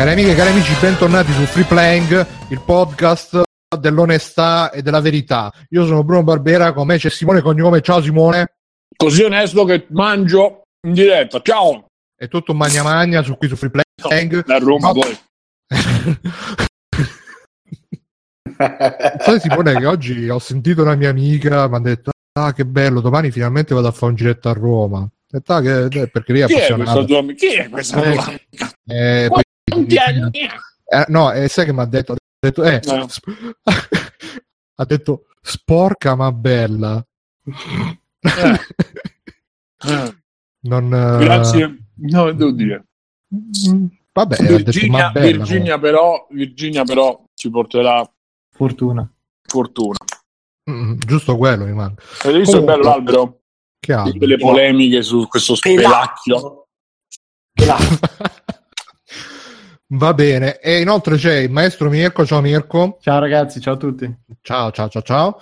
Cari amiche e cari amici, bentornati su Free Playing, il podcast dell'onestà e della verità. Io sono Bruno Barbera, con me c'è Simone Cognome. Ciao Simone. Così onesto che mangio in diretta. Ciao. È tutto magna magna su qui su Free Playing. Da Roma poi. Sai Simone che oggi ho sentito una mia amica, mi ha detto ah che bello, domani finalmente vado a fare un giretto a Roma. Ho detto, ah, che, eh, perché lei è Chi è questa tua amica? Chi è questa Eh, tua amica? Eh, Eh, no, e sai che mi ha detto? Ha detto, eh, No. sp- ha detto sporca ma bella. Eh, Non, eh, Grazie. No, devo dire. Vabbè, ha detto Virginia, ma bella. Virginia, però, Virginia però ci porterà Fortuna. fortuna. Mm, giusto quello mi manca. Avete visto Comunque, bello l'albero? Che? Tutte le polemiche su questo spelacchio. Va bene. E inoltre c'è il maestro Mirko. Ciao Mirko. Ciao ragazzi, ciao a tutti. Ciao, ciao, ciao, ciao.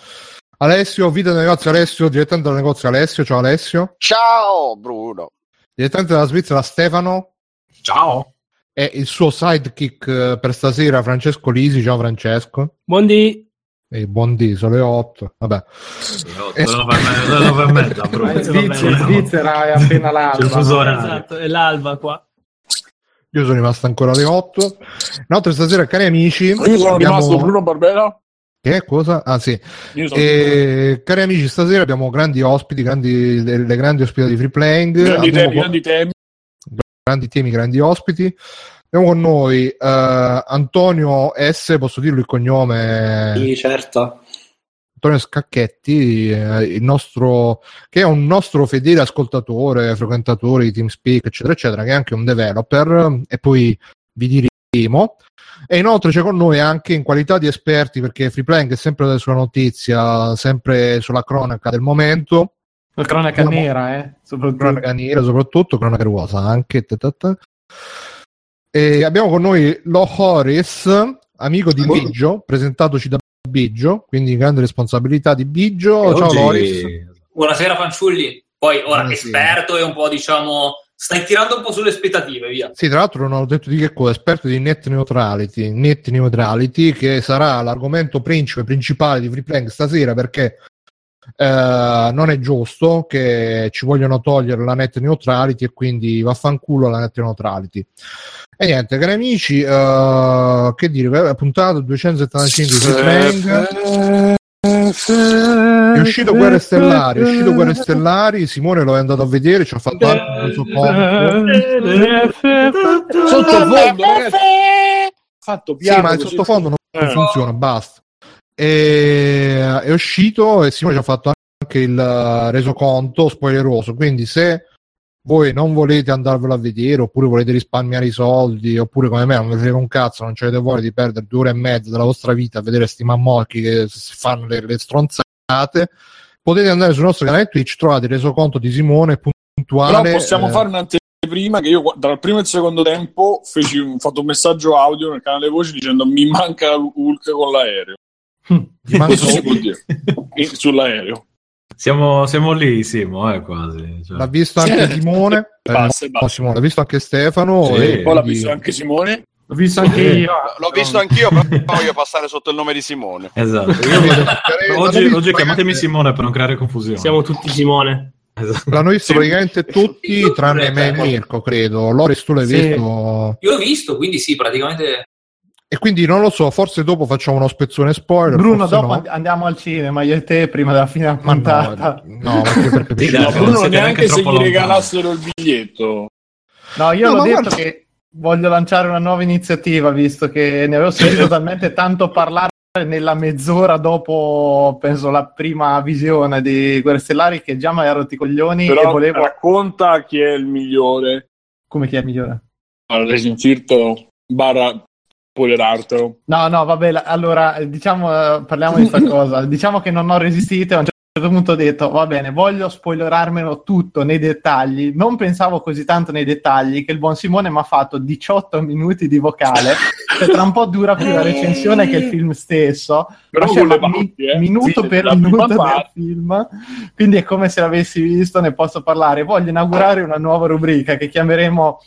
Alessio, vita del negozio Alessio, direttamente dal negozio Alessio. Ciao Alessio. Ciao Bruno. Direttamente dalla Svizzera Stefano. Ciao. E il suo sidekick eh, per stasera Francesco Lisi. Ciao Francesco. Buondì. E buon dì, sono le 8. Vabbè. Dove per me, da Bruno. In Svizzera, è appena l'alba. C'è il fuso orario. Esatto, è l'alba qua. Io sono rimasto ancora alle 8. Inoltre stasera, cari amici, Io sono abbiamo- rimasto Bruno Barbera. Che cosa? Ah sì. E, cari amici, stasera abbiamo grandi ospiti, grandi, le, le grandi ospiti di Free Playing. grandi temi, co- grandi temi. grandi temi, grandi ospiti. Abbiamo con noi eh, Antonio S, posso dirlo il cognome? Sì, certo. Antonio Scacchetti, eh, il nostro, che è un nostro fedele ascoltatore, frequentatore di TeamSpeak, eccetera, eccetera, che è anche un developer, e poi vi diremo. E inoltre c'è con noi anche in qualità di esperti, perché Freeplank è sempre sulla notizia, sempre sulla cronaca del momento, La cronaca Abbiamo- nera, eh. Soprattutto. cronaca nera soprattutto, cronaca rosa anche. ta ta ta. E abbiamo con noi Lo Horis, amico di Biggio, presentatoci da Biggio, quindi grande responsabilità di Biggio. Ciao Oggi- Loris. Buonasera fanciulli. Poi ora Buonasera. esperto e un po' diciamo stai tirando un po' sulle aspettative, via. Sì, tra l'altro non ho detto di che cosa, esperto di net neutrality, net neutrality, che sarà l'argomento principe, principale di Freeplank stasera perché eh, non è giusto che ci vogliono togliere la net neutrality e quindi vaffanculo la net neutrality. E niente, cari amici, eh, che dire, puntata 275 di Freeplank. È uscito Guerre Stellari, è uscito Guerre Stellari, Simone lo è andato a vedere, ci ha fatto anche un resoconto. Sottofondo, ragazzi. Fatto piano. Sì, ma il sottofondo non Eh. funziona, basta. E, è uscito e Simone ci ha fatto anche il resoconto spoileroso, quindi se voi non volete andarvelo a vedere oppure volete risparmiare i soldi oppure come me non vi frega un cazzo, non avete voglia di perdere due ore e mezza della vostra vita a vedere sti mammocchi che si fanno le, le stronzate, potete andare sul nostro canale Twitch, trovate il resoconto di Simone puntuale. Però possiamo eh, fare un'anteprima che io tra il primo e il secondo tempo feci un, ho fatto un messaggio audio nel canale voci dicendo mi manca Hulk con l'aereo. Manca- Questo si può dire. Sull'aereo. Siamo, siamo lì, Simo, eh, quasi. Cioè. L'ha visto anche Simone, eh, Basta, no, basta. Simone, l'ha visto anche Stefano. Sì. e Poi l'ha visto anche Simone. L'ho visto anche Sì. io. L'ho visto anch'io, però voglio passare sotto il nome di Simone. Esatto. Io vedo- oggi, oggi chiamatemi Simone per non creare confusione. Siamo tutti Simone. Esatto. L'hanno visto Sì. praticamente tutti, tranne me e Mirko, credo. Loris, tu l'hai Sì. visto? Io l'ho visto, quindi sì, praticamente E quindi non lo so, forse dopo facciamo uno spezzone spoiler. Bruno, dopo no. and- andiamo al cinema, io e te, prima della fine della puntata. no, no, perché per No, Bruno neanche neanche se gli regalassero il biglietto. No, io No, l'ho detto guarda- che voglio lanciare una nuova iniziativa, visto che ne avevo sentito talmente tanto parlare nella mezz'ora dopo, penso, la prima visione di Guerre Stellari, che già mi ero rotti i coglioni e Però volevo... racconta chi è il migliore Come chi è il migliore? al Resident barra spoilerartelo. No, no, vabbè, la- allora, diciamo, eh, parliamo di questa cosa. Diciamo che non ho resistito, a un certo punto ho detto, va bene, voglio spoilerarmelo tutto nei dettagli. Non pensavo così tanto nei dettagli che il buon Simone mi ha fatto 18 minuti di vocale, che tra un po' dura più la recensione che il film stesso. Però ma- parti, eh. minuto Sì, per minuto del parte. film, quindi è come se l'avessi visto, ne posso parlare. Voglio inaugurare una nuova rubrica che chiameremo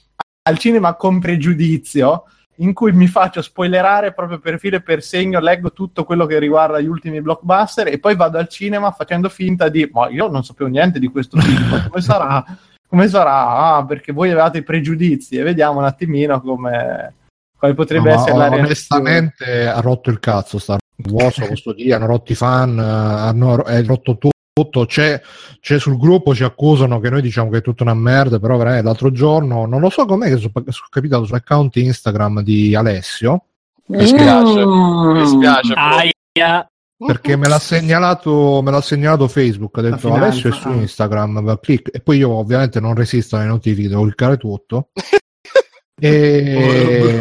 Al cinema con pregiudizio, in cui mi faccio spoilerare proprio per filo e per segno, leggo tutto quello che riguarda gli ultimi blockbuster e poi vado al cinema facendo finta di ma io non sapevo niente di questo film, come sarà? Come sarà? Ah, perché voi avevate i pregiudizi e vediamo un attimino come quale potrebbe No, essere la reazione. onestamente ha rotto il cazzo Star Wars, lo posso dire, hanno rotto i fan, eh, hanno è rotto tutto. C'è, c'è sul gruppo, ci accusano che noi diciamo che è tutta una merda, però veramente l'altro giorno, non lo so com'è che sono, sono capitato sull'account Instagram di Alessio, Mi spiace, Mm. mi spiace. Aia. perché me l'ha segnalato, me l'ha segnalato Facebook, ha detto Alessio è su. Instagram, va, clic. e poi io ovviamente non resisto alle notifiche, devo cliccare tutto. e...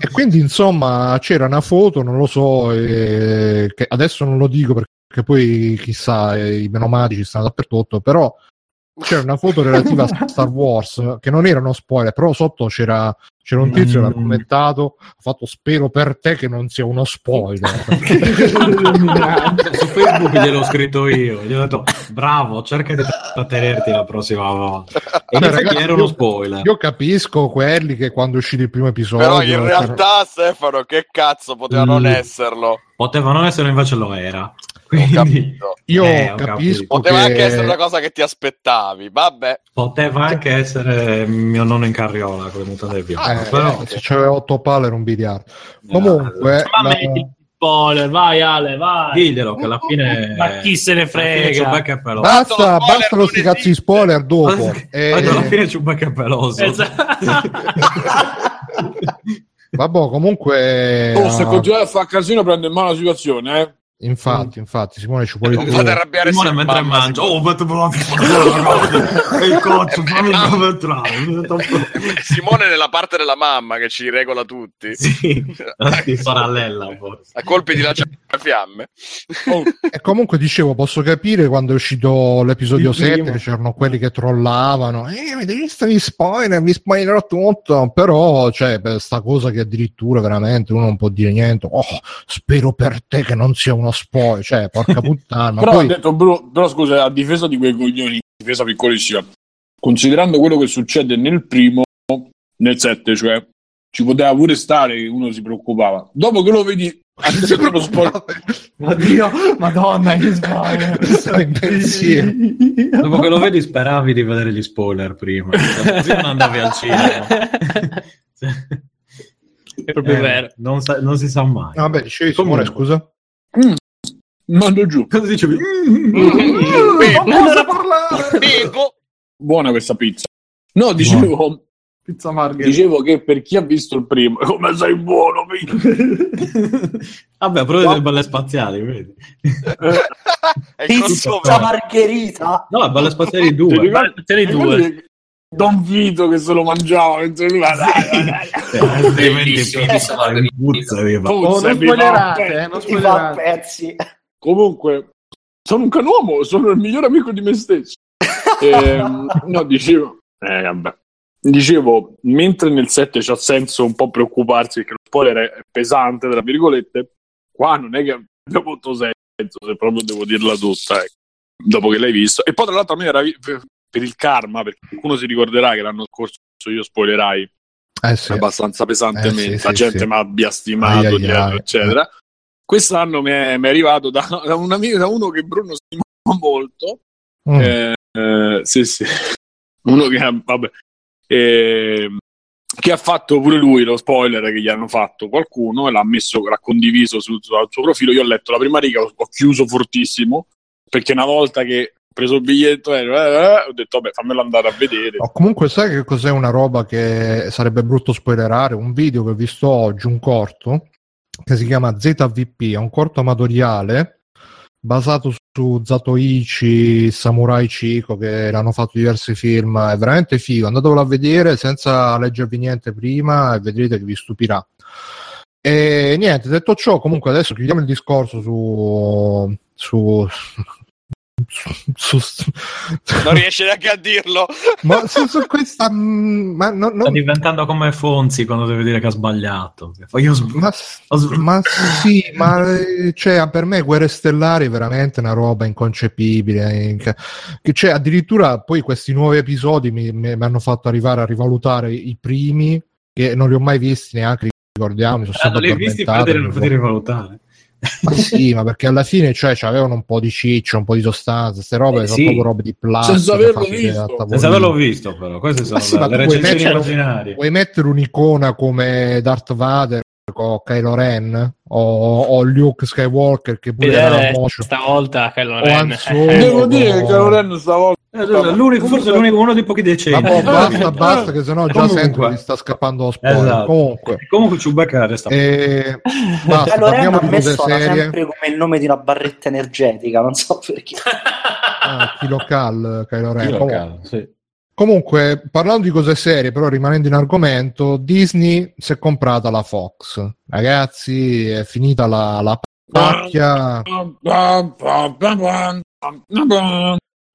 E quindi insomma c'era una foto, non lo so, eh, che adesso non lo dico perché poi chissà, eh, i menomatici stanno dappertutto, però c'era una foto relativa a Star Wars che non era uno spoiler, però sotto c'era, c'era un tizio che l'ha Mm. commentato, ha fatto spero per te che non sia uno spoiler. Su Facebook gliel'ho scritto io, gli ho detto bravo, cerca di trattenerti la prossima volta. E effetti ragazzi, era uno io- spoiler. Io capisco quelli che quando è uscito il primo episodio... Però in c'era- realtà, Stefano, che cazzo poteva non Mm. esserlo? Poteva non essere, invece lo era. Ho Quindi capito. Io Eh, ho capisco Poteva che... anche essere una cosa che ti aspettavi. Vabbè, poteva anche essere mio nonno in carriola con le mutande bianche. Eh, però se c'aveva otto palle era un biliardo. Comunque, Ma la- spoiler, vai Ale, vai. diglielo che alla fine Ma chi se ne alla frega? Basta, lo basta non sti cazzi spoiler dopo. Eh, alla fine Chewbacca è peloso. Esatto. vabbè, comunque, Oh, se ah, continuate a fare casino prendo in mano la situazione, eh. Infatti, infatti, Simone ci vuole non tu. fate arrabbiare Simone mentre mamma, mangia, Simone. oh, metto la il cazzo, fammi Eh, mamma. entrare. Simone nella parte della mamma che ci regola tutti. Sì, parallela forse. A colpi di lanciafiamme. Oh, E comunque dicevo, posso capire quando è uscito l'episodio Il 7 primo. che c'erano quelli che trollavano, eh, avete visto gli spoiler, vi spoilerò tutto, però c'è cioè, sta cosa che addirittura veramente uno non può dire niente, oh, spero per te che non sia uno spoiler, cioè, porca puttana, però poi... detto, Bruno, però scusa, a difesa di quei coglioni, difesa piccolissima, considerando quello che succede nel primo, nel 7, cioè, ci poteva pure stare che uno si preoccupava. Dopo che lo vedi, anche per lo spoiler, Oddio, madonna, che spoiler. Dopo che lo vedi speravi di vedere gli spoiler prima. Così non andavi al cinema. È proprio Eh, vero. Non, sa- non si sa mai. Vabbè, dicevi Simone, scusa? Mando giù. Cosa dicevi? Bingo. Cosa parlare? Bingo. Buona questa pizza. No, dicevo, Pizza margherita. dicevo che per chi ha visto il primo, come sei buono. Vabbè, però delle balle spaziali, vedi? È il Pizza margherita. No, le balle spaziali due. Spaziali due. Don Vito che se lo mangiava mentre lui va, dai, dai, dai. Eh, viva. Oh, non spoilerate, eh, non spoilerate. pezzi. Comunque, sono un canuomo, sono il migliore amico di me stesso. Ehm, no, dicevo, eh, vabbè. Dicevo, mentre nel 7 c'ha senso un po' preoccuparsi perché lo spoiler è pesante, tra virgolette, qua non è che abbia molto senso, se proprio devo dirla tutta, ecco, dopo che l'hai visto. E poi tra l'altro a me era per il karma, perché qualcuno si ricorderà che l'anno scorso io spoilerai Eh sì. abbastanza pesantemente, Eh, sì, la sì, gente sì. mi abbia stimato, Ai, ai, ai. eccetera. Quest'anno mi è, mi è arrivato da, da un amico, da uno che Bruno stima molto, Mm. eh, eh, sì, sì, uno che, vabbè, eh, che ha fatto pure lui lo spoiler che gli hanno fatto qualcuno e l'ha messo, l'ha condiviso sul, sul suo profilo. Io ho letto la prima riga, ho, ho chiuso fortissimo perché una volta che ho preso il biglietto eh, eh, ho detto, vabbè, fammelo andare a vedere. Oh, comunque sai che cos'è una roba che sarebbe brutto spoilerare? Un video che ho visto oggi, un corto, che si chiama ZVP, è un corto amatoriale basato su Zatoichi, Samurai Chico, che hanno fatto diversi film, è veramente figo, andatevelo a vedere senza leggervi niente prima e vedrete che vi stupirà. E niente, detto ciò, comunque adesso chiudiamo il discorso su... su, su, su- Non riesce neanche a dirlo. ma su, su questa mm, ma no- Sta non- diventando come Fonzi quando deve dire che ha sbagliato. Sb- ma, ho sb- ma sì, ma eh, cioè, per me Guerre Stellari è veramente una roba inconcepibile. eh, Che, c'è addirittura poi questi nuovi episodi mi, mi- mi hanno fatto arrivare a rivalutare i primi che non li ho mai visti neanche, ricordiamo, mi sono Ah, non li hai visti addormentato, perdere mi Ma sì, ma perché alla fine cioè, avevano un po' di ciccio, un po' di sostanza, queste robe Eh, sono sì. proprio robe di plastica. Senza averlo visto. Senza averlo visto, però. Queste sono Ma sì, ma le puoi recensioni mettere- immaginarie. Vuoi mettere un'icona come Darth Vader con Kylo Ren o, o Luke Skywalker che pure era mocio stavolta Kylo Ren. Han Solo. Devo dire che Lorenzo stavolta Eh, l'unico- forse l'unico, uno dei pochi decenni. Vabbè, basta, basta, che sennò già Comunque. sento che sta scappando lo spoiler. Esatto. Comunque, Comunque Chewbacca resta eh, basta, Kylo Ren a me suona serie. sempre come il nome di una barretta energetica, non so perché. Ah, Kilocal, Kylo Ren. Cavolo, sì. Comunque, parlando di cose serie, però rimanendo in argomento, Disney si è comprata la Fox. Ragazzi, è finita la, la pacchia.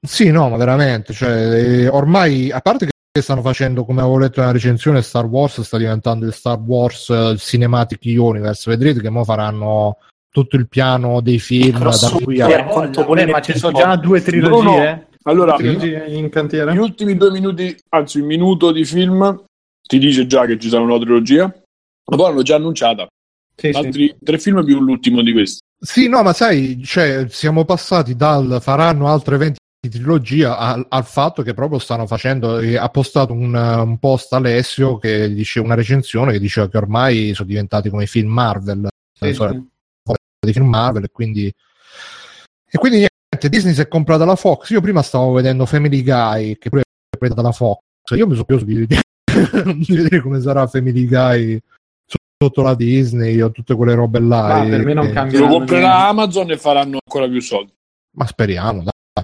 Sì, no, ma veramente, cioè, eh, ormai, a parte che stanno facendo, come avevo letto nella recensione, Star Wars sta diventando il Star Wars eh, Cinematic Universe. Vedrete che mo faranno tutto il piano dei film da qui a... Eh, ma ci sono già due trilogie? Allora, in cantiere? gli ultimi due minuti, anzi un minuto di film, ti dice già che ci sarà una trilogia, ma poi l'hanno già annunciata. Sì, sì. Altri tre film più l'ultimo di questi. Sì, no, ma sai, cioè, siamo passati dal faranno altre 20 di trilogia al, al fatto che proprio stanno facendo, eh, ha postato un, un post Alessio che dice una recensione che diceva che ormai sono diventati come i film Marvel, Sì, sono sì. dei film Marvel e quindi e quindi niente, Disney si è comprata la Fox. Io prima stavo vedendo Family Guy che pure è presa dalla Fox. Io mi sono preso di vedere, di vedere come sarà Family Guy sotto la Disney o tutte quelle robe là. Ma per me non e- cambia. Lo comprerà Amazon e faranno ancora più soldi. Ma speriamo, dai.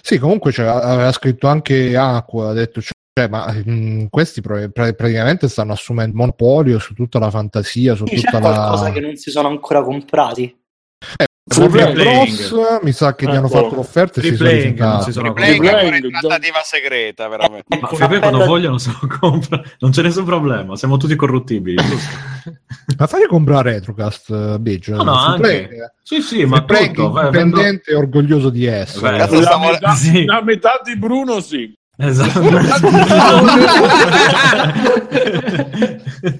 Sì, comunque cioè, aveva scritto anche Acqua, ha detto, cioè, ma mh, questi pro- pra- praticamente stanno assumendo monopolio su tutta la fantasia, su Sì, tutta c'è qualcosa la... che non si sono ancora comprati. Warner Free Bros. mi sa che gli Ecco. hanno fatto l'offerta e si sono rifiutati. si sono Replay Replay, è trattativa segreta, veramente. Ma Fabio quando vogliono se lo compra, non c'è nessun problema, siamo tutti corruttibili. Ma fai comprare Retrocast, uh, Biggio? No, no, anche. eh. Sì, sì, ma vendo- indipendente e orgoglioso di essere. La metà di Bruno sì. Esatto.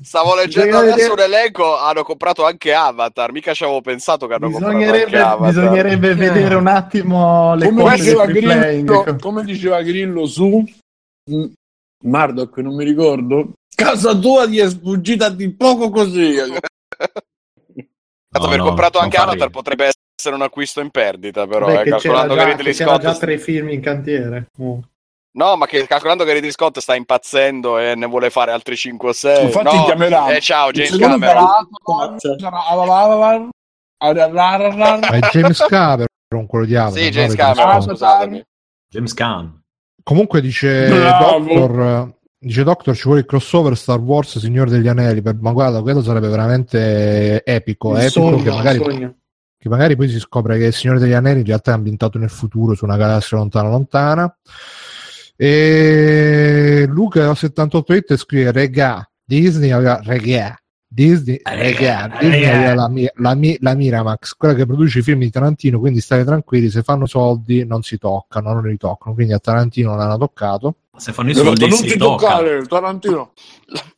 Stavo leggendo Bisogna adesso un vedere- elenco, hanno comprato anche Avatar, mica ci avevo pensato che hanno comprato anche Bisognerebbe, Avatar. bisognerebbe vedere un attimo le Come cose diceva, Grillo, come diceva Grillo su mm, Murdoch, non mi ricordo. Casa tua ti è sfuggita di poco così. Tanto No, aver no, comprato anche Avatar ridere. potrebbe essere un acquisto in perdita, però, Beh, eh, calcolando già, che Ridley Scott già tre film in cantiere. Oh. No, ma che, calcolando che Ridley Scott sta impazzendo e ne vuole fare altri 5 o 6. Infatti no, chiamerà. eh, ciao James Cameron. sarà è James Cameron quello di Avatar. Sì? James Cameron, scusatemi. James Caan. Comunque dice Bravo. Doctor, dice Doctor ci vuole il crossover Star Wars Signore degli Anelli, per- ma guarda, quello sarebbe veramente epico, Il epico sogno, che magari, che magari poi si scopre che il Signore degli Anelli in realtà è ambientato nel futuro su una galassia lontana lontana. E Luca 78 scrive regà, Disney aveva regà. Disney, regà, Disney regà. aveva la, la, la Miramax, quella che produce i film di Tarantino, quindi state tranquilli, se fanno soldi non si toccano, non li toccano, quindi a Tarantino non hanno toccato. Se fanno i Non soldi ti si tocca. toccare, Tarantino.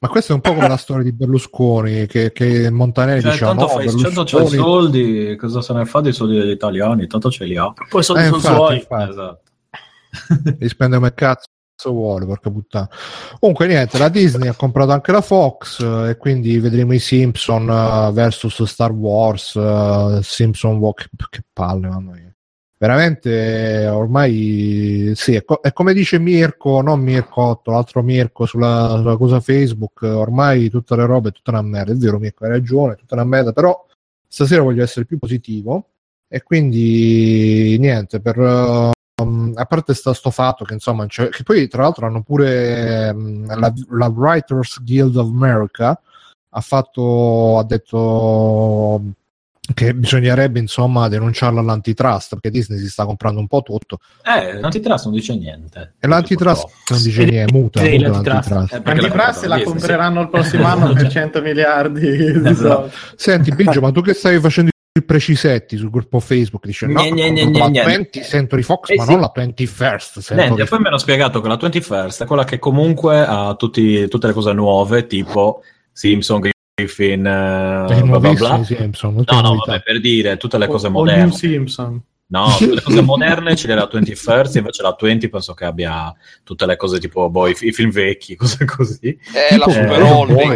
Ma questo è un po' come la storia di Berlusconi, che, che Montanelli Cioè, diceva tanto no, fai, tanto c'hai i Berlusconi... soldi, cosa se ne fa dei soldi degli italiani? Tanto ce li ha. Poi soldi Eh, sono infatti, suoi. infatti. Esatto. Li spende come cazzo vuole, porca puttana. Comunque niente, la Disney ha comprato anche la Fox eh, e quindi vedremo i Simpson eh, versus Star Wars, eh, Simpson Walk, che palle, mamma mia. Veramente ormai sì, è, co- è come dice Mirko, non Mirko 8, l'altro Mirko sulla, sulla cosa Facebook, ormai tutte le robe è tutta una merda, è vero Mirko, hai ragione, è tutta una merda, però stasera voglio essere più positivo e quindi niente, per eh, Um, a parte sta, sto fatto che insomma c'è- che poi tra l'altro hanno pure um, la, la Writers Guild of America ha fatto ha detto che bisognerebbe insomma denunciarla all'antitrust perché Disney si sta comprando un po' tutto Eh, l'antitrust non dice niente. e l'antitrust Purtroppo. non dice niente muta, Sì, muta l'antitrust. l'antitrust Eh, perché Antitrust la sì. compreranno il prossimo anno per 100 miliardi di Esatto. soldi. senti Biggio ma tu che stai facendo Precisetti sul gruppo Facebook dice no, comprato gne, la gne. 20 Century Fox Eh ma sì. non la 21st Century Niente, poi mi hanno spiegato che la 21st è quella che comunque ha tutti- tutte le cose nuove, tipo Simpson, Griffin, eh, bla bla bla. Simpson, No, no, vabbè, per dire tutte le cose O- o moderne. New Simpson. No, le cose moderne ce l'è la 21st, invece la 20 penso che abbia tutte le cose tipo boh, i, i film vecchi, cose così. È la Tipo, super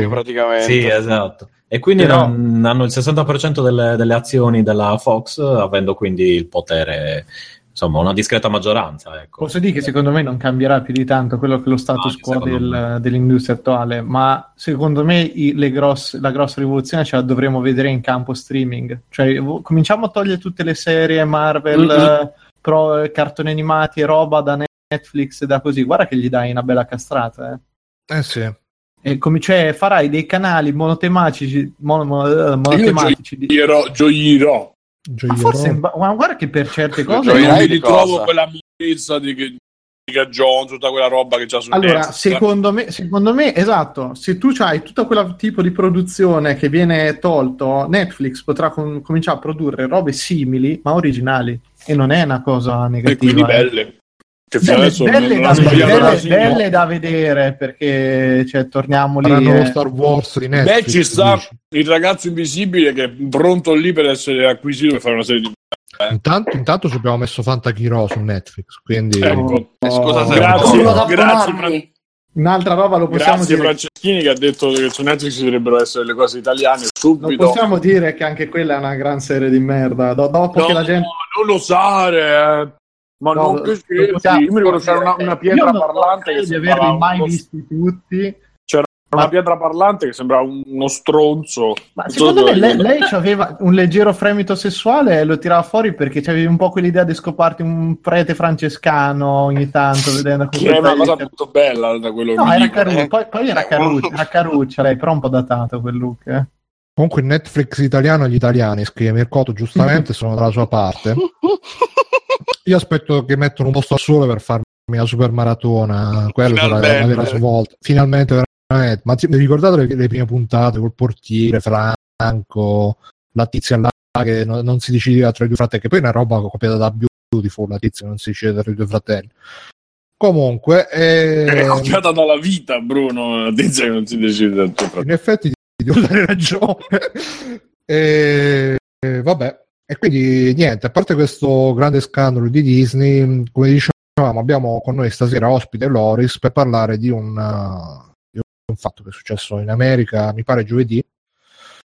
eh, praticamente. Sì, esatto. E quindi Però- non- hanno il 60% delle, delle azioni della Fox, avendo quindi il potere, insomma, una discreta maggioranza. Ecco. Posso dire che secondo me non cambierà più di tanto quello che è lo status Anche quo del- dell'industria attuale, ma secondo me i- le grosse- la grossa rivoluzione ce la dovremo vedere in campo streaming. Cioè, v- cominciamo a togliere tutte le serie Marvel, Mhm. eh, pro, cartoni animati e roba da Netflix e da così. Guarda che gli dai una bella castrata. Eh. Eh sì. E come, cioè, farai dei canali monotematici, mono- mono- eh, monotematici di- Gioierò, gioierò. Ma Gioierò. forse, ma guarda che per certe cose mi di ritrovo cosa? quella molezza di che Jones, tutta quella roba che c'ha su Allora, Netflix. secondo me, secondo me, esatto, se tu hai tutto quel tipo di produzione che viene tolto, Netflix potrà com- cominciare a produrre robe simili ma originali e non è una cosa e quindi negativa. eh. Belle. Che Belle, belle da, belle- belle da vedere perché cioè, torniamo lì. Lo eh. Star Wars di Netflix. Beh, ci sta il ragazzo invisibile che è pronto lì per essere acquisito per fare una serie di Intanto, intanto ci abbiamo messo Fantachiro su Netflix, quindi Ecco. Eh, scusa se- Grazie, da grazie. Fran- Un'altra roba lo possiamo grazie dire. Franceschini che ha detto che su Netflix ci dovrebbero essere le cose italiane Non subito. possiamo dire che anche quella è una gran serie di merda. Do- dopo No, che la gente. non lo usare, eh. Ma No, non che scherzi. Io mi ricordo c'era una, una pietra Io non parlante che di sembrava averli mai uno- visti tutti. una pietra parlante che sembrava uno stronzo. Ma Non secondo me lei, lei aveva un leggero fremito sessuale e lo tirava fuori perché c'avevi un po' quell'idea di scoparti un prete francescano ogni tanto vedendo che è una cosa molto bella da quello No, che era dico. caruccia, poi, poi era caruccia, era caruccia, lei, però un po' datato quel look. eh. comunque Netflix italiano agli italiani, scrive Mirkoto giustamente, sono dalla sua parte. Io aspetto che mettano un posto al sole per farmi la super maratona, quello sarà una vera svolta. Finalmente, veramente. Ma ti, ricordate le, le prime puntate col portiere, Franco, la tizia là che non, non si decideva tra i due fratelli, che poi è una roba copiata da Beautiful, la tizia non si decide tra i due fratelli. Comunque, È eh, copiata dalla vita, Bruno. Dice che non si decide dal tuo fratello. in effetti ti devo dare ragione. e, e vabbè, e quindi niente, a parte questo grande scandalo di Disney, come dicevamo, abbiamo con noi stasera ospite Loris per parlare di un, di un fatto che è successo in America, mi pare giovedì,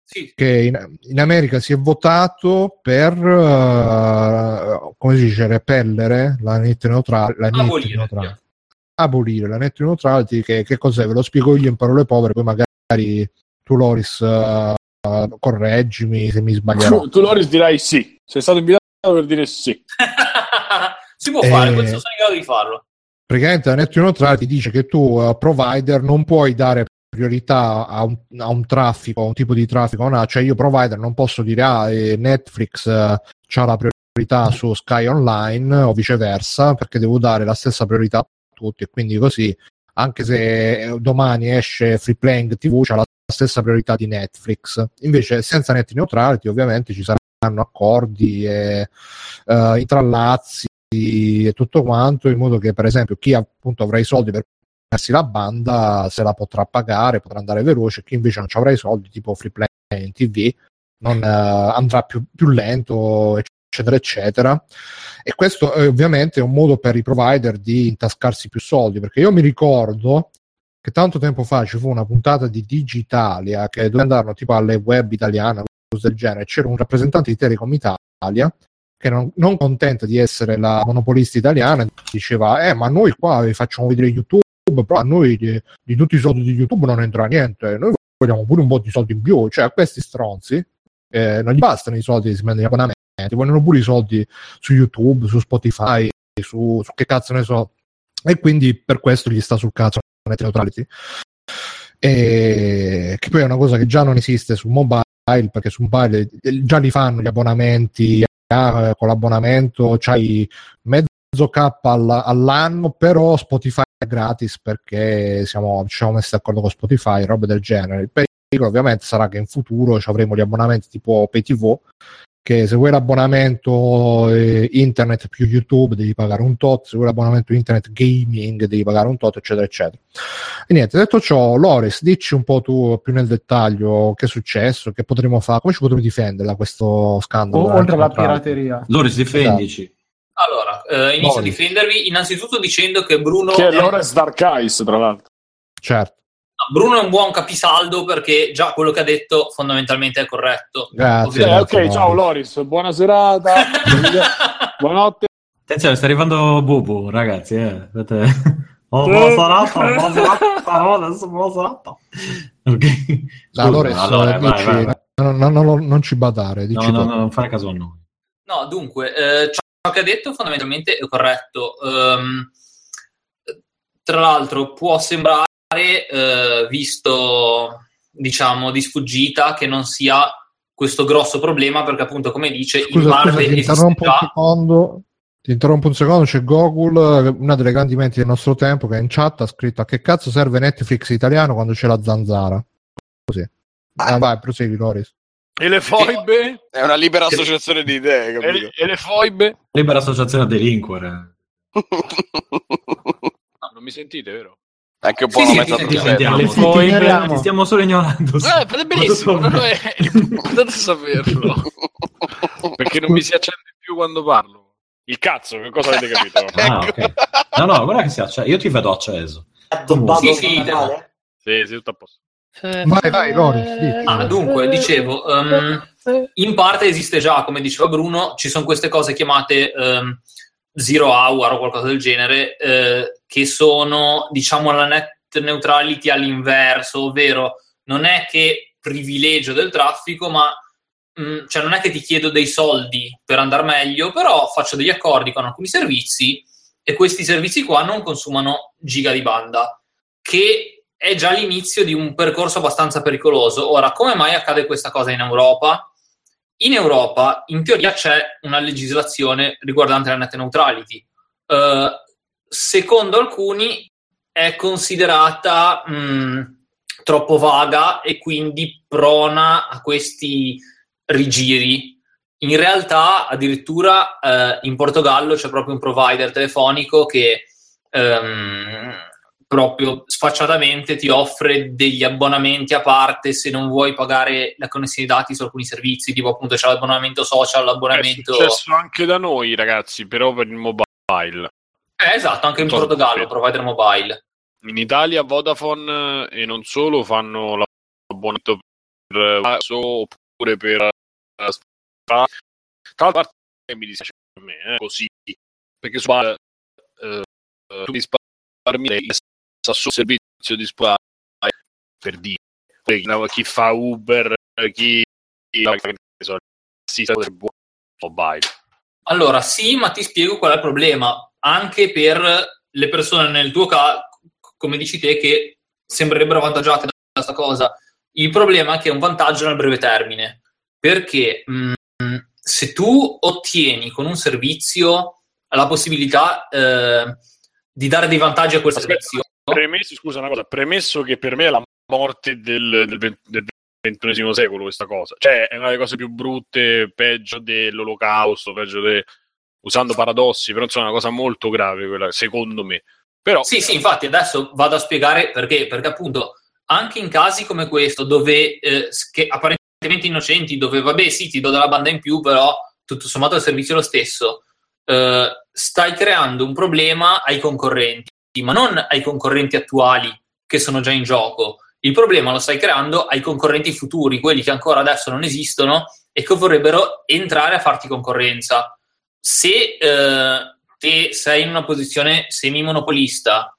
Sì, che in, in America si è votato per, uh, come si dice, repellere la net neutrale. La Abolire. neutrale. Abolire la net neutrality, che, che cos'è? Ve lo spiego io in parole povere, poi magari tu Loris uh, correggimi se mi sbaglierò. Tu, tu Loris dirai sì. Sei stato invitato per dire sì. si può fare, Eh, questo sono in grado di farlo. praticamente la net neutrality dice che tu uh, provider non puoi dare priorità a un, a un traffico, a un tipo di traffico, no? cioè io provider non posso dire ah, eh, Netflix ha la priorità su Sky Online o viceversa perché devo dare la stessa priorità a tutti e quindi così anche se eh, domani esce Free Playing TV c'ha la stessa priorità di Netflix. Invece senza net neutrality ovviamente ci saranno accordi e eh, intrallazzi e tutto quanto in modo che per esempio chi appunto avrà i soldi per prendersi la banda se la potrà pagare potrà andare veloce chi invece non ci avrà i soldi tipo Free Play in TV non eh, andrà più, più lento eccetera eccetera. E questo è ovviamente un modo per i provider di intascarsi più soldi perché io mi ricordo che tanto tempo fa ci fu una puntata di Digitalia che dove andarono tipo alle web italiane cose del genere c'era un rappresentante di Telecom Italia che non, non contenta di essere la monopolista italiana diceva eh ma noi qua vi facciamo vedere YouTube però a noi di, di tutti i soldi di YouTube non entra niente noi vogliamo pure un po' di soldi in più. Cioè a questi stronzi eh, non gli bastano i soldi che si prendono gli abbonamenti vogliono pure i soldi su YouTube su Spotify su, su che cazzo ne so. E quindi per questo gli sta sul cazzo net neutrality. E che poi è una cosa che già non esiste su mobile perché su mobile eh, già li fanno gli abbonamenti eh, con l'abbonamento c'hai mezzo K all- all'anno però Spotify è gratis perché siamo, ci siamo messi d'accordo con Spotify robe del genere. Il pericolo ovviamente sarà che in futuro avremo gli abbonamenti tipo PayTV che se vuoi l'abbonamento eh, internet più YouTube devi pagare un tot, se vuoi l'abbonamento internet gaming devi pagare un tot, eccetera, eccetera. E niente, detto ciò, Loris, dici un po' tu più nel dettaglio che è successo, che potremo fare, come ci potremo difendere da questo scandalo. Oltre alla pirateria. Loris, difendici. Allora, eh, inizio a Boris. difendervi innanzitutto dicendo che Bruno Che è è un- Dark Eyes, tra l'altro. Certo, Bruno è un buon capisaldo perché già quello che ha detto fondamentalmente è corretto. grazie. Eh, ok, grazie, ciao Loris. Buona serata. Buonanotte. Attenzione, sta arrivando Bubu, ragazzi. Eh. Oh, buona serata, buona serata, no, adesso buona serata. Ok. Scusa, allora, vai, dici- vai, vai. No, no, no, no, non ci badare, dici No, no, no, non fare caso a noi. No, dunque, eh, ciò che ha detto fondamentalmente è corretto. Ehm, tra l'altro può sembrare, eh, visto diciamo di sfuggita, che non sia questo grosso problema perché appunto come dice il Scusa, Marvel scusa, interrompo un secondo. Ti interrompo un secondo, c'è Gogol, una delle grandi menti del nostro tempo, che in chat ha scritto a che cazzo serve Netflix italiano quando c'è la zanzara? Così. Ah, vai, prosegui, Loris. E le foibe? È una libera associazione di idee, E, capito? e le foibe? Libera associazione a delinquere. No, non mi sentite, vero? Anche un po' Sì, una sì, mezza sì, Ti sì, trufetta. sentiamo, Le ti- foibe. ti- ignoriamo. ti stiamo solo ignorando. Eh, fate benissimo, è importante saperlo. Perché non mi si accende più quando parlo. Il cazzo, che cosa avete capito? Ah, ok. No, no, guarda che si acce- Io ti vedo acceso. Sì, sì, sì, sì, tutto a posto. Vai, vai, Loris. dici. Ah, dunque, dicevo, ehm, in parte esiste già, come diceva Bruno, ci sono queste cose chiamate ehm, zero hour o qualcosa del genere, eh, che sono, diciamo, la net neutrality all'inverso, ovvero non è che privilegio del traffico, ma mh, cioè non è che ti chiedo dei soldi per andare meglio, però faccio degli accordi con alcuni servizi e questi servizi qua non consumano giga di banda, che è già l'inizio di un percorso abbastanza pericoloso. Ora, come mai accade questa cosa in Europa? In Europa, in teoria, c'è una legislazione riguardante la net neutrality. Eh, secondo alcuni è considerata mh, troppo vaga e quindi prona a questi rigiri. In realtà, addirittura eh, in Portogallo c'è proprio un provider telefonico che ehm, proprio sfacciatamente ti offre degli abbonamenti a parte se non vuoi pagare la connessione dati su alcuni servizi, tipo appunto c'è l'abbonamento social, È l'abbonamento... successo anche da noi, ragazzi, però per il mobile. Eh, esatto, anche in se Portogallo, provider mobile. In Italia Vodafone eh, e non solo fanno l'abbonamento per eh, Vaso oppure per eh, tra l'altro mi dispiace per me eh, così perché su eh, tu mi risparmi sul servizio di Spa per dire chi- fa Uber chi buon mobile Allora, sì, ma ti spiego qual è il problema. Anche per le persone nel tuo caso, come dici te, che sembrerebbero avvantaggiate da questa cosa. Il problema è che è un vantaggio nel breve termine, perché mh, se tu ottieni con un servizio la possibilità eh, di dare dei vantaggi a quel servizio, premesso, scusa una cosa, premesso che per me è la morte del, del, del XXI secolo questa cosa, cioè è una delle cose più brutte, peggio dell'olocausto, peggio de... usando paradossi, però insomma è una cosa molto grave quella, secondo me. Però Sì, sì, infatti adesso vado a spiegare perché, perché appunto anche in casi come questo, dove eh, che apparentemente innocenti, dove vabbè sì, ti do della banda in più, però tutto sommato il servizio è lo stesso, eh, stai creando un problema ai concorrenti, ma non ai concorrenti attuali che sono già in gioco. Il problema lo stai creando ai concorrenti futuri, quelli che ancora adesso non esistono e che vorrebbero entrare a farti concorrenza. Se eh, te sei in una posizione semi-monopolista,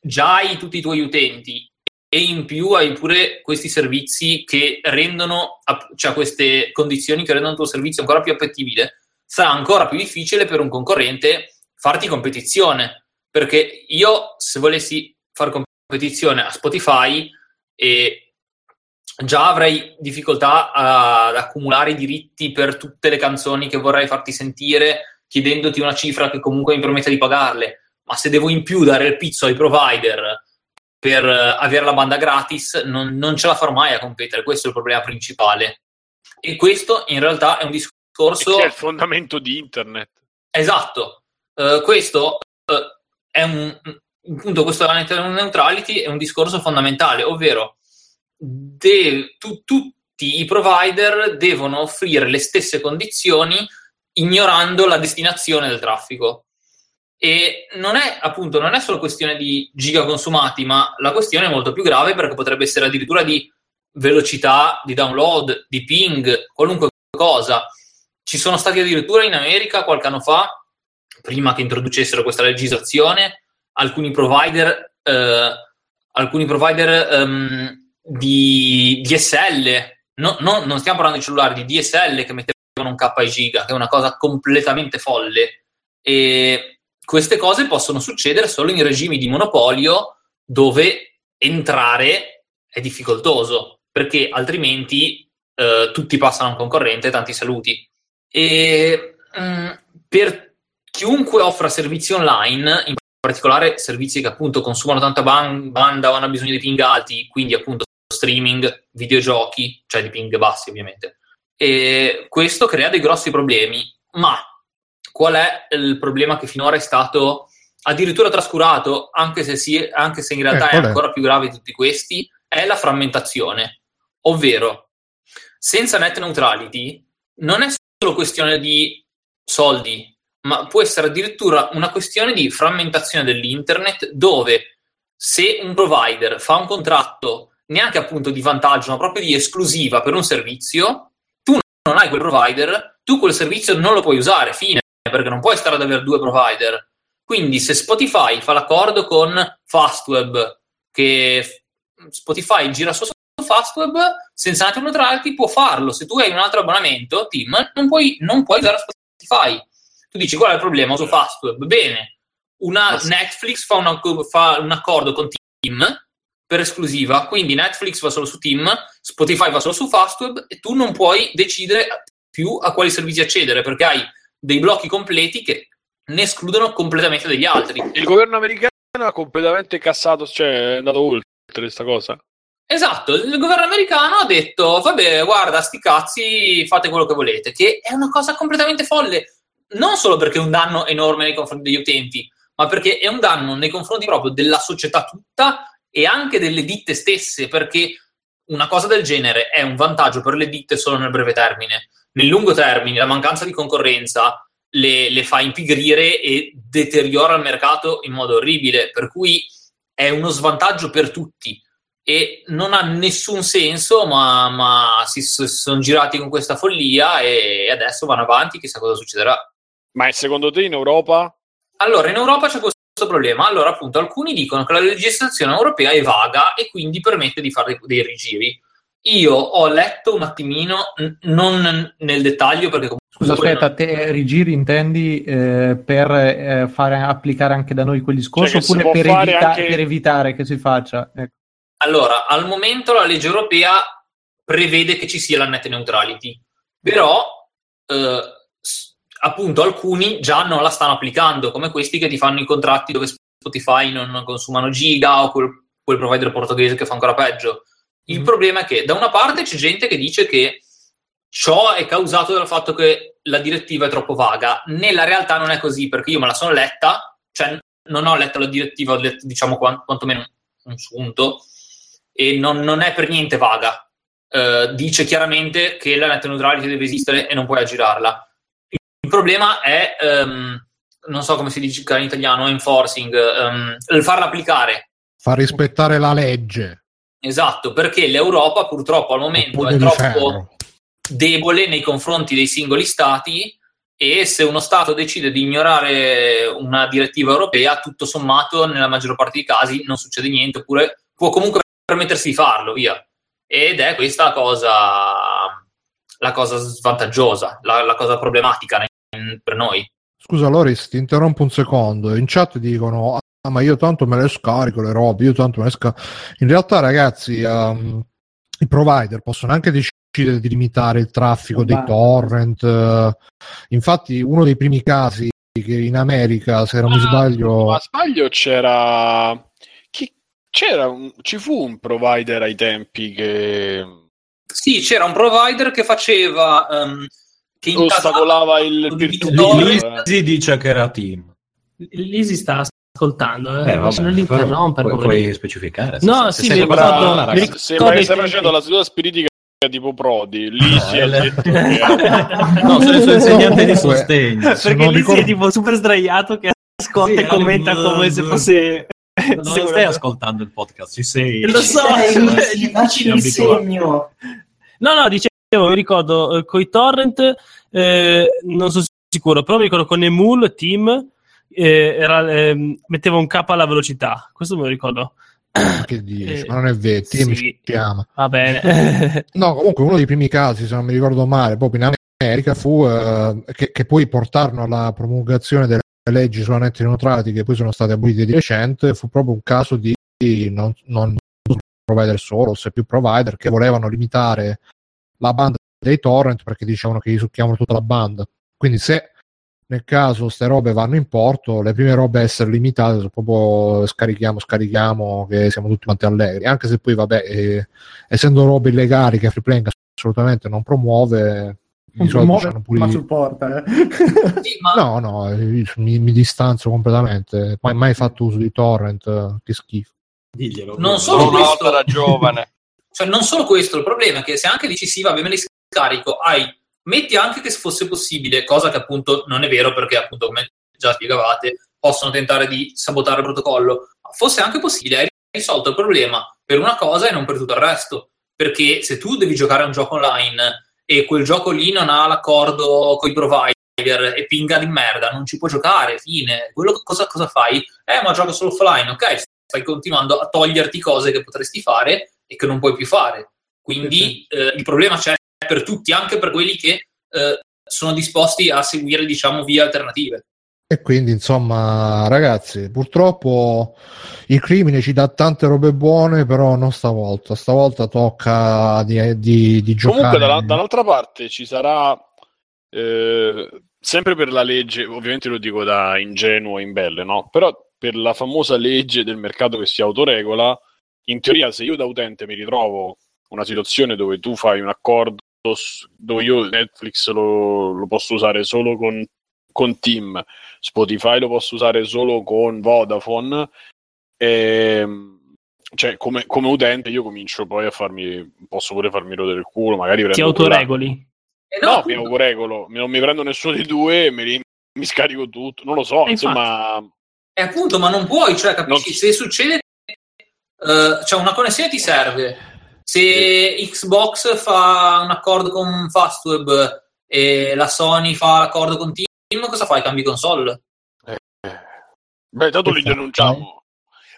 già hai tutti i tuoi utenti e in più hai pure questi servizi che rendono, cioè queste condizioni che rendono il tuo servizio ancora più appetibile, sarà ancora più difficile per un concorrente farti competizione. Perché io, se volessi fare competizione a Spotify, e già avrei difficoltà a- ad accumulare i diritti per tutte le canzoni che vorrei farti sentire, chiedendoti una cifra che comunque mi permetta di pagarle. Ma se devo in più dare il pizzo ai provider per eh, avere la banda gratis, non, non ce la farò mai a competere. Questo è il problema principale. E questo in realtà è un discorso è il fondamento di internet. Esatto, Eh, questo eh, è un, appunto questo neutrality è un discorso fondamentale, ovvero de- tu- tutti i provider devono offrire le stesse condizioni ignorando la destinazione del traffico. E non è appunto non è solo questione di giga consumati, ma la questione è molto più grave perché potrebbe essere addirittura di velocità di download, di ping, qualunque cosa. Ci sono stati addirittura in America qualche anno fa, prima che introducessero questa legislazione, alcuni provider, eh, alcuni provider ehm, di DSL, no- no- non stiamo parlando di cellulari, di DSL che mettevano un K ai giga, che è una cosa completamente folle. E queste cose possono succedere solo in regimi di monopolio dove entrare è difficoltoso, perché altrimenti eh, tutti passano a un concorrente, tanti saluti. E mh, per chiunque offra servizi online, in particolare servizi che appunto consumano tanta ban- banda o hanno bisogno di ping alti, quindi appunto streaming, videogiochi, cioè di ping bassi ovviamente. E questo crea dei grossi problemi, ma qual è il problema che finora è stato addirittura trascurato, anche se, si- anche se in realtà Eh, è ancora più grave di tutti questi, è la frammentazione. Ovvero, senza net neutrality non è solo questione di soldi, ma può essere addirittura una questione di frammentazione dell'internet dove se un provider fa un contratto neanche appunto di vantaggio, ma proprio di esclusiva per un servizio, tu non hai quel provider, tu quel servizio non lo puoi usare, fine, perché non puoi stare ad avere due provider. Quindi se Spotify fa l'accordo con Fastweb, che Spotify gira su Fastweb, senza net neutrality può farlo. Se tu hai un altro abbonamento, Tim, non puoi, non puoi usare Spotify. Tu dici qual è il problema? Uso Fastweb. Bene, una Netflix fa, una- fa un accordo con Tim per esclusiva, quindi Netflix va solo su Tim, Spotify va solo su Fastweb e tu non puoi decidere più a quali servizi accedere perché hai dei blocchi completi che ne escludono completamente degli altri. Il governo americano ha completamente cassato, cioè è andato oltre questa cosa. Esatto, il governo americano ha detto, vabbè, guarda, sti cazzi, fate quello che volete, che è una cosa completamente folle, non solo perché è un danno enorme nei confronti degli utenti, ma perché è un danno nei confronti proprio della società tutta e anche delle ditte stesse, perché una cosa del genere è un vantaggio per le ditte solo nel breve termine. Nel lungo termine, la mancanza di concorrenza le, le fa impigrire e deteriora il mercato in modo orribile, per cui è uno svantaggio per tutti e non ha nessun senso, ma, ma si sono girati con questa follia e adesso vanno avanti, chissà cosa succederà. Ma secondo te in Europa? Allora, in Europa c'è questo problema. Allora, appunto, alcuni dicono che la legislazione europea è vaga e quindi permette di fare dei rigiri. Io ho letto un attimino, n- non nel dettaglio, perché comunque Scusa, aspetta, te rigiri intendi eh, per eh, fare applicare anche da noi quel discorso Cioè oppure per, evita- anche- per evitare che si faccia? Ecco. Allora, al momento la legge europea prevede che ci sia la net neutrality, però eh, appunto alcuni già non la stanno applicando, come questi che ti fanno i contratti dove Spotify non consumano giga o quel, quel provider portoghese che fa ancora peggio. Il problema è che da una parte c'è gente che dice che ciò è causato dal fatto che la direttiva è troppo vaga. Nella realtà non è così, perché io me la sono letta, cioè non ho letto la direttiva, ho letto diciamo quan- quantomeno un sunto, e non, non è per niente vaga. Eh, dice chiaramente che la net neutrality deve esistere e non puoi aggirarla. Problema è, ehm, non so come si dice in italiano, enforcing, il farla applicare. Fa rispettare la legge. Esatto, perché l'Europa purtroppo al momento è troppo ferro. debole nei confronti dei singoli stati e se uno Stato decide di ignorare una direttiva europea, tutto sommato, nella maggior parte dei casi non succede niente, oppure può comunque permettersi di farlo, via. Ed è questa la cosa, la cosa svantaggiosa, la, la cosa problematica ne- per noi. Scusa Loris, ti interrompo un secondo. In chat dicono: Ah, ma io tanto me le scarico le robe, io tanto me le scarico. In realtà, ragazzi, ehm, i provider possono anche decidere di limitare il traffico dei Ma- torrent. eh. infatti, uno dei primi casi che in America, se non mi Ah, sbaglio, Ma sbaglio c'era... Chi... c'era un... ci fu un provider ai tempi che... Sì, c'era un provider che faceva ehm, che ostacolava il di peer-to-peer, Torre. eh. Si dice che era team. Lisi sta ascoltando, eh, Eh, vabbè, non l'interrompere. puoi, puoi specificare. No, se sì, sei ricordo- una mi Sembra che stai facendo la seduta spiritica tipo Prodi. Lì si è eh, le- detto che- No, sono il suo insegnante di sostegno. Se Perché lì ricordo- è tipo super sdraiato che ascolta Sì, e commenta eh, come se fosse... Non stai ascoltando il podcast, ci sei. Lo so, Dai, facci Ti il segno. No, no, dicevo, mi ricordo eh, con i torrent, eh, non sono sicuro, però mi ricordo con Emul, Team, eh, era, ehm, metteva un K alla velocità. Questo me lo ricordo. Che dici? Eh, Ma non è vero, Team sì. ci chiama. Va bene. No, comunque uno dei primi casi, se non mi ricordo male, proprio in America fu eh, che, che poi portarono alla promulgazione delle leggi sulla net neutrality che poi sono state abolite di recente, fu proprio un caso di non, non provider solo, se più provider che volevano limitare la banda dei torrent perché dicevano che gli succhiavano tutta la banda. Quindi se nel caso queste robe vanno in porto, le prime robe a essere limitate sono proprio scarichiamo, scarichiamo, che siamo tutti quanti allegri, anche se poi vabbè, eh, essendo robe illegali che Freeplank assolutamente non promuove, Non promuove, pure ma supporta. Eh. Sì, ma No, no, io mi, mi distanzo completamente. Mai, mai fatto uso di torrent, che schifo. Diglielo. Non solo Una questo- volta da giovane. Cioè, non solo questo, il problema è che se anche dici sì, va bene, me li scarico, hai, metti anche che fosse possibile, cosa che appunto non è vero perché appunto, come già spiegavate, possono tentare di sabotare il protocollo, fosse anche possibile, hai risolto il problema per una cosa e non per tutto il resto. Perché se tu devi giocare a un gioco online e quel gioco lì non ha l'accordo con i provider e pinga di merda, non ci puoi giocare, fine. Quello cosa, cosa fai? Eh, ma gioco solo offline, ok, stai continuando a toglierti cose che potresti fare e che non puoi più fare. Quindi eh, il problema c'è per tutti, anche per quelli che eh, sono disposti a seguire, diciamo, vie alternative. E quindi, insomma, ragazzi, purtroppo il crimine ci dà tante robe buone, però non stavolta. Stavolta tocca di, di, di giocare. Comunque, dalla- dall'altra parte ci sarà eh, sempre per la legge, ovviamente lo dico da ingenuo e imbelle, no? Però per la famosa legge del mercato che si autoregola, in teoria, se io da utente mi ritrovo una situazione dove tu fai un accordo dove io Netflix lo, lo posso usare solo con, con Team, Spotify lo posso usare solo con Vodafone, ehm, cioè come, come utente io comincio poi a farmi, posso pure farmi rodere il culo, magari Ti autoregoli. E No, mi appunto, autoregolo, non mi prendo nessuno dei due e mi, mi scarico tutto, non lo so, E insomma... E appunto, ma non puoi, cioè, capisci? Non- Se succede, eh, cioè una connessione ti serve. Se Xbox fa un accordo con Fastweb e la Sony fa l'accordo con Team, cosa fai? Cambi console? Beh, tanto li Esatto. denunciamo.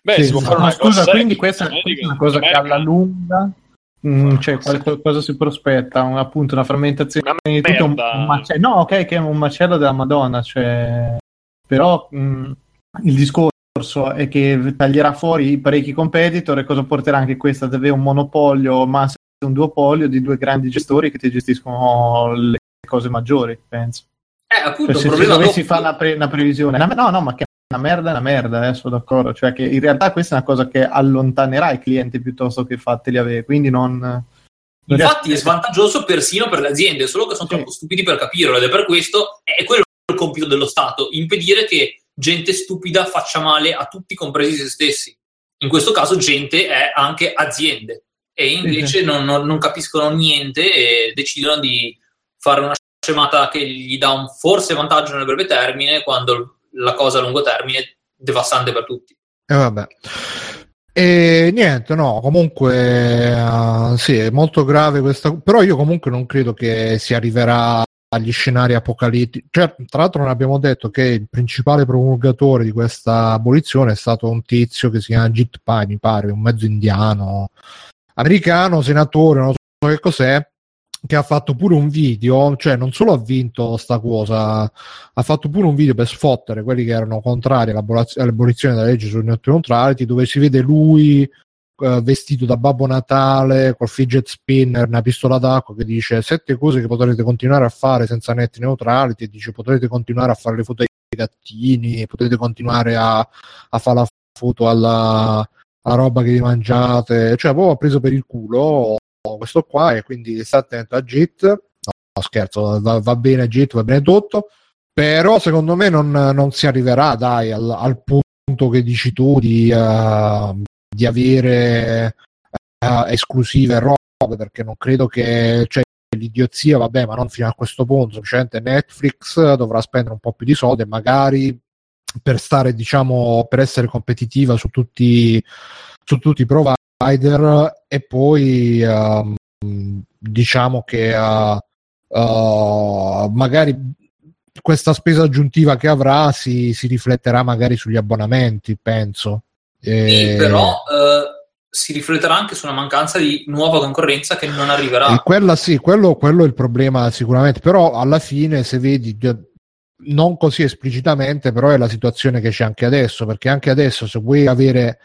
Beh, Sì, si può sì. fare una scusa, cosa quindi in questa, è una cosa che alla lunga mm, cioè, qualche- cosa si prospetta? Un- appunto una frammentazione Una di tutto un, macello. No, ok, che è un macello della Madonna, cioè, però mm, il discorso è che taglierà fuori parecchi competitor e cosa porterà anche questa ad avere un monopolio, ma un duopolio di due grandi gestori che ti gestiscono le cose maggiori, penso. Eh, appunto, Cioè, se, dovessi fare una, pre- una previsione, una- no, no, ma che è una merda è una merda, eh, sono d'accordo. Cioè, che in realtà questa è una cosa che allontanerà i clienti piuttosto che fateli avere. Quindi non. Infatti è svantaggioso persino per le aziende, solo che sono Sì. troppo stupidi per capirlo ed è per questo, è quello il compito dello Stato, impedire che gente stupida faccia male a tutti, compresi se stessi. In questo caso gente è anche aziende e invece sì. Non, non- capiscono niente e decidono di fare una scemata che gli dà un forse vantaggio nel breve termine quando la cosa a lungo termine è devastante per tutti. E vabbè. E niente, no, comunque eh, sì, è molto grave questa, però io comunque non credo che si arriverà agli scenari apocalittici. Cioè, tra l'altro non abbiamo detto che il principale promulgatore di questa abolizione è stato un tizio che si chiama Jit Pai, mi pare, un mezzo indiano, americano, senatore, non so che cos'è, che ha fatto pure un video, cioè non solo ha vinto sta cosa, ha fatto pure un video per sfottere quelli che erano contrari all'abolizione della legge net neutrality, dove si vede lui eh, vestito da Babbo Natale col fidget spinner, una pistola d'acqua che dice sette cose che potrete continuare a fare senza net neutrality dice potrete continuare a fare le foto ai gattini, potete continuare a, a fare la foto alla, alla roba che vi mangiate, cioè proprio ha preso per il culo questo qua e quindi sta attento a JIT scherzo, va, va bene Git, va bene tutto, però secondo me non, non si arriverà, dai, al, al punto che dici tu di, eh, di avere eh, esclusive robe, perché non credo che... Cioè, l'idiozia, vabbè, ma non fino a questo punto, semplicemente Netflix dovrà spendere un po' più di soldi e magari per stare, diciamo, per essere competitiva su tutti, su tutti i provider e poi ehm, diciamo che uh, uh, magari questa spesa aggiuntiva che avrà si, si rifletterà magari sugli abbonamenti, penso. E... Sì, però eh, si rifletterà anche su una mancanza di nuova concorrenza che non arriverà. E quella sì, quello, quello è il problema sicuramente, però alla fine se vedi non così esplicitamente, però è la situazione che c'è anche adesso, perché anche adesso se vuoi avere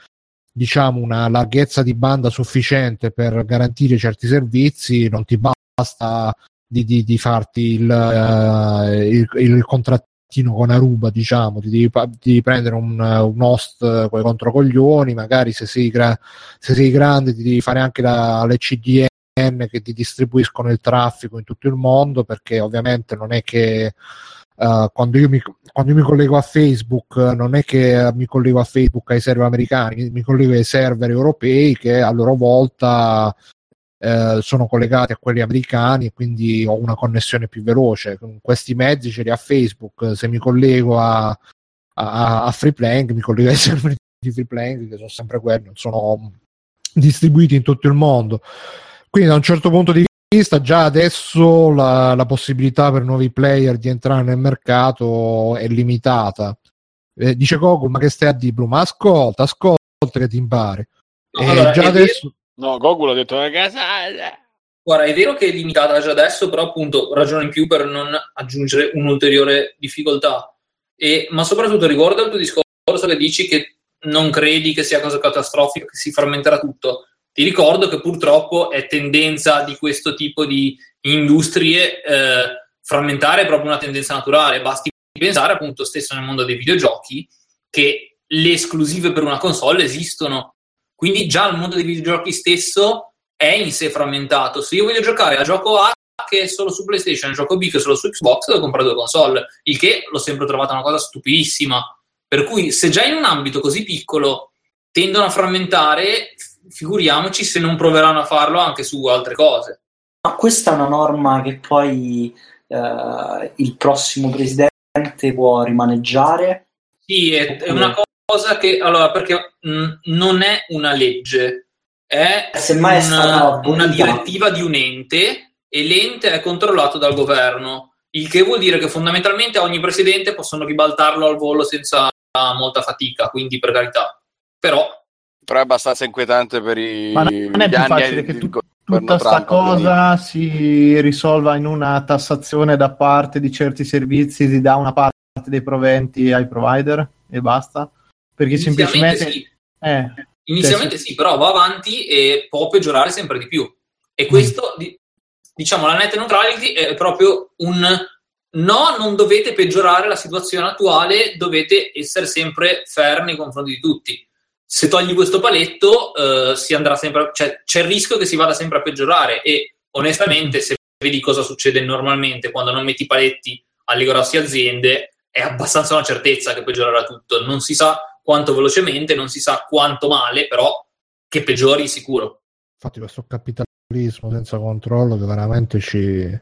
diciamo una larghezza di banda sufficiente per garantire certi servizi, non ti basta di, di, di farti il, uh, il, il contrattino con Aruba, diciamo, ti devi, ti devi prendere un, un host con i controcoglioni, magari se sei, gra- se sei grande ti devi fare anche la, le CDN che ti distribuiscono il traffico in tutto il mondo, perché ovviamente non è che Uh, quando, io mi, quando, io mi, collego a Facebook, non è che mi collego a Facebook ai server americani, mi collego ai server europei che a loro volta uh, sono collegati a quelli americani e quindi ho una connessione più veloce. Con questi mezzi ce li ha Facebook. Se mi collego a, a, a Freeplank, mi collego ai server di Freeplank che sono sempre quelli, sono distribuiti in tutto il mondo. Quindi da un certo punto di vista già adesso la, la, possibilità per nuovi player di entrare nel mercato è limitata. Eh, dice Goku, ma che stai a di Blue? Ma ascolta, ascolta che ti impari. No, allora, già adesso... No, Goku l'ha detto una casa. Guarda, è vero che è limitata già adesso, però appunto ragione in più per non aggiungere un'ulteriore difficoltà. E, ma soprattutto riguardo al tuo discorso che dici che non credi che sia cosa catastrofica, che si frammenterà tutto ti ricordo che purtroppo è tendenza di questo tipo di industrie eh, frammentare è proprio una tendenza naturale. Basti pensare appunto stesso nel mondo dei videogiochi che le esclusive per una console esistono. Quindi già il mondo dei videogiochi stesso è in sé frammentato. Se io voglio giocare a gioco A che è solo su PlayStation, gioco B che è solo su Xbox, devo comprare due console, il che l'ho sempre trovata una cosa stupidissima. Per cui se già in un ambito così piccolo tendono a frammentare, figuriamoci se non proveranno a farlo anche su altre cose. Ma questa è una norma che poi eh, il prossimo presidente può rimaneggiare? Sì, è, è una cosa che allora perché mh, non è una legge, è una, una direttiva di un ente e l'ente è controllato dal governo, il che vuol dire che fondamentalmente ogni presidente possono ribaltarlo al volo senza molta fatica, quindi per carità. Però però è abbastanza inquietante per i Ma non è più facile che tu, tutta questa cosa si risolva in una tassazione da parte di certi servizi, si dà una parte dei proventi ai provider e basta? Perché semplicemente... Sì. Eh, Inizialmente sì, però va avanti e può peggiorare sempre di più. E mm. questo, mm. diciamo, la net neutrality è proprio un no, non dovete peggiorare la situazione attuale, dovete essere sempre fair nei confronti di tutti se togli questo paletto eh, si andrà sempre, cioè, c'è il rischio che si vada sempre a peggiorare e onestamente se vedi cosa succede normalmente quando non metti paletti alle grosse aziende è abbastanza una certezza che peggiorerà tutto non si sa quanto velocemente non si sa quanto male però che peggiori sicuro infatti questo capitalismo senza controllo che veramente ci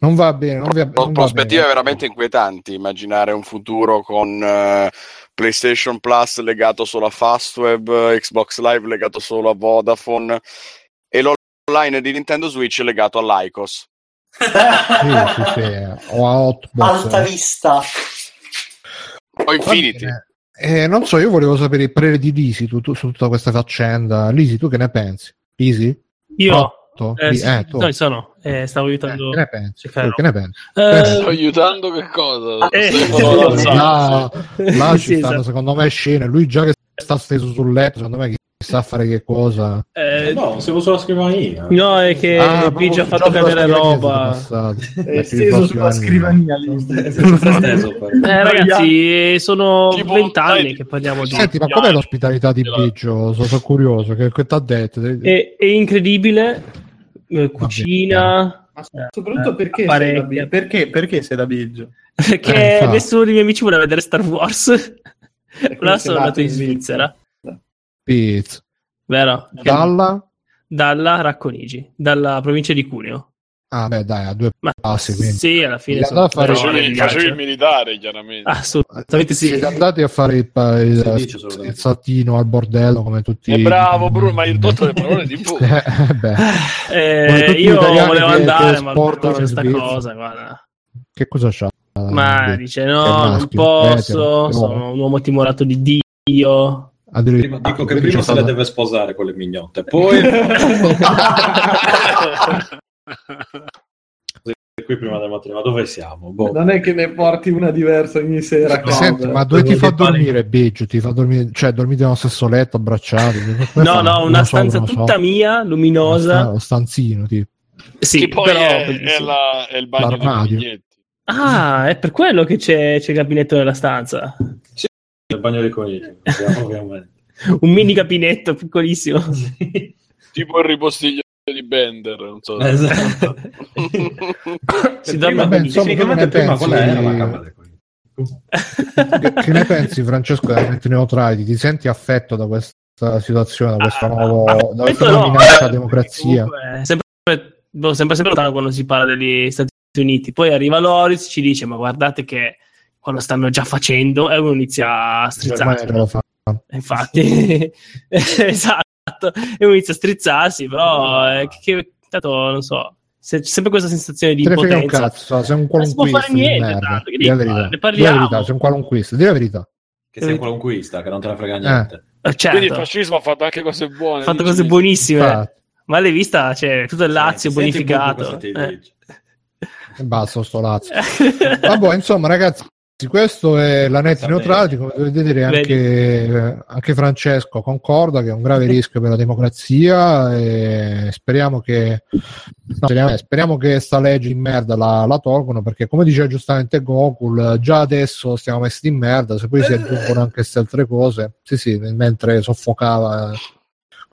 non va bene. Non va, non prospettive va bene. veramente inquietanti. Immaginare un futuro con uh, PlayStation Plus legato solo a Fastweb, Xbox Live legato solo a Vodafone e l'online di Nintendo Switch legato all'ICOS. sì, sì, sì. O a Hotbox. Alta vista. O Infinity. Eh, non so, io volevo sapere il parere di Lisi tu, tu, su tutta questa faccenda. Lisi, tu che ne pensi? Lisi? Io? Eh, sì, eh, no, sono. Eh, stavo aiutando. Eh, che ne pensi? Che ne pensi? Eh, sto aiutando che cosa? Eh, là, là ci sì, stanno esatto. secondo me scene. Lui già che sta steso sul letto, secondo me sa fare che cosa. Eh, no, siamo sulla scrivania. No, è che ah, ha fatto cadere roba. È steso sulla scrivania. eh, ragazzi, sono vent'anni che parliamo di. Senti, ma com'è l'ospitalità di Biggio? Sono, sono curioso. Che, che ti ha detto? È, è incredibile eh, cucina, Soprattutto Eh, perché sei, perché, perché sei da Biggio? Perché Eh, nessuno dei miei amici vuole vedere Star Wars. Allora sei sono nato andato in Svizzera, Pizza. vero? Dalla? Dalla Racconigi, dalla provincia di Cuneo. Ah, beh, dai, a due Ma passi. Quindi. sì, alla fine sono fare- Facevi, di facevi il militare, chiaramente. Assolutamente sì. Siete andati a fare il, il, dice il saltino al bordello come tutti. E bravo, Bruno, ma hai ridotto le parole di Bruno. Eh, beh, Eh, io volevo che- andare, che ma esportano c'è in sta Svizzera. cosa, guarda. che cosa c'ha? Ma Eh, dice no, non posso, sono un uomo timorato di Dio. Addirittura- Prima, dico che quindi prima se le stato- deve sposare con le mignotte, poi qui prima del matrimonio, dove siamo? Boh. Non è che ne porti una diversa ogni sera. No. Senti, ma dove ti fa dormire Biggio? Ti fa dormire, cioè dormite nello stesso letto abbracciati? No, no, una so, stanza lo so. tutta mia, luminosa. Lo stanzino, tipo. Sì, che poi però è, è la- è il bagno dei L'armadio. biglietti. Ah, è per quello che c'è, c'è il gabinetto nella stanza. Il bagno dei conigli, ovviamente. Un mini gabinetto piccolissimo. Tipo il ripostiglio di Bender, non so. Esatto. Si dorme Vabbè, insomma, cosa ne prima era la camera dei conigli. Che, che ne pensi, Francesco, della mente neutrali? Ti senti affetto da questa situazione, da questa nuova, da questa Questo nuova no. minaccia alla democrazia? Comunque, sempre, boh, sempre, sempre lontano quando si parla degli Stati Uniti. Poi arriva Loris, ci dice: Ma guardate che qua lo stanno già facendo, e uno inizia a fa. Infatti, esatto. E uno inizia a strizzarsi, però eh, che, tanto non so. se- C'è sempre questa sensazione di Te ne frega un impotenza. cazzo, sei un Non si può qualunquista fare di niente, merda. tanto, Dì la verità. ne Dì la parliamo. verità, sei un qualunquista. Dì la verità. Che sei un qualunquista, che non te ne frega Eh. niente. Eh, certo, Quindi il fascismo ha fatto anche cose buone. ha fatto cose dici. buonissime. Infatti. Ma l'hai vista? C'è tutto il Lazio po' bonificato. Eh. E basta sto Lazio. Vabbè, insomma, ragazzi, questo è la net neutrality. Come dovete vedere, anche, anche Francesco concorda che è un grave rischio per la democrazia. E speriamo che, no, speriamo, che sta legge di merda la, la tolgono. Perché, come diceva giustamente Gokul, già adesso stiamo messi in merda. Se poi si aggiungono anche queste altre cose, sì, sì, mentre soffocava.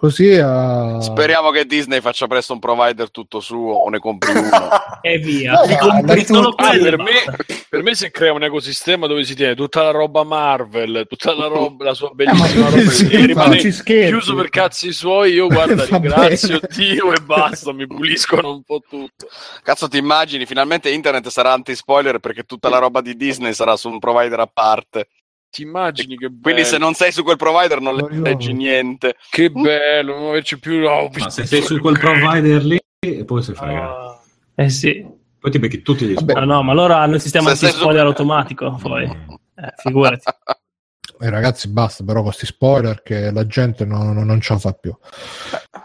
Così eh, Speriamo che Disney faccia presto un provider tutto suo o ne compri uno. e via. No, ma compri solo Ah, per, me, per me si crea un ecosistema dove si tiene tutta la roba Marvel, tutta la, roba, la sua Eh, ma bellissima tu roba sì, e rimane chiuso per cazzi suoi. Io guarda, ringrazio bene. Dio e basta, mi puliscono un po' tutto. Cazzo, ti immagini? Finalmente internet sarà anti-spoiler perché tutta la roba di Disney sarà su un provider a parte. Ti immagini che bello? Quindi se non sei su quel provider non No, io- leggi niente. Che bello, non averci più. no, ho Ma se sei su quel provider lì e poi sei fregato. Ah. Eh sì. Poi ti becchi tutti gli. No, spoiler. no, ma loro hanno il sistema Se sei anti-spoiler su- automatico. Poi, eh, figurati. eh, ragazzi, basta però con questi spoiler che la gente non, non- non ce la fa più.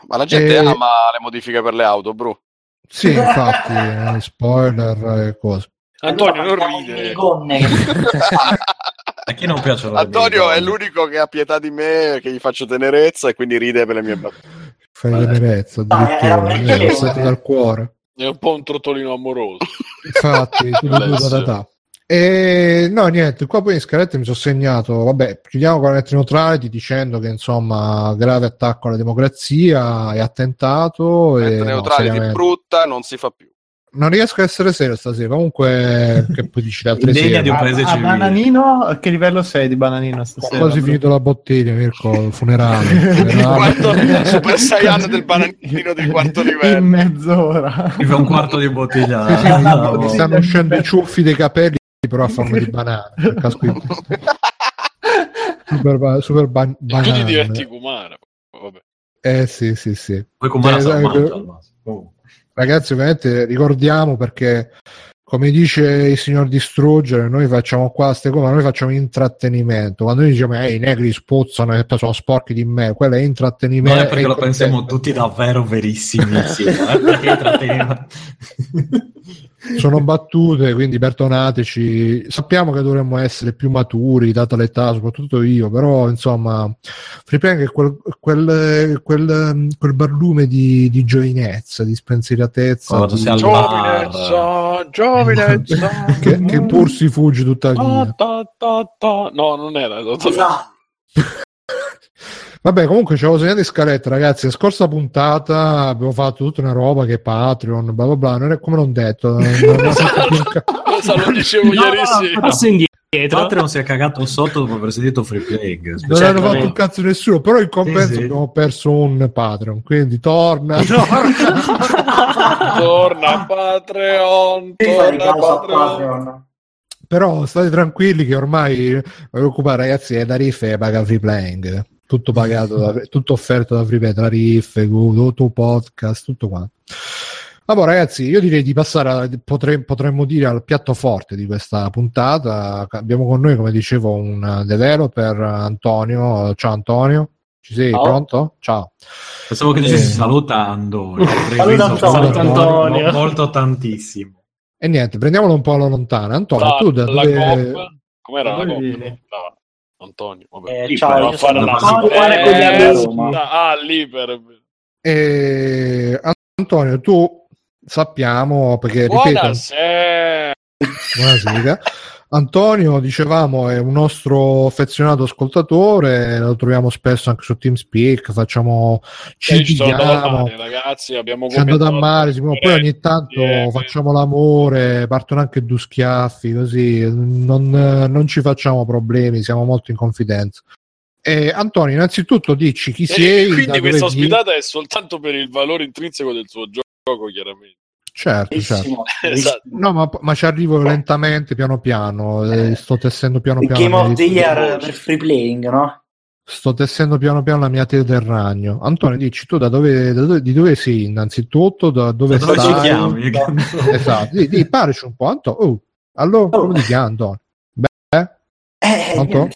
Ma la gente Eh, ama le modifiche per le auto, bro. Sì, infatti, eh, spoiler e cose. Antonio, non Parliamo di ridere. A chi non piacciono Antonio è l'unico che ha pietà di me, che gli faccio tenerezza e quindi ride per le mie battute. Fai Vabbè. tenerezza addirittura, eh, lo senti dal cuore. È un po' un trottolino amoroso. Infatti. E no, niente, qua poi in scaletta mi sono segnato, vabbè, chiudiamo con la net neutrality dicendo che insomma grave attacco alla democrazia e attentato e Mentre no, brutta non si fa più. Non riesco a essere serio stasera, comunque che poi dici le altre sere. di un A, paese a civile. Bananino, a che livello sei di Bananino Ho stasera? quasi finito la bottiglia, Mirko, il funerale. il funerale. Quanto- Super Saiyan del bananino di quarto In livello. mezz'ora. Mi fa un quarto di bottiglia. Sì, sì, Ah, mi stanno uscendo i ciuffi dei capelli però a forma di banana in super, super ban- E tu ti banana diverti Kumara. Vabbè. eh sì sì sì Poi con Mara Cioè, se la sai, mangia que- al massimo. Comunque. Ragazzi ovviamente ricordiamo perché come dice il signor Distruggere noi facciamo qua ste cose ma noi facciamo intrattenimento quando noi diciamo eh, i negri spuzzano e sono sporchi di me quello è intrattenimento Non è perché lo pensiamo tutti davvero verissimissimo. Eh? Perché intrattenimento. sono battute, quindi perdonateci. Sappiamo che dovremmo essere più maturi, data l'età, soprattutto io, però insomma, Freeplank è quel, quel, quel, quel barlume di, di giovinezza, di spensieratezza, Quando di- Giovinezza, giovinezza. che, che pur si fugge tuttavia. Ta, ta, ta, ta. No, non era. Esatto. Vabbè, comunque ci avevo segnato in scaletta, ragazzi. La scorsa puntata abbiamo fatto tutta una roba che è Patreon, bla bla bla. Non è come l'ho detto. non- non un ca- Cosa lo dicevo No, ieri sera? passo indietro. Patreon si è cagato sotto dopo aver sentito free playing. non hanno specialmente- fatto un cazzo nessuno, però in compenso Sì, sì. abbiamo perso un Patreon. Quindi torna. Torna Patreon, torna caso a Patreon. Patreon. Però state tranquilli che ormai non vi preoccupate, ragazzi, è da Riff e paga free playing. Tutto pagato, da- tutto offerto da free play, da Riff, tutto podcast, tutto quanto. Allora, ragazzi, io direi di passare, a- potre- potremmo dire, al piatto forte di questa puntata. Abbiamo con noi, come dicevo, un developer, Antonio. Ciao Antonio, ci sei Ciao. pronto? Ciao. Pensavo che dicessi salutando. Ho previsto Saluta Antonio. molto, Antonio. mo- molto tantissimo. E niente, prendiamolo un po' alla lontana. Antonio, tu da la dove... Com'era la vieni? No, Antonio, vabbè. Eh, ciao, fare sono la Eh, di Roma. Ah, lì per... Eh, Antonio, tu sappiamo, perché ripeto, Buonasera. Buonasera. Antonio, dicevamo, è un nostro affezionato ascoltatore, lo troviamo spesso anche su TeamSpeak, facciamo, ci Io ci litighiamo, male, ragazzi, abbiamo ci andato a male, sicuro. poi ogni tanto Eh, facciamo l'amore, partono anche due schiaffi, così non, non ci facciamo problemi, siamo molto in confidenza. Eh, Antonio, innanzitutto dici chi E sei, quindi questa ospitata è soltanto per il valore intrinseco del suo gioco, chiaramente. Certo, certo. Esatto. No, ma, ma ci arrivo lentamente, piano piano. eh, sto tessendo piano Il piano. Game of the Year per free playing, no? Sto tessendo piano piano la mia tela del ragno. Antonio, dici tu da dove, da dove- di dove sei innanzitutto? Da dove, Da dove stai? ci chiami? Esatto, di, di, parlaci un po', Antonio. Oh, allora, come ti chiami, Antonio? Beh, Eh, Pronto?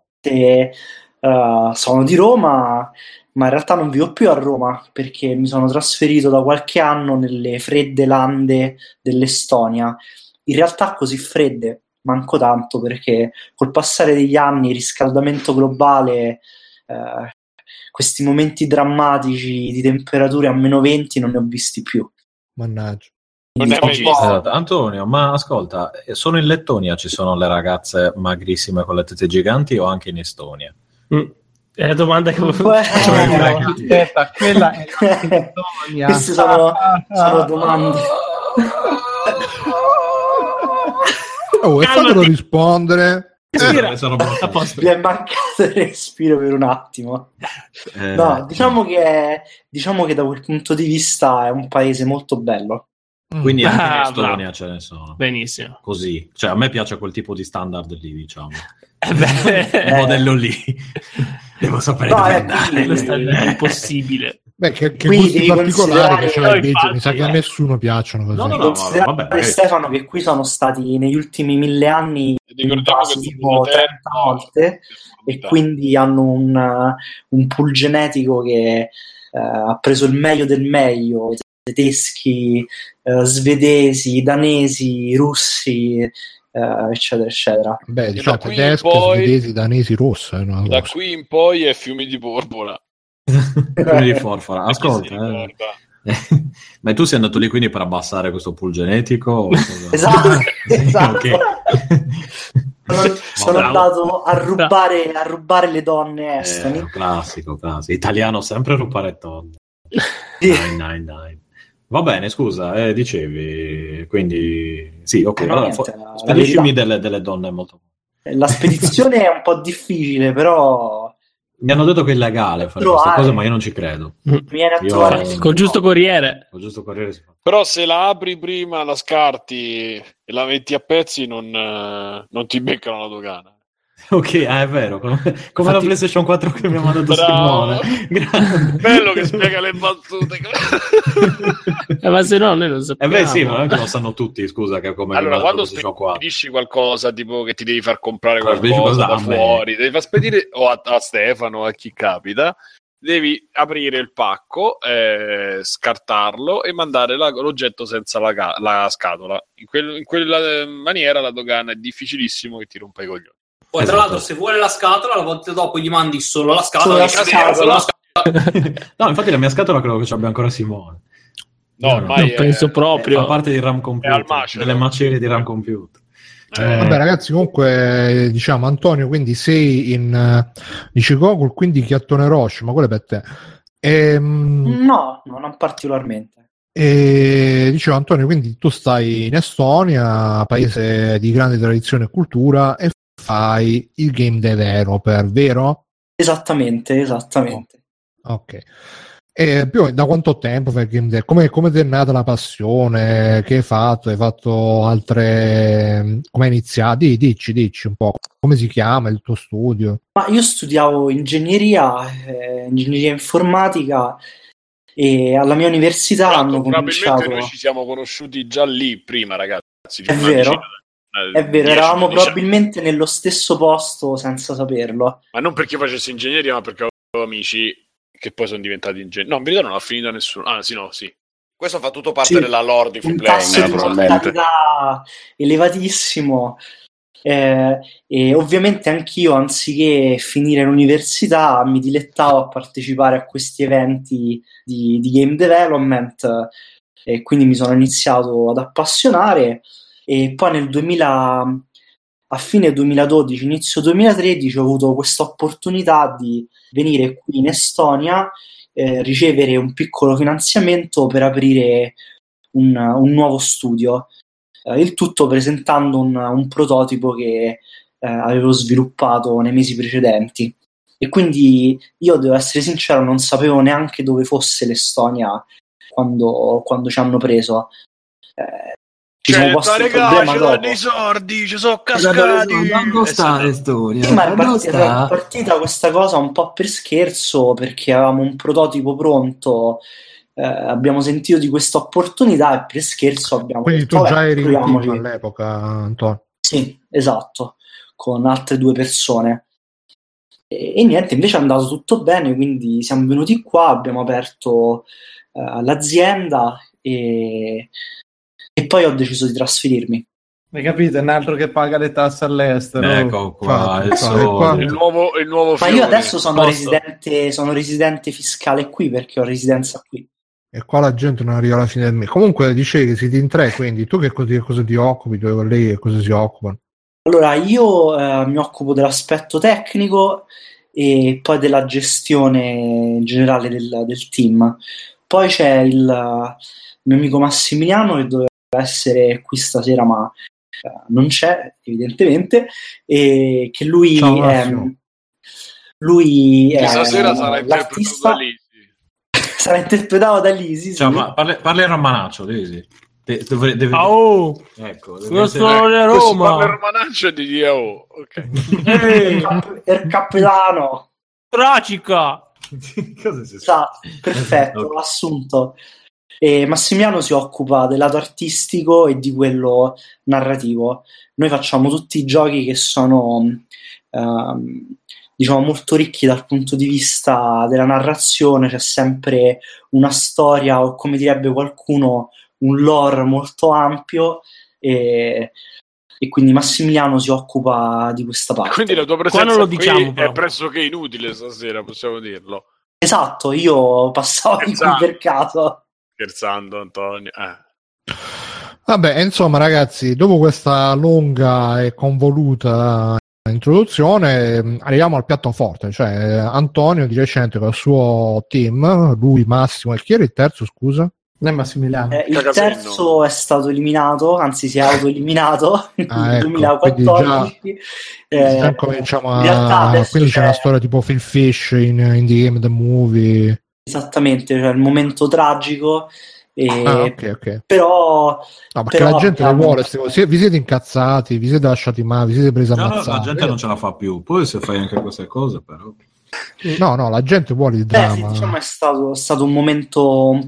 Eh, sono di Roma, ma in realtà non vivo più a Roma perché mi sono trasferito da qualche anno nelle fredde lande dell'Estonia. In realtà così fredde, manco tanto perché col passare degli anni, il riscaldamento globale, eh, questi momenti drammatici di temperature a meno 20 non ne ho visti più. mannaggia. Antonio, ma ascolta, eh, solo in Lettonia ci sono le ragazze magrissime con le tette giganti o anche in Estonia? Mm. È la domanda che Beh, Aspetta, quella è la. Queste sono, Ah, sono ah. domande. Oh, e fatelo rispondere. Eh, sono. Mi è mancato il respiro per un attimo. Eh, No, diciamo che, diciamo che da quel punto di vista è un paese molto bello. Quindi anche in Ah, Estonia bravo. ce ne sono. Benissimo. Così. Cioè, a me piace quel tipo di standard lì, diciamo. Eh beh, Il modello lì. Devo sapere No, dove è andare. lo standard impossibile. Beh, che, che Qui gusti devi particolari che c'è No, invece, mi sa che a eh. nessuno piacciono così. No, no, no. Considerare vabbè. Stefano che qui sono stati negli ultimi mille anni che tipo 30 volte e quindi hanno un, un pool genetico che eh, ha preso il meglio del meglio, tedeschi, eh, svedesi, danesi, russi, eh, eccetera, eccetera. Beh, diciamo tedesche, poi- svedesi, danesi, è una Da cosa. qui in poi è fiumi di porpora. Quelli di forfora. Ascolta, eh. ma tu sei andato lì quindi per abbassare questo pool genetico? o cosa? Esatto, esatto. Sono, sono Bravo. andato a rubare, a rubare le donne estoni. Eh, classico, classico. Italiano sempre rubare tonne. Sì. Nine, nine, nine. Va bene, scusa, eh, dicevi, quindi sì, ok. Eh, allora, fo- spediscimi delle, delle donne molto... La spedizione è un po' difficile, però Mi hanno detto che è illegale fare Trovare. queste cose, ma io non ci credo. viene a Io- trovare Col giusto corriere. Ho giusto corriere si fa. Però se la apri prima, la scarti e la metti a pezzi, non, eh, non ti beccano la dogana. Ok, ah, è vero, come, come la Infatti- PlayStation 4 che mi ha mandato Bravo. Simone. Grande. Bello che spiega le battute. Eh, ma se no, noi non Eh sappiamo. beh, sì, ma anche lo sanno tutti, scusa, che è come allora, quando mandato PlayStation 4. spedisci qualcosa, tipo che ti devi far comprare qualcosa da fuori, devi far spedire o a, a Stefano o a chi capita, devi aprire il pacco, eh, scartarlo e mandare la- l'oggetto senza la, la scatola. In, quel- in quella eh, maniera la dogana è difficilissimo che ti rompa i coglioni. Poi, tra Esatto. l'altro, se vuole la scatola, la volta dopo gli mandi solo la Solo scatola. la che cadere, scatola. solo la scatola. no, infatti la mia scatola credo che ci abbia ancora Simone. No, No, è- penso proprio. Fa parte di RAM Computer, macero. delle macerie di RAM Computer. Eh, Vabbè, ragazzi, comunque, eh, diciamo, Antonio, quindi sei in eh, dice Gogol, quindi Chiattone Roche, ma quello è per te. Ehm, No, no, non particolarmente. E dicevo Antonio, quindi tu stai in Estonia, paese di grande tradizione e cultura, e fai il game developer, vero? Esattamente, esattamente. Ok. E più da quanto tempo fai il game developer? Come, come ti è nata la passione? Che hai fatto? Hai fatto altre... Come hai iniziato? Di- Dici, dici un po'. Come si chiama il tuo studio? Ma io studiavo ingegneria, eh, ingegneria informatica e alla mia università tra hanno l'altro, probabilmente cominciato... noi ci siamo conosciuti già lì prima, ragazzi. È vero. Eh, È vero, 10, eravamo 15 probabilmente nello stesso posto senza saperlo. Ma non perché facessi ingegneria, ma perché avevo amici che poi sono diventati ingegneri. No, in verità non ha finito nessuno. Ah, sì, no, sì. Questo fa tutto parte Sì, della lore di Free di naturalmente. elevatissimo. eh, e ovviamente anch'io, anziché finire l'università, mi dilettavo a partecipare a questi eventi di, di game development e quindi mi sono iniziato ad appassionare e poi nel 2000 a fine 2012 inizio 2013 ho avuto questa opportunità di venire qui in Estonia eh, ricevere un piccolo finanziamento per aprire un, un nuovo studio. Eh, il tutto presentando un, un prototipo che eh, avevo sviluppato nei mesi precedenti. E quindi io devo essere sincero non sapevo neanche dove fosse l'Estonia quando, quando ci hanno preso. Eh, ci siamo posti il problema dopo. sordi, ci sono Dove sta l'Estonia? Sì, ma è partita, è partita questa cosa un po' per scherzo perché avevamo un prototipo pronto, eh, abbiamo sentito di questa opportunità e per scherzo abbiamo Quindi detto, tu "Vabbè, già eri in proviamoci". team all'epoca, Antonio. Sì, esatto, con altre due persone. E, e niente, invece è andato tutto bene, quindi siamo venuti qua, abbiamo aperto eh, l'azienda e, e poi ho deciso di trasferirmi. Hai capito? È un altro che paga le tasse all'estero. Ecco qua, il qua- Il nuovo, il nuovo Ma io adesso sono residente, sono residente fiscale qui perché ho residenza qui. E qua la gente non arriva alla fine del mese. Comunque dicevi che siete in tre, quindi tu che cosa, che cosa ti occupi? Tu e lei che cosa si occupano? Allora, io eh, mi occupo dell'aspetto tecnico e poi della gestione generale del, del team. Poi c'è il eh, mio amico Massimiliano che doveva essere qui stasera, ma eh, non c'è, evidentemente, e che lui Ciao, è, lui Che è stasera sarà interpretato l'artista, da lì. sarà interpretato da Lisi, sì. Cioè, ma parli, parli in romanaccio, Lisi. De- dove- deve- Ah, oh, ecco, deve sono parla Roma. romanaccio e di dire oh, ok. Ehi, il, cap- il capitano. Si Esatto, perfetto, Ok. assunto. E Massimiliano si occupa del lato artistico e di quello narrativo. Noi facciamo tutti i giochi che sono, ehm, diciamo, molto ricchi dal punto di vista della narrazione. C'è sempre una storia, o come direbbe qualcuno, un lore molto ampio. E, e quindi Massimiliano si occupa di questa parte. Quindi la tua presenza non lo qui diciamo, è pressoché inutile stasera, possiamo dirlo. Esatto, io passavo di qui Esatto. per caso. Scherzando, Antonio. Eh. Vabbè, insomma, ragazzi, dopo questa lunga e convoluta introduzione, mh, arriviamo al piatto forte. Cioè, eh, Antonio di recente con il suo team, lui, Massimo e chi era il terzo, scusa? Non è Massimiliano. Eh, il terzo è stato eliminato, anzi si è autoeliminato nel Ah, ecco, 2014. Eh, Già cominciamo in realtà a... Quindi c'è una storia tipo Phil Fish in, in The Game The Movie. Esattamente, cioè il momento tragico. e- Ah, ok, ok. Però No, perché Però la gente abbiamo- vuole, cose. vi siete incazzati, vi siete lasciati male, vi siete presi a No, no, la gente non ce la fa più. Poi se fai anche queste cose, però. No, no, la gente vuole il beh, sì, dramma. diciamo è stato, è stato un momento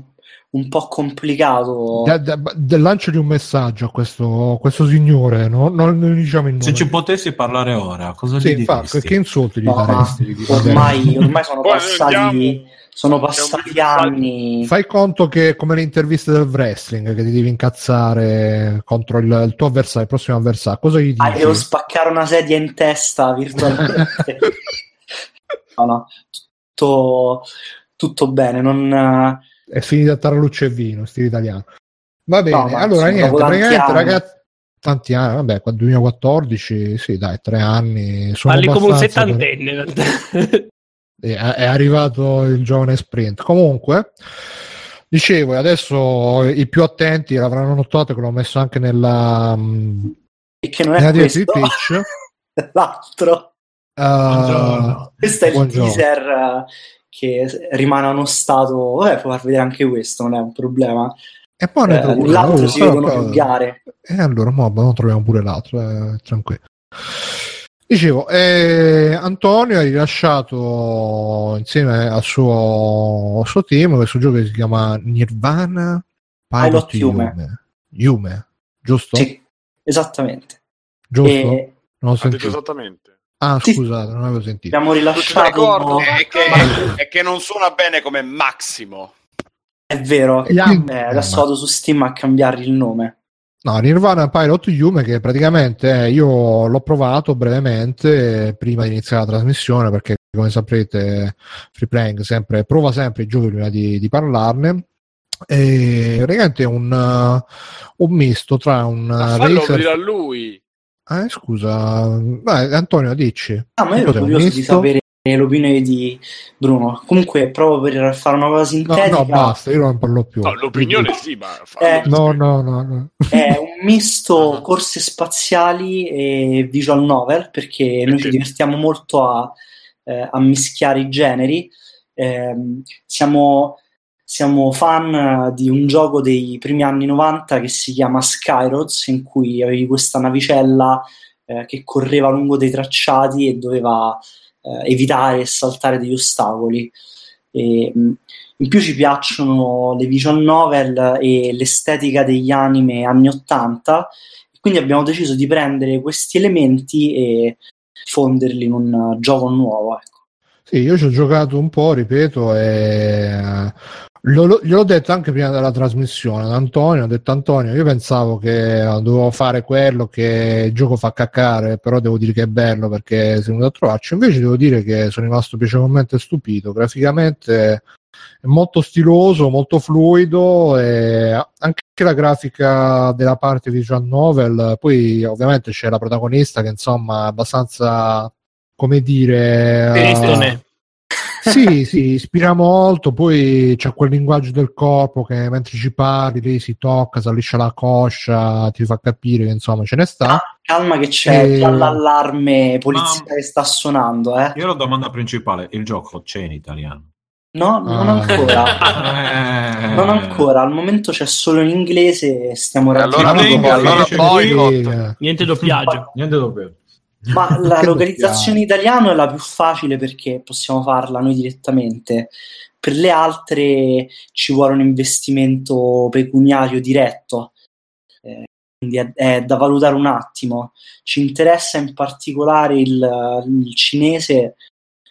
un, po' complicato. Da- da- da- lanciagli un messaggio a questo, a questo signore, no? non, non diciamo il nome. Se ci potessi parlare ora, cosa Sì, gli infatti, diresti? che insulti gli No, daresti? Ormai, ormai sono passati, sono passati- anni. Fai conto che è come le interviste del wrestling che ti devi incazzare contro il, il tuo avversario, il prossimo avversario. Cosa gli dici? Ah, devo spaccare una sedia in testa virtualmente. no, no, tutto, tutto bene. Non, È finita tra luce e vino, stile italiano. Va bene, ma allora niente, praticamente anni. ragazzi, tanti anni, vabbè, qua 2014, sì, dai, tre anni. Sono Parli come un settantenne. in realtà. è, arrivato il giovane sprint. Comunque, dicevo, e adesso i più attenti avranno notato che l'ho messo anche nella, mm, E che non è di questo, Twitch. l'altro. Uh, Buongiorno. Questo è il buongiorno. teaser eh, che rimane a uno stato. Vabbè, puoi far vedere anche questo, non è un problema. E poi ne Eh, trovo l'altro uno, si vedono più gare. E allora, mo, non troviamo pure l'altro, eh, tranquillo. Dicevo, eh, Antonio ha rilasciato insieme al suo, al suo team questo gioco che si chiama Nirvana Pilot Yume. Yume. Yume, giusto? Sì, esattamente. Giusto? E Non ho sentito. esattamente. Ah, Sì. scusate, non avevo sentito. abbiamo rilasciato. ricordo è che, è che non suona bene come Massimo. È vero. E quindi- Eh, adesso vado su Steam a cambiare il nome. No, Nirvana Pilot Yume che praticamente eh, io l'ho provato brevemente eh, prima di iniziare la trasmissione perché come saprete Free Playing sempre, prova sempre i giochi prima di, di parlarne e praticamente è un, uh, un misto tra un Ma fallo dire a lui. Eh, scusa vai, Antonio dici Ah, ma io ero curioso di sapere l'opinione di Bruno. Comunque, proprio per fare una cosa no, sintetica, no basta io non parlo più No, l'opinione sì, ma fallo Eh, no no no, no. è un misto corse spaziali e visual novel perché noi ci divertiamo molto a, eh, a mischiare i generi. Ehm, siamo, siamo fan eh, di un gioco dei primi anni 90 che si chiama Skyroads, in cui avevi questa navicella eh, che correva lungo dei tracciati e doveva eh, evitare e saltare degli ostacoli. E, mh, in più ci piacciono le visual novel e l'estetica degli anime anni 80, quindi abbiamo deciso di prendere questi elementi e fonderli in un uh, gioco nuovo. Ecco. Sì, io ci ho giocato un po', ripeto, e glielo- gliel'ho detto anche prima della trasmissione ad Antonio, ho detto Antonio, io pensavo che dovevo fare quello che il gioco fa caccare, però devo dire che è bello perché sei venuto a trovarci, invece devo dire che sono rimasto piacevolmente stupito, graficamente è molto stiloso, molto fluido e anche la grafica della parte visual novel, poi ovviamente c'è la protagonista che insomma è abbastanza come dire Tristone. Sì, sì, ispira molto, poi c'è quel linguaggio del corpo che mentre ci parli lei si tocca, si alliscia la coscia, ti fa capire che insomma ce ne sta. Calma che c'è E- già l'allarme polizia Ma- che sta suonando, eh? Io ho la domanda principale, il gioco c'è in italiano? No, non Ah. ancora. Eh, Non ancora, al momento c'è solo in inglese e stiamo E allora allora boycott. eh, Niente doppiaggio. Niente doppio. Ma la localizzazione in italiano è la più facile perché possiamo farla noi direttamente. Per le altre ci vuole un investimento pecuniario diretto, Eh, quindi è, è da valutare un attimo. Ci interessa in particolare il, il cinese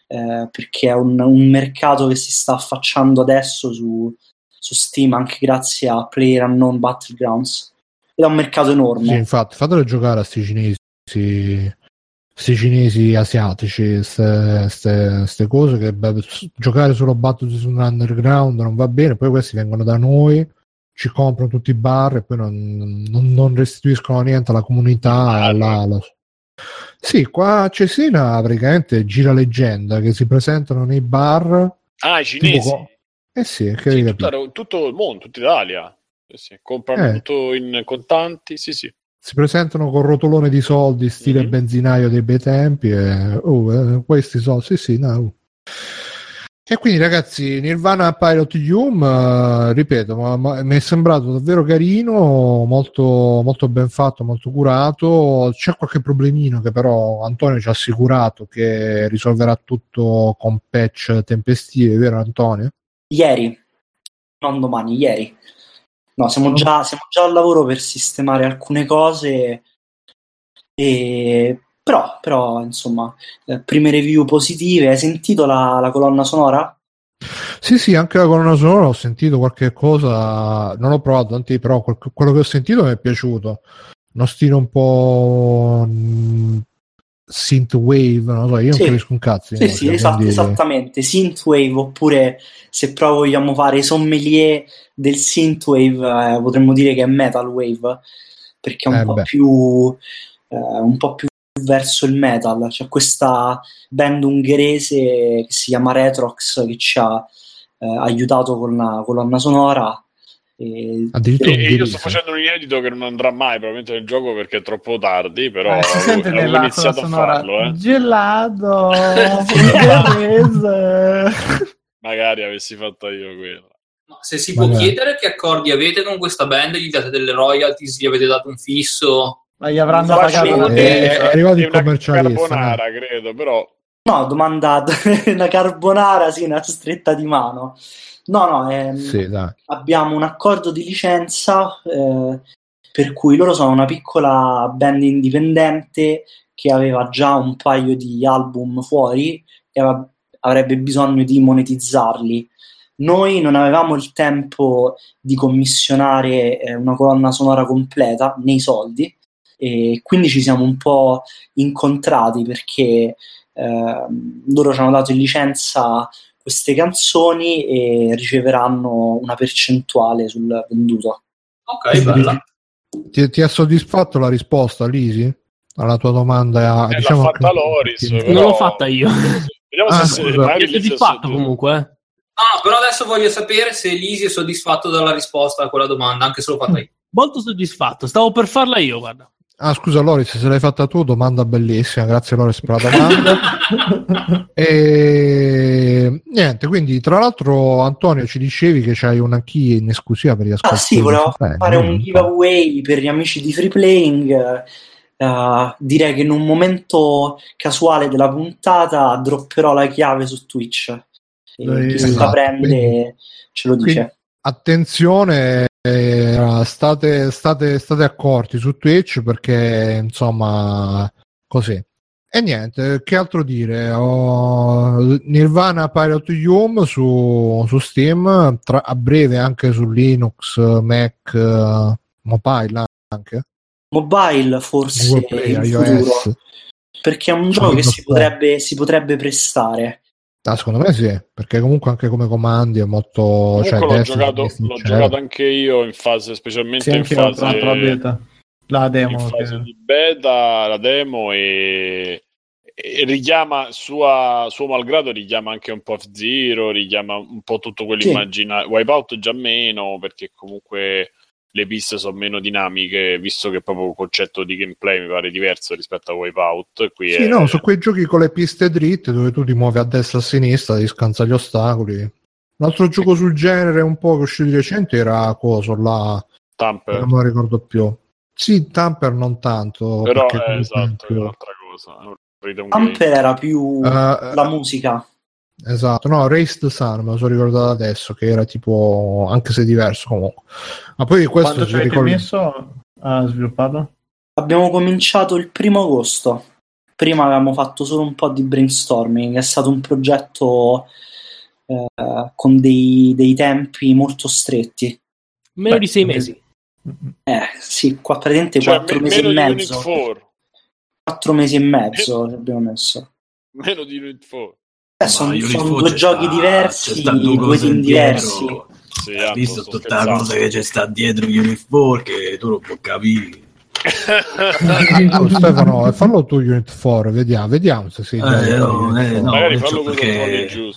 eh, perché è un, un mercato che si sta affacciando adesso su, su Steam anche grazie a Player Unknown Battlegrounds. Ed è un mercato enorme. Sì, infatti, fatelo giocare a sti cinesi, sti cinesi asiatici, queste cose che beh, giocare solo Battlefield su un underground non va bene, poi questi vengono da noi, ci comprano tutti i bar e poi non, non- non restituiscono niente alla comunità. e alla- alla- Sì, qua a Cesena praticamente gira leggenda che si presentano nei bar. Ah, i tipo cinesi. co- Eh sì, che Sì, devi tutto, il mondo, tutta Italia. Sì, sì, Comprano Eh. tutto in contanti, sì, sì. Si presentano con rotolone di soldi stile Mhm. benzinaio dei bei tempi e oh, eh, questi soldi sì sì no. e quindi ragazzi Nirvana Pilot Hume eh, ripeto ma- ma- mi è sembrato davvero carino molto, molto ben fatto molto curato c'è qualche problemino che però Antonio ci ha assicurato che risolverà tutto con patch tempestivi vero Antonio? Ieri, non domani, ieri. No, siamo già, siamo già al lavoro per sistemare alcune cose, e... però, però, insomma, eh, prime review positive. Hai sentito la, la colonna sonora? Sì, sì, anche la colonna sonora ho sentito qualche cosa, non l'ho provato, tanti, però quel- quello che ho sentito mi è piaciuto. Uno stile un po' mh, synthwave, non lo so, io non Sì. capisco un cazzo. Sì, sì, musica, esatto, quindi- esattamente. Synthwave, oppure se proprio vogliamo fare i sommelier del synthwave, eh, potremmo dire che è metal wave. perché è un, Eh, po più, eh, un po' più verso il metal. C'è questa band ungherese che si chiama Retrox che ci ha eh, aiutato con la colonna sonora. E Addirittura E- io sto facendo un inedito che non andrà mai probabilmente nel gioco perché è troppo tardi, però Eh, si sente avevo iniziato a farlo. Eh. gelato. Magari avessi fatto io quello. Se si può Vabbè. chiedere che accordi avete con questa band, gli date delle royalties, gli avete dato un fisso? ma gli avranno Faccio pagato Eh, è arrivato il commercialista. carbonara, credo, però No, domanda una carbonara, sì, una stretta di mano. No, no, ehm, Sì, abbiamo un accordo di licenza eh, per cui loro sono una piccola band indipendente che aveva già un paio di album fuori e avrebbe bisogno di monetizzarli. Noi non avevamo il tempo di commissionare eh, una colonna sonora completa nei soldi e quindi ci siamo un po' incontrati perché ehm, loro ci hanno dato in licenza queste canzoni e riceveranno una percentuale sul venduto. Ok, bella. Ti, ti ha soddisfatto la risposta, Lisi? Alla tua domanda? Eh, diciamo l'ha fatta anche- Loris. Però- Non l'ho fatta io. Vediamo Ah, se, se Lizzie soddisfatto è comunque. Eh. No, no, però adesso voglio sapere se Lisi è soddisfatto dalla risposta a quella domanda, anche se l'ho fatta io. Molto soddisfatto. Stavo per farla io, guarda. Ah, scusa, Loris, se l'hai fatta tu, domanda bellissima. Grazie, Loris, per la domanda. e niente, quindi, tra l'altro, Antonio, ci dicevi che c'hai una key in esclusiva per gli Ah ascoltatori. sì, volevo Bene, fare un giveaway per gli amici di Free Playing. eh, direi che in un momento casuale della puntata dropperò la chiave su Twitch. Chi se la esatto, prende ce lo dice. quindi- Attenzione, eh, state, state, state accorti su Twitch perché, insomma, così. E niente, che altro dire? Ho Nirvana Pirate Yum su, su Steam, tra- a breve anche su Linux, Mac, eh, mobile anche, Mobile forse Play, iOS. perché è un gioco che si potrebbe, si potrebbe prestare. Ah, secondo me sì, perché comunque anche come comandi è molto... Comunque cioè, l'ho, essere giocato, sincero. l'ho giocato anche io in fase, specialmente Sì, in fase, provato la beta. La in demo. fase che- di beta, la demo e, e richiama sua, suo malgrado richiama anche un po' F-Zero, richiama un po' tutto quello Sì. Wipeout già meno perché comunque le piste sono meno dinamiche, visto che proprio il concetto di gameplay mi pare diverso rispetto a Wipeout. Qui Sì, è- no, su quei giochi con le piste dritte dove tu ti muovi a destra e a sinistra, ti scansa gli ostacoli. Un altro gioco sul genere un po' che è uscito di recente era coso là, Tamper. non me lo ricordo più. Sì, Tamper non tanto. Però è è esatto, è un'altra cosa. è un rhythm game. Amper era più Eh, la musica. Esatto, no, Race the Sun, me lo sono ricordato adesso, che era tipo, anche se diverso comunque. Ma poi questo Quando ci ricordo... messo a svilupparlo? Abbiamo cominciato il primo agosto. Prima avevamo fatto solo un po' di brainstorming. È stato un progetto eh, con dei, dei tempi molto stretti. Meno Beh, di sei mesi. Eh sì, qua praticamente Cioè, quattro me- mesi meno e mezzo. 4. Quattro mesi e mezzo ci abbiamo messo. Meno di Unit 4. Eh, sono sono 4 due giochi diversi, sta due team diversi. Sì, Hai visto sto tutta la cosa che c'è sta dietro Unit 4 che tu non puoi capire. Oh, Stefano, fallo tu Unit 4, vediamo, vediamo se sei Eh, no, eh, 4. no. Magari fallo perché-.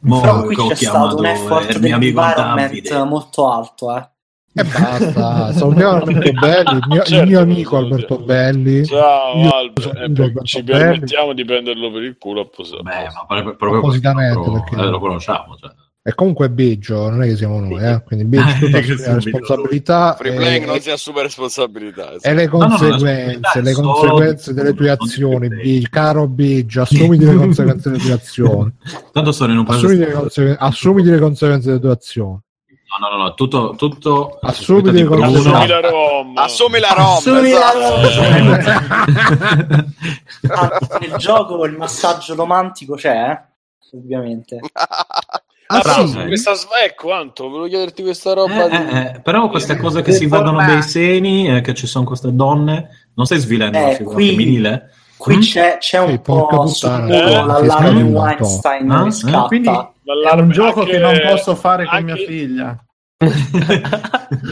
Mo Però qui c'è stato un effort amico dell'environment Davide. molto alto, eh. E basta, salutiamo Alberto Belli, il mio, il Certo, mio amico lo Alberto. Belli. Ciao eh, Alberto per- ci Belli. permettiamo di prenderlo per il culo apposta. Beh, ma proprio, proprio Appositamente, lo, perché- eh, lo conosciamo. Cioè. E comunque è Biggio, non è che siamo noi, eh? quindi Biggio tu Che assumi la responsabilità Free e, playing non si assume responsabilità. e le no, no, conseguenze, la le conseguenze delle tue azioni, Biggio, caro Biggio, assumiti le conseguenze delle tue azioni, Tanto sono in un paese. conseguenze, assumiti le conseguenze delle tue azioni. No, no, no, no, tutto. tutto Assumiti di. Assumi la Rom. Assumi la Rom. Assumi la esatto. Rom. Ah, nel gioco il massaggio romantico c'è, eh? ovviamente. Ah, Però sì? questa sv- ecco Anto, volevo chiederti questa roba Eh, di... eh, eh, però queste cose che si vedono dei seni, eh, che ci sono queste donne, non stai svilendo Eh, la figura qui- femminile? Qui Mm? c'è, c'è un Sì, po' sicuro eh, l'allarme. Weinstein Ah, che eh, scatta. Quindi è un gioco che anche- non posso fare con anche- mia figlia.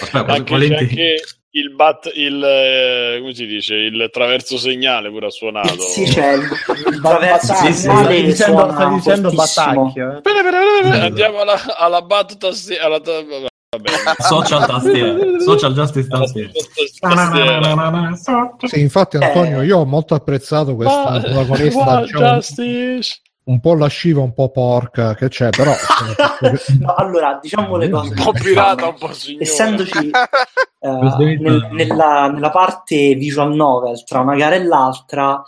Aspetta, Anche, anche il, bat, il eh, come si dice il traverso segnale pure ha suonato Sì, c'è il, il traverso Sì, sì, segnale stai dicendo, stai dicendo fortissimo. Batacchio. eh. Bene, bene, bene, bene. andiamo alla, alla battuta alla vabbè. Social tastiere. Social justice. Sì, infatti, Antonio, Eh. io ho molto apprezzato questa protagonista diciamo, Justice. un po' lasciva, un po' porca che c'è, però No, allora, diciamo le cose. un po' pirata un po' signora Essendoci è- nel- nella, nella parte visual novel tra una gara e l'altra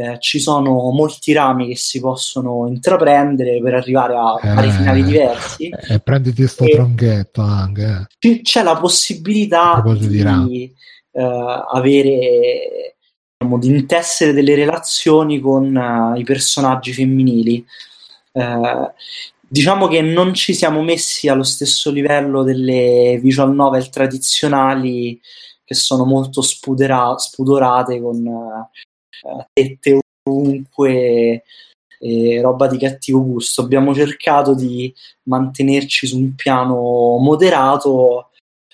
eh, ci sono molti rami che si possono intraprendere per arrivare a vari Eh. finali diversi. eh, prenditi sto E- tronchetto anche. eh. Ci- c'è la possibilità di eh, avere diciamo, di intessere delle relazioni con eh, i personaggi femminili. Eh, diciamo che non ci siamo messi allo stesso livello delle visual novel tradizionali che sono molto spudera- spudorate con eh, tette ovunque e roba di cattivo gusto. Abbiamo cercato di mantenerci su un piano moderato,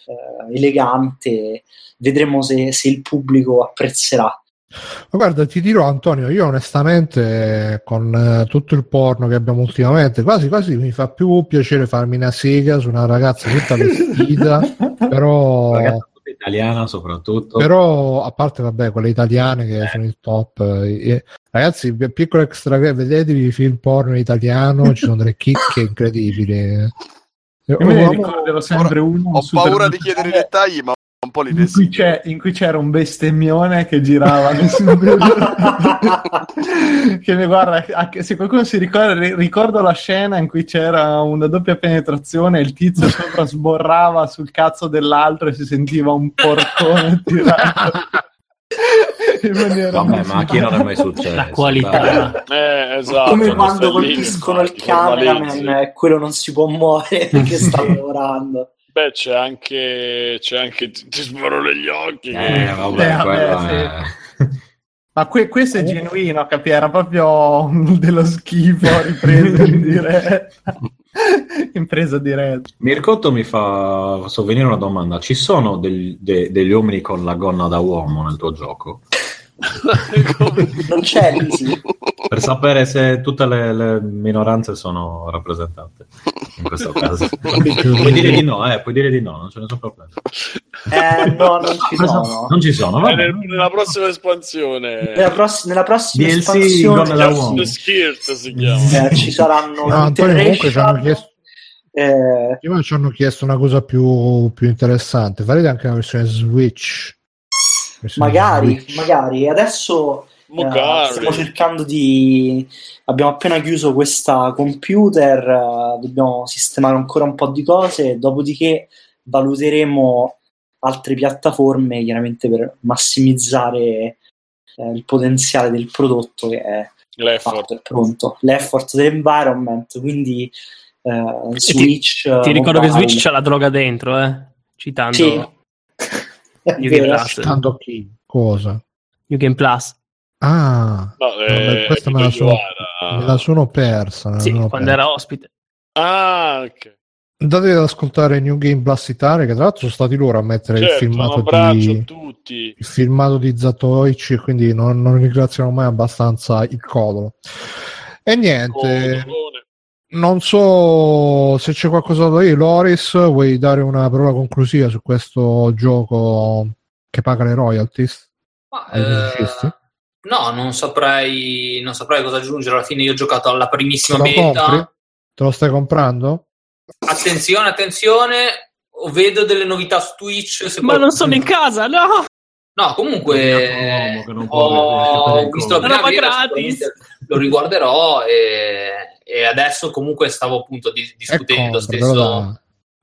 eh, elegante. Vedremo se, se il pubblico apprezzerà. Ma guarda, ti dirò Antonio, io onestamente con eh, tutto il porno che abbiamo ultimamente, quasi quasi mi fa più piacere farmi una sega su una ragazza tutta vestita, però, Ragazza tutta italiana soprattutto. però a parte vabbè quelle italiane che sono il top, eh, eh, ragazzi, pi- piccolo extra, vedetevi i film porno in italiano, ci sono delle chicche incredibili. Eh, Io me un ne uomo- ricorderò sempre uno. Ho paura di chiedere i dettagli, ma un po' li in cui, desidero. c'è- in cui c'era un bestemmione che girava che mi guarda se qualcuno si ricorda ri- ricordo la scena in cui c'era una doppia penetrazione e il tizio sopra sborrava sul cazzo dell'altro e si sentiva un porcone tirato Vabbè, ma a chi non è mai successo? La qualità. eh esatto Come quando colpiscono il cameraman e quello non si può muovere perché sta lavorando. Beh c'è anche c'è anche ti, ti sparo negli occhi Eh, vabbè, Eh, vabbè, quello sì. ma que- questo è genuino capi? era proprio dello schifo ripreso in diretta in presa diretta Mircotto mi fa sovvenire una domanda. Ci sono del- de- degli uomini con la gonna da uomo nel tuo gioco? Non c'è Lisi. Per sapere se tutte le, le minoranze sono rappresentate in questo caso. puoi dire di no, eh, puoi dire di no, non c'è nessun problema. Eh, no, non ci sono. Non ci sono, Eh, vabbè. nel- nella prossima espansione Nella, pross- nella prossima DLC espansione Just Skirt si chiama eh, ci saranno No, Antonio comunque ci hanno chiesto eh, Prima ci hanno chiesto una cosa più, più interessante. Farete anche una versione Switch? Magari, magari. Adesso eh, stiamo cercando di... Abbiamo appena chiuso questa computer, eh, dobbiamo sistemare ancora un po' di cose, dopodiché valuteremo altre piattaforme chiaramente per massimizzare eh, il potenziale del prodotto che è l'effort fatto, è pronto. L'effort dell'environment, quindi eh, ti- Switch... Ti eh, ricordo che. Switch c'ha la droga dentro, eh? Citando Sì. New Game. Plus. Tanto chi? Cosa? New Game Plus. Ah, no, eh, questa me la sono, me la sono persa. Sì, quando persa. era ospite. ah ok Andate ad ascoltare New Game Blast Italia, che tra l'altro sono stati loro a mettere il certo un filmato di tutti il filmato di Zatoichi, quindi non, non ringraziano mai abbastanza il codolo. E niente, Codolone. Non so se c'è qualcosa da dire. Loris, vuoi dare una parola conclusiva su questo gioco che paga le royalties? Ma, eh, no, non saprei, non saprei cosa aggiungere. Alla fine io ho giocato alla Te primissima lo beta. compri? Te lo stai comprando? Attenzione, attenzione, vedo delle novità su Twitch. se Ma non sono in casa, no! No, comunque ho visto la prima gratis. lo riguarderò e, e adesso comunque stavo appunto di- discutendo compralo, stesso. dai.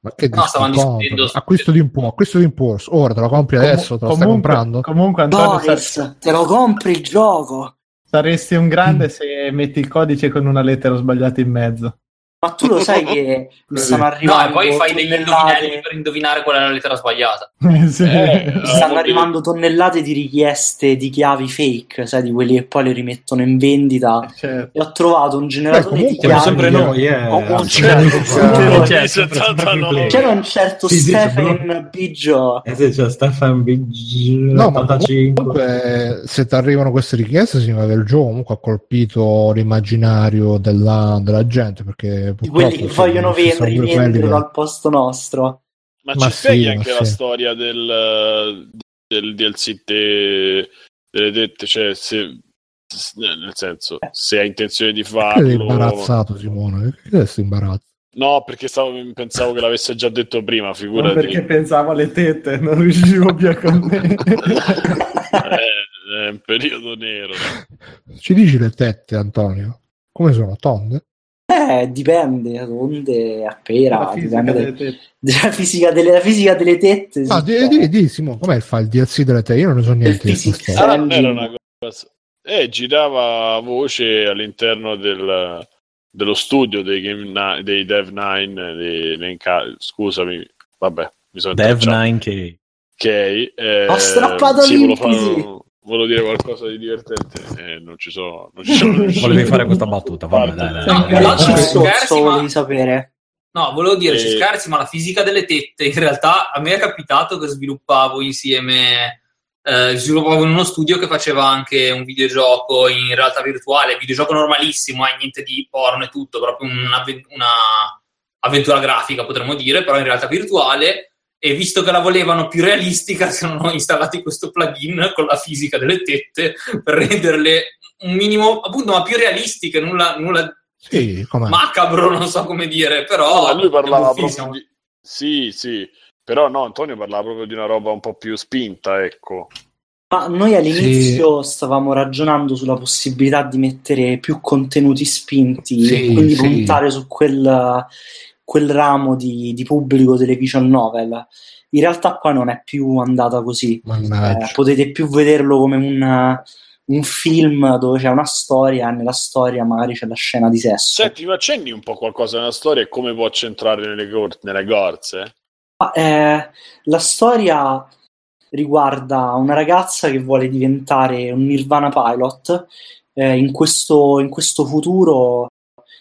Ma che No, stavamo dici, discutendo Acquisto di impulso, acquisto di impulso. Ora te lo compri adesso, te lo stai comunque, comprando? comunque Antonio sar- Boris, te lo compri il gioco? saresti un grande se metti il codice con una lettera sbagliata in mezzo Ma tu lo sai che mi stanno No, arrivando e poi fai degli tonnellate- indovinelli per indovinare qual è la lettera sbagliata. Sì. Eh, Mi stanno arrivando tonnellate di richieste di chiavi fake, sai, di quelli che poi le rimettono in vendita. Certo. E ho trovato un generatore comunque di Siamo chiavi. sempre noi, eh. Oh, oh, Anzi, certo, siamo- certo. play. C'era un certo Sì, sì, Stephen Biggio. Eh sì, c'è Stefan Big No, ma 85. comunque se ti arrivano queste richieste significa che il gioco comunque ha colpito l'immaginario della, della gente perché Di quelli che sì, vogliono vendere, che- al posto nostro. Ma, Ma ci spieghi sì, anche ma la sì. storia del, del DLC te- delle dette, cioè se, nel senso, se hai intenzione di Perché sei farlo. imbarazzato Simone? Perché sei imbarazzo? No, perché stavo- pensavo che l'avesse già detto prima, Non figurati. perché pensavo alle tette, non riuscivo più a contenere. Eh, è un periodo nero. Ci dici le tette Antonio? Come sono? Tonde? Eh, dipende, onde a pera, La fisica dipende delle tette. della fisica delle, la fisica delle tette. No, di, di, di Simone, com'è il fa il DLC delle tette? Io non ne so niente di. Ah, era una cosa. Eh, girava voce all'interno del- dello studio dei, Game dei Dev 9. Dei, dei scusami, vabbè, mi sono Dev intrecciato. 9K. Ok, eh, Ho strappato sì, volevo dire qualcosa di divertente. Eh, non ci sono. Non ci sono riuscito. Volevi fare questa battuta, vabbè, dai, dai, No, dai, dai. scherzi, ma- volevi sapere? No, volevo dire, ci Eh. scherzi, ma la fisica delle tette, in realtà a me è capitato che sviluppavo insieme, eh, sviluppavo in uno studio che faceva anche un videogioco in realtà virtuale, videogioco normalissimo, eh, niente di porno e tutto, proprio una, una avventura grafica potremmo dire, però in realtà virtuale, e visto che la volevano più realistica, si sono installati questo plugin con la fisica delle tette per renderle un minimo, appunto, ma più realistiche, nulla, nulla Sì, com'è? macabro, non so come dire, No, però ma lui parlava proprio di... Sì, sì. Però no, Antonio parlava proprio di una roba un po' più spinta, ecco. Ma noi all'inizio stavamo ragionando sulla possibilità di mettere più contenuti spinti Sì, e quindi sì. puntare su quel, quel ramo di, di pubblico delle visual novel. In realtà qua non è più andata così. Eh, potete più vederlo come un, un film dove c'è una storia e nella storia magari c'è la scena di sesso. Senti, ma accenni un po' qualcosa nella storia e come può centrare nelle, gor- nelle gorze? Ma, eh, la storia riguarda una ragazza che vuole diventare un Nirvana pilot eh, in, questo, in questo futuro,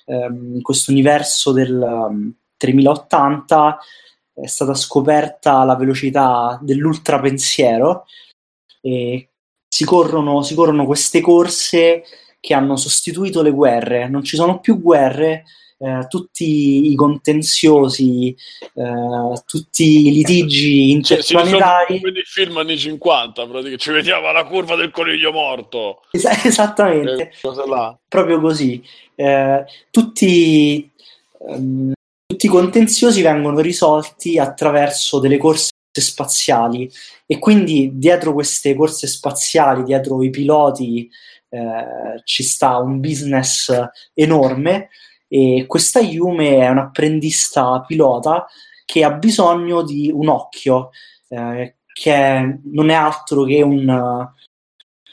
ehm, questo universo del um, 3080 è stata scoperta la velocità dell'ultrapensiero e si corrono, si corrono queste corse che hanno sostituito le guerre, non ci sono più guerre, eh, tutti i contenziosi, eh, tutti i litigi Cioè, interplanetari. come nei film anni 50, praticamente. ci vediamo alla curva del coniglio morto. Es- esattamente, Eh, proprio così. Eh, tutti, ehm, tutti i contenziosi vengono risolti attraverso delle corse spaziali e quindi dietro queste corse spaziali, dietro i piloti, eh, ci sta un business enorme e questa Yume è un'apprendista pilota che ha bisogno di un occhio, eh, che non è altro che un,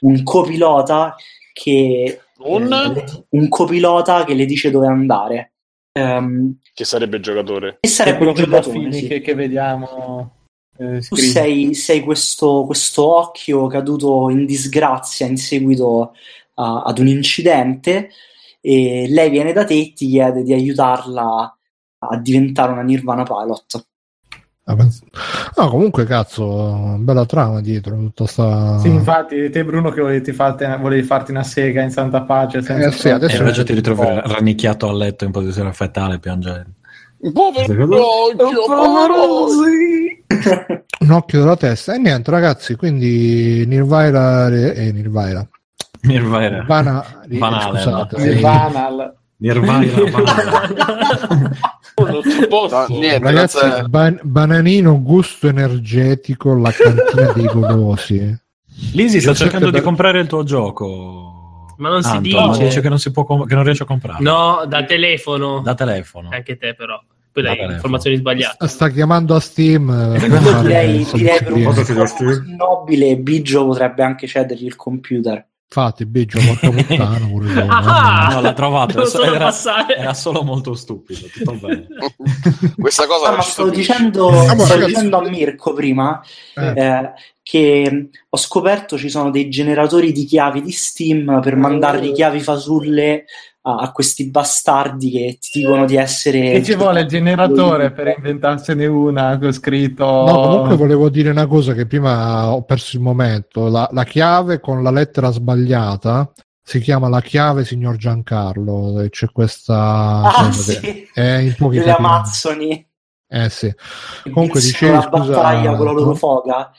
un copilota che Un? eh, le- un copilota che le dice dove andare. Ehm, Che sarebbe il giocatore. e È sarebbe quello il che giocatore, sì. che, che vediamo. eh, Tu sei, sei questo, questo occhio caduto in disgrazia in seguito a- ad un incidente e lei viene da te e ti chiede di aiutarla a diventare una Nirvana Pilot. Ah, No, comunque, cazzo, bella trama dietro tutta sta. Sì, infatti, te Bruno che volevi, farti, volevi farti una sega in santa pace. Senza Eh, sì, adesso- E invece ti ritrovi rannicchiato a letto in posizione fetale piangendo. Povero povero Un occhio della testa. E niente, ragazzi, quindi Nirvana. Eh, Nirvana. Nirvana. Nirvana. eh, Banale, scusate. Nirvana. Nirvana. ci posso. No, niente, Ragazzi, ban- bananino gusto energetico, la cantina dei golosi. Lisi sta cercando di comprare il tuo gioco. Ma non si Anton, dice. ma dice che non, si può com- che non riesce a comprare. No, da telefono. Da telefono. Anche te, però. Poi Da dai, informazioni sbagliate. Sta chiamando a Steam. eh, direi, direi per un costi? nobile Biggio potrebbe anche cedergli il computer. Infatti, Biggio, porca puttana, pure tu, Ah! No, l'ha trovato. Solo Era, era solo molto stupido. Tutto bene. Questa cosa Ah, ma stupisce. dicendo, Ah, ragazzi- dicendo a Mirko prima Eh. eh, che ho scoperto ci sono dei generatori di chiavi di Steam per mandare chiavi fasulle a, a questi bastardi che ti dicono di essere Che ci vuole il generatore per inventarsene una con scritto. No, comunque volevo dire una cosa che prima ho perso il momento. La, la chiave con la lettera sbagliata si chiama la chiave signor Giancarlo. E c'è questa Ah, che sì, è in pochi delle capitoli. Amazzoni Eh sì. che Comunque dicevi, la scusa, battaglia con la loro foga.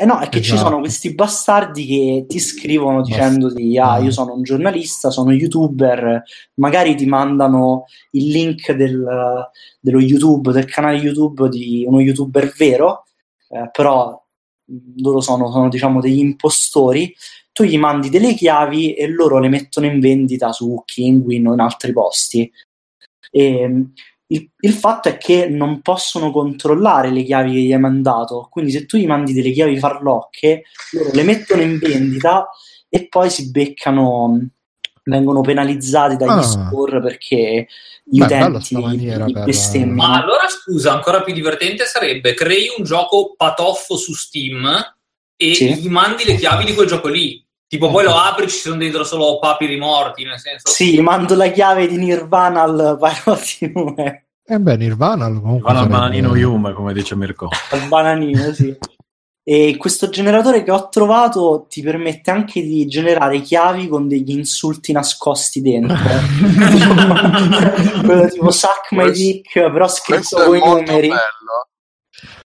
Eh no, è che ci Esatto. sono questi bastardi che ti scrivono dicendoti: Ah, io sono un giornalista, sono youtuber. Magari ti mandano il link del- dello YouTube, del canale YouTube di uno youtuber vero, eh, però mh, loro sono, sono, diciamo degli impostori. Tu gli mandi delle chiavi e loro le mettono in vendita su Kinguin o in altri posti. E, mh, il, il fatto è che non possono controllare le chiavi che gli hai mandato, quindi se tu gli mandi delle chiavi farlocche, loro le mettono in vendita e poi si beccano, vengono penalizzati dagli Ah. store perché gli Beh, utenti bestemmiano. Ma allora scusa, ancora più divertente sarebbe crei un gioco patoffo su Steam e Sì. gli mandi le chiavi di quel gioco lì. Tipo, poi lo apri, ci sono dentro solo papiri morti, nel senso. Sì, mando la chiave di Nirvana al Web, Eh beh, Nirvana comunque il sarebbe- bananino Yume, come dice Mirko. al bananino, sì. E questo generatore che ho trovato ti permette anche di generare chiavi con degli insulti nascosti dentro. Quello tipo suck my dick, però scritto è con i numeri. bello.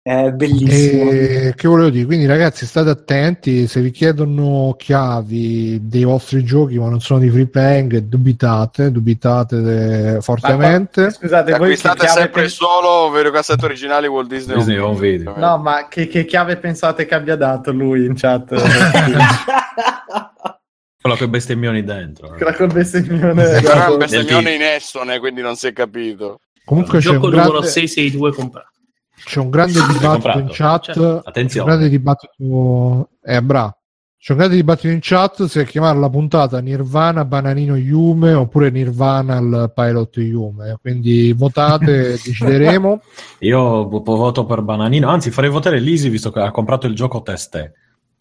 È bellissimo. E che volevo dire? Quindi, ragazzi, state attenti se vi chiedono chiavi dei vostri giochi, ma non sono di free playing, dubitate, dubitate eh, fortemente. Scusate, voi che Acquistate sempre pen- solo vero cassette originali Walt Disney, Disney Home Video. No, ma che, che chiave pensate che abbia dato lui in chat? Quello con i bestemmioni dentro. eh. Quella col bestemmione. Però è un bestemmione in Estone, quindi non si è capito. Comunque, c'è Gioco un, numero grande, 662 comprato. C'è un grande dibattito comprato. in chat. Cioè, C'è un Attenzione. grande dibattito. Eh, bravo. C'è un grande dibattito in chat se chiamare la puntata Nirvana Bananino Yume oppure Nirvana il Pilot Yume. Quindi votate, decideremo. Io vo- voto per Bananino, anzi farei votare Lisi visto che ha comprato il gioco teste.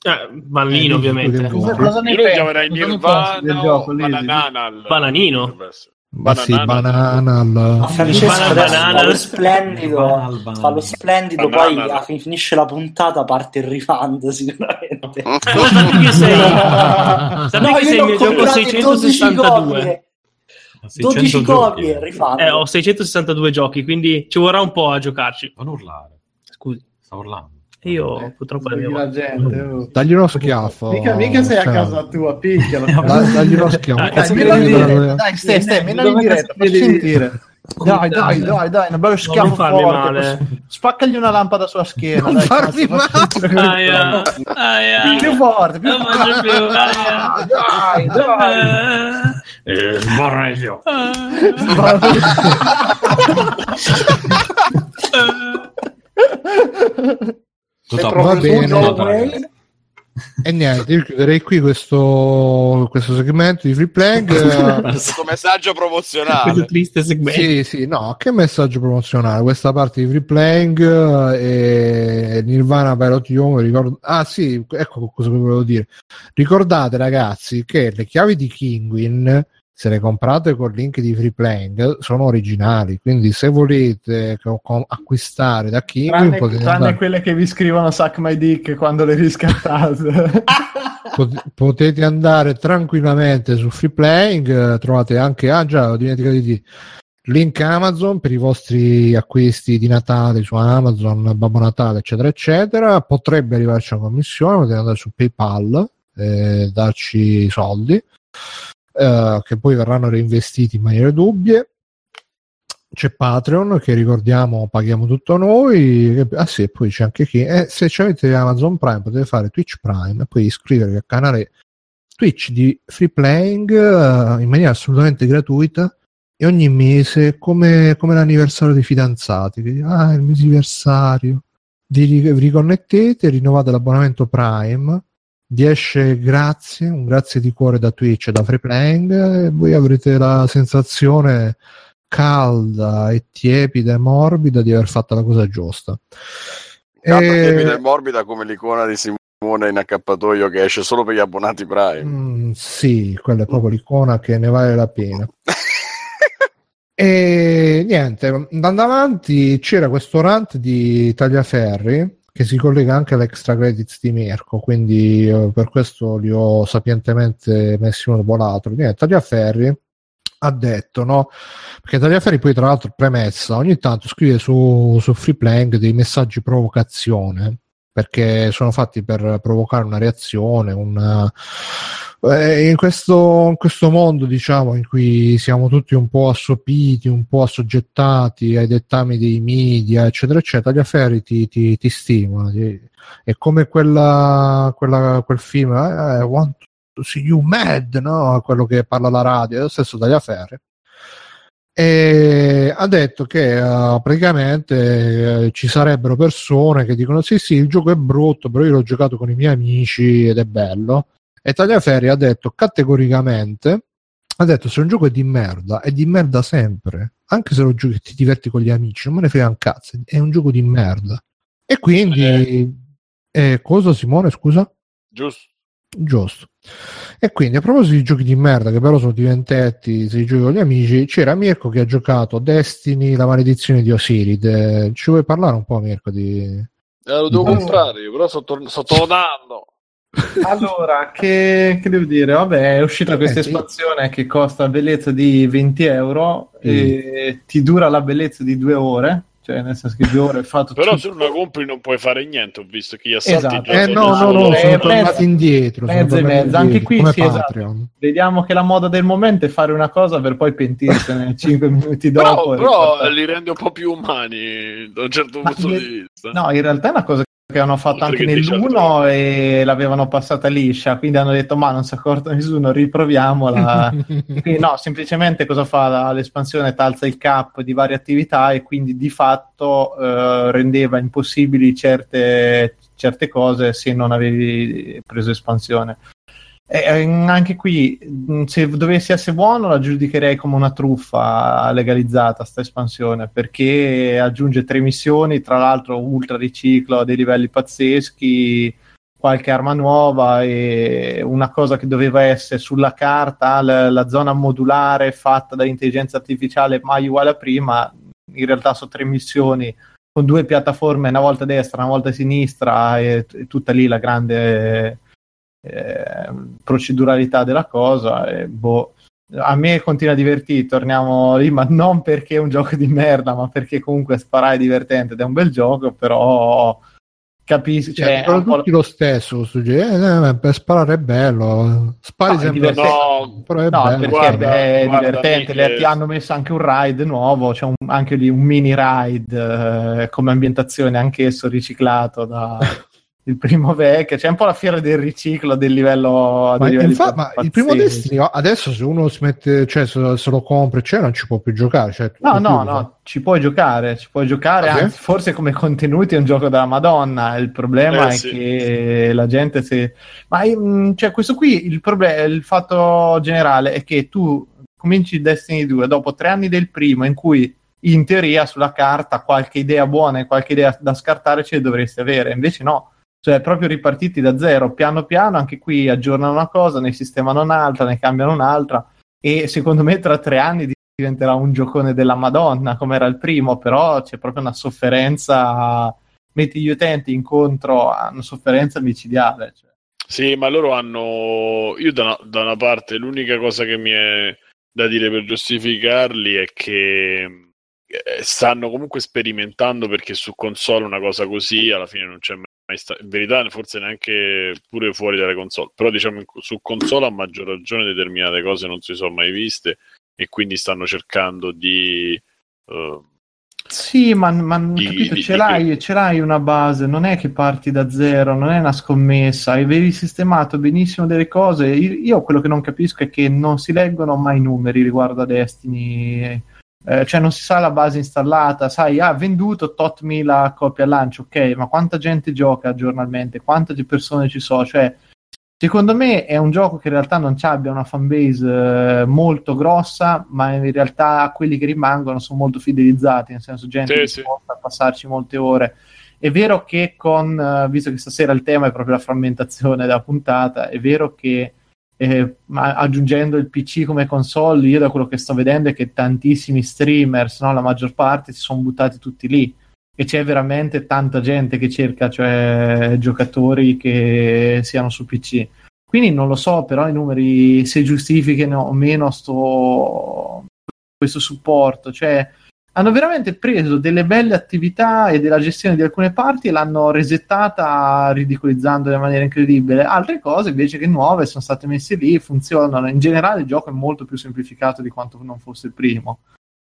Eh, Ballino, Eh, ovviamente. che Cosa ne Io pensi? chiamerei Cosa ne pensi del Nirvana gioco? Bananal. Bananino. Ma sì, Banana. banana. Ma Francesco Banana, adesso banana. fa lo splendido, banal. fa lo splendido Banana. poi fin- finisce la puntata parte il refund sicuramente. No, che sei io il mio ne ho gioco comprate 12 662. copie, 600 12 copie, refund. Eh, ho 662 giochi, quindi ci vorrà un po' a giocarci. Non urlare, Scusi, sta urlando. Io purtroppo la mia la gente. oh. Dagli uno schiaffo. Mica, mica sei a Cioè, casa tua, picchialo. da- dagli uno schiaffo. Dai, stai, stai, meno in diretta, facci sentire. Dai, dai, dai, dai, una bella schiaffo forte. male. Spaccagli una lampada sulla schiena. Non dai, farmi sentire Aia, aia. Più forte, più Non faccio più, aia. Dai, dai. Eh, Borresio. Tutto Va il bene. E niente, io chiuderei qui questo, questo segmento di free playing. Eh, Questo messaggio Questo promozionale. triste segmento. sì, sì, no, che messaggio promozionale. Questa parte di free playing eh, e Nirvana Pilot Home. Ricordo... Ah, sì, ecco cosa volevo dire. Ricordate, ragazzi, che le chiavi di Kinguin, se le comprate col link di free playing, sono originali. Quindi, se volete acquistare da Kinguin, Tranne, potete tranne andare- quelle che vi scrivono Suck My Dick quando le riscattate. Pot- potete andare tranquillamente su free playing eh, trovate anche ah già ho dimenticato di dire link Amazon per i vostri acquisti di Natale su Amazon Babbo Natale eccetera eccetera potrebbe arrivarci una commissione potete andare su PayPal e darci i soldi eh, che poi verranno reinvestiti in maniere dubbie. C'è Patreon che ricordiamo paghiamo tutto noi ah sì poi c'è anche chi eh, se avete Amazon Prime potete fare Twitch Prime e poi iscrivervi al canale Twitch di Free Playing eh, in maniera assolutamente gratuita e ogni mese come, come l'anniversario dei fidanzati che, ah il mese vi riconnettete rinnovate l'abbonamento Prime 10 grazie, un grazie di cuore da Twitch e da Freeplaying e voi avrete la sensazione calda e tiepida e morbida di aver fatto la cosa giusta. Calda, E- tiepida e morbida come l'icona di Simone in accappatoio che esce solo per gli abbonati Prime. Mm, sì, quella è proprio l'icona che ne vale la pena. E niente, andando avanti c'era questo rant di Tagliaferri che si collega anche all'extra credits di Mirko, quindi eh, per questo li ho sapientemente messi uno dopo l'altro. Niente, Tagliaferri ha detto, no? Perché Tagliaferri poi tra l'altro premessa, ogni tanto scrive su, su Freeplank dei messaggi provocazione, perché sono fatti per provocare una reazione, una... Eh, in, questo, in questo mondo diciamo in cui siamo tutti un po' assopiti, un po' assoggettati ai dettami dei media, eccetera, eccetera, Tagliaferri ti, ti, ti stimola. ti- È come quella, quella- quel film, eh, Want to see you mad, no? Quello che parla alla radio, è lo stesso Tagliaferri. E ha detto che eh, praticamente eh, ci sarebbero persone che dicono sì sì il gioco è brutto però io l'ho giocato con i miei amici ed è bello e Tagliaferri ha detto categoricamente ha detto se un gioco è di merda è di merda sempre anche se lo giochi e ti diverti con gli amici non me ne frega un cazzo è un gioco di merda e quindi eh, cosa Simone scusa? Giusto. Giusto. E quindi a proposito di giochi di merda che però sono diventati se li giochi con gli amici, c'era Mirko che ha giocato Destiny, la maledizione di Osiride. Ci vuoi parlare un po' Mirko di... Eh, lo devo No. comprare io, però sto, tor- sto tornando. Allora, che, che devo dire? Vabbè, è uscita questa Eh, sì. espansione che costa la bellezza di 20 euro e ti dura la bellezza di due ore, cioè nel senso che due ore hai fatto Però tutto. se non la compri non puoi fare niente, ho visto che gli assalti Esatto. già Eh sono no, no, no, Eh, sono mezza- tornati indietro. sono mezza e mezza. Anche indietro, qui sì, esatto. Vediamo che la moda del momento è fare una cosa per poi pentirsene 5 minuti Però, dopo. però riportare- li rende un po' più umani da un certo Ma punto le- di vista. No, in realtà è una cosa che hanno fatto anche che dice nell'1 e l'avevano passata liscia, quindi hanno detto ma non si è accorto nessuno, riproviamola. Quindi no, semplicemente cosa fa l'espansione? T'alza il cap di varie attività e quindi di fatto eh, rendeva impossibili certe, certe cose se non avevi preso espansione. Eh, anche qui, mh, se dovessi essere buono, la giudicherei come una truffa legalizzata sta espansione perché aggiunge tre missioni, tra l'altro ultra riciclo a dei livelli pazzeschi, qualche arma nuova e una cosa che doveva essere sulla carta, la, la zona modulare fatta da intelligenza artificiale mai uguale a prima, in realtà sono tre missioni con due piattaforme, una volta a destra, una volta a sinistra e, e tutta lì la grande eh, proceduralità della cosa. E, boh, a me continua a divertire, torniamo lì, ma non perché è un gioco di merda, ma perché comunque sparare è divertente ed è un bel gioco, però capisco, Cioè, cioè, è tutti lo stesso gioco. Eh, eh, per sparare è bello spari No, è sempre divertente. No, però è No, bello perché guarda, è guarda, divertente. Le- ti hanno messo anche un ride nuovo, c'è un- anche lì un mini ride eh, come ambientazione, anch'esso riciclato da il primo vecchio. C'è un po' la fiera del riciclo del livello. ma, infa- ma il primo. Destiny adesso se uno si mette cioè se, se lo compra cioè non ci può più giocare cioè, No, no, chiuso. no, ci puoi giocare, ci puoi giocare, Ah, sì? anzi, forse come contenuti è un gioco della Madonna. Il problema Eh, è sì. che la gente si. Ma mm, cioè, questo qui il problema, il fatto generale è che tu cominci Destiny 2 dopo tre anni del primo, in cui in teoria sulla carta qualche idea buona e qualche idea da scartare ce le dovresti avere, invece no. Cioè, proprio ripartiti da zero, piano piano, anche qui aggiornano una cosa, ne sistemano un'altra, ne cambiano un'altra e secondo me tra tre anni diventerà un giocone della Madonna come era il primo, però c'è proprio una sofferenza, metti gli utenti incontro a una sofferenza micidiale. Cioè. Sì, ma loro hanno. Io da una, da una parte l'unica cosa che mi è da dire per giustificarli è che eh, stanno comunque sperimentando perché su console una cosa così alla fine non c'è stata. In verità, forse neanche pure fuori dalle console. Però diciamo su console a maggior ragione determinate cose non si sono mai viste e quindi stanno cercando di. eh, Sì, ma, ma Di- capito, di- ce, di l'hai, ce l'hai una base, non è che parti da zero, non è una scommessa, avevi sistemato benissimo delle cose. Io, io quello che non capisco è che non si leggono mai i numeri riguardo a Destiny, eh, cioè non si sa la base installata, sai, ha venduto tot mila copie al lancio, ok, ma quanta gente gioca giornalmente, quante persone ci sono, cioè Secondo me è un gioco che in realtà non abbia una fanbase eh, molto grossa, ma in realtà quelli che rimangono sono molto fidelizzati, nel senso gente Sì, che sì. a passarci molte ore. È vero che con, eh, visto che stasera il tema è proprio la frammentazione della puntata, è vero che eh, aggiungendo il PC come console, io da quello che sto vedendo è che tantissimi streamers, no, la maggior parte, si sono buttati tutti lì e c'è veramente tanta gente che cerca cioè, giocatori che siano su PC. Quindi non lo so, però i numeri se giustificano o meno sto... questo supporto, cioè hanno veramente preso delle belle attività e della gestione di alcune parti e l'hanno resettata ridicolizzando in maniera incredibile. Altre cose invece che nuove sono state messe lì, funzionano. In generale il gioco è molto più semplificato di quanto non fosse il primo.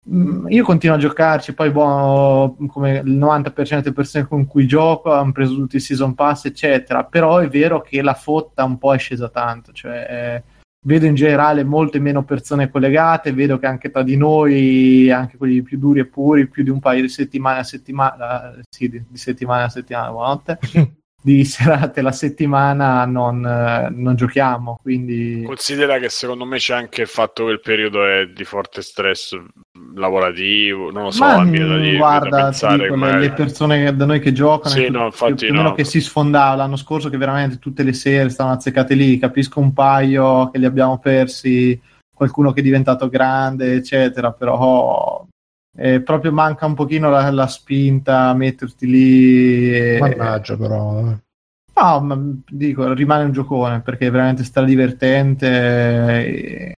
Mm, Io continuo a giocarci, poi boh, come il 90% delle persone con cui gioco hanno preso tutti i season pass, eccetera. Però è vero che la fotta un po' è scesa tanto, cioè eh, vedo in generale molte meno persone collegate, vedo che anche tra di noi, anche quelli più duri e puri, più di un paio di settimane a settimana, sì, di, di settimana a settimana, buonanotte, di serate la settimana non, eh, non giochiamo, quindi... Considera che secondo me c'è anche il fatto che il periodo è di forte stress lavorativo, non lo so, Ma, viene da mm, da guarda, pensare dico, magari- le persone che- da noi che giocano, Sì, e no, più- più no. che si sfondava l'anno scorso, che veramente tutte le sere stavano azzeccate lì. Capisco un paio che li abbiamo persi, qualcuno che è diventato grande, eccetera, però eh, proprio manca un pochino la, la spinta a metterti lì. E... Mannaggia, però. eh. No, ma dico, rimane un giocone perché è veramente stradivertente. E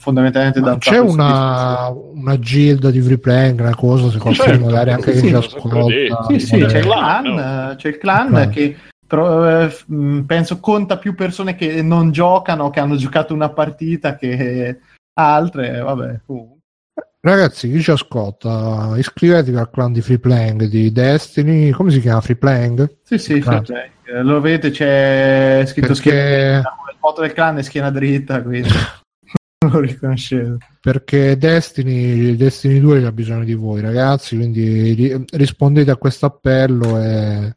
fondamentalmente da c'è una, una gilda di free playing, una cosa, se qualcuno Certo, magari anche sì, che ci ascolta. Sì, sì, magari- c'è il clan, clan, no? eh, c'è il clan Clan. che però, eh, mh, penso conta più persone che non giocano, che hanno giocato una partita che altre, vabbè, comunque. Ragazzi, chi ci ascolta, iscrivetevi al clan di free playing di Destiny. Come si chiama free playing? Sì, sì, free play. Eh, lo vedete, c'è scritto Perché- schiena il foto del clan è schiena dritta, quindi non lo riconoscete. Perché Destiny, Destiny 2 ha bisogno di voi, ragazzi. Quindi ri- rispondete a questo appello. E...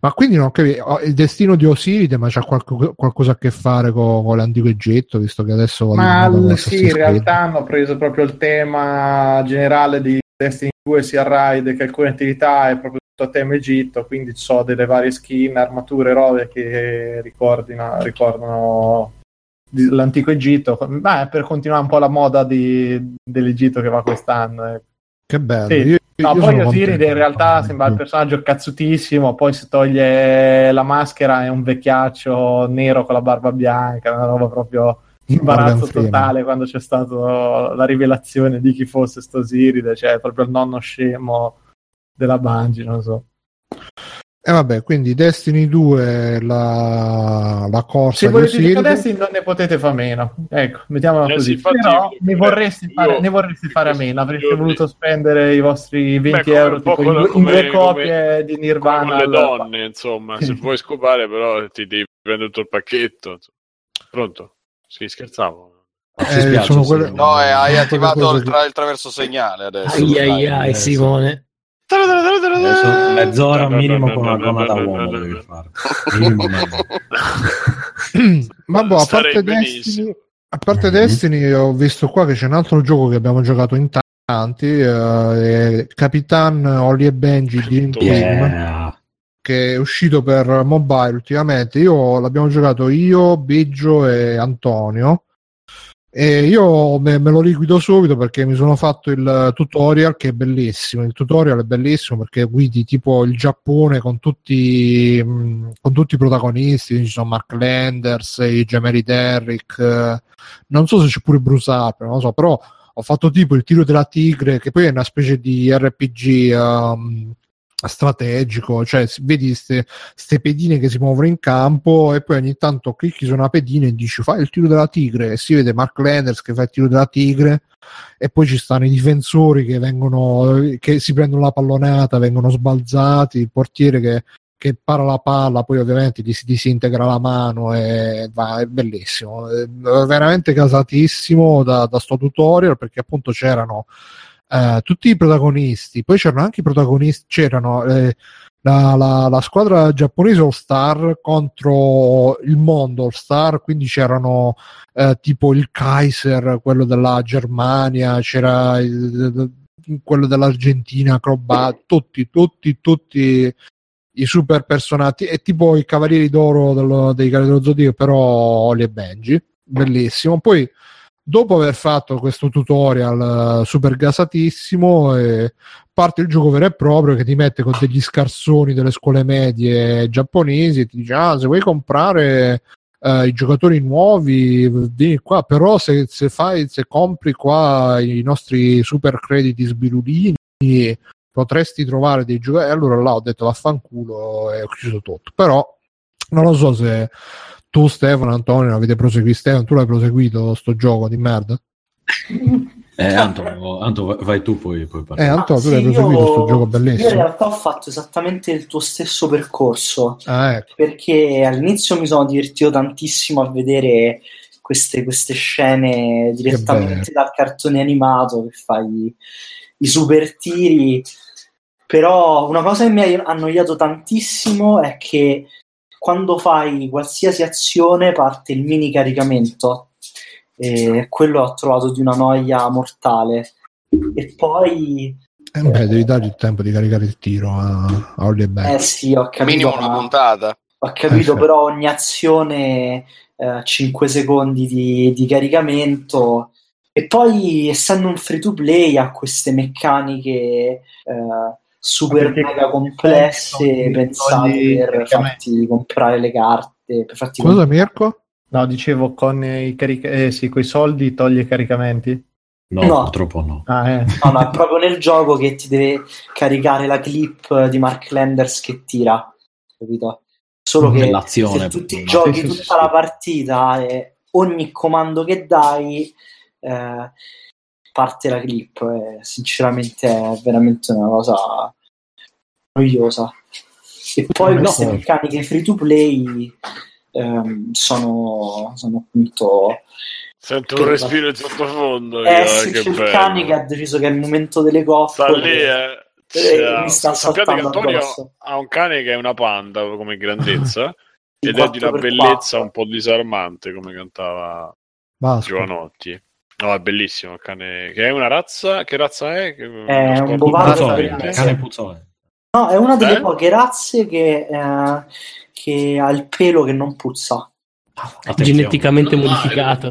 Ma quindi non capi- oh, il destino di Osiride, ma c'ha qualco- qualcosa a che fare con, con l'antico Egitto, visto che adesso Ma l- sì, in realtà hanno preso proprio il tema generale di Destiny 2 sia Raid che alcune attività è proprio tutto a tema Egitto, quindi ci sono delle varie skin, armature, robe che ricordino, ricordano l'antico Egitto, Beh, per continuare un po' la moda di- dell'Egitto che va quest'anno. ecco. Che bello. Sì. Io, No, io poi Osiride in realtà sembra il personaggio cazzutissimo, poi si toglie la maschera è un vecchiaccio nero con la barba bianca, una roba proprio imbarazzo totale quando c'è stata la rivelazione di chi fosse sto Osiride, cioè proprio il nonno scemo della Bungie, non so. E vabbè, quindi Destiny 2 la, la corsa Se di volete Osiride. giocare non ne potete fare meno, ecco, mettiamola Eh così. sì, infatti, Però io- ne vorresti, io- fare, ne vorresti fare a meno, avreste giorni- voluto spendere i vostri 20 Beh, come euro tipo, in, come- due- in due come- copie di Come Nirvana. con le donne, insomma, se vuoi scopare però ti devi prendere tutto il pacchetto. Pronto? Sì, scherzavo. Eh, quelle- No, eh, hai attivato il, tra- il traverso segnale adesso. Ai ai ai. Simone. Adesso mezz'ora minimo con una gonna da uomo devi fare. Ma boh, a parte. Destiny, a parte. Destiny, ho visto qua che c'è un altro gioco che abbiamo giocato in tanti, eh, Capitan Ollie e Benji Dream Team, Yeah. che è uscito per mobile ultimamente. Io l'abbiamo giocato io, Biggio e Antonio. E io me, me lo liquido subito perché mi sono fatto il tutorial che è bellissimo. Il tutorial è bellissimo perché guidi tipo il Giappone con tutti, con tutti i protagonisti. Ci sono Mark Landers, i gemelli Derrick. eh, non so se c'è pure Bruce Harper, non lo so, però ho fatto tipo il tiro della tigre, che poi è una specie di RPG um, strategico, cioè vedi queste pedine che si muovono in campo e poi ogni tanto clicchi su una pedina e dici fai il tiro della tigre. E si vede Mark Landers che fa il tiro della tigre e poi ci stanno i difensori che vengono che si prendono la pallonata, vengono sbalzati, il portiere che che para la palla, poi ovviamente gli si disintegra la mano e va, è bellissimo, è veramente casatissimo da, da sto tutorial perché appunto c'erano eh, tutti i protagonisti, poi c'erano anche i protagonisti, c'erano eh, la, la- la squadra giapponese All Star contro il mondo All Star, quindi c'erano eh, tipo il Kaiser, quello della Germania, c'era il- quello dell'Argentina, Acrobat, tutti, tutti, tutti i super personaggi, è tipo i Cavalieri d'Oro dello- dei Cavalieri dello Zodiaco, però Oli e Benji, bellissimo. Poi dopo aver fatto questo tutorial eh, super gasatissimo parte il gioco vero e proprio che ti mette con degli scarsoni delle scuole medie giapponesi e ti dice ah se vuoi comprare eh, i giocatori nuovi vieni qua. Però se, se fai se compri qua i nostri super crediti sbirulini potresti trovare dei giocatori allora là ho detto vaffanculo e ho chiuso tutto. Però non lo so se tu Stefano Antonio avete proseguito Stefano tu l'hai proseguito sto gioco di merda Eh, Anto, Anto, vai tu poi, poi parli. eh Antonio tu Sì, l'hai proseguito sto gioco io in bellissimo realtà ho fatto esattamente il tuo stesso percorso ah, ecco. perché all'inizio mi sono divertito tantissimo a vedere queste, queste scene direttamente dal cartone animato che fai i super tiri però una cosa che mi ha annoiato tantissimo è che quando fai qualsiasi azione parte il mini caricamento e quello ho trovato di una noia mortale e poi Eh, beh, devi dargli il tempo di caricare il tiro a, a Holly e eh sì ho capito Minimo una puntata. Ho capito, Eh, sì. però ogni azione eh, 5 secondi di, di caricamento e poi essendo un free to play ha queste meccaniche eh, super mega complesse pensate per farti comprare le carte, per farti Cosa Mirko? No, dicevo con i carica- eh, sì, coi soldi toglie i caricamenti. No, No. purtroppo no. Ah, eh. No, no, è proprio nel gioco che ti deve caricare la clip di Mark Landers che tira, capito? Solo che se tu ti giochi tutta la partita e ogni comando che dai eh, parte la clip, e sinceramente è veramente una cosa noiosa. E poi No. queste meccaniche free to play ehm, sono, sono appunto Sento un respiro in sottofondo. eh sì, che cane che ha deciso che è il momento delle coppie Sta lì, eh. Eh, mi sta Sappiate che Antonio addosso. ha un cane che è una panda come grandezza ed è di una 4x4. bellezza un po' disarmante come cantava Basta. Giovanotti. No, è bellissimo il cane. Che è una razza? Che razza è? Che- È un bovaro. Puzzone, cane puzzone. No, è una delle Eh? poche razze che, eh, che ha il pelo che non puzza. Attenzione. geneticamente No, modificato.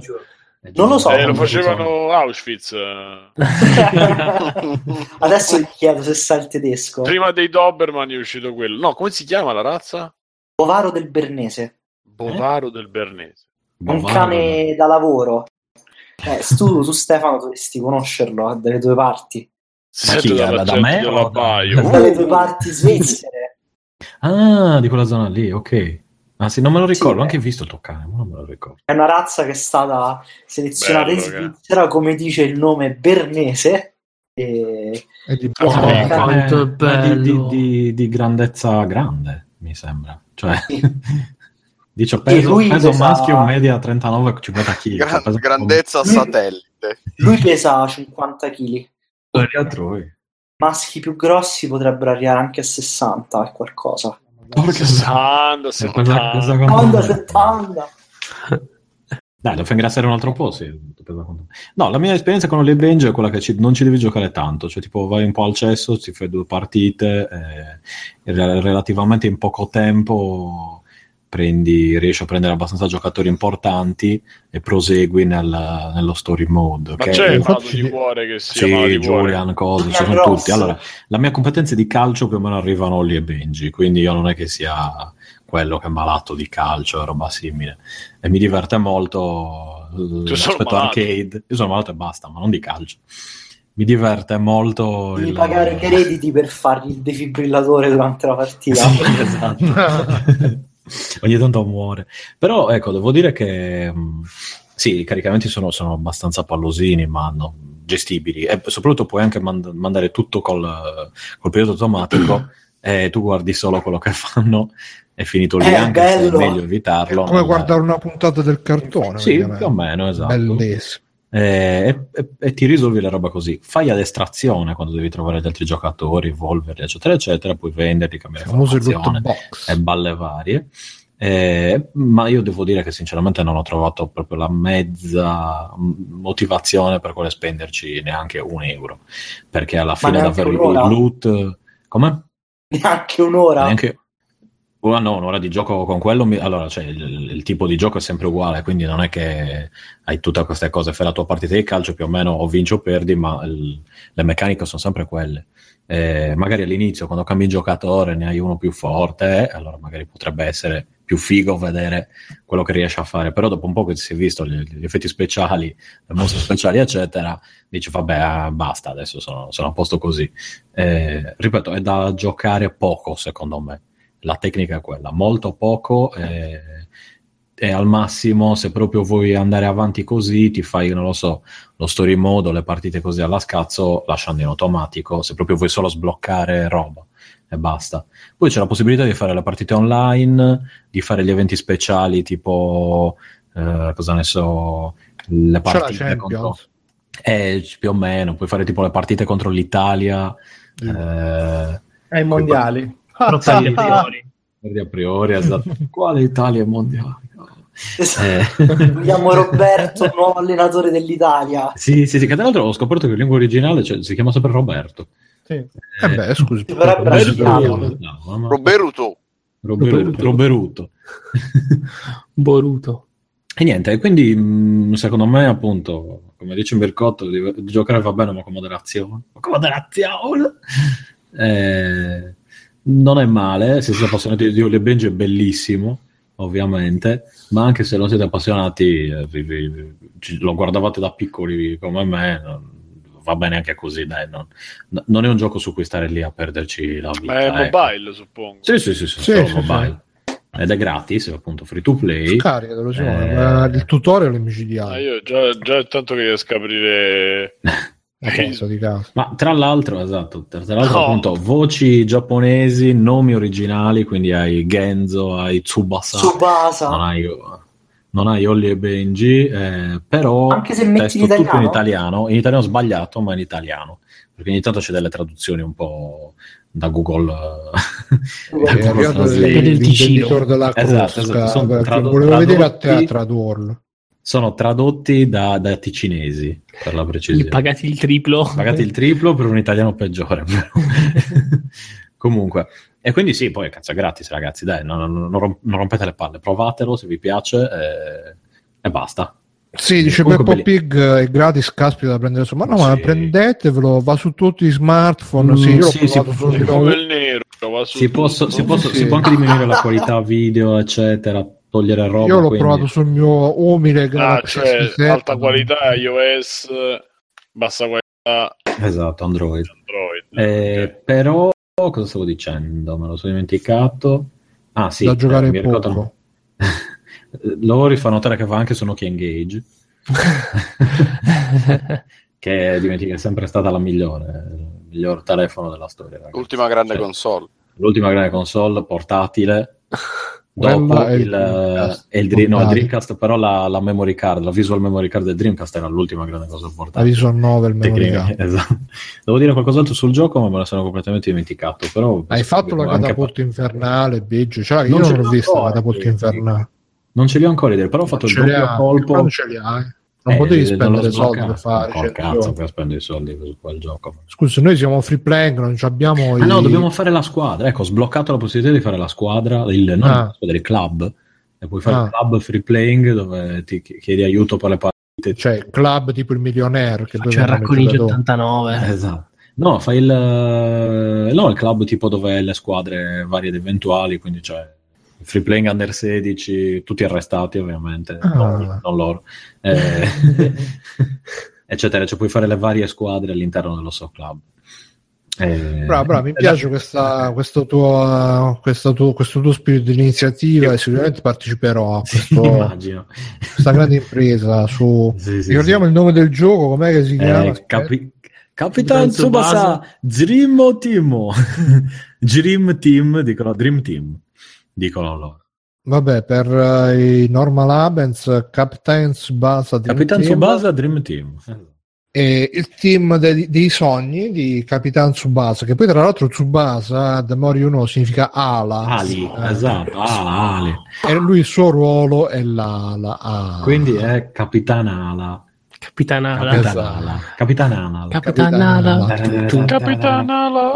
Non lo so. Eh, lo facevano Auschwitz. eh. Adesso gli chiedo se sa il tedesco. Prima dei Doberman è uscito quello. No, come si chiama la razza? Bovaro del Bernese. Bovaro del Bernese. Un Bovaro, cane da lavoro. Eh, tu, tu, Stefano dovresti conoscerlo dalle due parti. Ma chi, da- dall'accento da me o da- Baio. Dalle due parti svizzere. Ah, di quella zona lì, ok. Ah sì, non me lo ricordo, Sì, ho anche eh. visto il tuo cane, ma non me lo ricordo. È una razza che è stata selezionata Bello, in che- Svizzera, come dice il nome Bernese. E... E di-. Eh, quanto è Eh, di, di- bello. di- di grandezza grande, mi sembra. Cioè, Sì. dice E peso, lui peso pesa- maschio media 39-50 kg. Gran- grandezza Lui- satellite. Lui pesa 50 kg. Altrui. Maschi più grossi potrebbero arrivare anche a 60 e qualcosa. Porca 60, Eh, 70. cosa- cosa- 80, 70. Dai, lo fai ingrassare un altro po', sì. No, la mia esperienza con le Benji è quella che ci- non ci devi giocare tanto, cioè tipo vai un po' al cesso, ti fai due partite, eh, re- relativamente in poco tempo prendi, riesci a prendere abbastanza giocatori importanti e prosegui nel- nello story mode. Ma che c'è il infatti- di cuore che si sì, di. Julian, cose, ci sono tutti. Allora, la mia competenza di calcio più o meno arrivano Olli e Benji, quindi io non è che sia quello che è malato di calcio e roba simile. E mi diverte molto l'aspetto arcade. Io sono malato e basta, ma non di calcio. Mi diverte molto Devi il... pagare i crediti per fargli il defibrillatore durante la partita. Sì, esatto. Ogni tanto muore. Però ecco, devo dire che mh, sì, i caricamenti sono, sono abbastanza pallosini, ma no, gestibili. E soprattutto puoi anche mand- mandare tutto col, col pilota automatico e tu guardi solo quello che fanno. È finito lì, È anche se è meglio evitarlo. come non- guardare una puntata del cartone. Sì, più o meno, esatto. Bellissimo. E, e- e ti risolvi le robe così. Fai ad estrazione quando devi trovare gli altri giocatori, evolverli, eccetera, eccetera, puoi venderli, cambiare formazione e balle varie. Eh, ma io devo dire che sinceramente non ho trovato proprio la mezza motivazione per quale spenderci neanche un euro perché alla fine davvero il loot come? Neanche un'ora. Neanche Oh, no, un'ora di gioco con quello. mi- Allora, cioè, il, il tipo di gioco è sempre uguale, quindi non è che hai tutte queste cose. Fai la tua partita di calcio più o meno o vinci o perdi, ma il- le meccaniche sono sempre quelle. Eh, magari all'inizio, quando cambi giocatore, ne hai uno più forte, allora magari potrebbe essere più figo vedere quello che riesce a fare. Però dopo un po' che si è visto gli, gli effetti speciali, le mostre speciali, eccetera, dici vabbè, ah, basta, adesso sono, sono a posto così. Eh, ripeto, è da giocare poco, secondo me la tecnica è quella, molto poco e, e al massimo se proprio vuoi andare avanti così ti fai, non lo so, lo story mode o le partite così alla scazzo lasciando in automatico, se proprio vuoi solo sbloccare roba e basta. Poi c'è la possibilità di fare le partite online, di fare gli eventi speciali tipo, eh, cosa ne so, le partite contro... Eh, più o meno, puoi fare tipo le partite contro l'Italia. Eh, Ai mondiali. Troppi a priori. Perdi a priori, esatto. Quale Italia mondiale? Esatto. Eh. Vogliamo Roberto, nuovo allenatore dell'Italia. Sì, sì, sì, che tra l'altro ho scoperto che in lingua originale cioè, si chiama sempre Roberto. Sì. Eh beh, scusi. Brasiliano. No, Roberuto. Roberuto. Roberuto. Boruto. E niente, quindi mh, secondo me, appunto, come dice Mircotto, giocare va bene, ma con moderazione. Ma con moderazione! Eh, non è male, se siete appassionati di Oli Benji è bellissimo, ovviamente, ma anche se non siete appassionati, eh, vi- vi- vi- ci- lo guardavate da piccoli come me, non- va bene anche così, dai, non, no- non è un gioco su cui stare lì a perderci la vita. Ma è ecco. mobile, suppongo. Sì, sì, sì, sì, Sì, sì, mobile. Ed è gratis, appunto, free to play. Scaricatelo, Simone, Eh. il tutorial è Ah, micidiale. io già, già tanto che riesco a aprire... Caso. Ma tra l'altro, esatto, tra l'altro No. appunto voci giapponesi, nomi originali, quindi hai Genzo, hai Tsubasa, non Tsubasa. hai, non hai Olli e Benji, eh, però Anche se metti in testo tutto in italiano? italiano, in italiano sbagliato, ma in italiano, perché ogni tanto c'è delle traduzioni un po' da Google. eh, da È Google del Ticino. Esatto, esatto, sono perché tradu- volevo vedere a te a tradurlo. Sono tradotti da, da ticinesi, per la Gli precisione. pagati il triplo. pagati il triplo per un italiano peggiore. però. Comunque, e quindi sì, poi cazzo è gratis, ragazzi. Dai, non, non- non rom- non rompete le palle, provatelo se vi piace e, e basta. Sì, dice Comunque Peppo Pig è gratis, caspita da prendere su. Ma no, ma Sì. prendetevelo, va su tutti i smartphone. Mm, sì, sì, nero. va su Si, posso- tutto. si posso- Sì. si può anche diminuire la qualità video, eccetera, togliere roba. Io l'ho quindi- provato sul mio umile Ah, Galaxy cioè, S7. alta qualità iOS, bassa qualità Esatto, Android. Android. Eh, Ok. Però, cosa stavo dicendo? Me lo sono dimenticato. Ah, sì, da giocare eh, ricordo- poco. Loro fa notare che va anche su Nokia Engage. che dimentica è sempre stata la migliore, il miglior telefono della storia. ragazzi. L'ultima grande Cioè, console. L'ultima grande console portatile. Dopo il il, Dreamcast. il, Dream- no, il Portatile. Dreamcast, però la, la memory card, la visual memory card del Dreamcast era l'ultima grande cosa La portatile. Visual 9 il memory card. esatto. Devo dire qualcos'altro sul gioco, ma me la sono completamente dimenticato. Però Hai fatto la anche- catapulta infernale, Biggio? Cioè, io Non non, ce l'ho vista la catapulta infernale. Non ce li ho ancora idee, però ho fatto il Ce li doppio colpo. quando ce li hai? Non Eh, potevi spendere soldi per fare. Cioè, cazzo per spendere i soldi su quel gioco. Scusa, noi siamo free playing, non ci abbiamo Ah i- no, dobbiamo fare la squadra. Ecco, ho sbloccato la possibilità di fare la squadra, il, non Ah. la squadra, il club. E puoi fare Ah. il club free playing dove ti ch- chiedi aiuto per le partite. Cioè, il club tipo il Millionaire che C'è il Racconigi giocatori. 89. Esatto. No, fai il, eh, no, il club tipo dove le squadre varie ed eventuali, quindi c'è free playing under 16, tutti arrestati ovviamente, Ah. non, non loro, Eh, eccetera, cioè puoi fare le varie squadre all'interno dello so club. Eh, Bravo, bravo, mi piace questa, questo, tuo, questo, tuo, questo tuo spirito di iniziativa e sicuramente parteciperò a Sì, questo- immagino. questa grande impresa su... Sì, sì, Ricordiamo il nome del gioco, com'è che si sì. chiama? Eh, capi- Capitan. Tsubasa Dream Team Dream Team dicono Dream Team dicono loro Vabbè, per eh, i Normal Abens, Captain Tsubasa Dream Capitan Team Tsubasa Dream Team. e il team dei, dei sogni di Capitan Tsubasa, che poi tra l'altro Tsubasa, The More You Know, significa ala. Ali, Eh, esatto, ah, Ali. E lui il suo ruolo è l'ala. ah. Quindi è Capitanala. Capitanala. Capitanala. Capitanala. Capitanala. Capitanala.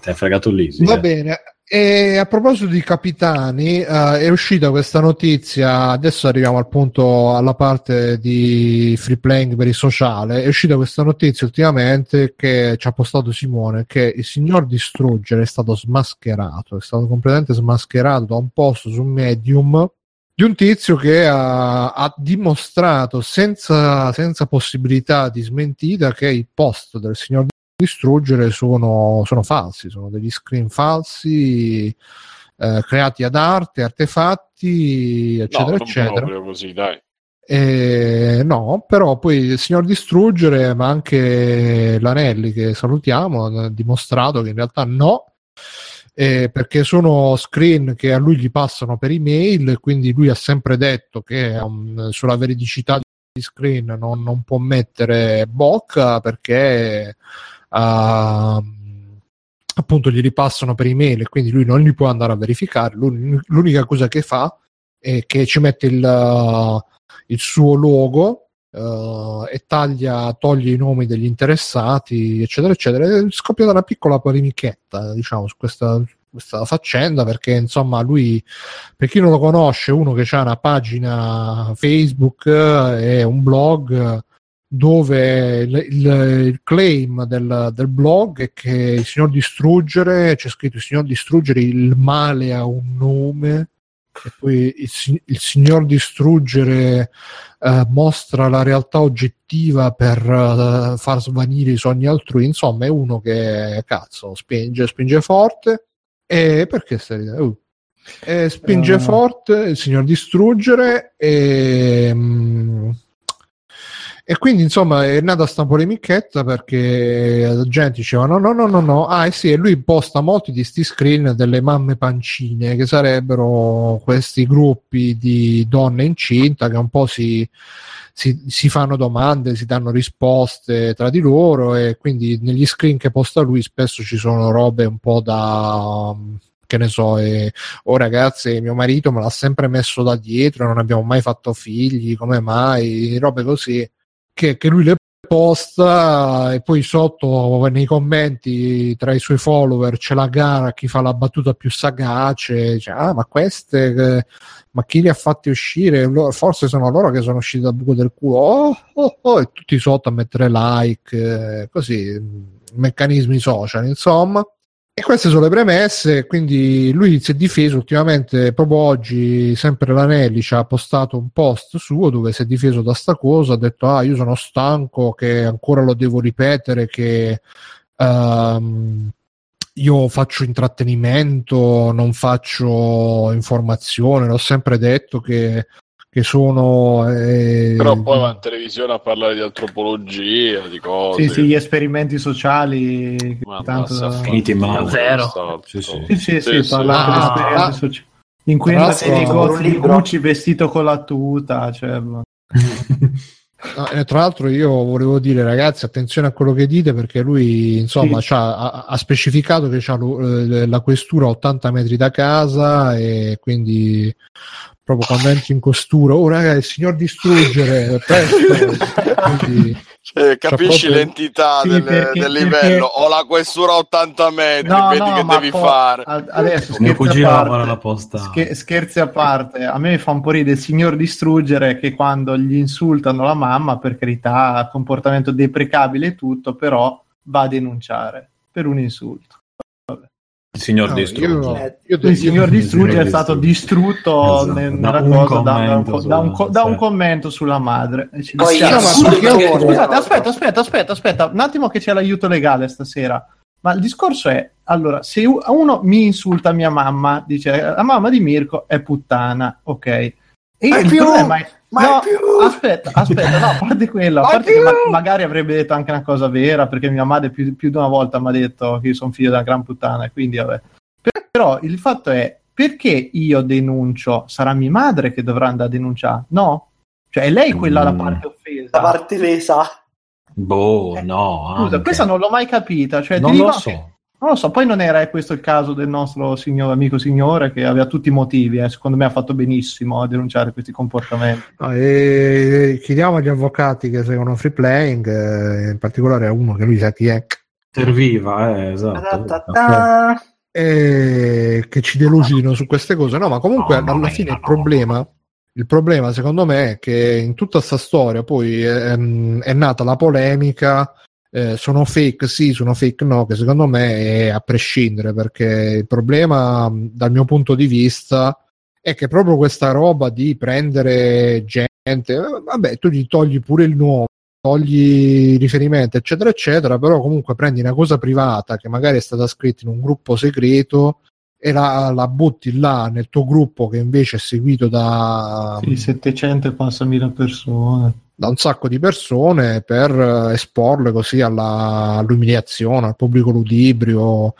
Ti hai fregato lì. sì, Va eh. bene. E a proposito di capitani, eh, è uscita questa notizia. Adesso arriviamo al punto, alla parte di free playing per il sociale. È uscita questa notizia ultimamente che ci ha postato Simone: che il signor Distruggere è stato smascherato, è stato completamente smascherato da un post su Medium di un tizio che ha, ha dimostrato senza, senza possibilità di smentita che i post del signor distruggere sono, sono falsi, sono degli screen falsi eh, creati ad arte, artefatti, No, eccetera, non eccetera. proprio così, dai. Eh, no, però poi il signor Distruggere, ma anche l'Anelli che salutiamo, ha dimostrato che in realtà no, eh, perché sono screen che a lui gli passano per email, quindi lui ha sempre detto che um, sulla veridicità di screen non, non può mettere bocca perché ah, appunto gli ripassano per email e quindi lui non li può andare a verificare. L'un- L'unica cosa che fa è che ci mette il, uh, il suo logo uh, e taglia, toglie i nomi degli interessati, eccetera, eccetera. È scoppiata una piccola polemichetta, diciamo, su questa, questa faccenda perché insomma lui per chi non lo conosce uno che ha una pagina Facebook eh, e un blog dove il, il- il claim del, del blog è che il signor distruggere c'è scritto il signor distruggere il male ha un nome e poi il, il signor distruggere eh, mostra la realtà oggettiva per eh, far svanire i sogni altrui insomma è uno che cazzo spinge spinge forte e perché stai? Uh. E spinge Eh. forte il signor distruggere e, mm, e quindi insomma è nata sta polemichetta perché la gente diceva no no no no no. Ah eh sì e lui posta molti di sti screen delle mamme pancine che sarebbero questi gruppi di donne incinta che un po' si, si, si fanno domande, si danno risposte tra di loro e quindi negli screen che posta lui spesso ci sono robe un po' da che ne so, e, oh ragazzi, mio marito me l'ha sempre messo da dietro, non abbiamo mai fatto figli, come mai, robe così, che, che lui le posta e poi sotto nei commenti tra i suoi follower c'è la gara chi fa la battuta più sagace, dice, ah ma queste, eh, ma chi li ha fatti uscire? Forse sono loro che sono usciti dal buco del culo, oh, oh, oh, e tutti sotto a mettere like, eh, così, meccanismi social, insomma. E queste sono le premesse, quindi lui si è difeso ultimamente, proprio oggi, sempre l'Anelli ci ha postato un post suo dove si è difeso da sta cosa, ha detto ah io sono stanco, che ancora lo devo ripetere, che ehm, io faccio intrattenimento, non faccio informazione, l'ho sempre detto che, che sono... eh, Però poi va in televisione a parlare di antropologia, di cose. Sì, sì, gli esperimenti sociali. Ma tanto-. Finiti male. Zero. Sì, sì. Sì, sì, sì, Sì, sì. parlare di Ah, esperienze ah. sociali. In cui andate nei negozi di. Gucci vestito con la tuta. Cioè. No, e tra l'altro io volevo dire ragazzi attenzione a quello che dite perché lui insomma Sì. c'ha- ha, ha specificato che ha la questura a 80 metri da casa e quindi proprio quando entri in costura oh raga il signor distruggere presto quindi, Cioè, capisci proprio- l'entità Sì, del, perché- del perché- livello? Ho la questura a 80 metri, No, vedi no, che ma devi poi- fare. Adesso, scherzi a parte, alla posta. sche- scherzi a parte, a me fa un po' ridere il signor distruggere che quando gli insultano la mamma, per carità, comportamento deprecabile e tutto, però va a denunciare per un insulto. Il signor no, distrugge. io, io- Il signor distruggere è stato distrugge. distrutto Esatto, nel- da nella un cosa da, da un, commento da un sulla- da un sì. commento sulla madre. E Poi scusate, aspetta, aspetta, aspetta, aspetta, un attimo che c'è l'aiuto legale stasera. Ma il discorso è, allora, se uno mi insulta mia mamma, dice la mamma di Mirko è puttana, ok. E il più! problema è- Mai no, più! aspetta, aspetta, no, a parte quello, a parte che ma- magari avrebbe detto anche una cosa vera, perché mia madre più, più di una volta mi ha detto che io sono figlio della gran puttana, e quindi vabbè. Però il fatto è, perché io denuncio? Sarà mia madre che dovrà andare a denunciare? No? Cioè è lei quella la Mm. parte offesa. La parte lesa. Boh, Eh, no. Scusa, anche. questa non l'ho mai capita. Cioè, Non lo che- so. Non lo so, poi non era questo il caso del nostro signor, amico signore che aveva tutti i motivi, eh. secondo me ha fatto benissimo a denunciare questi comportamenti. No, e chiediamo agli avvocati che seguono free playing, eh, in particolare a uno che lui sa chi è, Serviva, eh, esatto. Ta-ta-ta. e che ci delucidino su queste cose. No, ma comunque No, alla fine no, il problema, il problema secondo me è che in tutta sta storia poi ehm, è nata la polemica. Eh, sono fake sì, sono fake no, che secondo me è a prescindere perché il problema dal mio punto di vista è che proprio questa roba di prendere gente, eh, vabbè, tu gli togli pure il nome, togli riferimento, eccetera, eccetera, però comunque prendi una cosa privata che magari è stata scritta in un gruppo segreto e la, la butti là nel tuo gruppo che invece è seguito da, Sì, 700 e passa mila persone. Da un sacco di persone per eh, esporle così alla- all'umiliazione, al pubblico ludibrio.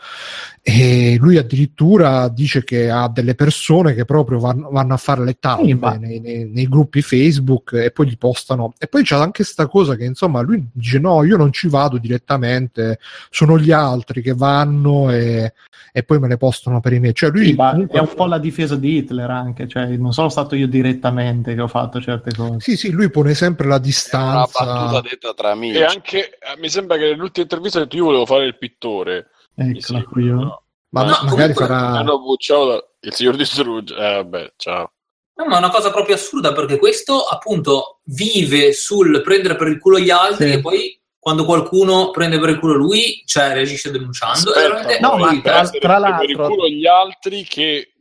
E lui addirittura dice che ha delle persone che proprio vanno, vanno a fare le ma- nei, nei- nei gruppi Facebook e poi li postano. E poi c'è anche sta cosa che insomma lui dice: No, io non ci vado direttamente, sono gli altri che vanno e, e poi me le postano per i miei. Cioè, lui Sì, comunque- è un po' la difesa di Hitler anche, cioè non sono stato io direttamente che ho fatto certe cose. Sì, sì, lui pone sempre la È una distanza. battuta detta tra amici. E anche eh, mi sembra che nell'ultima intervista ha detto io volevo fare il pittore. Eccola qui. io. no. Ma No, magari comunque- farà. Da- il signor Distrugge. Eh, vabbè, ciao. No, ma è una cosa proprio assurda perché questo appunto vive sul prendere per il culo gli altri Sì. e poi quando qualcuno prende per il culo lui, cioè reagisce denunciando. È Aspetta, veramente- No, ma tra- tra per il l'altro- culo gli altri che,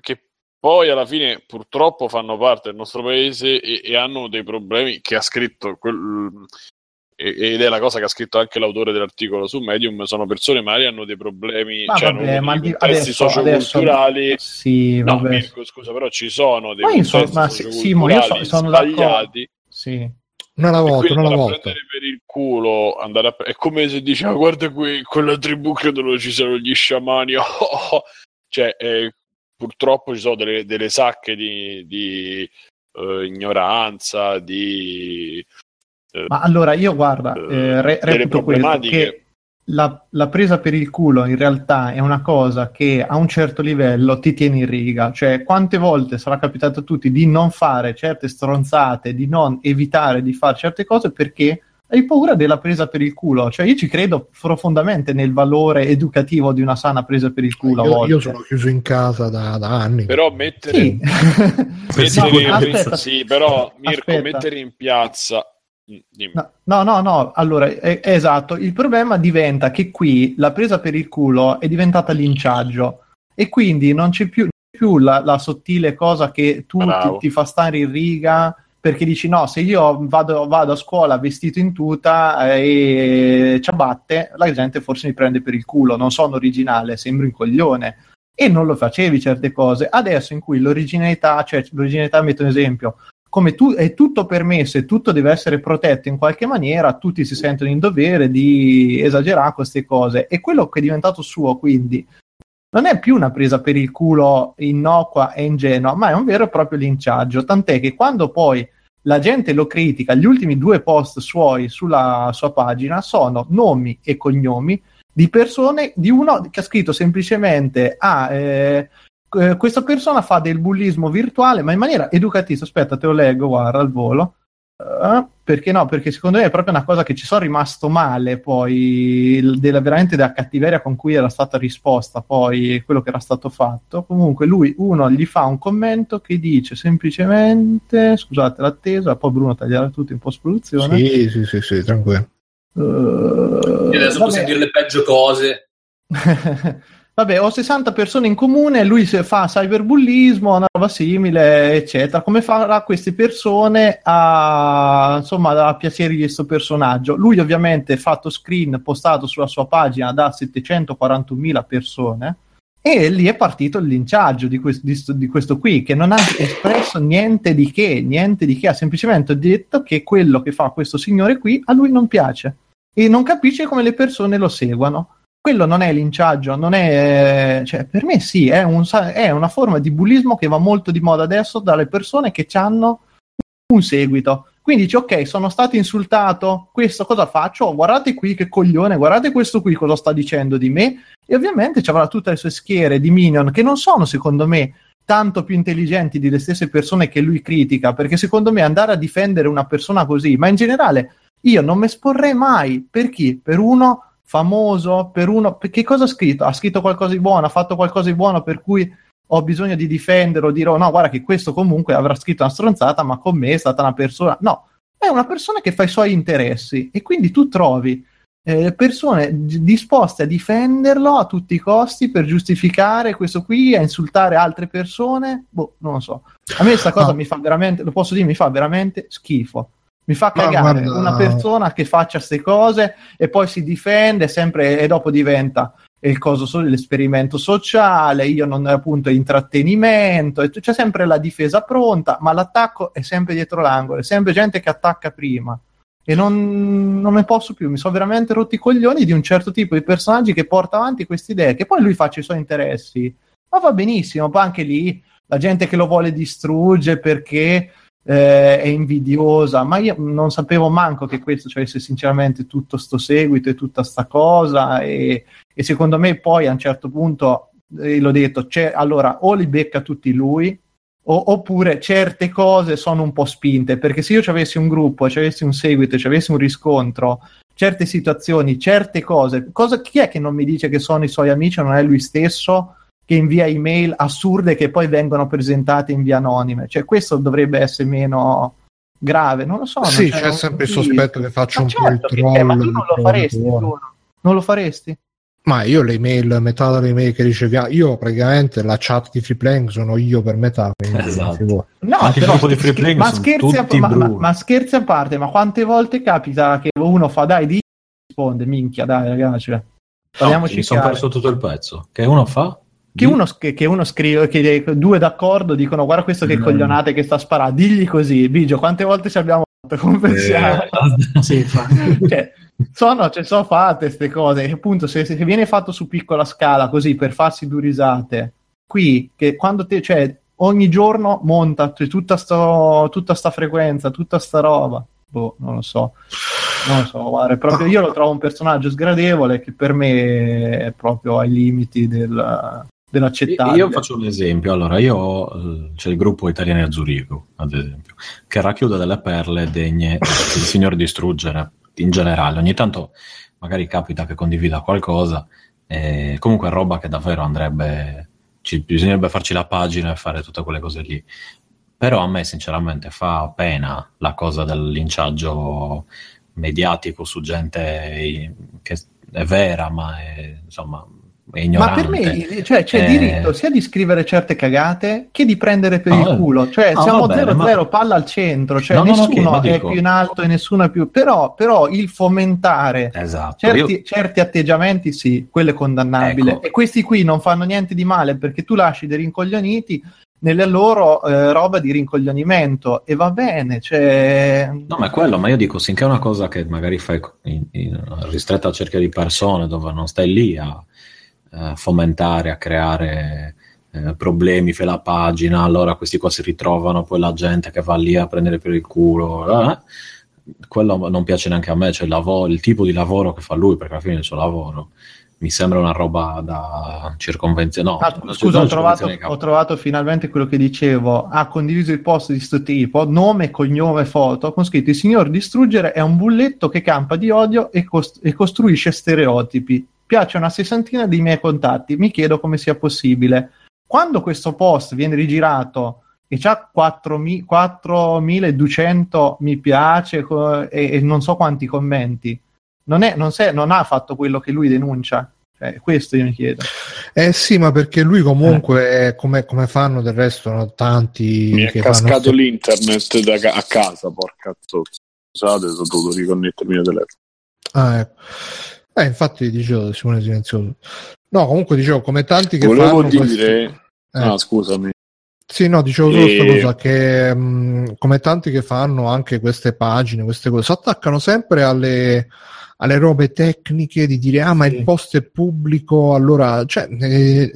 che poi alla fine purtroppo fanno parte del nostro paese e, e hanno dei problemi che ha scritto quel- e- ed è la cosa che ha scritto anche l'autore dell'articolo su Medium sono persone magari hanno dei problemi Ma cioè vabbè, hanno ma dei di- contesti adesso- socioculturali Sì, no vabbè. Mirko scusa però ci sono dei Ma io so- contesti ma sì, io so- socioculturali sono sbagliati Sì. Alla e volta, quindi una alla andare a volta. prendere per il culo andare a... è come se diceva guarda qui quella tribù credo dove ci sono gli sciamani oh, oh, oh." cioè eh, purtroppo ci sono delle, delle sacche di, di, eh, ignoranza di eh, Ma allora io guarda, Eh, eh, re- reputo questo, che la, la presa per il culo in realtà è una cosa che a un certo livello ti tiene in riga, cioè quante volte sarà capitato a tutti di non fare certe stronzate, di non evitare di fare certe cose perché hai paura della presa per il culo, cioè io ci credo profondamente nel valore educativo di una sana presa per il culo Io, io sono chiuso in casa da, da anni. però mettere, Sì. mettere sì, però Mirko Aspetta. mettere in piazza mm. No, no, no, no, allora è, è esatto. Il problema diventa che qui la presa per il culo è diventata linciaggio e quindi non c'è più, più la, la sottile cosa che tu ti, ti fa stare in riga perché dici no, se io vado, vado a scuola vestito in tuta eh, e ciabatte, la gente forse mi prende per il culo, non sono originale, sembro un coglione. E non lo facevi certe cose. Adesso in cui l'originalità, cioè l'originalità, metto un esempio, come tu, è tutto permesso e tutto deve essere protetto in qualche maniera, tutti si sentono in dovere di esagerare queste cose. E quello che è diventato suo, quindi, non è più una presa per il culo innocua e ingenua, ma è un vero e proprio linciaggio. Tant'è che quando poi la gente lo critica, gli ultimi due post suoi sulla sua pagina sono nomi e cognomi di persone, di uno che ha scritto semplicemente ah, eh, eh, questa persona fa del bullismo virtuale, ma in maniera educativa. Aspetta, te lo leggo, guarda, al volo. Eh, perché no? Perché secondo me è proprio una cosa che ci sono rimasto male poi della, veramente della cattiveria con cui era stata risposta poi quello che era stato fatto. Comunque lui, uno, gli fa un commento che dice semplicemente, scusate l'attesa, poi Bruno taglierà tutto in post-produzione. Sì, sì, sì, sì, tranquillo. E adesso vabbè. possiamo dire le peggio cose. Vabbè, ho 60 persone in comune, lui fa cyberbullismo, una roba simile, eccetera. Come farà queste persone a, insomma, a piacere di questo personaggio? Lui ovviamente ha fatto screen postato sulla sua pagina da 741.000 persone e lì è partito il linciaggio di, quest- di di questo qui, che non ha espresso niente di che, niente di che, ha semplicemente detto che quello che fa questo signore qui a lui non piace e non capisce come le persone lo seguano. Quello non è linciaggio, non è, cioè, per me sì, è, un è una forma di bullismo che va molto di moda adesso dalle persone che hanno un seguito. Quindi dici, ok, sono stato insultato, questo cosa faccio? Guardate qui che coglione, guardate questo qui cosa sta dicendo di me. E ovviamente ci avrà tutte le sue schiere di minion che non sono, secondo me, tanto più intelligenti delle stesse persone che lui critica, perché secondo me andare a difendere una persona così, ma in generale io non mi esporrei mai per chi? Per uno famoso, per uno... Che cosa ha scritto? Ha scritto qualcosa di buono, ha fatto qualcosa di buono per cui ho bisogno di difenderlo, dirò no, guarda che questo comunque avrà scritto una stronzata, ma con me è stata una persona... No, è una persona che fa i suoi interessi e quindi tu trovi eh, persone disposte a difenderlo a tutti i costi per giustificare questo qui, a insultare altre persone. Boh, non lo so. A me questa cosa Ah. mi fa veramente, lo posso dire, mi fa veramente schifo. Mi fa cagare guarda- una persona che faccia queste cose e poi si difende sempre e dopo diventa il coso so- l'esperimento sociale, io non appunto intrattenimento, c'è sempre la difesa pronta, ma l'attacco è sempre dietro l'angolo, è sempre gente che attacca prima. E non, non ne posso più, mi sono veramente rotti i coglioni di un certo tipo di personaggi che porta avanti queste idee, che poi lui faccia i suoi interessi. Ma va benissimo, poi anche lì la gente che lo vuole distruggere perché eh, è invidiosa, ma io non sapevo manco che questo ci avesse sinceramente tutto sto seguito e tutta sta cosa e, e secondo me poi a un certo punto, eh, l'ho detto, c'è, allora o li becca tutti lui oppure certe cose sono un po' spinte, perché se io ci avessi un gruppo, ci avessi un seguito, ci avessi un riscontro, certe situazioni, certe cose, cosa, chi è che non mi dice che sono i suoi amici o non è lui stesso che invia email assurde che poi vengono presentate in via anonime? Cioè questo dovrebbe essere meno grave, non lo so. Sì, c'è- sempre il sospetto che faccia Ma un po' il certo che troll. c'è, ma tu non lo faresti, tu, no? non lo faresti? Ma io le email, metà delle email che riceviamo, io praticamente la chat di Free Playing sono io per metà. quindi Esatto. No, Anche il però Playing ma, scherzi a, ma, ma- ma scherzi a parte, ma quante volte capita che uno fa dai di risponde, minchia, dai ragazzi, No, parliamoci mi sono perso tutto il pezzo. Che uno fa? Che uno, che, che uno scrive, che due d'accordo dicono guarda questo che Mm. coglionate che sta sparando, digli così, Bigio, quante volte ci abbiamo fatto, come pensiamo? Eh, sì, cioè, sono, cioè, sono fatte queste cose, e appunto se, se viene fatto su piccola scala così per farsi due risate, qui, che quando te, cioè, ogni giorno monta cioè, tutta, sto, tutta sta frequenza, tutta sta roba, boh, non lo so. Non lo so, guarda, proprio, io lo trovo un personaggio sgradevole che per me è proprio ai limiti del, dell'accettabile. Io faccio un esempio. Allora, io ho eh, c'è il gruppo Italiani a Zurigo, ad esempio, che racchiude delle perle degne del signor distruggere in generale. Ogni tanto magari capita che condivida qualcosa, e comunque roba che davvero andrebbe. Ci, bisognerebbe farci la pagina e fare tutte quelle cose lì. Però a me, sinceramente, fa pena la cosa del linciaggio mediatico su gente che è vera, ma è insomma Ma per me cioè, c'è Eh. diritto sia di scrivere certe cagate che di prendere per No, il eh. culo. Cioè, No, siamo va bene, 0-0 ma- palla al centro, cioè No, no, no, nessuno ok, ma è dico- più in alto e nessuno è più. Però, però il fomentare Esatto. certi, Io- certi atteggiamenti, sì, quello è condannabile. Ecco. E questi qui non fanno niente di male perché tu lasci dei rincoglioniti nelle loro eh, roba di rincoglionimento e va bene. Cioè... No, ma è quello, ma io dico, finché è una cosa che magari fai in, in ristretta cerchia di persone dove non stai lì a eh, fomentare, a creare eh, problemi, fai la pagina, allora questi qua si ritrovano, poi la gente che va lì a prendere per il culo, eh, quello non piace neanche a me, cioè il, lavoro, il tipo di lavoro che fa lui, perché alla fine è il suo lavoro, mi sembra una roba da circonvenzione. No, Ah, scusa, ho trovato, ho trovato finalmente quello che dicevo. Ha condiviso il post di sto tipo, nome, cognome, foto, con scritto: Il signor distruggere è un bulletto che campa di odio e, cost- e costruisce stereotipi. Piace una sessantina dei miei contatti. Mi chiedo come sia possibile. Quando questo post viene rigirato e c'ha 4.000 4.200 mi piace co- e, e non so quanti commenti, non, è, non, se- non ha fatto quello che lui denuncia. Cioè, questo io mi chiedo. Eh sì, ma perché lui comunque, come, come fanno del resto no, tanti Mi è che fanno cascato st- l'internet da ca- a casa, porca zozza. Scusate, sono dovuto riconnettermi al telefono. Ah, ecco. Eh, infatti dicevo Simone Silenzioso. No, comunque dicevo, come tanti che Volevo fanno dire... questi- Eh. Ah, scusami. Sì, no, dicevo solo questa cosa che mh, come tanti che fanno anche queste pagine, queste cose, si attaccano sempre alle, alle robe tecniche di dire ah ma il post è pubblico, allora cioè, eh,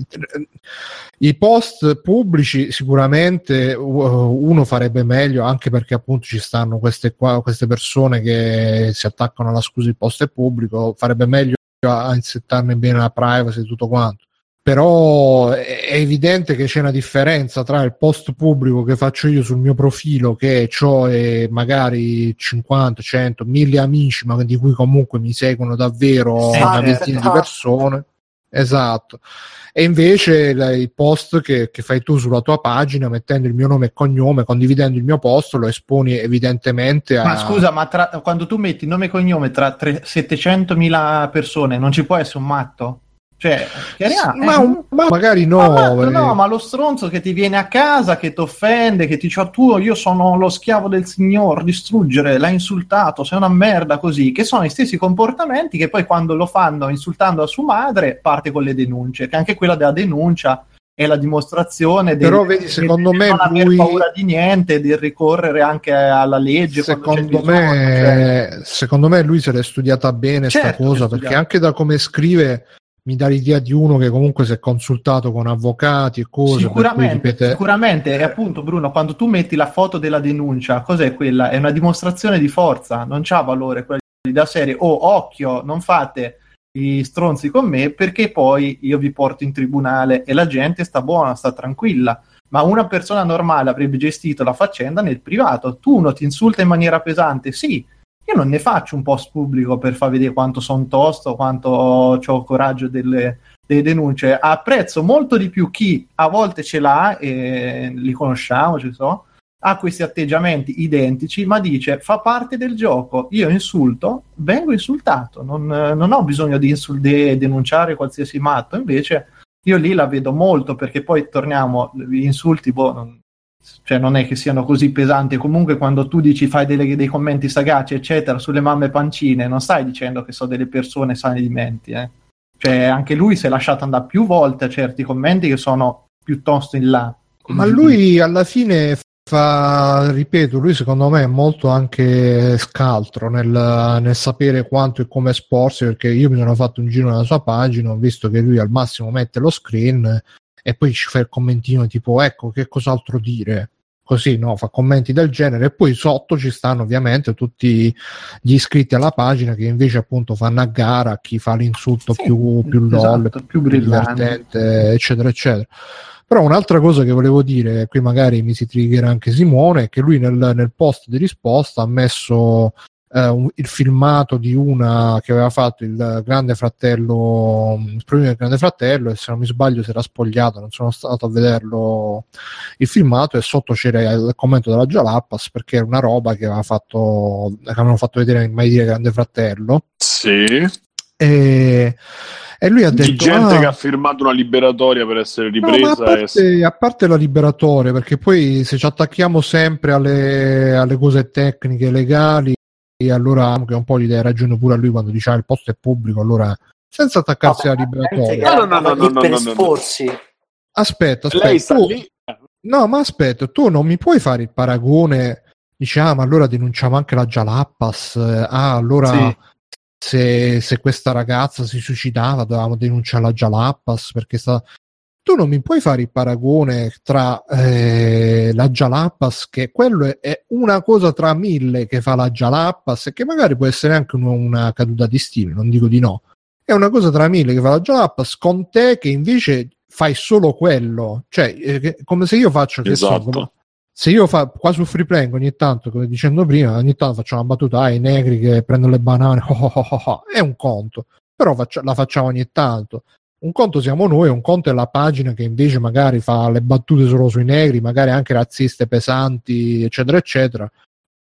i post pubblici sicuramente uh, uno farebbe meglio anche perché appunto ci stanno queste, qua, queste persone che si attaccano alla scusa il post è pubblico, farebbe meglio a insettarne bene la privacy e tutto quanto però è evidente che c'è una differenza tra il post pubblico che faccio io sul mio profilo che ho magari 50, 100, 1000 amici ma di cui comunque mi seguono davvero Sì, una certo. ventina di persone esatto e invece il, il post che, che fai tu sulla tua pagina mettendo il mio nome e cognome condividendo il mio post lo esponi evidentemente a Ma scusa, ma tra- quando tu metti nome e cognome tra tre- 700.000 persone non ci può essere un matto? Cioè, chiariamo, ma, eh, un- ma magari no, Ma eh. no, ma lo stronzo che ti viene a casa, che ti offende, che ti dice "Ah, tu, io sono lo schiavo del signor, distruggere, l'ha insultato, sei una merda così, che sono gli stessi comportamenti che poi quando lo fanno insultando a sua madre parte con le denunce, che anche quella della denuncia è la dimostrazione del, Però vedi, secondo del me non aver lui- paura di niente, di ricorrere anche alla legge. secondo bisogno, cioè. me, secondo me lui se l'è studiata bene sta Certo, cosa perché anche da come scrive mi dà l'idea di uno che comunque si è consultato con avvocati e cose Sicuramente, ripete- sicuramente, e appunto Bruno, quando tu metti la foto della denuncia, cos'è quella? È una dimostrazione di forza, non c'ha valore quella di da serie, oh occhio, non fate i stronzi con me perché poi io vi porto in tribunale e la gente sta buona, sta tranquilla. Ma una persona normale avrebbe gestito la faccenda nel privato. Tu uno ti insulta in maniera pesante, sì, io non ne faccio un post pubblico per far vedere quanto sono tosto, quanto ho coraggio delle, delle denunce. Apprezzo molto di più chi a volte ce l'ha, e li conosciamo, ci so, ha questi atteggiamenti identici, ma dice fa parte del gioco. Io insulto, vengo insultato, non, non ho bisogno di insul- de- denunciare qualsiasi matto. Invece io lì la vedo molto perché poi torniamo, gli insulti, boh, non, cioè non è che siano così pesanti. Comunque, quando tu dici fai delle- dei commenti sagaci, eccetera, sulle mamme pancine, non stai dicendo che sono delle persone sane di menti. Eh. Cioè, anche lui si è lasciato andare più volte a certi commenti che sono piuttosto in là. ma lui alla fine fa ripeto lui secondo me è molto anche scaltro nel, nel sapere quanto e come esporsi perché io mi sono fatto un giro nella sua pagina ho visto che lui al massimo mette lo screen e poi ci fa il commentino tipo ecco che cos'altro dire? Così no fa commenti del genere. E poi sotto ci stanno ovviamente tutti gli iscritti alla pagina che invece appunto fanno a gara chi fa l'insulto Sì, più, più esatto, lol più più brillante. divertente eccetera eccetera. Però un'altra cosa che volevo dire, qui magari mi si triggerà anche Simone, è che lui nel, nel post di risposta ha messo eh, il filmato di una che aveva fatto il grande fratello, il primo del grande fratello, e se non mi sbaglio si era spogliato, non sono stato a vederlo il filmato, e sotto c'era il commento della Jalapas perché era una roba che aveva fatto, che avevano fatto vedere in Mai dire grande fratello. Sì. E, e lui ha detto: Di gente "Ah, che ha firmato una liberatoria per essere No, ripresa. a, parte, a parte la liberatoria, perché poi se ci attacchiamo sempre alle, alle cose tecniche legali, e allora che un po' gli dai ragione pure a lui quando dice ah, il posto è pubblico, allora senza attaccarsi alla liberatoria. No, no, no, no, no, per no, no, no. esporsi. Aspetta, aspetta. Tu- lì. No, ma aspetta, tu non mi puoi fare il paragone. Dici, ah, ma allora denunciamo anche la Jalappas. eh, Ah, allora Sì. se, se questa ragazza si suicidava dovevamo denunciare la Jalappas perché sta... Tu non mi puoi fare il paragone tra eh, la Jalappas, che quello è, una cosa tra mille che fa la Jalappas e che magari può essere anche un- una caduta di stile, non dico di no. È una cosa tra mille che fa la Jalappas con te che invece fai solo quello. Cioè, eh, come se io faccio che so, Esatto. come- se io fa, qua su Free Playing ogni tanto, come dicendo prima, ogni tanto faccio una battuta ai negri che prendono le banane, oh, oh, oh, è un conto, però faccia- la facciamo ogni tanto. Un conto siamo noi, un conto è la pagina che invece magari fa le battute solo sui negri, magari anche razziste pesanti, eccetera, eccetera.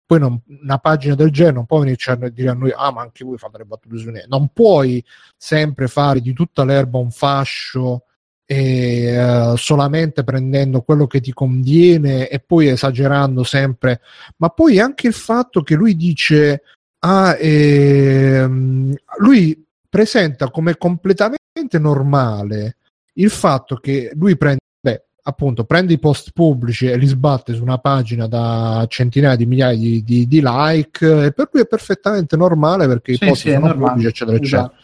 Poi non- una pagina del genere non può venirci a dire a noi, ah, ma anche voi fate le battute sui negri. Non puoi sempre fare di tutta l'erba un fascio e eh, solamente prendendo quello che ti conviene e poi esagerando sempre, ma poi anche il fatto che lui dice ah, ehm, lui presenta come completamente normale il fatto che lui prende beh, appunto prende i post pubblici e li sbatte su una pagina da centinaia di migliaia di, di- di like e per lui è perfettamente normale perché Sì, i post sì, sono pubblici eccetera eccetera Esatto.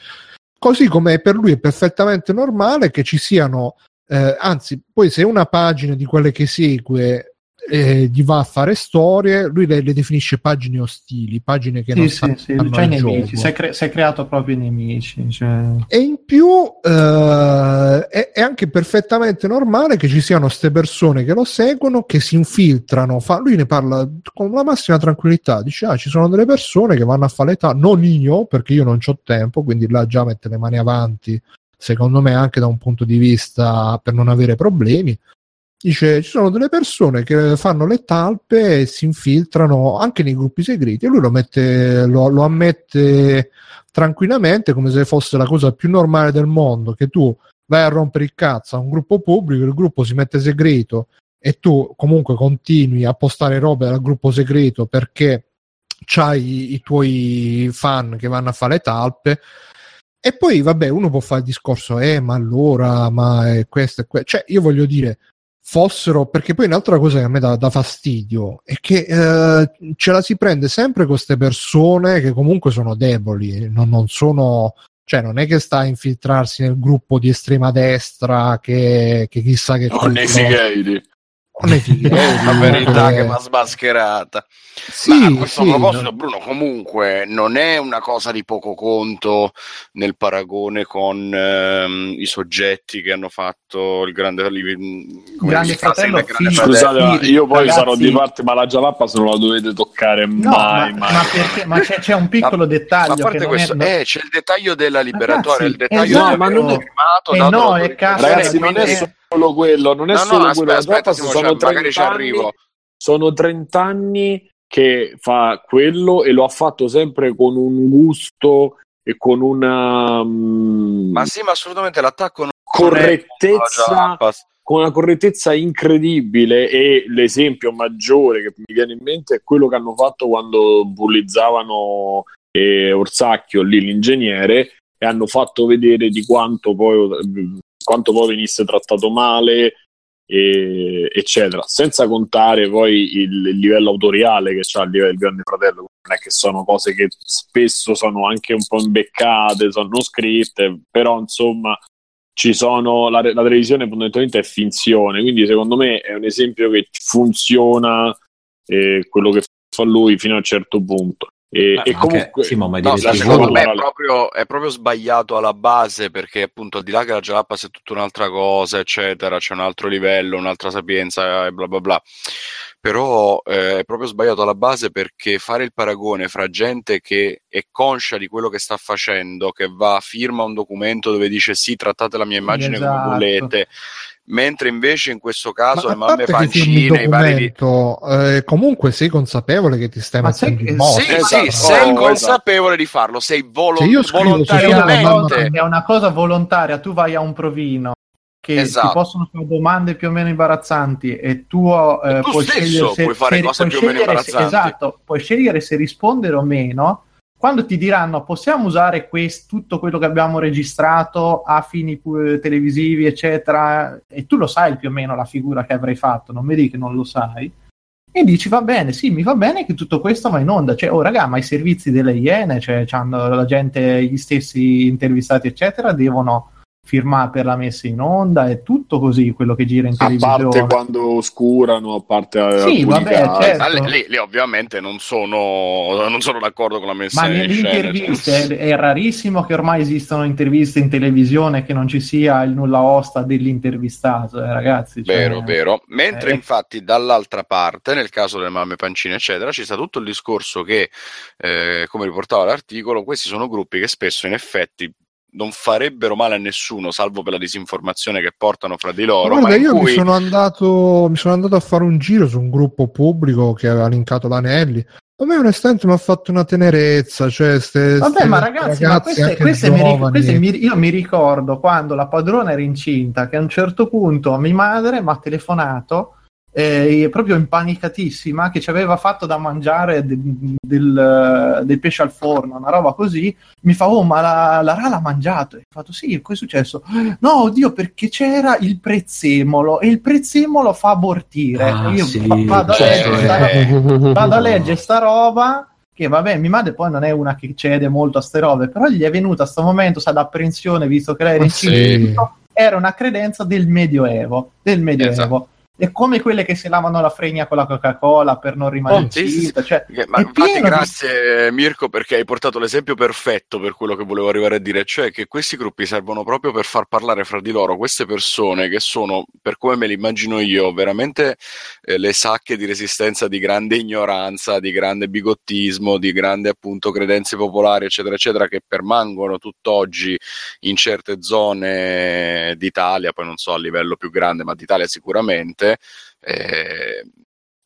così come per lui è perfettamente normale che ci siano eh, anzi poi se una pagina di quelle che segue eh, gli va a fare storie lui le, le definisce pagine ostili pagine che non Sì, sì, stanno sì, c'hai gioco. nemici, si è, cre- si è creato proprio i nemici. Cioè... E in più eh, è, è anche perfettamente normale che ci siano queste persone che lo seguono, che si infiltrano. Fa, lui ne parla con la massima tranquillità. Dice: Ah, ci sono delle persone che vanno a fare l'età, non io, perché io non ho tempo, quindi là già mette le mani avanti. Secondo me, anche da un punto di vista per non avere problemi. Dice: Ci sono delle persone che fanno le talpe e si infiltrano anche nei gruppi segreti. E lui lo, mette, lo, lo ammette tranquillamente come se fosse la cosa più normale del mondo che tu vai a rompere il cazzo a un gruppo pubblico, il gruppo si mette segreto e tu comunque continui a postare robe dal gruppo segreto perché c'hai i tuoi fan che vanno a fare talpe e poi vabbè uno può fare il discorso eh ma allora ma è questo e questo cioè io voglio dire fossero perché poi un'altra cosa che a me dà, dà fastidio è che eh, ce la si prende sempre con queste persone che comunque sono deboli non, non sono cioè non è che sta a infiltrarsi nel gruppo di estrema destra che, che chissà che Non nei cosa- figheidi. non è La verità che mi ha smascherata. sì, Ma a questo sì, proposito, no- Bruno, comunque non è una cosa di poco conto nel paragone con ehm, i soggetti che hanno fatto il grande, come Grande si chiama Fratello, Grande. Fratello. Scusate, Sì, io poi ragazzi- sarò di parte, ma la Jalappas non la dovete toccare No, mai, ma, mai. ma perché? Ma c'è, c'è un piccolo Ma- dettaglio Ma a parte che non questo, è... no- eh, c'è il dettaglio della liberatoria, Ragazzi, il dettaglio esatto. del Ma non è- firmato eh no, è cazzo, Ragazzi, non è Eh. Solo quello, non è No, no, solo aspetta, quello. Aspetta, Simo, sono cioè, magari 30 ci anni, sono 30 anni che fa quello e lo ha fatto sempre con un gusto e con una mm, Ma sì, ma assolutamente l'attacco correttezza è con una correttezza incredibile e l'esempio maggiore che mi viene in mente è quello che hanno fatto quando bullizzavano eh, Orsacchio lì l'ingegnere e hanno fatto vedere di quanto poi, quanto poi venisse trattato male e- eccetera. Senza contare poi il, il livello autoriale che c'ha il livello del grande fratello non è che sono cose che spesso sono anche un po' imbeccate sono scritte però insomma ci sono la, la televisione fondamentalmente è finzione quindi secondo me è un esempio che funziona eh, quello che fa lui fino a un certo punto e, Beh, e comunque sì, ma No, secondo me è proprio, è proprio sbagliato alla base perché appunto al di là che la Jalappas è tutta un'altra cosa, eccetera, c'è un altro livello, un'altra sapienza e bla bla bla. Però eh, è proprio sbagliato alla base perché fare il paragone fra gente che è conscia di quello che sta facendo, che va, firma un documento dove dice sì, trattate la mia immagine Esatto. come volete, mentre invece in questo caso le Ma a mamme pancine, i vari eh, comunque sei consapevole che ti stai Ma mettendo sai in moto. Sì, Esatto. sì, sei Oh, consapevole di farlo, sei volo- Se io scrivo su È una, volontariamente. cosa, è una cosa volontaria, tu vai a un provino che Esatto. ti possono fare domande più o meno imbarazzanti e tu, eh, E tu puoi stesso scegliere se, puoi fare se- cose puoi più o meno scegliere se- imbarazzanti. esatto, puoi scegliere se rispondere o meno. Quando ti diranno possiamo usare quest- tutto quello che abbiamo registrato a fini pu- televisivi, eccetera, e tu lo sai più o meno la figura che avrei fatto, non mi dici che non lo sai. E dici va bene, sì, mi va bene che tutto questo va in onda. Cioè, oh raga, ma i servizi delle Iene, cioè c'hanno la gente, gli stessi intervistati, eccetera, devono firmare per la messa in onda, è tutto così quello che gira in a televisione. parte quando oscurano a parte Sì, vabbè, certo. Ma lì, lì- lì ovviamente non sono, non sono d'accordo con la messa Ma in nelle scena. cioè. interviste è, è rarissimo che ormai esistano interviste in televisione che non ci sia il nulla osta dell'intervistato, eh, ragazzi. cioè- Vero, vero. Mentre eh. infatti dall'altra parte, nel caso delle mamme pancine, eccetera, ci sta tutto il discorso che, eh, come riportava l'articolo, questi sono gruppi che spesso in effetti non farebbero male a nessuno, salvo per la disinformazione che portano fra di loro. Guarda, io mi cui... sono, andato, mi sono andato a fare un giro su un gruppo pubblico che aveva linkato l'Anelli. A me onestamente mi ha fatto una tenerezza. Cioè, ste, Vabbè, ste ma ragazzi, ma queste, queste mi queste mi- io mi ricordo quando la padrona era incinta, che a un certo punto mia madre mi ha telefonato eh, proprio impanicatissima che ci aveva fatto da mangiare de- del, del pesce al forno, una roba così. Mi fa, oh, ma la, la Ra l'ha mangiato. E ho fatto, sì, cosa è successo? No, oddio, perché c'era il prezzemolo e il prezzemolo fa abortire. Ah, Io sì, va- vado, a cioè- leggere sta, vado a leggere sta roba che vabbè, mia madre poi non è una che cede molto a ste robe, però gli è venuta a sto momento, sa, d'apprensione, visto che lei era incinta, sì. era una credenza del Medioevo, del Medioevo. Esatto. È come quelle che si lavano la fregna con la Coca-Cola per non rimanere Oh, sì, sì, incinta, cioè, Ma infatti pieno di- grazie Mirko perché hai portato l'esempio perfetto per quello che volevo arrivare a dire, cioè che questi gruppi servono proprio per far parlare fra di loro queste persone che sono, per come me li immagino io, veramente eh, le sacche di resistenza di grande ignoranza, di grande bigottismo, di grande appunto credenze popolari, eccetera, eccetera, che permangono tutt'oggi in certe zone d'Italia, poi non so a livello più grande, ma d'Italia sicuramente. Eh,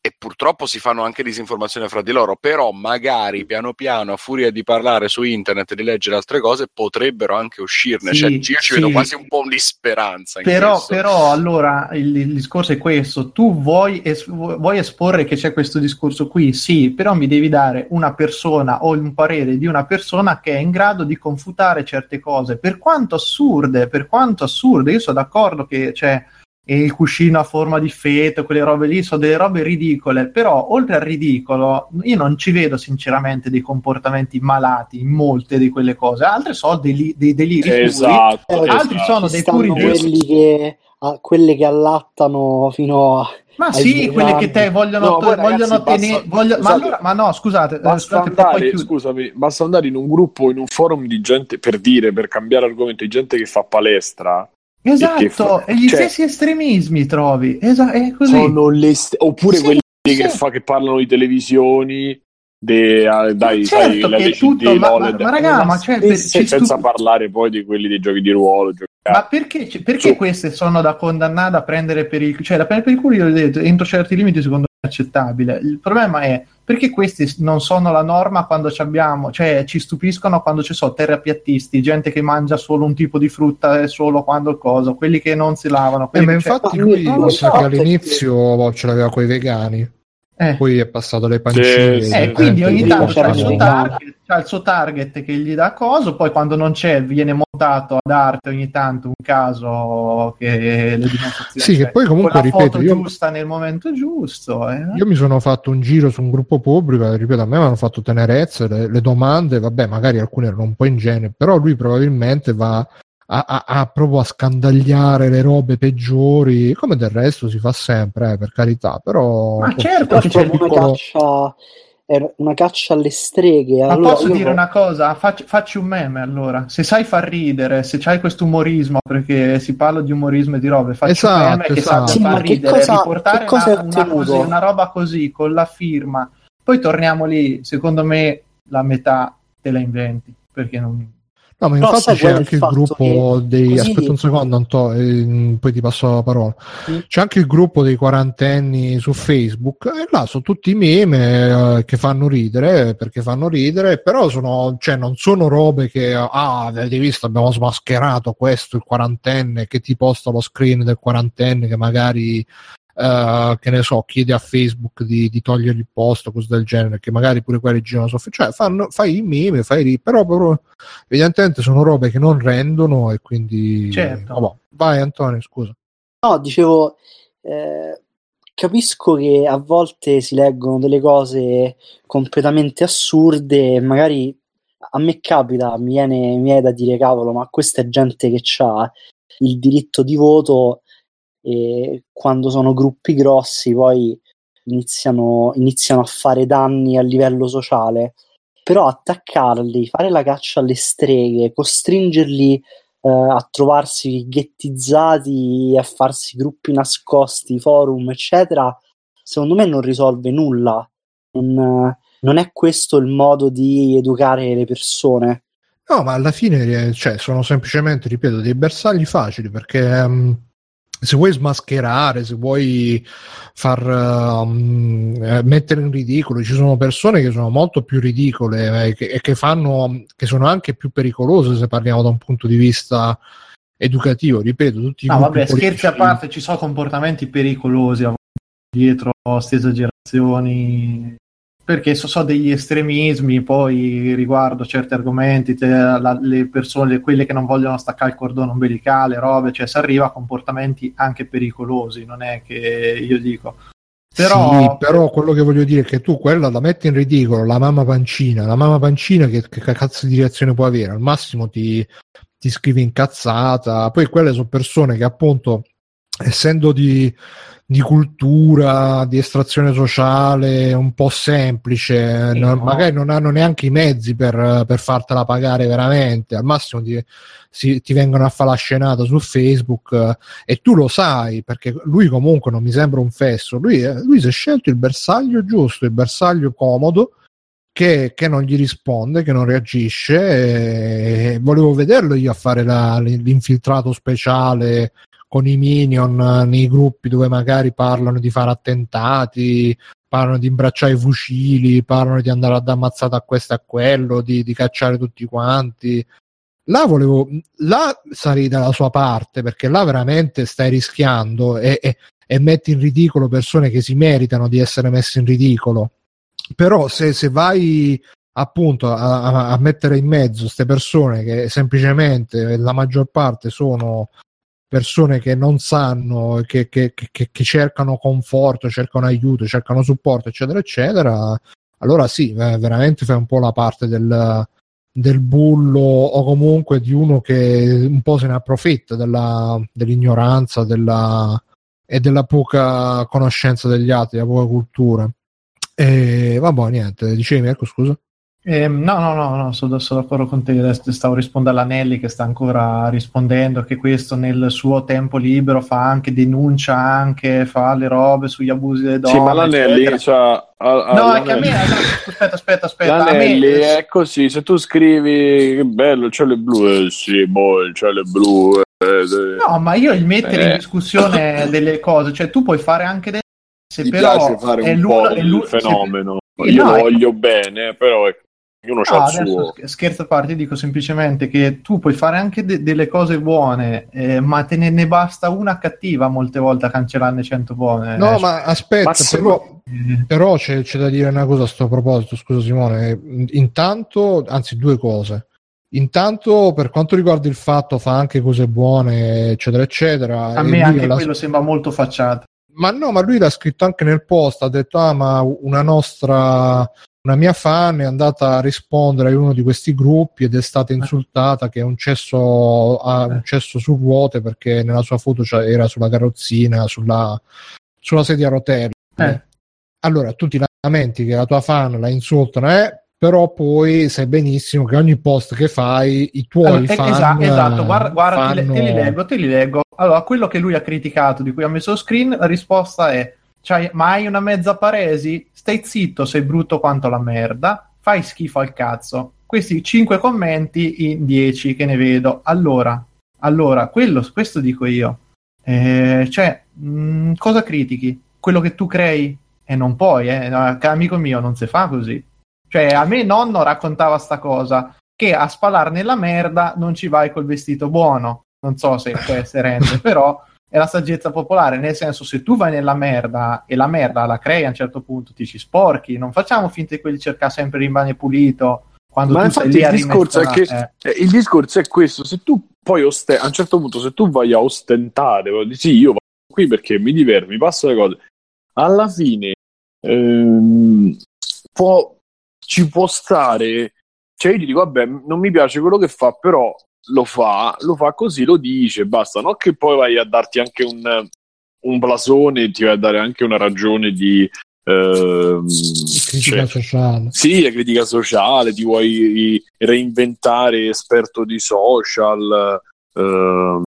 e purtroppo si fanno anche disinformazione fra di loro, però magari piano piano, a furia di parlare su internet e di leggere altre cose, potrebbero anche uscirne. Sì, cioè, io ci sì. vedo quasi un po' di speranza Però, però allora il, il discorso è questo: tu vuoi, es- vuoi esporre che c'è questo discorso qui? Sì, però mi devi dare una persona o un parere di una persona che è in grado di confutare certe cose, per quanto assurde, per quanto assurde. Io sono d'accordo che c'è il cuscino a forma di feto, quelle robe lì sono delle robe ridicole, però oltre al ridicolo io non ci vedo sinceramente dei comportamenti malati in molte di quelle cose, altre sono deli- dei deliri puri, Esatto, altri esatto. sono dei puri deliri. quelli che, a- quelle che allattano fino a... Ma sì, quelle che te vogliono, No, poi, vogliono tenere. voglio- ma, scusate. allora, ma no, scusate, eh, Basta scusate, andare, scusami, basta andare in un gruppo, in un forum di gente per dire, per cambiare argomento, di gente che fa palestra. Esatto, e gli cioè- stessi estremismi trovi. Esa- è così. Sono le st- oppure Sì, quelli sì. che, fa, che parlano di televisioni, de, ah, dai, certo sai, che è l'LCD, tutto, ma, ma, ma raga, ma, cioè, per- senza stu- parlare poi di quelli dei giochi di ruolo. giochi- ma perché, perché Su. queste sono da condannare a prendere per il cioè da prendere per il culo io ho detto entro certi limiti secondo accettabile. Il problema è perché questi non sono la norma quando ci abbiamo cioè ci stupiscono quando ci sono terapiattisti gente che mangia solo un tipo di frutta e solo quando il coso quelli che non si lavano Eh, ma infatti lui so, sa che perché- all'inizio ce l'aveva con i vegani, eh. poi è passato alle pancine. Sì, Eh, quindi ogni tanto c'ha c'era il, suo il target, il suo target che gli dà coso, poi quando non c'è viene montato ad arte ogni tanto un caso che le dimostrazioni Sì, che cioè, poi comunque, con la ripeto, foto io- giusta nel momento giusto. eh. Io mi sono fatto un giro su un gruppo pubblico, e ripeto, a me mi hanno fatto tenerezze, le, le domande, vabbè, magari alcune erano un po' ingenue, però lui probabilmente va a, a- a proprio a scandagliare le robe peggiori, come del resto si fa sempre, eh, per carità, però... Ma certo che c'è una piccolo- caccia, è una caccia alle streghe. Ma Allora, posso dire una cosa? Facci, facci un meme allora. Se sai far ridere, se c'hai questo umorismo, perché si parla di umorismo e di robe, facci Esatto, un meme che esatto. sappia Sì, far ma che ridere, cosa- riportare che cosa una, una, così, una roba così con la firma. Poi torniamo lì, secondo me la metà te la inventi, perché non... No, ma infatti c'è il anche il gruppo dei... Aspetta un secondo, Anto, e poi ti passo la parola. Mm. C'è anche il gruppo dei quarantenni su Facebook e là sono tutti meme eh, che fanno ridere, perché fanno ridere, però sono, cioè, non sono robe che, ah, avete visto, abbiamo smascherato questo, il quarantenne, che ti posta lo screen del quarantenne che magari... eh, che ne so, chiede a Facebook di, di togliere il post, cose del genere, che magari pure quelli girano su cioè fanno, fai i meme, fai ri- però, però evidentemente sono robe che non rendono e quindi Certo. Vabbè. vai Antonio scusa No, dicevo, eh, capisco che a volte si leggono delle cose completamente assurde magari a me capita, mi viene, mi viene da dire cavolo, ma questa è gente che ha il diritto di voto e quando sono gruppi grossi poi iniziano, iniziano a fare danni a livello sociale. Però attaccarli, fare la caccia alle streghe, costringerli eh, a trovarsi ghettizzati, a farsi gruppi nascosti, forum, eccetera, secondo me non risolve nulla. Non, non è questo il modo di educare le persone. no ma alla fine eh, cioè, sono semplicemente ripeto dei bersagli facili perché ehm, se vuoi smascherare se vuoi far eh, mettere in ridicolo ci sono persone che sono molto più ridicole eh, che- e che fanno che sono anche più pericolose se parliamo da un punto di vista educativo. Ripeto tutti i No, gruppi vabbè, scherzi a parte, ci sono comportamenti pericolosi dietro queste esagerazioni perché so, so degli estremismi poi riguardo certi argomenti, te- la- le persone, quelle che non vogliono staccare il cordone ombelicale, robe, cioè si arriva a comportamenti anche pericolosi, non è che io dico. Però, Sì, però quello che voglio dire è che tu quella la metti in ridicolo, la mamma pancina, la mamma pancina che, che cazzo di reazione può avere? Al massimo ti, ti scrivi incazzata, poi quelle sono persone che appunto, essendo di, di cultura, di estrazione sociale un po' semplice, Sì, non- no. magari non hanno neanche i mezzi per, per fartela pagare veramente, al massimo ti, si- ti vengono a fare la scenata su Facebook eh, e tu lo sai perché lui comunque non mi sembra un fesso, lui, eh, lui si è scelto il bersaglio giusto, il bersaglio comodo che, che non gli risponde, che non reagisce. E volevo vederlo io a fare la- l'infiltrato speciale con i minion nei gruppi dove magari parlano di fare attentati, parlano di imbracciare i fucili, parlano di andare ad ammazzare a questo e a quello, di, di cacciare tutti quanti. Là volevo, là sarei dalla sua parte perché là veramente stai rischiando e, e- e metti in ridicolo persone che si meritano di essere messe in ridicolo. Però se, se vai appunto a- a mettere in mezzo queste persone che semplicemente la maggior parte sono persone che non sanno, che, che- che- che cercano conforto, cercano aiuto, cercano supporto, eccetera, eccetera, allora sì, veramente fai un po' la parte del, del bullo o comunque di uno che un po' se ne approfitta della- dell'ignoranza della, e della poca conoscenza degli altri, della poca cultura. E vabbè, niente, dicevi Mirko, scusa? Ehm, no, no, no, no, sono, sono d'accordo con te. Stavo rispondendo all'Anelli che sta ancora rispondendo che questo nel suo tempo libero fa anche, denuncia anche, fa le robe sugli abusi delle donne. Sì, ma l'Anelli, cioè, a- a- No, è che a me, l'Anelli- aspetta, aspetta, aspetta, L'Anelli me, è così, se tu scrivi che bello il cielo è blu, eh sì, boh, il cielo è blu. eh, eh, no, ma io il mettere in Eh. discussione delle cose, cioè tu puoi fare anche delle se mi però piace fare è un l'uno- po' è il fenomeno. se- Io no, lo è- voglio bene, però ecco, ognuno No, ha il adesso suo. sch- scherzo a parte, dico semplicemente che tu puoi fare anche de- delle cose buone, eh, ma te ne, ne basta una cattiva molte volte a cancellarne cento buone. No, Eh, ma aspetta, Ma se- però, però c'è, c'è da dire una cosa a sto proposito, scusa Simone. Intanto, anzi, due cose. Intanto, per quanto riguarda il fatto, fa anche cose buone, eccetera, eccetera. a me anche l'ha- quello sembra molto facciata. Ma no, ma lui l'ha scritto anche nel post, ha detto, ah, ma una nostra, una mia fan è andata a rispondere a uno di questi gruppi ed è stata insultata che è un cesso, ha un cesso su ruote perché nella sua foto c'era- era sulla carrozzina, sulla, sulla sedia a rotelle. Eh. Allora, tu ti lamenti che la tua fan la insultano, eh, però poi sai benissimo che ogni post che fai, i tuoi Allora, eh, fan... esa- esatto, guarda, guarda, te, le- fanno- te li leggo, te li leggo. Allora, quello che lui ha criticato, di cui ha messo screen, la risposta è: c'hai, ma hai una mezza paresi? Stai zitto, sei brutto quanto la merda, fai schifo al cazzo. Questi 5 commenti in 10 che ne vedo. Allora, allora quello, questo dico io. Eh, cioè, mh, cosa critichi? Quello che tu crei? E non puoi, eh. Amico mio, non si fa così. Cioè, a me nonno raccontava sta cosa che a spalar nella merda non ci vai col vestito buono. Non so se può essere rende, però è la saggezza popolare, nel senso se tu vai nella merda e la merda la crei a un certo punto ti ci sporchi, non facciamo finta di quelli cercare sempre bagno pulito quando Ma tu infatti il discorso è che. Eh. il discorso è questo: se tu poi oste- a un certo punto, se tu vai a ostentare, dire, sì, io vado qui perché mi diverto, mi passo le cose, alla fine ehm, può- ci può stare, cioè io ti dico, vabbè, non mi piace quello che fa, però lo fa, lo fa così, lo dice, basta, non che poi vai a darti anche un, un blasone, ti vai a dare anche una ragione di... ehm, critica cioè, sociale. sì, la critica sociale, ti vuoi reinventare esperto di social ehm,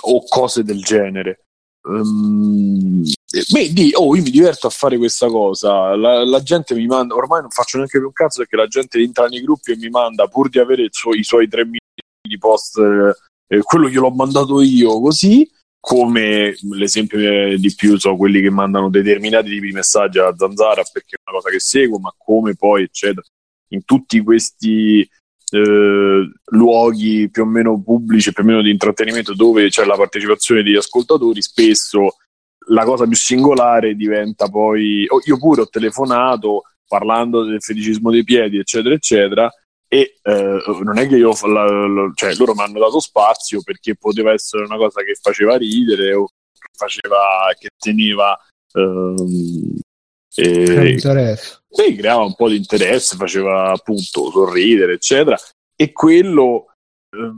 o cose del genere. Ehm, beh, di- oh, io mi diverto a fare questa cosa. La, la gente mi manda, ormai non faccio neanche più un cazzo perché la gente entra nei gruppi e mi manda pur di avere suo- i suoi 3 milioni di post, eh, quello gliel'ho mandato io così. Come l'esempio eh, di più sono quelli che mandano determinati tipi di messaggi a Zanzara perché è una cosa che seguo, ma come poi, eccetera, in tutti questi eh, luoghi più o meno pubblici, più o meno di intrattenimento dove c'è la partecipazione degli ascoltatori, spesso la cosa più singolare diventa poi oh, io pure ho telefonato parlando del feticismo dei piedi eccetera eccetera e eh, non è che io la- la- cioè loro mi hanno dato spazio perché poteva essere una cosa che faceva ridere o che faceva che teneva ehm, E, sì, creava un po' di interesse, faceva appunto sorridere, eccetera. E quello, ehm,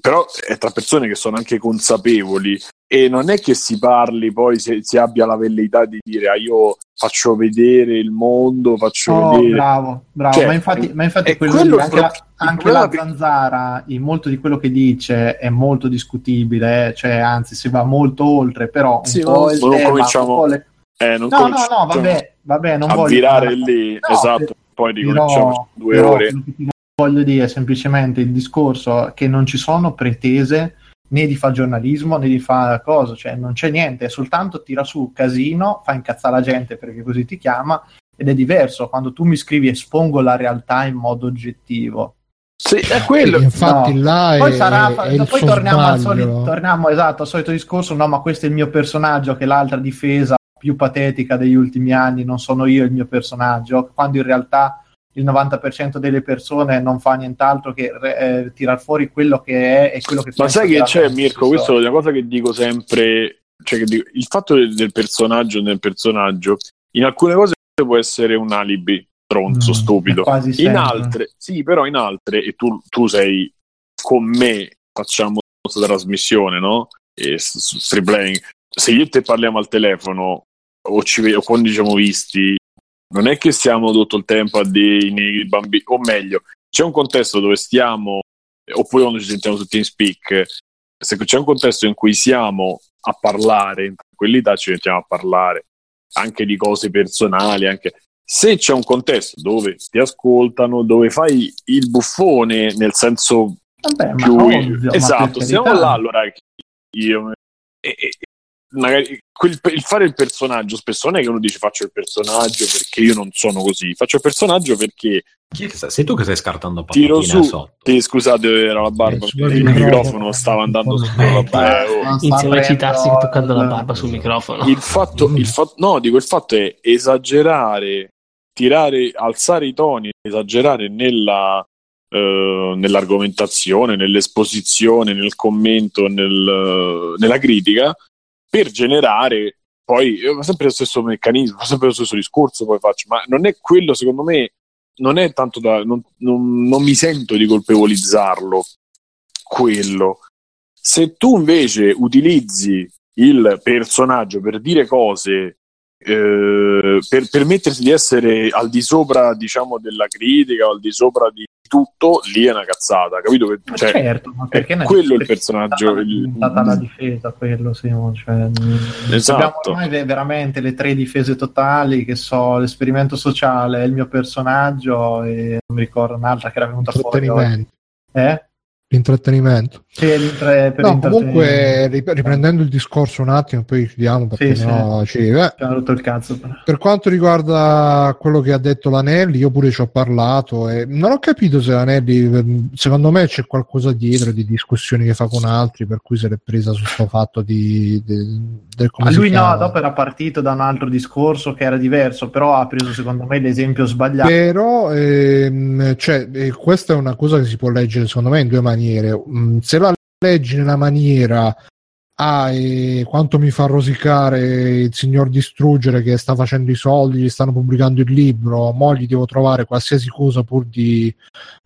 però, è tra persone che sono anche consapevoli. E non è che si parli poi, se, si abbia la velleità di dire ah, io faccio vedere il mondo, faccio Oh, vedere. bravo, bravo. Cioè, ma infatti, ma infatti è quello quello anche, la, anche la Zanzara, in molto di quello che dice è molto discutibile, eh, cioè anzi si va molto oltre, però un Sì, po' ma il non tema, cominciamo- un po' le- Eh, non No, no, cominciamo no, vabbè, vabbè, non a voglio virare fare- lì, No, esatto, per- poi ricominciamo però, due però ore. quello che ti voglio dire semplicemente il discorso che non ci sono pretese né di fare giornalismo né di fare cosa, cioè non c'è niente, è soltanto tira su casino, fa incazzare la gente perché così ti chiama ed è diverso quando tu mi scrivi espongo la realtà in modo oggettivo. Sì, è quello. Infatti, No. là Poi, è, sarà, è poi torniamo, al solito, torniamo esatto, al solito discorso, no ma questo è il mio personaggio che l'altra difesa più patetica degli ultimi anni, non sono io il mio personaggio, quando in realtà il 90% delle persone non fa nient'altro che eh, tirar fuori quello che è e quello che Ma sai che c'è, Mirko? Questa è una cosa che dico sempre. Cioè che dico- il fatto del, del personaggio nel personaggio, in alcune cose può essere un alibi stronzo, Mm, stupido. quasi In altre, sì, però in altre, e tu, tu sei con me, facciamo questa trasmissione, no? E s- su Free Playing. Se io e te parliamo al telefono o, ci, o quando ci siamo visti, non è che stiamo tutto il tempo a dei bambini, o meglio, c'è un contesto dove stiamo, oppure quando ci sentiamo su TeamSpeak, se c'è un contesto in cui siamo a parlare, in tranquillità ci mettiamo a parlare anche di cose personali, anche se c'è un contesto dove ti ascoltano, dove fai il buffone nel senso Vabbè, più ovvio, esatto, siamo là allora io e- e- magari quel- il fare il personaggio spesso non è che uno dice faccio il personaggio perché io non sono così, faccio il personaggio perché Chi è che sta- sei tu che stai scartando tiro su sotto. sì, scusate era la barba Eh, il microfono stava andando su Eh, vabbè, oh. Iniziamo a aprendo toccando la barba sul microfono. il fatto, il fatto no dico il fatto è esagerare tirare alzare i toni esagerare nella eh, nell'argomentazione nell'esposizione nel commento nel, nella critica per generare poi eh, sempre lo stesso meccanismo sempre lo stesso discorso poi faccio ma non è quello secondo me non è tanto da non, non- non mi sento di colpevolizzarlo quello. Se tu invece utilizzi il personaggio per dire cose eh, per permettersi di essere al di sopra diciamo della critica o al di sopra di tutto lì è una cazzata capito che Ma cioè, certo, ma perché è quello il personaggio è stata la difesa quello Simo, cioè, mh, Esatto. abbiamo ormai ve- veramente le tre difese totali che so l'esperimento sociale il mio personaggio e non mi ricordo un'altra che era venuta fuori eh? Intrattenimento. Sì, per No, l'intrattenimento. comunque rip- riprendendo il discorso un attimo, poi chiudiamo perché Sì, ci... eh, Ci hanno rotto il cazzo. Per quanto riguarda quello che ha detto l'Anelli, io pure ci ho parlato e non ho capito se l'Anelli, secondo me c'è qualcosa dietro di discussioni che fa con altri, per cui se l'è presa su sto fatto di, di- come A si lui no, dopo era partito da un altro discorso che era diverso, però ha preso secondo me l'esempio sbagliato. Però ehm, cioè, eh, questa è una cosa che si può leggere secondo me in due maniere. Mm, se la leggi nella maniera ah, e quanto mi fa rosicare il signor distruggere che sta facendo i soldi, gli stanno pubblicando il libro, mo gli devo trovare qualsiasi cosa pur di,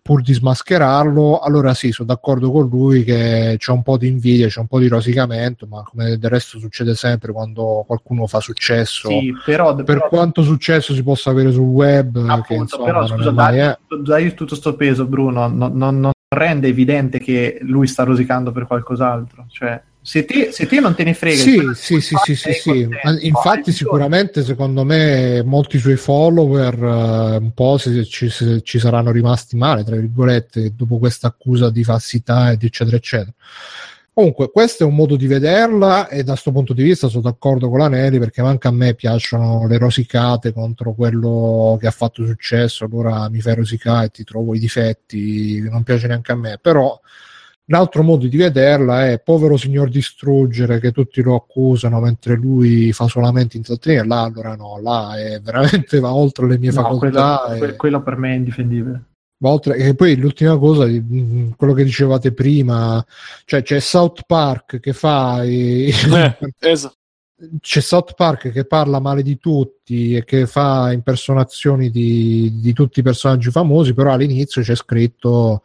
pur di smascherarlo, allora sì, sono d'accordo con lui che c'è un po' di invidia, c'è un po' di rosicamento, ma come del resto succede sempre quando qualcuno fa successo Sì, però, per però- quanto successo si possa avere sul web, che appunto, insomma, però è scusa, dai, eh. dai tutto sto peso, Bruno, non, non- non rende evidente che lui sta rosicando per qualcos'altro. Cioè, se te, se te non te ne frega, Sì, sì, sì, sì, sì, sì. Infatti, sicuramente, secondo me, molti suoi follower eh, un po' si- ci, si- ci saranno rimasti male, tra virgolette, dopo questa accusa di falsità ed eccetera, eccetera. Comunque, questo è un modo di vederla e da questo punto di vista sono d'accordo con la Neri perché anche a me piacciono le rosicate contro quello che ha fatto successo, allora mi fai rosicare e ti trovo i difetti, non piace neanche a me, però Un altro modo di vederla è povero signor distruggere che tutti lo accusano mentre lui fa solamente intrattenere. Là, allora no, là è veramente va oltre le mie No, facoltà. quello, e- que- quello per me è indifendibile. ma oltre- e poi l'ultima cosa, mh, quello che dicevate prima, cioè c'è South Park che fa Eh, esatto. c'è South Park che parla male di tutti e che fa impersonazioni di, di tutti i personaggi famosi, però all'inizio c'è scritto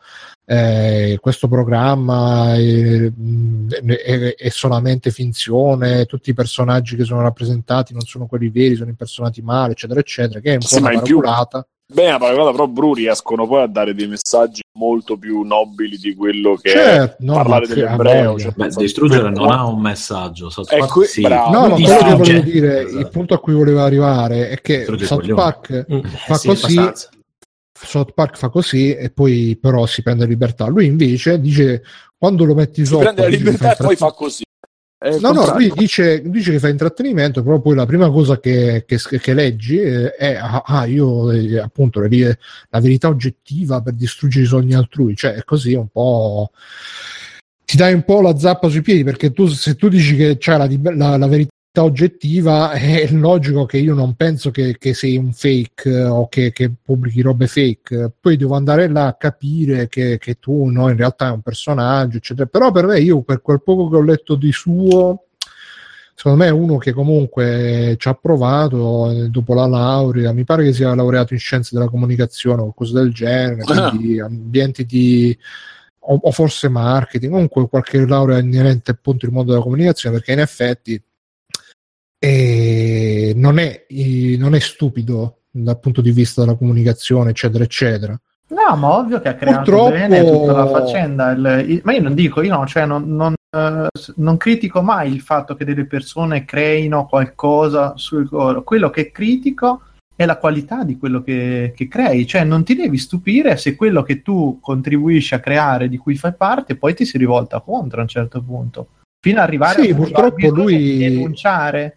eh, questo programma è, è- è solamente finzione, tutti i personaggi che sono rappresentati non sono quelli veri, sono impersonati male, eccetera, eccetera, che è un Sì, po' una in più- paraculata. Però Bru riescono poi a dare dei messaggi molto più nobili di quello che Certo, è no, parlare dell'ebreo. Cioè, Beh, distruggere non ha un messaggio. South Park que- sì. bravo. No, ma quello che volevo dire, Esatto. il punto a cui volevo arrivare è che South. Park Mm, fa sì, così, abbastanza. South Park fa così e poi però si prende libertà. Lui invece dice quando lo metti si sotto prende la libertà e poi fa così. No, no, lui dice, dice che fa intrattenimento, però poi la prima cosa che, che- che leggi eh, è ah, ah, io eh, appunto le- la verità oggettiva per distruggere i sogni altrui, cioè è così un po' ti dai un po' la zappa sui piedi perché tu se tu dici che c'è la, la- la verità oggettiva è logico che io non penso che, che sei un fake eh, o che, che pubblichi robe fake. Poi devo andare là a capire che, che tu no, in realtà è un personaggio eccetera. Però per me io per quel poco che ho letto di suo secondo me è uno che comunque ci ha provato eh, dopo la laurea. Mi pare che sia laureato in scienze della comunicazione o qualcosa del genere quindi ambienti di o, o forse marketing, comunque qualche laurea inerente appunto al mondo della comunicazione, perché in effetti eh, non, è, non è stupido dal punto di vista della comunicazione, eccetera, eccetera. No, ma ovvio che ha creato Purtroppo- bene tutta la faccenda. il- il- ma io non dico, io no, cioè non, non, eh, non critico mai il fatto che delle persone creino qualcosa sul loro. Quello che critico è la qualità di quello che, che crei. Cioè non ti devi stupire se quello che tu contribuisci a creare, di cui fai parte, poi ti si rivolta contro a un certo punto. Fino ad arrivare Sì, a purtroppo lui- denunciare.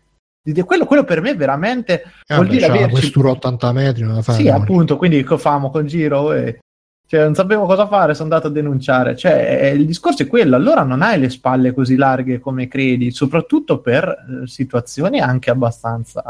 Quello, quello per me veramente Eh, vuol vabbè, dire averci questura 80 metri, non la fa sì, no. appunto, quindi co- famo con giro e cioè, non sapevo cosa fare, sono andato a denunciare. Cioè, eh, il discorso è quello, allora non hai le spalle così larghe come credi, soprattutto per eh, situazioni anche abbastanza,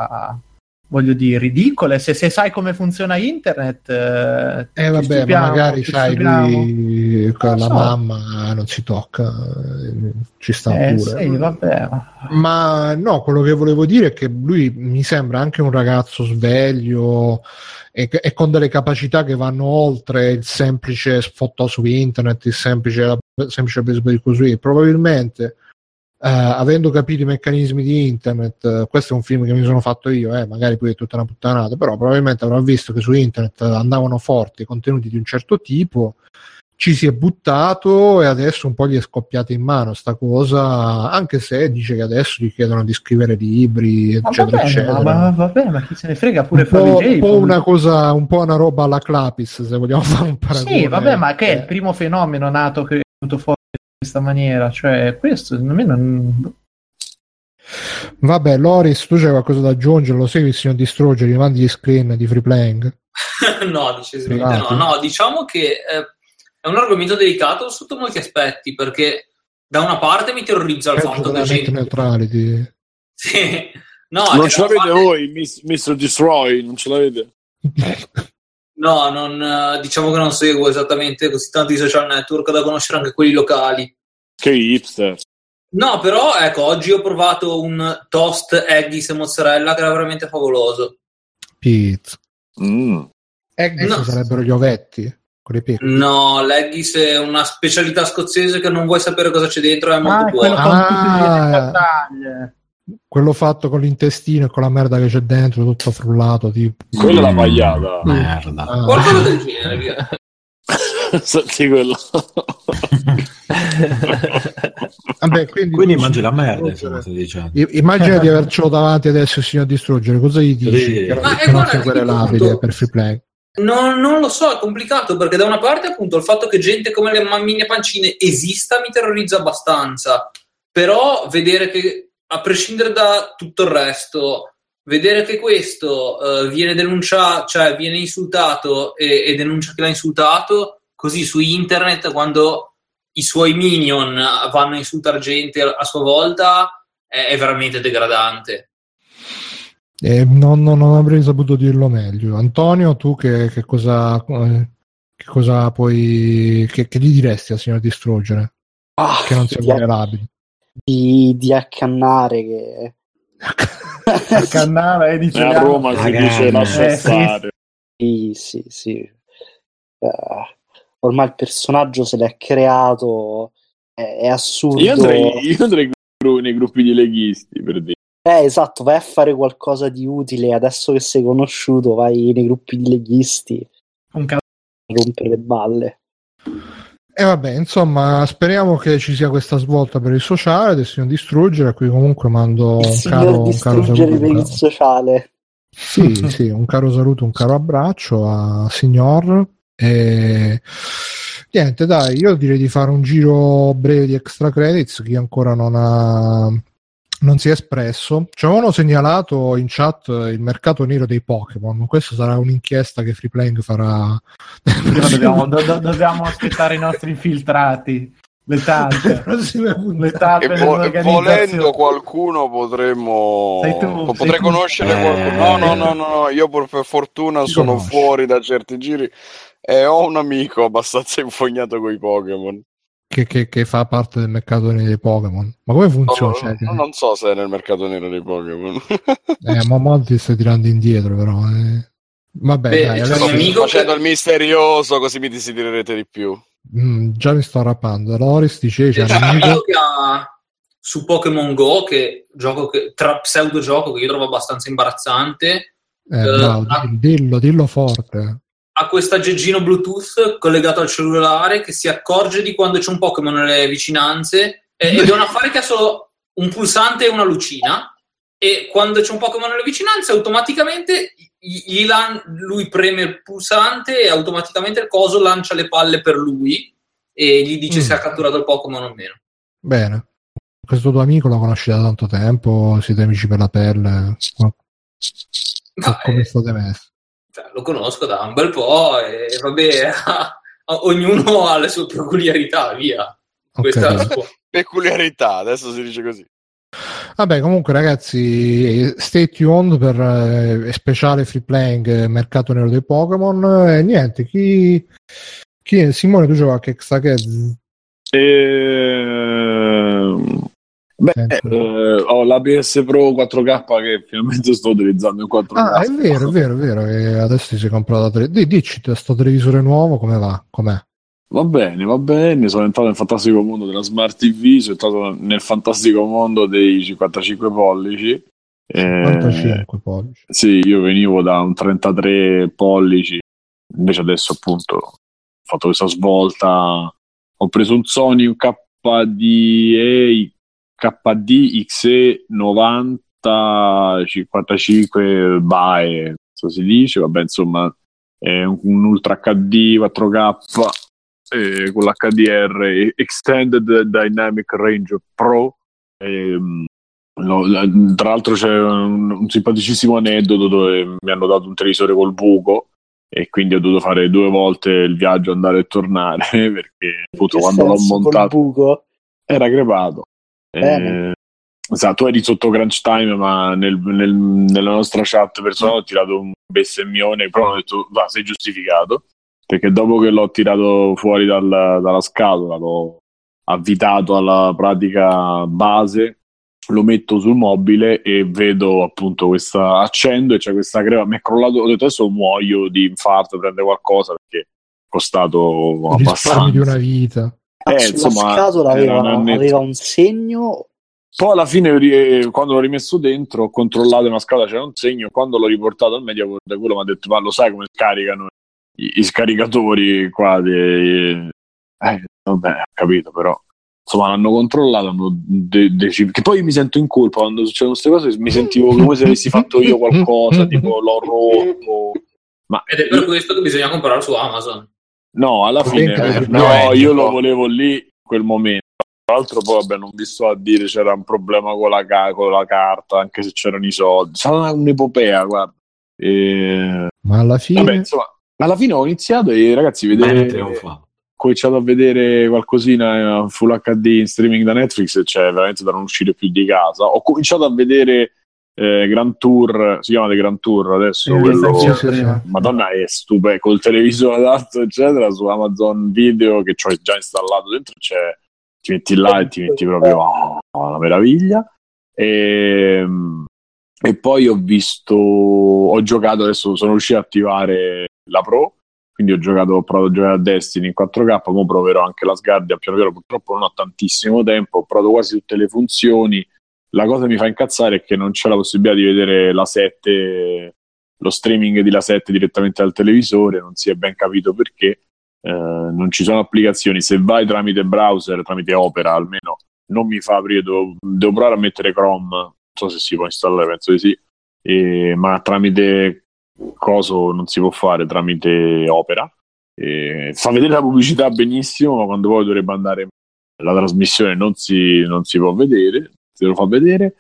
voglio dire, ridicole. Se, se sai come funziona internet, eh, Eh vabbè, ma magari stupiamo. lui con la so. mamma, non si tocca, eh, ci sta Eh, pure. sì, vabbè. Ma no, quello che volevo dire è che lui mi sembra anche un ragazzo sveglio e, e con delle capacità che vanno oltre il semplice foto su internet, il semplice, la semplice baseball così. Probabilmente, avendo capito i meccanismi di internet, eh, questo è un film che mi sono fatto io, eh, magari poi è tutta una puttanata, però probabilmente avrò visto che su internet andavano forti contenuti di un certo tipo ci si è buttato e adesso un po' gli è scoppiata in mano sta cosa, anche se dice che adesso gli chiedono di scrivere libri, Ma eccetera, vabbè, eccetera. ma, ma vabbè, ma chi se ne frega pure un, po', un po' una cosa, un po' una roba alla Clapis, se vogliamo fare un paragone. Sì, vabbè, ma che è il Eh, primo fenomeno nato che è venuto fuori questa maniera? Cioè, questo secondo me non. Vabbè, Loris, tu c'hai qualcosa da aggiungere? Lo segui il signor Distruggere, gli mandi gli screen di free playing? no, decisamente Privati? no. No, diciamo che eh, è un argomento delicato sotto molti aspetti, perché da una parte mi terrorizza il fatto che gente... neutrality. Sì. No, non ce l'avete parte- voi, Mr. Destroy, non ce l'avete? No, non, eh, diciamo che non seguo esattamente così tanti social network da conoscere anche quelli locali. Che hipster. No, però ecco, oggi ho provato un toast Eggis e mozzarella che era veramente favoloso. Pizza. Mm. Eggs No. sarebbero gli ovetti con le. No, l'Eggis è una specialità scozzese che non vuoi sapere cosa c'è dentro, è molto Ah, è buono. con Ah. Quello fatto con l'intestino e con la merda che c'è dentro, tutto frullato. Tipo. Quella è la pagliata. Merda. Ah. Qualcosa del genere. Senti quello. Vabbè, quindi, Quindi mangi la merda, insomma, Immagina di avercelo davanti adesso il signor Distruggere, cosa gli dici? Sì. Che Ma, che non querelabile dico- per free play. Non, non lo so, è complicato perché da una parte appunto il fatto che gente come le mammine pancine esista mi terrorizza abbastanza, però vedere che a prescindere da tutto il resto, vedere che questo eh, viene denunciato, cioè viene insultato e, e denuncia che l'ha insultato così su internet quando i suoi minion vanno a insultare gente a sua volta è, è veramente degradante. Eh, non, non- non avrei saputo dirlo meglio. Antonio, tu che, che cosa, eh, che cosa puoi. Che, che gli diresti al signor Distruggere? Ah, Che non sia vulnerabile. Di, di accannare che a Cannara e dice E a Roma si Ragazzi. dice lascia Eh, sì. stare. Sì, sì, sì. Eh, ormai il personaggio se l'è creato, è, è assurdo. Io andrei, io andrei nei gruppi di leghisti per dire. Eh, esatto, vai a fare qualcosa di utile. Adesso che sei conosciuto, vai nei gruppi di leghisti un cazzo. a rompere le balle. E vabbè, insomma, speriamo che ci sia questa svolta per il sociale del signor Distruggere, a cui comunque mando un caro, un caro distruggere saluto. per il sociale. Sì, sì, un caro saluto, un caro abbraccio a signor. E niente, dai, io direi di fare un giro breve di extra credits. Chi ancora non ha non si è espresso. Ci avevano segnalato in chat il mercato nero dei Pokémon. Questa sarà un'inchiesta che Free Playing farà. Dobbiamo, do- do- dobbiamo aspettare i nostri infiltrati. Le talpe. Le talpe E vo- volendo qualcuno potremmo tu, potrei conoscere Eh. qualcuno. No, no, no, no, no, io per, per fortuna Ti sono conosci. fuori da certi giri e ho un amico abbastanza infognato con i Pokémon. Che, che- che fa parte del mercato nero dei Pokémon. Ma come funziona? No, Cioè, no, non so se è nel mercato nero dei Pokémon. eh, ma molti stai tirando indietro, però. eh. Vabbè, Beh, dai, adesso- amico facendo che- il misterioso così mi desidererete di più. Mm, già mi sto arrappando. Loris dice c'è C'è un amico che ha su Pokémon Go, che gioco che, tra pseudo gioco che io trovo abbastanza imbarazzante, Eh, bravo, ah. dillo, dillo forte. Ha questo aggeggino Bluetooth collegato al cellulare che si accorge di quando c'è un Pokémon nelle vicinanze eh, ed è un affare che ha solo un pulsante e una lucina e quando c'è un Pokémon nelle vicinanze automaticamente lan- lui preme il pulsante e automaticamente il coso lancia le palle per lui e gli dice Mm. se ha catturato il Pokémon o meno. Bene. Questo tuo amico lo conosci da tanto tempo, siete amici per la pelle. No, Come eh, state messi? Cioè, lo conosco da un bel po' e vabbè, ognuno ha le sue peculiarità, via. Ok. Questa è la sua. Peculiarità, adesso si dice così. Vabbè, comunque, ragazzi, stay tuned per eh, speciale free playing eh, mercato nero dei Pokémon. E niente, chi, chi Simone, tu giochi qualche extra credit? Ehm, Beh, eh, ho la PS Pro 4K che finalmente sto utilizzando in 4K. Ah, è vero, è vero, è vero. che adesso ti sei comprato la tele. Di, dici, sto televisore nuovo, come va? Com'è? Va bene, va bene. Sono entrato nel fantastico mondo della Smart TV, sono entrato nel fantastico mondo dei 55 pollici. Eh, 45 pollici. Sì, io venivo da un 33 pollici, invece adesso appunto ho fatto questa svolta. Ho preso un Sony un KDE KD XE 90 55 BAE, so si dice, vabbè insomma è un, un Ultra HD 4K eh, con l'HDR Extended Dynamic Range Pro. ehm, No, tra l'altro c'è un, un simpaticissimo aneddoto dove mi hanno dato un televisore col buco e quindi ho dovuto fare due volte il viaggio andare e tornare perché appunto quando l'ho montato era crepato. Bene. Eh, esatto, tu eri sotto crunch time, ma nel- nel- nella nostra chat personale ho tirato un bestemmione, però ho detto va, sei giustificato. Perché dopo che l'ho tirato fuori dal- dalla scatola, l'ho avvitato alla pratica base, lo metto sul mobile e vedo appunto questa accendo e c'è questa crema. Mi è crollato, ho detto adesso muoio di infarto, prende qualcosa perché è costato abbastanza. di una vita. Eh, sulla insomma, scatola aveva, aveva un segno Poi alla fine, quando l'ho rimesso dentro, ho controllato una scatola, c'era un segno. Quando l'ho riportato al media, quello mi ha detto: Ma lo sai come scaricano i, i scaricatori qua? di-" Eh, vabbè, ho capito, però. Insomma, l'hanno controllato. Hanno de- deciso. Che poi mi sento in colpa quando succedono queste cose. Mi sentivo come se avessi fatto io qualcosa, tipo l'ho rotto. Ma Ed è per questo che bisogna comprarlo su Amazon. No, alla fine no, più io lo volevo lì in quel momento. Tra l'altro, poi vabbè, non vi sto a dire c'era un problema con la, ca- con la carta, anche se c'erano i soldi. Sarà un'epopea, guarda. E... Ma alla fine... Vabbè, insomma, alla fine ho iniziato e ragazzi, vedere trionfa. cominciato a vedere qualcosina in Full HD in streaming da Netflix, cioè veramente da non uscire più di casa. Ho cominciato a vedere eh, Grand Tour, si chiama The Grand Tour adesso, quello- sì, sì, sì. Madonna è stupendo, col televisore adatto eccetera, su Amazon Video che ho già installato dentro, cioè, ti metti là e ti metti proprio, oh, una meraviglia. E, e poi ho visto, ho giocato, adesso sono riuscito a attivare la Pro, quindi ho giocato, ho provato a giocare a Destiny in 4K, ora proverò anche la Sguardia, piano piano purtroppo non ho tantissimo tempo, ho provato quasi tutte le funzioni, la cosa che mi fa incazzare è che non c'è la possibilità di vedere la 7, lo streaming di la 7 direttamente dal televisore, non si è ben capito perché, eh, non ci sono applicazioni, se vai tramite browser, tramite Opera almeno, non mi fa aprire, devo, devo provare a mettere Chrome, non so se si può installare, penso di sì, e- ma tramite coso non si può fare tramite Opera. E fa vedere la pubblicità benissimo, ma quando poi dovrebbe andare la trasmissione non si, non si può vedere, se lo fa vedere.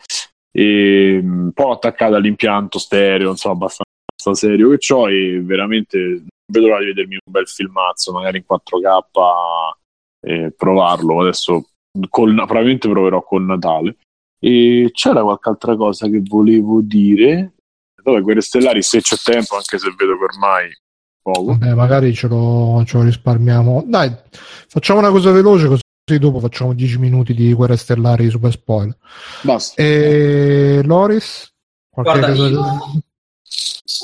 E mh, poi attaccato all'impianto stereo, insomma, abbastanza serio che ho e veramente vedo l'ora di vedermi un bel filmazzo, magari in 4K e provarlo. Adesso col- probabilmente proverò con Natale. E c'era qualche altra cosa che volevo dire. Vabbè, Guerre Stellari, se c'è tempo, anche se vedo che ormai poco. Vabbè, magari ce lo, ce lo risparmiamo. Dai, facciamo una cosa veloce così dopo facciamo 10 minuti di guerre stellari super spoiler. Basta. E Loris? Qualche Guarda, cosa- io,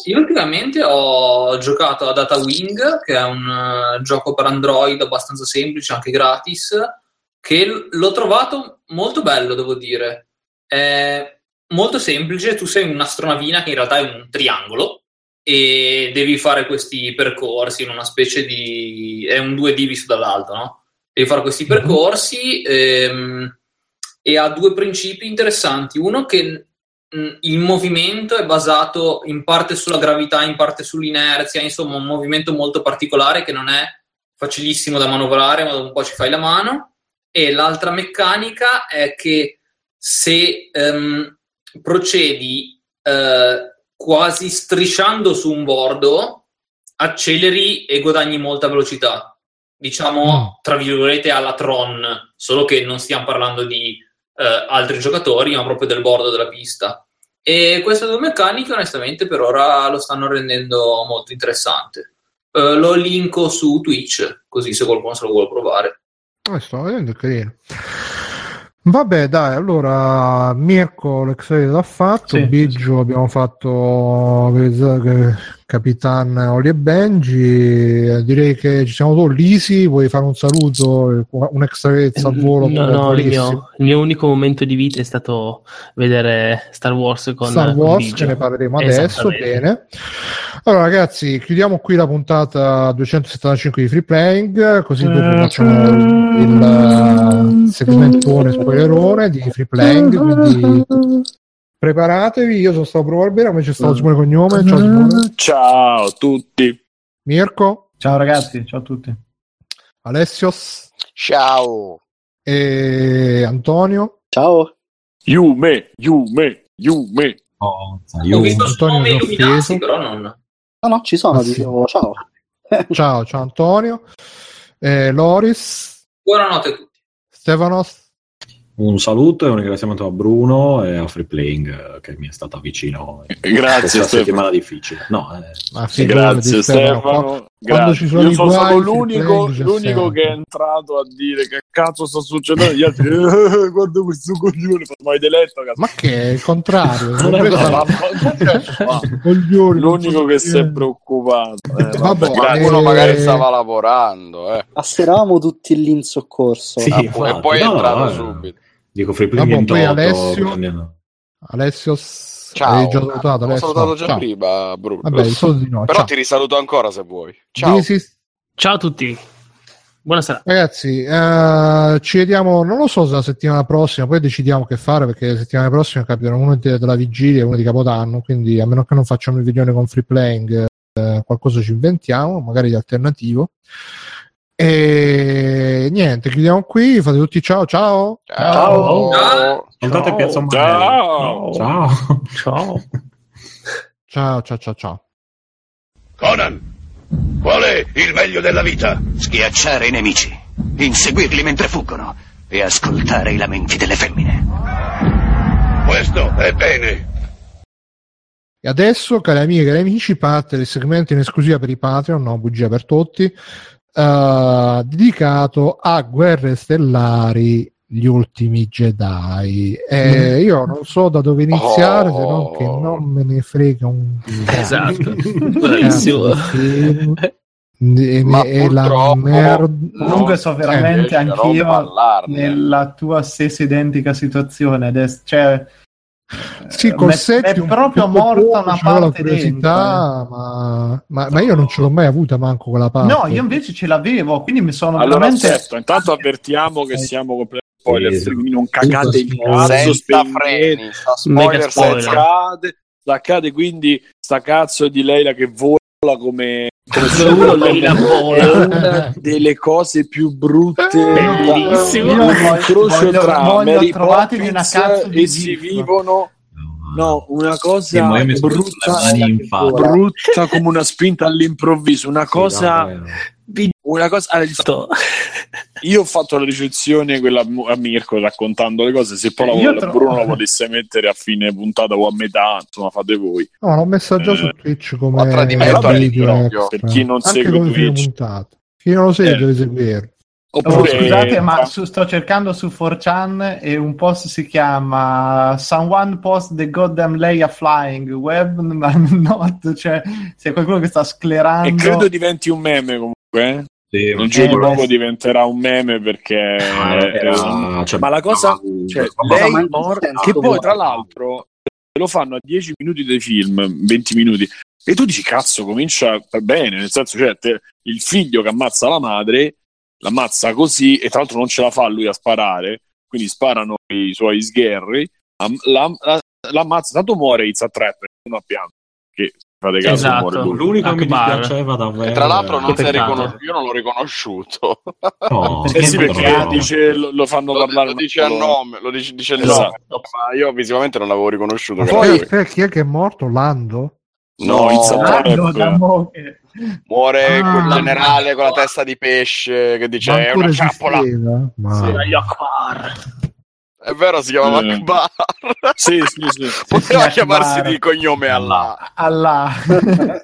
io ultimamente ho giocato a Data Wing, che è un eh, gioco per Android abbastanza semplice, anche gratis, che l- l'ho trovato molto bello, devo dire. È molto semplice, tu sei un'astronavina che in realtà è un triangolo e devi fare questi percorsi in una specie di... è un 2D visto dall'alto, no? Devi fare questi percorsi ehm, e ha due principi interessanti. Uno che mh, il movimento è basato in parte sulla gravità, in parte sull'inerzia, insomma un movimento molto particolare che non è facilissimo da manovrare, ma dopo un po' ci fai la mano. E l'altra meccanica è che se ehm, procedi eh, quasi strisciando su un bordo, acceleri e guadagni molta velocità. Diciamo, tra virgolette, alla Tron, solo che non stiamo parlando di eh, altri giocatori, ma proprio del bordo della pista. E queste due meccaniche, onestamente, per ora lo stanno rendendo molto interessante. Eh, lo linko su Twitch, così se qualcuno se lo vuole provare. Eh, sto vedendo, è carino. Vabbè, dai, allora Mirko l'ex l'ha fatto, Sì, Biggio abbiamo fatto Capitan Oli e Benji, eh, direi che ci siamo tutti, Lisi, vuoi fare un saluto, un extra al volo? No, no, il mio, il mio unico momento di vita è stato vedere Star Wars con Star con Wars, Biggio. ce ne parleremo adesso, Esattamente. bene. Allora ragazzi, chiudiamo qui la puntata 275 di Free Playing, così dopo facciamo il uh, segmentone spoilerone di Free Playing, quindi preparatevi, io sono stato Pro Barbera, come c'è stato Simone Cognome, ciao Simone, Ciao a tutti. Mirko, Ciao ragazzi, ciao a tutti. Alessios Ciao. e Antonio. Ciao. Yume, Yume, Yume. Oh, Ho io- visto Antonio nome però non... No, no, ci sono, Ah, sì. dicevo ciao. Ciao, ciao Antonio, Eh, Loris, Buonanotte a tutti. Stefanos. Un saluto e un ringraziamento a Bruno e a Free Playing eh, che mi è stata vicino in Grazie questa Stefano. settimana difficile. No, eh, Ma figurati, Grazie Stefano, Stefano. Quando Grazie. ci sono Io i sono guai, stato l'unico, l'unico che è entrato a dire che cazzo sta succedendo. Gli altri, eh, guarda questo coglione, ma avete letto? cazzo?" Ma che è il contrario? Non è fa? coglioni, L'unico che si è preoccupato. Eh, vabbè, Vabbè, grazie. Qualcuno Eh, magari stava lavorando, eh. Ma se eravamo tutti lì in soccorso. Sì, Ah, e poi è No, no, entrato eh. subito. dico Free Playing Vabbè, poi toto, Alessio. Ciao. hai già salutato? Ho Alessio? salutato già Ciao. prima, Bruno. Vabbè, il solito di no. Però Ciao. ti risaluto ancora se vuoi. Ciao. Sì. Ciao a tutti. Buonasera. Ragazzi, eh, ci vediamo, non lo so se la settimana prossima, poi decidiamo che fare perché la settimana prossima capitano uno de- della vigilia e uno di Capodanno, quindi a meno che non facciamo il video con free playing, eh, qualcosa ci inventiamo, magari di alternativo. E niente, chiudiamo qui, fate tutti ciao ciao. Ciao. Ciao. Ascoltate Piazza. Ciao. Ciao. Ciao. Ciao ciao ciao ciao. Conan, Qual è il meglio della vita? Schiacciare i nemici, inseguirli mentre fuggono e ascoltare i lamenti delle femmine. Questo è bene. E adesso, cari amiche e cari amici, parte il segmento in esclusiva per i Patreon, no, bugia per tutti, eh, dedicato a Guerre Stellari, gli ultimi Jedi. E io non so da dove iniziare, Oh. se non che non me ne frega un Esatto. cazzo Bravissimo. E, Ma e la merda. Comunque so veramente riescerò a anch'io parlarne. nella tua stessa identica situazione adesso. Cioè, Sì, col 7 m'è un proprio morta una parte curiosità, ma, ma, ma io non ce l'ho mai avuta manco quella parte. No, io invece ce l'avevo, quindi mi sono Allora, veramente... aspetta, intanto avvertiamo che siamo completamente spoiler, Sì, quindi non cagate il cazzo, spegnete, spoiler spoiler. senza staccate, staccate quindi sta cazzo di Leila che vola come, come Solo è una delle cose più brutte Bellissimo. un incrocio tra Mary trovatevi una Poppins cazzo di e si vivono no una Sì, cosa brutta brutta come una spinta all'improvviso una cosa davvero. una cosa allora, io ho fatto la recensione quella a Mirko raccontando le cose se poi la, Io la tro- Bruno la volesse mettere a fine puntata o a metà insomma fate voi No, l'ho messa già Eh, su Twitch come a tradimento video per chi non Anche segue Twitch. puntata. Chi non lo segue Eh. deve seguire. Oh, oppure scusate, ma su- sto cercando su 4chan e un post si chiama Someone post the goddamn Leia flying web ma not, cioè c'è qualcuno che sta sclerando. e credo diventi un meme comunque eh. Sì, giro di Eh, poco beh. diventerà un meme perché era- eh, cioè, ma la cosa no, cioè, lei ma- che poi tra l'altro lo fanno a 10 minuti dei film 20 minuti e tu dici cazzo comincia bene nel senso cioè te- il figlio che ammazza la madre l'ammazza così e tra l'altro non ce la fa lui a sparare quindi sparano i suoi sgherri am- la- la- l'ammazza tanto muore Izza Trap uno a pianto che fate caso Esatto. muore lui L'unico che mi dispiaceva davvero. E tra l'altro non si è peccato. riconos- io non l'ho riconosciuto. No, eh sì perché no. dice, lo, lo fanno Lo, parlare lo dice a nome, lo dice, dice il Esatto. nome. Ma io visivamente non l'avevo riconosciuto. Poi chi è che è morto? Lando? No, Izza Trap. Lando da mo- che- Muore Ah, quel generale con la testa di pesce che dice è una ciappola. Ma... Sì. È vero, si chiamava Eh. Akbar. sì sì sì Poteva Akbar. chiamarsi di cognome Allah. Allah.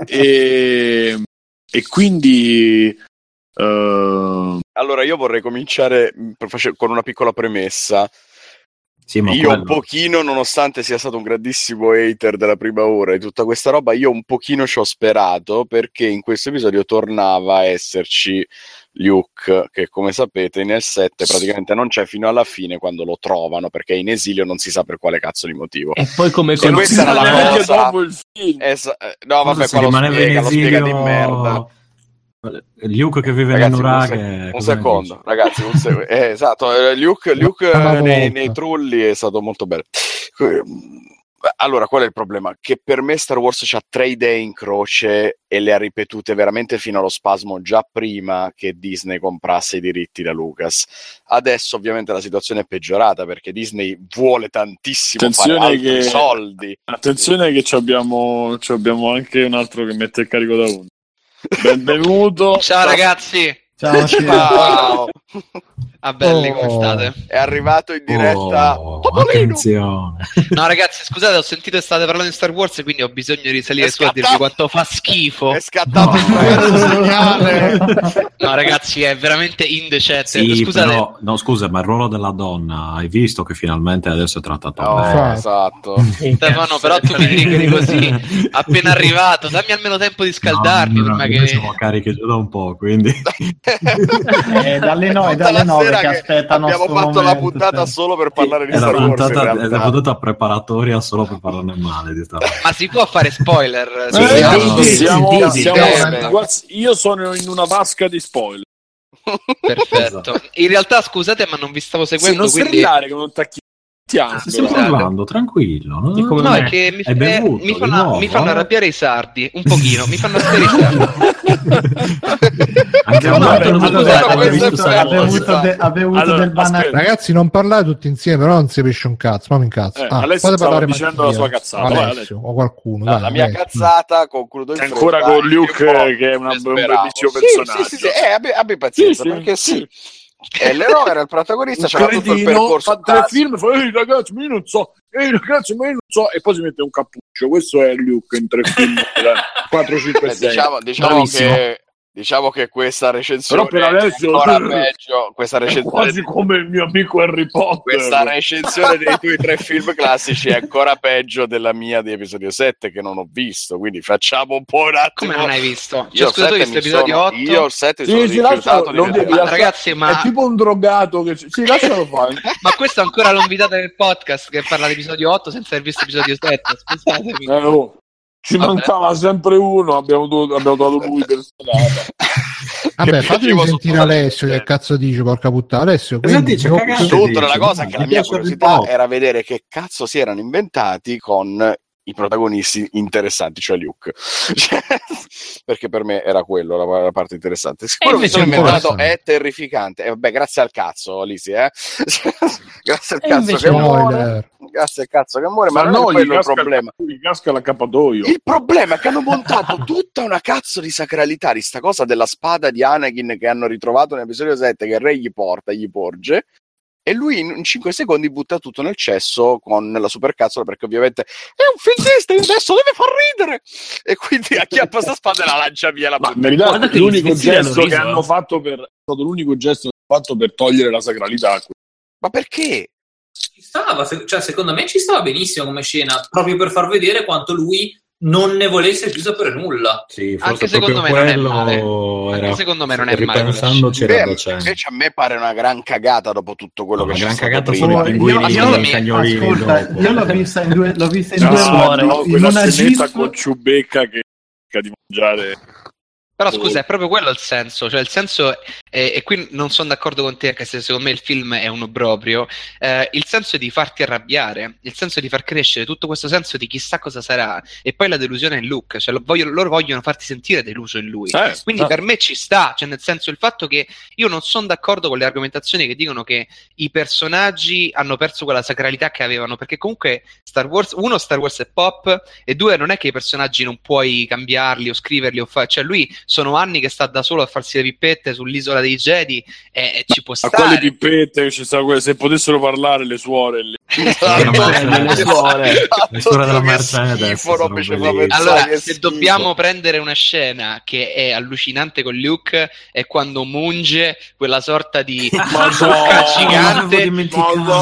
e, e quindi eh, Allora, io vorrei cominciare face- con una piccola premessa. Sì, ma io quello- un pochino, nonostante sia stato un grandissimo hater della prima ora e tutta questa roba, io un pochino ci ho sperato perché in questo episodio tornava a esserci Luke, che come sapete nel 7 praticamente non c'è fino alla fine quando lo trovano perché è in esilio non si sa per quale cazzo di motivo. E poi come Se con- questa era la cosa- dopo il film eh, no, vabbè, qua lo spiega, in lo spiega di esilio- merda. Luke che vive Ragazzi, un, Nuraghe. un ne secondo, ragazzi, un sec- eh, esatto, eh, Luke, Luke, eh, nei, nei trulli è stato molto bello. Allora, qual è il problema? Che per me Star Wars c'ha tre idee in croce e le ha ripetute veramente fino allo spasmo già prima che Disney comprasse i diritti da Lucas. Adesso ovviamente la situazione è peggiorata perché Disney vuole tantissimo fare Attenzione altri che- soldi. attenzione che ci abbiamo, ci abbiamo anche un altro che mette il carico da uno benvenuto Ciao ragazzi, Ciao. Ciao! Ah belli Oh. come state? È arrivato in diretta Oh. No ragazzi, scusate, ho sentito che state parlando di Star Wars, quindi ho bisogno di risalire su a dirvi quanto fa schifo. È scattato il segnale. No ragazzi, è veramente indecente. Sì, Scusate, però, no, scusa, ma il ruolo della donna, hai visto che finalmente adesso è trattato No, bene? esatto. Stefano, però tu mi triggeri così, appena arrivato, dammi almeno tempo di scaldarmi No, prima io che... siamo carichi già da un po', quindi È dalle 9, Tutta dalle la 9 sera che aspettano abbiamo fatto la momento, puntata cioè. solo per parlare di è la, Star Wars puntata, è la puntata preparatoria solo per parlarne male di Star Wars. Ma si può fare spoiler? Sì, sì, sì, sì, sì. io sono in una vasca di spoiler Perfetto. In realtà scusate, ma non vi stavo sì, seguendo, non quindi... strillare che non tacchi Stai parlando, tranquillo. No, No, No, è che mi, è eh, bevuto, mi fanno, nuovo, mi fanno eh. arrabbiare i sardi, un pochino, mi fanno arrabbiare i sardi. Anche a me ha bevuto- Allora, del. Ragazzi, non parlate tutti insieme, però non si capisce un cazzo. Ma mi incazzo. Eh, Ah, Alessio stava parlare dicendo Mattia. la sua cazzata, Alessio, o qualcuno. No, dai, la mia cazzata, concludo in ancora con Luke, che è una- un bellissimo Sì, personaggio. Sì, sì, sì, eh, abbi, abbi pazienza, Sì, sì, perché sì. Eh, l'eroe era il protagonista, c'era tutto il percorso fa tre film, fa ehi ragazzi, ma io non so, ehi ragazzi, ma io non so, e poi si mette un cappuccio. Questo è Luke in tre film, 4, 5, Eh, 6. diciamo, diciamo che, diciamo che questa recensione Però per Alessio- è ancora peggio. Questa recensione, quasi come il mio amico Harry Potter. questa recensione dei tuoi tre film classici è ancora peggio della mia di episodio 7 che non ho visto. Quindi facciamo un po' un attimo. Come non hai visto? Io Cioè, scusa, tu hai visto episodio 8? Io il 7 Sì, sono sì, rifiutato lascialo, vedere. devi Ma ragazzi, ma- È tipo un drogato che... Sì, lascialo fare. Ma questo è ancora l'invitata del podcast che parla di episodio 8 senza aver visto episodio 7. Scusatemi. Eh, oh, Ci Vabbè. mancava sempre uno, abbiamo, dovuto- abbiamo trovato lui per strada. Vabbè, fatemi sentire la Alessio che cazzo dice, porca puttana. Alessio, Cosa quindi, dice? no, Cagate. La dice, cosa no, che la mi mia curiosità era vedere che cazzo si erano inventati con i protagonisti interessanti, cioè Luke. Cioè, perché per me era quello la, la parte interessante. Quello che sono è inventato è terrificante. E vabbè, grazie al cazzo, Lisi, eh. grazie al E cazzo che muore. spoiler. Grazie al cazzo che muore, ma, Ma non no, è quello il problema. gli casca l'accappatoio. Il problema è che hanno montato tutta una cazzo di sacralità di sta cosa della spada di Anakin che hanno ritrovato nell'episodio 7 che il re gli porta, gli porge e lui in 5 secondi butta tutto nel cesso con la supercazzola perché ovviamente è un film Disney adesso deve far ridere e quindi acchiappa sta spada e la lancia via la Ma verità l'unico gesto che hanno eh. fatto per è stato l'unico gesto che hanno fatto per togliere la sacralità. ma perché? Ci stava, cioè, secondo me ci stava benissimo come scena, proprio per far vedere quanto lui non ne volesse più sapere nulla. Sì, forse Anche secondo me non è male. Era, Anche secondo me non è male Ripensandoci Beh, era docente. invece a me pare una gran cagata dopo tutto quello No, che una c'è gran stato cagata prima. sono i pinguini i cagnolini Ascolta, dopo. io l'ho vista in due, l'ho vista in No, due no, modi. no, in quella una GIF con Ciubecca che cerca di mangiare. Però scusa, è proprio quello il senso, cioè il senso, è, e qui non sono d'accordo con te, anche se secondo me il film è un obbrobrio, eh, il senso di farti arrabbiare, il senso di far crescere tutto questo senso di chissà cosa sarà, e poi la delusione in Luke, cioè lo vogliono- loro vogliono farti sentire deluso in lui. Eh, Quindi eh. per me ci sta, cioè nel senso il fatto che io non sono d'accordo con le argomentazioni che dicono che i personaggi hanno perso quella sacralità che avevano, perché comunque Star Wars, uno Star Wars è pop e due non è che i personaggi non puoi cambiarli o scriverli o fare, cioè lui sono anni che sta da solo a farsi le pippette sull'isola dei Jedi e, ci può A quelle stare. pippette, ci sta quelle- se potessero parlare le suore. le- Le suore. Le suore della Mercedes Allora, se dobbiamo prendere una scena che è allucinante con Luke, è quando munge quella sorta di L'avevo gigante,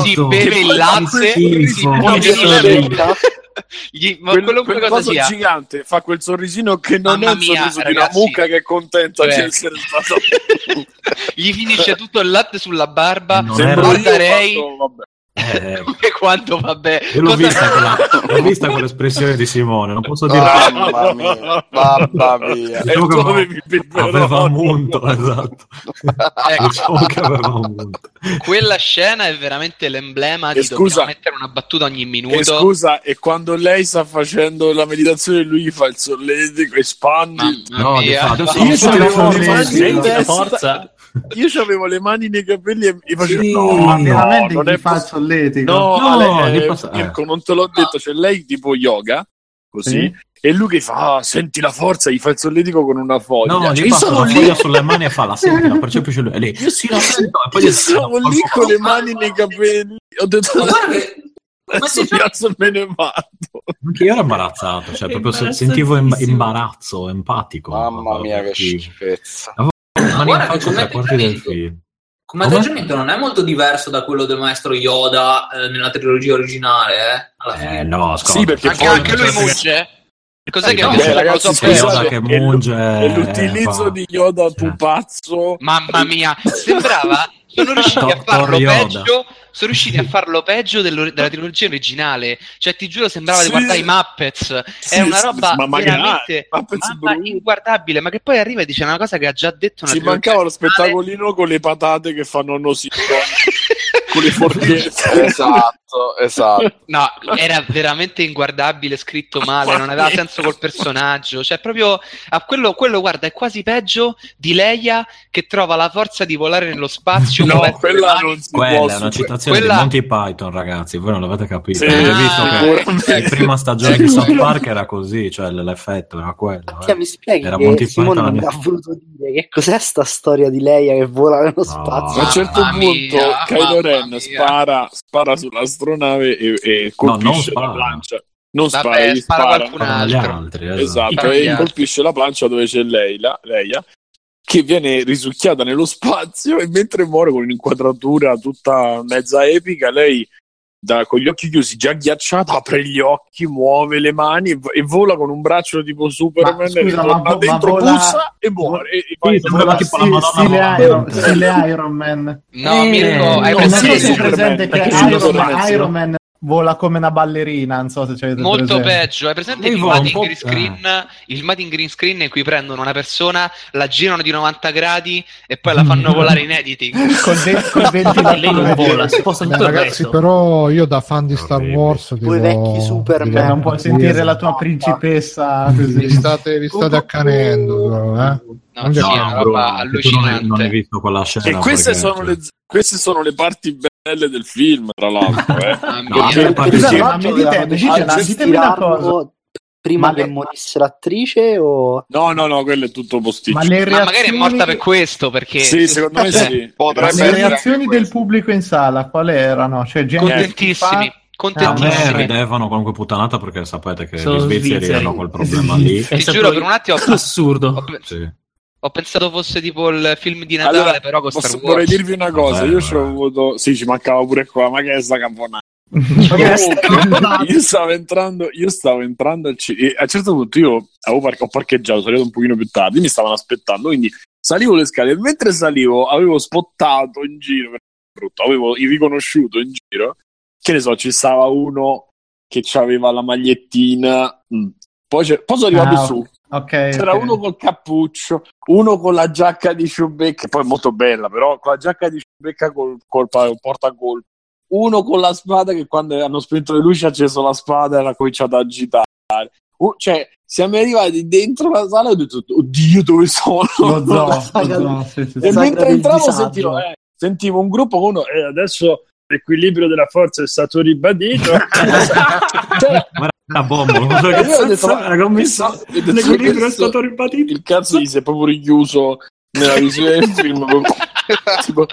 si beve il latte, si Che in schifo. Gli- ma Quel, quel cosa sia. gigante fa quel sorrisino che non Mamma è il mia, sorriso di ragazzi. una mucca che è contenta Cioè. di essere stato. Gli finisce tutto il latte sulla barba, Non Sembro era- io quando- vabbè. Eh, come quando vabbè. io l'ho cosa- vista, quella, l'ho vista quell'espressione di Simone, non posso dire Mamma mia, mamma mia. E Diciamo che peperone. aveva munto, esatto. Ecco. Diciamo che aveva munto. Quella scena è veramente l'emblema E di scusa- dobbiamo mettere una battuta ogni minuto. E scusa, e quando lei sta facendo la meditazione, lui gli fa il solletico, espandi. No, di mia. fatto, adesso Io non c'avevo so le dire mani sì, in la testa. forza. Io avevo le mani nei capelli e mi facevo Sì, no, Ma no, veramente non è fa il poss- solletico. No, No, eh, passa- Mirko, non te l'ho detto, c'è lei tipo yoga, così, Sì. e lui che fa, "Ah, senti la forza, gli fa il solletico con una foglia. No, Cioè, io passa sono la lì, foglia sulle mani e fa la senti, la percepisce lui. E lì, sì, la sento. E poi io stavo lì con le mani nei capelli, ho detto, Ma guarda che... Ma se cazzo me ne vado. Anche io ero imbarazzato, cioè proprio sentivo im- imbarazzo, empatico. Mamma mia, che schifezza. Mani in guarda faccia come tre quarti del atteggiamento- film. Come atteggiamento non è molto diverso da quello del maestro Yoda eh, nella trilogia originale, eh? Alla fine. Eh no, scusa. Sì, perché Anche, anche lui munge? Cos'è Sì, che no, mi beh, piace? ragazzi, scusate, che munge, e l'utilizzo fa- di Yoda Sì. pupazzo Mamma mia, sembrava sono riusciti a farlo Yoda. peggio. Sono riusciti a farlo peggio dello- della trilogia originale. Cioè, ti giuro, sembrava Sì. di guardare i Muppets. Sì, È una sì, roba ma veramente brutti. inguardabile. Ma che poi arriva e dice una cosa che ha già detto una ci mancava lo spettacolino con le patate che fanno nosino con le forchette Esatto, Esatto, esatto. No, era veramente inguardabile, scritto male, non aveva senso col personaggio. Cioè, proprio a quello, quello, guarda, è quasi peggio di Leia che trova la forza di volare nello spazio. No, quella non si Quella può è una super- citazione Quella- di Monty Python, ragazzi. Voi non l'avete capito. Sì, Avete visto che la prima stagione di South Park era così, cioè l'effetto era quello. Eh. mi spieghi Era che Monty Simone Python non ha voluto dire che cos'è sta storia di Leia che vola nello spazio? A un certo Mamma punto mia, Kylo Ren spara, spara sull'astronave e, e No, colpisce la spara. plancia. Non Vabbè, spara, gli spara spara. qualcun altro. altri, esatto. Esatto, e altri. colpisce la plancia dove c'è Leila, Leia, che viene risucchiata nello spazio e mentre muore con un'inquadratura tutta mezza epica, lei da- con gli occhi chiusi, già ghiacciata, apre gli occhi, muove le mani e, e vola con un braccio tipo Superman, Ma scusa, e ma ma dentro, vola- bussa e muore. E, e poi Sì, Vola tipo la sì, Madonna stile volante. Iron, stile Iron Man. No, Eh, Mirko, hai non presente presente che Iron, Iron Man vola come una ballerina, non so se ci avete Molto peggio, hai presente il po'- green screen, il filmato in green screen in cui prendono una persona, la girano di 90 gradi e poi la fanno volare in editing. Col, de- col ventilatore. Lei non vola, si Beh, tutto ragazzi, però io da fan di Star. Wars Due devo- vecchi Superman. devo- Eh, non puoi sentire la tua principessa Vi così. state, vi state accanendo, però, eh? No, Non sì, è una No, roba tu non hai, non hai allucinante. visto quella scena. E queste perché, sono, cioè, le, queste sono le parti belle del film, tra l'altro. Eh. Mamma No, me le parti Scusa, sì. ma mi dite, mi dite, Ah, ditemi una cosa. Prima Ma che le- morisse l'attrice o... No, no, no, quello è tutto posticcio. Ma le Ma magari è reazioni, morta per questo, perché Sì, secondo me Cioè, sì. ma Potrebbe le reazioni del pubblico in sala quali erano? Cioè, contentissimi, fa- A me contentissimi. ridevano qualunque puttanata perché sapete che Sono gli svizzeri svizzeri. hanno quel problema lì. È Ti giuro, per un attimo assurdo. ho Sì. Ho pensato fosse tipo il film di Natale, Allora, però con Star posso- Wars. vorrei dirvi una cosa, Vabbè, io ci ho avuto... Sì, ci mancava pure qua, ma che è sta Comunque, io stavo entrando, io stavo entrando al cinema. A un certo punto io avevo par- ho parcheggiato, sono arrivato un pochino più tardi, mi stavano aspettando, quindi salivo le scale e mentre salivo avevo spottato in giro, brutto, avevo riconosciuto in giro, che ne so, ci stava uno che aveva la magliettina, mm. poi, poi sono arrivato Ah, su, ok, c'era ok. uno col cappuccio, uno con la giacca di Chewbacca, poi molto bella, però con la giacca di Chewbacca col, col, pa- portacolpo. Uno con la spada che quando hanno spento le luci ha acceso la spada e ha cominciato a agitare. Uh, cioè, siamo arrivati dentro la sala e ho detto, oddio, dove sono? Lo zoo, lo zoo, sì, sì, E mentre entravo sentivo, eh, sentivo un gruppo uno e adesso l'equilibrio della forza è stato ribadito. cioè, Ma era bomba, io ho detto, ma- era commesso. ho L'equilibrio è stato ribadito. il cazzo gli si è proprio richiuso nella visione del film. tipo,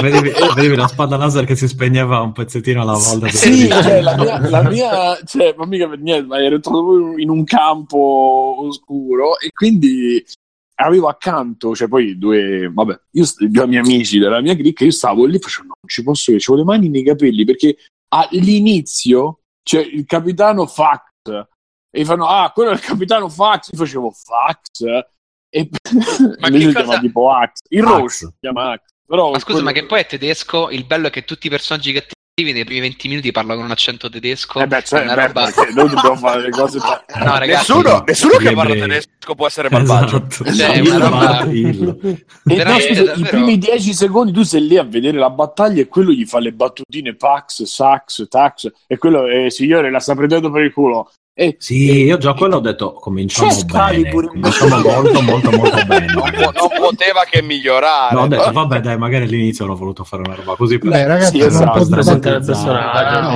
Vedevi, vedevi la spada laser che si spegneva un pezzettino alla volta. sì, cioè, la mia, la mia cioè, ma mica per niente, ma ero proprio in un campo oscuro e quindi avevo accanto, cioè poi due, vabbè, io due miei amici della mia clique, io stavo lì facendo, no, non ci posso vedere, avevo le mani nei capelli perché all'inizio, cioè il capitano Fax, e fanno, ah, quello è il capitano Fax, io facevo Fax, e Ma lui che si cosa- chiama tipo Ax, il rosso si chiama Ax, però Ma scusa, quello- ma che poi è tedesco? Il bello è che tutti i personaggi cattivi nei primi 20 minuti parlano con un accento tedesco. Eh beh, cioè, è una beh, roba... perché noi dobbiamo fare le cose pa- No, ragazzi, Nessuno, nessuno che parla tedesco può essere malvagio. Esatto. Cioè, roba- no, scusa, i davvero. primi dieci secondi tu sei lì a vedere la battaglia e quello gli fa le battutine Pax, Sax, Tax e quello, eh, signore, la sta prendendo per il culo. E, Sì, io già quello ho detto cominciamo bene, Excalibur in cominciamo molto molto molto bene. Non, po- non poteva che migliorare. No, ho detto, vabbè dai, magari all'inizio hanno voluto fare una roba così per Beh, ragazzi, Sì, non esatto, personaggio.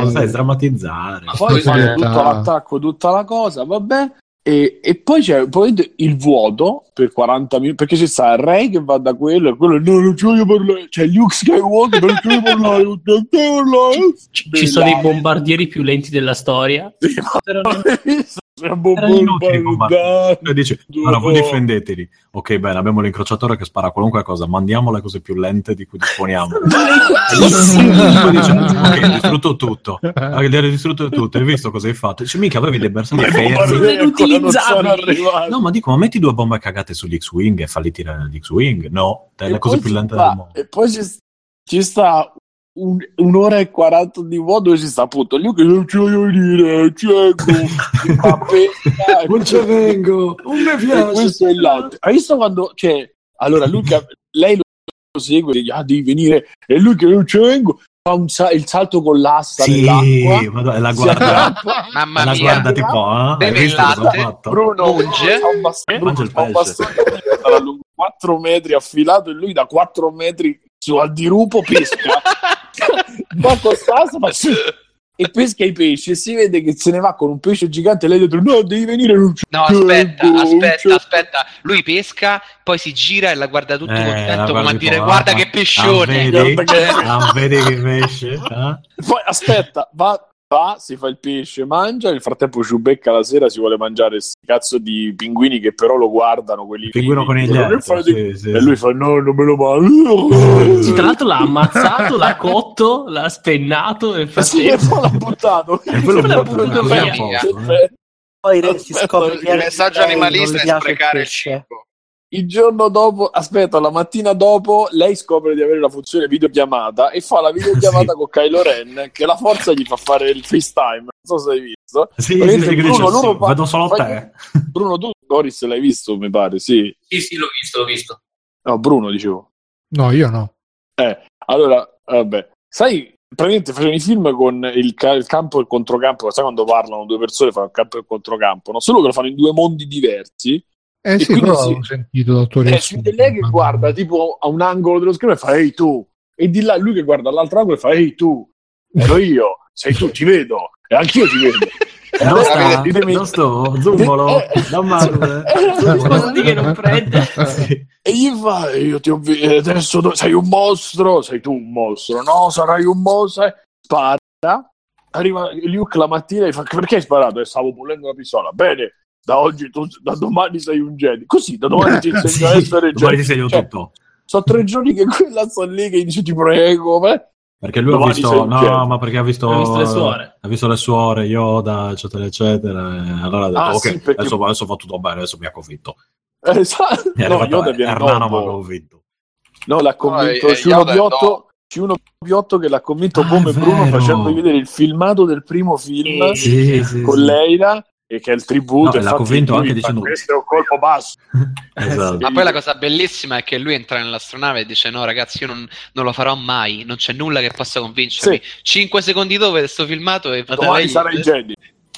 No, sai, sdrammatizzare. poi Poi fanno tutto l'attacco, tutta la cosa, vabbè. E, e poi c'è poi il vuoto per 40 minuti perché c'è sta Ray che va da quello e quello no, non ci voglio parlare c'è Luke Skywalker non ci voglio parlare non ci voglio parlare Ci sono i bombardieri più lenti della storia. Sì, ma- Erano- Siamo Erano inutili i bombardati. E dici, allora voi difendeteli. Ok, bene, abbiamo l'incrociatore che spara a qualunque cosa, mandiamo le cose più lente di cui disponiamo. E dice, ok, hai distrutto tutto. Hai distrutto tutto, hai visto cosa hai fatto? Dice, mica avevi dei bersagli Le fermi. No, ma dico, ma metti due bombe cagate sugli X-Wing e falli tirare gli X-Wing. No, le cose poi più sta- del mondo. E poi ci sta un- un'ora e 40 di vuoto dove ci sta appunto Luke che non ci voglio dire, cieco, il e Non ci vengo, non mi e piace. questo è l'altro. Hai visto quando c'è allora Luca, lei lo segue, dice, ah, devi venire, e lui che non ci vengo, fa un sa- il salto con l'asta Sì, nell'acqua. la si guarda, Mamma la mia. guarda tipo, ah, hai Beve il latte. Bruno Munge. Mangia il pesce. bastone che sarà lungo 4 metri affilato e lui da 4 metri su al dirupo pesca va con stasa fa sì, e pesca i pesci e si vede che se ne va con un pesce gigante e lei detto no devi venire non c'è No, aspetta, tempo, aspetta, aspetta. Lui pesca, poi si gira e la guarda tutto Eh, contento guarda come a dire guarda ah, che pescione. vedi? Vedi che pesce? eh? Poi aspetta, va, va, si fa il pesce, mangia. Nel frattempo Ciubecca la sera si vuole mangiare sti cazzo di pinguini che però lo guardano. Quelli Pinguino vivi. coniglietto, Che fate? sì, sì, e sì. lui fa: No, non me lo mangio. Sì, tra l'altro l'ha ammazzato, l'ha cotto, l'ha spennato nel Sì, e poi l'ha buttato. E poi L'ha buttato eh. Poi si scopre il che Il messaggio animalista è sprecare il pesce. cibo. Il giorno dopo, aspetta, la mattina dopo, lei scopre di avere la funzione videochiamata e fa la videochiamata Sì. con Kylo Ren, che la forza gli fa fare il FaceTime. Non so se hai visto. Sì, sì, sì, Bruno, dice, loro sì, fa- vedo solo fa- te. Bruno, tu Boris l'hai visto, mi pare, sì. Sì, sì, l'ho visto, l'ho visto. No, Bruno, dicevo. No, io no. Eh, allora, vabbè, sai, praticamente facevano i film con il, ca- il campo e il controcampo, sai quando parlano due persone fanno il campo e il controcampo, no? Solo che lo fanno in due mondi diversi. Eh E sì, quindi però sì. ho sentito dottor Eh, si lei che guarda tipo a un angolo dello schermo e fa ehi tu, e di là lui che guarda all'altro angolo e fa ehi tu, ero io, sei tu, ti vedo, e anch'io ti vedo. E Non sta, ditemi- non sto, zumbolo, Eh, da male. Cosa di che non prende? E gli fa, io ti ho visto, adesso do- sei un mostro, sei tu un mostro, no, sarai un mostro, eh. spara, arriva Luke la mattina e fa, perché hai sparato? E stavo pulendo la pistola, bene, da oggi, tu, da domani sei un Jedi, così, da domani ti insegno Sì, a essere domani Jedi. ti segno Cioè, tutto. Sono tre giorni che quella sta lì che dice ti prego, beh. Perché lui ha visto, no, ma perché ha visto, Ha visto le suore. ha visto le suore, Yoda, eccetera, eccetera. Allora ha detto, Ah, ok, sì, perché- adesso, adesso fa tutto bene, adesso mi ha convinto. Eh, sa- E è no, Yoda viene Ernano mi ha convinto. No, l'ha convinto C1 Yoda è Biotto, C1 Biotto che l'ha convinto Ah, come Bruno vero. facendo vedere il filmato del primo film Sì, sì, con sì. Leila e che è il tributo. No, e l'ha convinto anche dicendo- questo è un colpo basso. Esatto. Ma poi la cosa bellissima è che lui entra nell'astronave e dice: No, ragazzi, io non, non lo farò mai. Non c'è nulla che possa convincermi. Cinque secondi dopo questo filmato e Domani lei- sarai Jedi.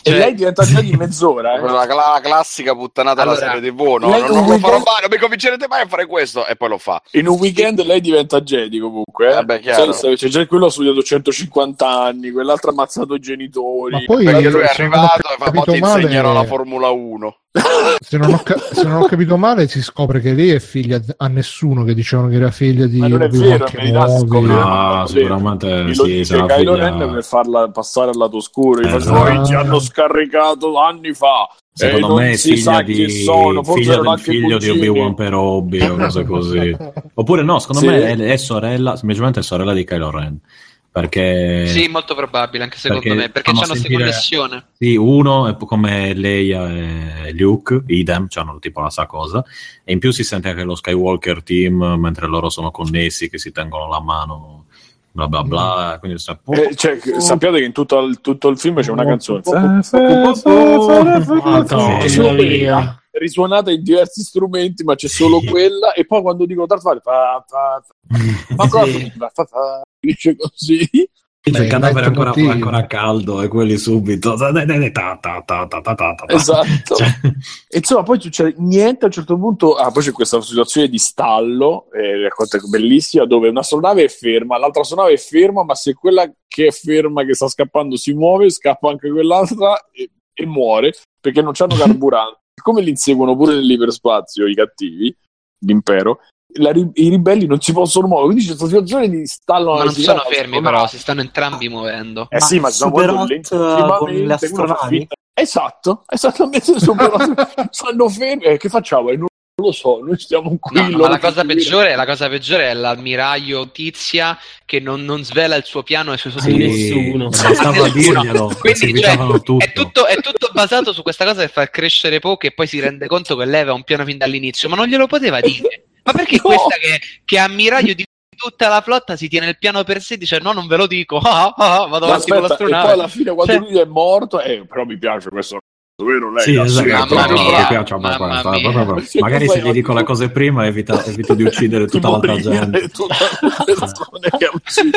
Cioè- e lei diventa Jedi in mezz'ora. Eh. La, la classica puttanata Allora, della serie TV, no? Non, non lo farò weekend- mai, non mi convincerete mai a fare questo, e poi lo fa. In un weekend lei diventa Jedi comunque. Eh? Vabbè, sai, C'è già quello ha studiato 150 anni, quell'altro ha ammazzato i genitori. Ma poi Perché lui è arrivato e fa, "Mo capito ti male- insegnerò la Formula 1. Se non, ho ca- se non ho capito male, si scopre che lei è figlia a nessuno che dicevano che era figlia di Ma non è vero, in verità si Kenobi. scopre- No, sicuramente sì, dice sarà Kylo figlia- Ren per farla passare al lato oscuro. Fa, Esatto. "Noi ti hanno scaricato anni fa. Secondo e me è si sa figlia, di, chi sono. Figlia del figlio di cugini." Obi-Wan per Obi o cose così. Oppure no, secondo Sì. me è, è sorella, semplicemente è sorella di Kylo Ren. Perché Sì, molto probabile, anche secondo Perché me. Perché c'hanno questa connessione. Sì, uno è come Leia e Luke, idem, hanno tipo la sa cosa, e in più si sente anche lo Skywalker team mentre loro sono connessi, che si tengono la mano, bla bla bla. Quindi sta- Eh, cioè, che- sappiate che in tutto il, tutto il film c'è una canzone risuonata in diversi strumenti, ma c'è solo quella. E poi quando dico Darth Vader, fa, fa, fa, fa, fa, dice così. C'è il Beh, cadavere ancora, ancora caldo e quelli subito. ta, ta, ta. Esatto. Cioè, E insomma, poi succede niente a un certo punto. Ah, poi c'è questa situazione di stallo, eh, bellissima, dove un'astronave è ferma, l'altra astronave è ferma, ma se quella che è ferma, che sta scappando, si muove, scappa anche quell'altra e, e muore perché non c'hanno carburante. Siccome li inseguono pure nell'iperspazio i cattivi, l'impero, la i ribelli non si possono muovere. Quindi c'è questa situazione di stallo. Ma non sono fermi, però, si stanno entrambi muovendo. Eh sì, ma sono le uno fa astronavi? finta- Esatto, esattamente Hot. stanno fermi. Eh, che facciamo? Eh, non lo so, noi stiamo qui. No, ma la cosa, peggiore, la cosa peggiore è l'ammiraglio Tizia che non, non svela il suo piano e i suoi Sì, sottolinei. nessuno. Bastava Nessuno. dirglielo, Quindi, cioè, tutto. È tutto, è tutto basato su questa cosa per far crescere poco e poi si rende conto che lei aveva un piano fin dall'inizio, ma non glielo poteva dire. Ma perché No. questa che, che è ammiraglio di tutta la flotta si tiene il piano per sé e dice no, non ve lo dico, ah, ah, ah, vado avanti con aspetta, e poi l'astronave. alla fine quando Cioè- lui è morto, eh, però mi piace questo vero? Lei Sì, esatto. No, no. Mamma. Perché Magari se gli dico le cose prima evita, evito di uccidere tutta l'altra gente. ucciso.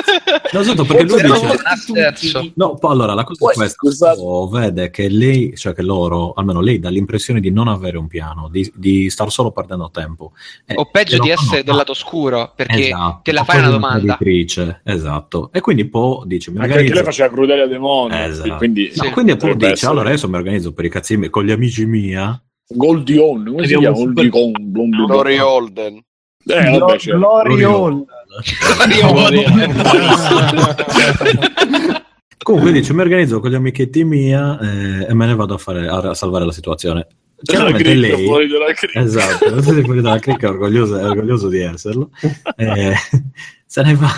No, esatto, perché lui dice... No, poi allora la cosa è questa: vede che lei, cioè che loro, almeno lei, dà l'impressione di non avere un piano, di, di star solo perdendo tempo. Eh, O peggio di essere del lato oscuro, perché Esatto, te la fai una domanda. esatto. E quindi poi dice: Anche perché lei faceva Crudelia Demonio. Esatto. Quindi, No, Sì. quindi poi potrebbe dice: essere. allora adesso mi organizzo per i cazzi miei, con gli amici mia. Goldion, come si chiama? super- Goldion, Blondie. Glory Holden. Eh, vabbè, certo. Glory Hall. Comunque dice: mi organizzo con gli amichetti mia eh, e me ne vado a, fare, a salvare la situazione. Chiaramente cricca, lei, fuori dalla cricca. esatto, fuori dalla cricca, è orgoglioso, è orgoglioso di esserlo. Eh, se ne va,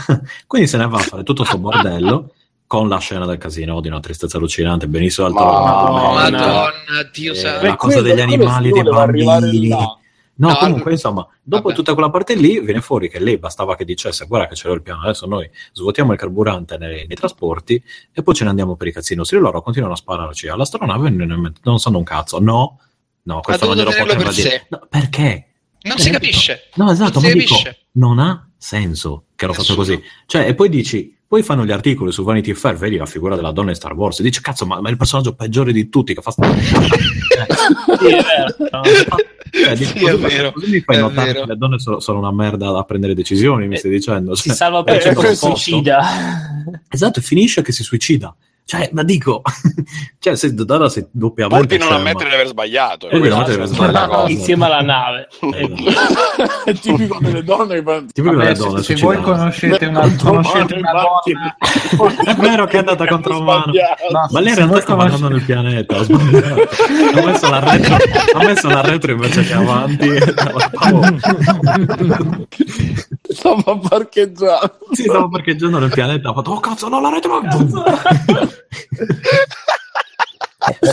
quindi se ne va a fare tutto questo bordello con la scena del casino di una tristezza allucinante, benissimo al Madonna. Madonna, Dio Eh, santo. la cosa degli animali, dei bambini. No, No, comunque, allora- insomma, dopo Vabbè. tutta quella parte lì viene fuori che lei bastava che dicesse: Guarda, che ce l'ho il piano. Adesso noi svuotiamo il carburante nei, nei trasporti e poi ce ne andiamo per i cazzinossi. Loro continuano a spararci all'astronave non, non sanno un cazzo. No, no, questo non glielo poteva per dire. No, perché? Non si capisce. No, esatto, Non ma dico, non ha senso che lo faccia così. Cioè, e poi dici, poi fanno gli articoli su Vanity Fair, vedi la figura della donna in Star Wars, e dici, cazzo, ma, ma è il personaggio peggiore di tutti che fa sta... Sì, è vero. Cioè, Sì, è vero, così mi fai notare vero. che le donne sono, sono una merda a prendere decisioni, mi stai dicendo. Si Cioè, salva per eh, ciò che questo- suicida. Esatto, e finisce che si suicida. Cioè, ma dico, cioè, se Dada si doppia Poi volte di non ammettere di aver sbagliato. E non ammettere di aver sbagliato. Insieme alla nave. È tipico delle donne Tipico delle se, donne, se voi conoscete una, conoscete una donna È vero che è andata contro mano. No, Ma lei in se realtà stava conosce- andando nel pianeta, ha messo la retro, ha messo la retro invece che avanti. Stava parcheggiando. sì, stavo parcheggiando nel pianeta, ha fatto, oh cazzo, no, la retro!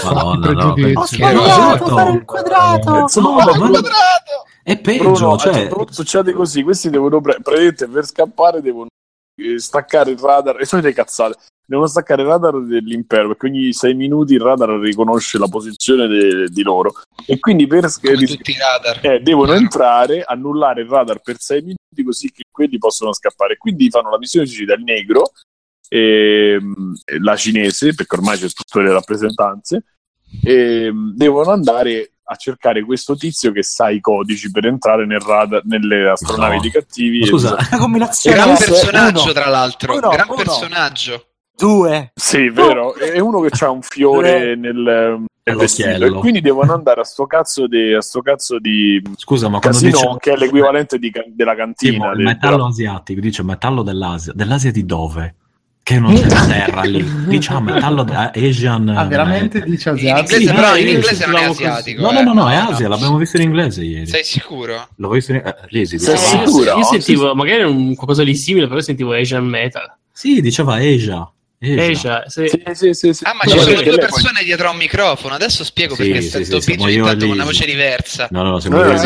Madonna, no. Pregiudizio. che- esatto. quadrato! No, ma- È peggio, Bruno, un cioè... certo succede così, questi devono pre- praticamente per scappare devono eh, staccare il radar, e sono delle cazzate, devono staccare il radar dell'impero, perché ogni sei minuti il radar riconosce la posizione de- di loro, e quindi per i radar. eh, devono entrare, annullare il radar per sei minuti così che quelli possono scappare. Quindi fanno la missione suicida il negro, ehm, la cinese, perché ormai c'è tutte le rappresentanze, e devono andare a cercare questo tizio che sa i codici per entrare nel radar, nelle astronavi No. dei cattivi. Scusa, Una combinazione Gran personaggio, uno, tra l'altro. Uno, Gran uno. personaggio. due. Sì, vero. È uno che ha un fiore nel, nel vestito. E quindi devono andare a sto cazzo di, a sto cazzo di Scusa, ma quando casino dice... che è l'equivalente di della cantina. Timo, il del- metallo asiatico, dice metallo dell'Asia. Dell'Asia di dove? Che non c'è la terra lì. Dice ah, metallo de- Asian. Ah, eh, veramente dice In asiatico? inglese, Sì, però, in inglese non è asiatico. No, eh. no, no, no, è Asia, l'abbiamo visto in inglese ieri. Sei sicuro? L'ho visto in eh, Lisi, Sei sicuro? Io sentivo magari un qualcosa di simile, però sentivo Asian Metal. Sì, diceva Asia. Asia. Asia, sì. Sì, sì, sì, sì. Ah, ma No, ci sono due persone dietro a un microfono. Adesso spiego Sì, perché sì, sento sì, Biggio io intanto con una voce diversa. No, no, no, siamo no, no,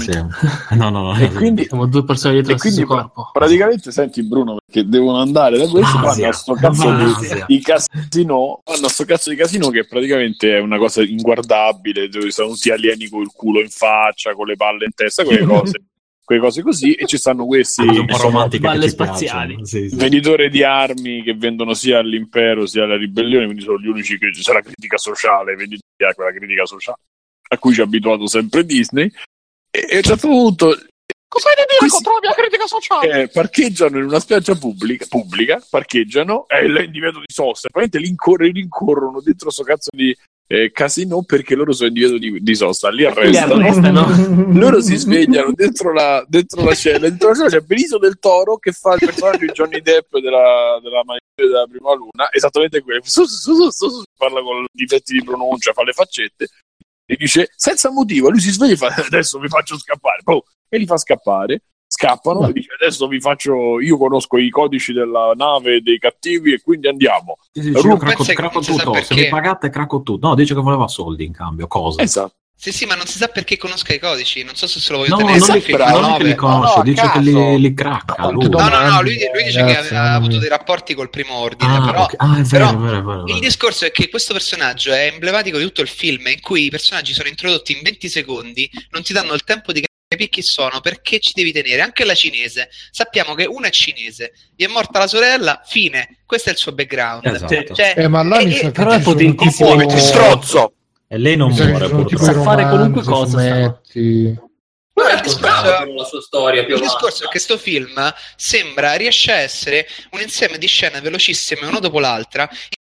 sì, no, ah. No, no, no. E quindi, Siamo due persone dietro e al stesso quindi pra- corpo. praticamente senti Bruno perché devono andare da questo vanno a sto cazzo di, di casino vanno a sto cazzo di casino che praticamente è una cosa inguardabile dove sono tutti alieni con il culo in faccia con le palle in testa quelle cose quelle cose così e ci stanno questi un po' romantiche balle spaziali. Sì, sì. venditori di armi che vendono sia all'impero sia alla ribellione quindi sono gli unici che c'è la critica sociale venditori di armi, quella critica sociale a cui ci ha abituato sempre Disney e, e a un certo punto Cosa hai da dire Questi- contro la mia critica sociale? eh, parcheggiano in una spiaggia pubblica, pubblica parcheggiano e lei è in divieto di sosta. Probabilmente li incorre- rincorrono dentro sto cazzo di eh, casino perché loro sono in divieto di, di sosta. Li Li arrestano. arrestano. Loro si svegliano dentro la, dentro la scena. Dentro la scena c'è Benicio del Toro che fa il personaggio di Johnny Depp della, della della prima luna. Esattamente quello. Su, su, su, su, su, parla con difetti di pronuncia, fa le faccette. E dice senza motivo. Lui si sveglia e fa adesso vi faccio scappare. Boh, e li fa scappare. Scappano e dice adesso vi faccio. Io conosco i codici della nave dei cattivi e quindi andiamo. Sì, sì, dice, che non si sa tutto. Se mi pagate, cracco tutto. No, dice che voleva soldi in cambio. Cosa? Esatto. Sì, sì, ma non si sa perché conosca i codici. Non so se se lo voglio No, tenere non, li, non è che 9. li conosce, No, no, dice che li, li cracca. lui. No, no, no, lui, lui dice che ha, ha mamma avuto dei rapporti col primo ordine, Ah, però, ok. Ah, è vero, però vero, vero, il discorso è che questo personaggio è emblematico di tutto il film, in cui i personaggi sono introdotti in 20 secondi, non ti danno il tempo di capire chi sono, perché ci devi tenere. Anche la cinese, sappiamo che una è cinese, gli è morta la sorella, fine, questo è il suo background. Esatto. Cioè, Eh, ma là e- mi e- sa che però è potentissimo. Muoviti, strozzo! E lei non mi muore Sa fare qualunque cosa. No, il discorso, la sua storia più il discorso è che sto film sembra riesce a essere un insieme di scene velocissime una dopo l'altra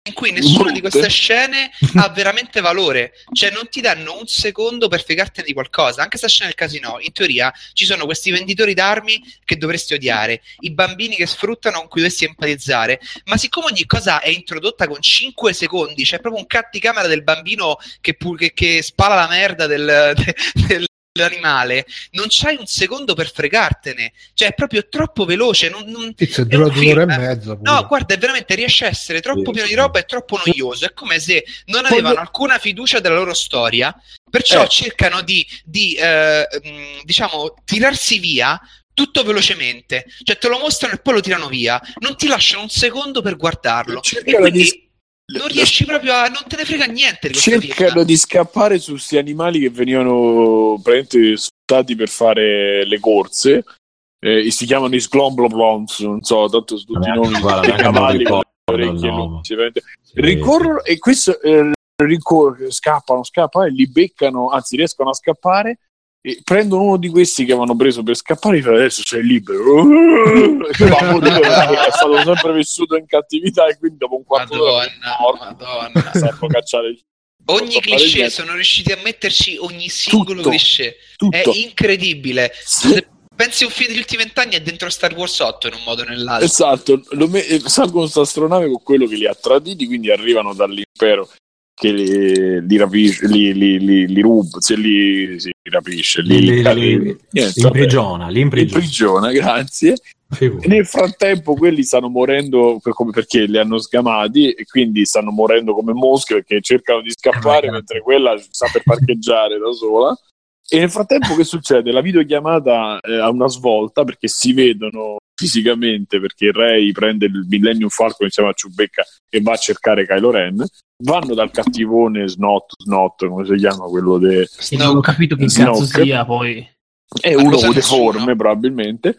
in cui nessuna di Brutte. queste scene ha veramente valore, cioè non ti danno un secondo per fregartene di qualcosa. Anche sta scena del casino, in teoria ci sono questi venditori d'armi che dovresti odiare, i bambini che sfruttano con cui dovresti empatizzare, ma siccome ogni cosa è introdotta con 5 secondi, c'è proprio un cut di camera del bambino che, pu- che- che spala la merda del, del- dell'animale, non c'hai un secondo per fregartene, cioè è proprio troppo veloce. Non, non- Tizio, dura due ore e mezza. pure. No, guarda, è veramente riesce a essere troppo pieno di roba e troppo noioso. È come se non avevano alcuna fiducia della loro storia, perciò Eh. cercano di, di, eh, mh, diciamo, tirarsi via tutto velocemente. Cioè, te lo mostrano e poi lo tirano via. Non ti lasciano un secondo per guardarlo. Cercano quindi di- non riesci proprio a. non te ne frega niente di cercano di scappare su questi animali che venivano praticamente sfruttati per fare le corse eh, e si chiamano i sglomblomblons non so tanto su tutti i nomi Guarda, cavalli con le orecchie. Sì, ricorrono e questo eh, ricor- scappano scappano e li beccano anzi riescono a scappare e prendono uno di questi che avevano preso per scappare e adesso sei libero è stato sempre vissuto in cattività e quindi dopo un quarto d'ora Madonna, sanno cacciare Ogni cliché niente. sono riusciti a metterci ogni singolo Tutto, cliché. tutto. È incredibile. Sì. Pensi a un film degli ultimi vent'anni è dentro Star Wars 8 in un modo o nell'altro. Esatto, lo me- eh, salgono sta astronave con quello che li ha traditi, quindi arrivano dall'impero che li, li rapisce, li, li, li, li ruba, se li, si rapisce, li, Li- li- li- vabbè. imprigiona, li imprigiona. grazie. Figurati. E nel frattempo quelli stanno morendo per- come- perché li hanno sgamati e quindi stanno morendo come mosche perché cercano di scappare mentre quella sta per parcheggiare da sola. E nel frattempo che succede? La videochiamata eh, ha una svolta perché si vedono fisicamente perché Ray prende il Millennium Falcon insieme a Ciubecca e va a cercare Kylo Ren. Vanno dal cattivone Snot, Snot come si chiama quello de... E non ho capito che cazzo sia poi. È uno deforme probabilmente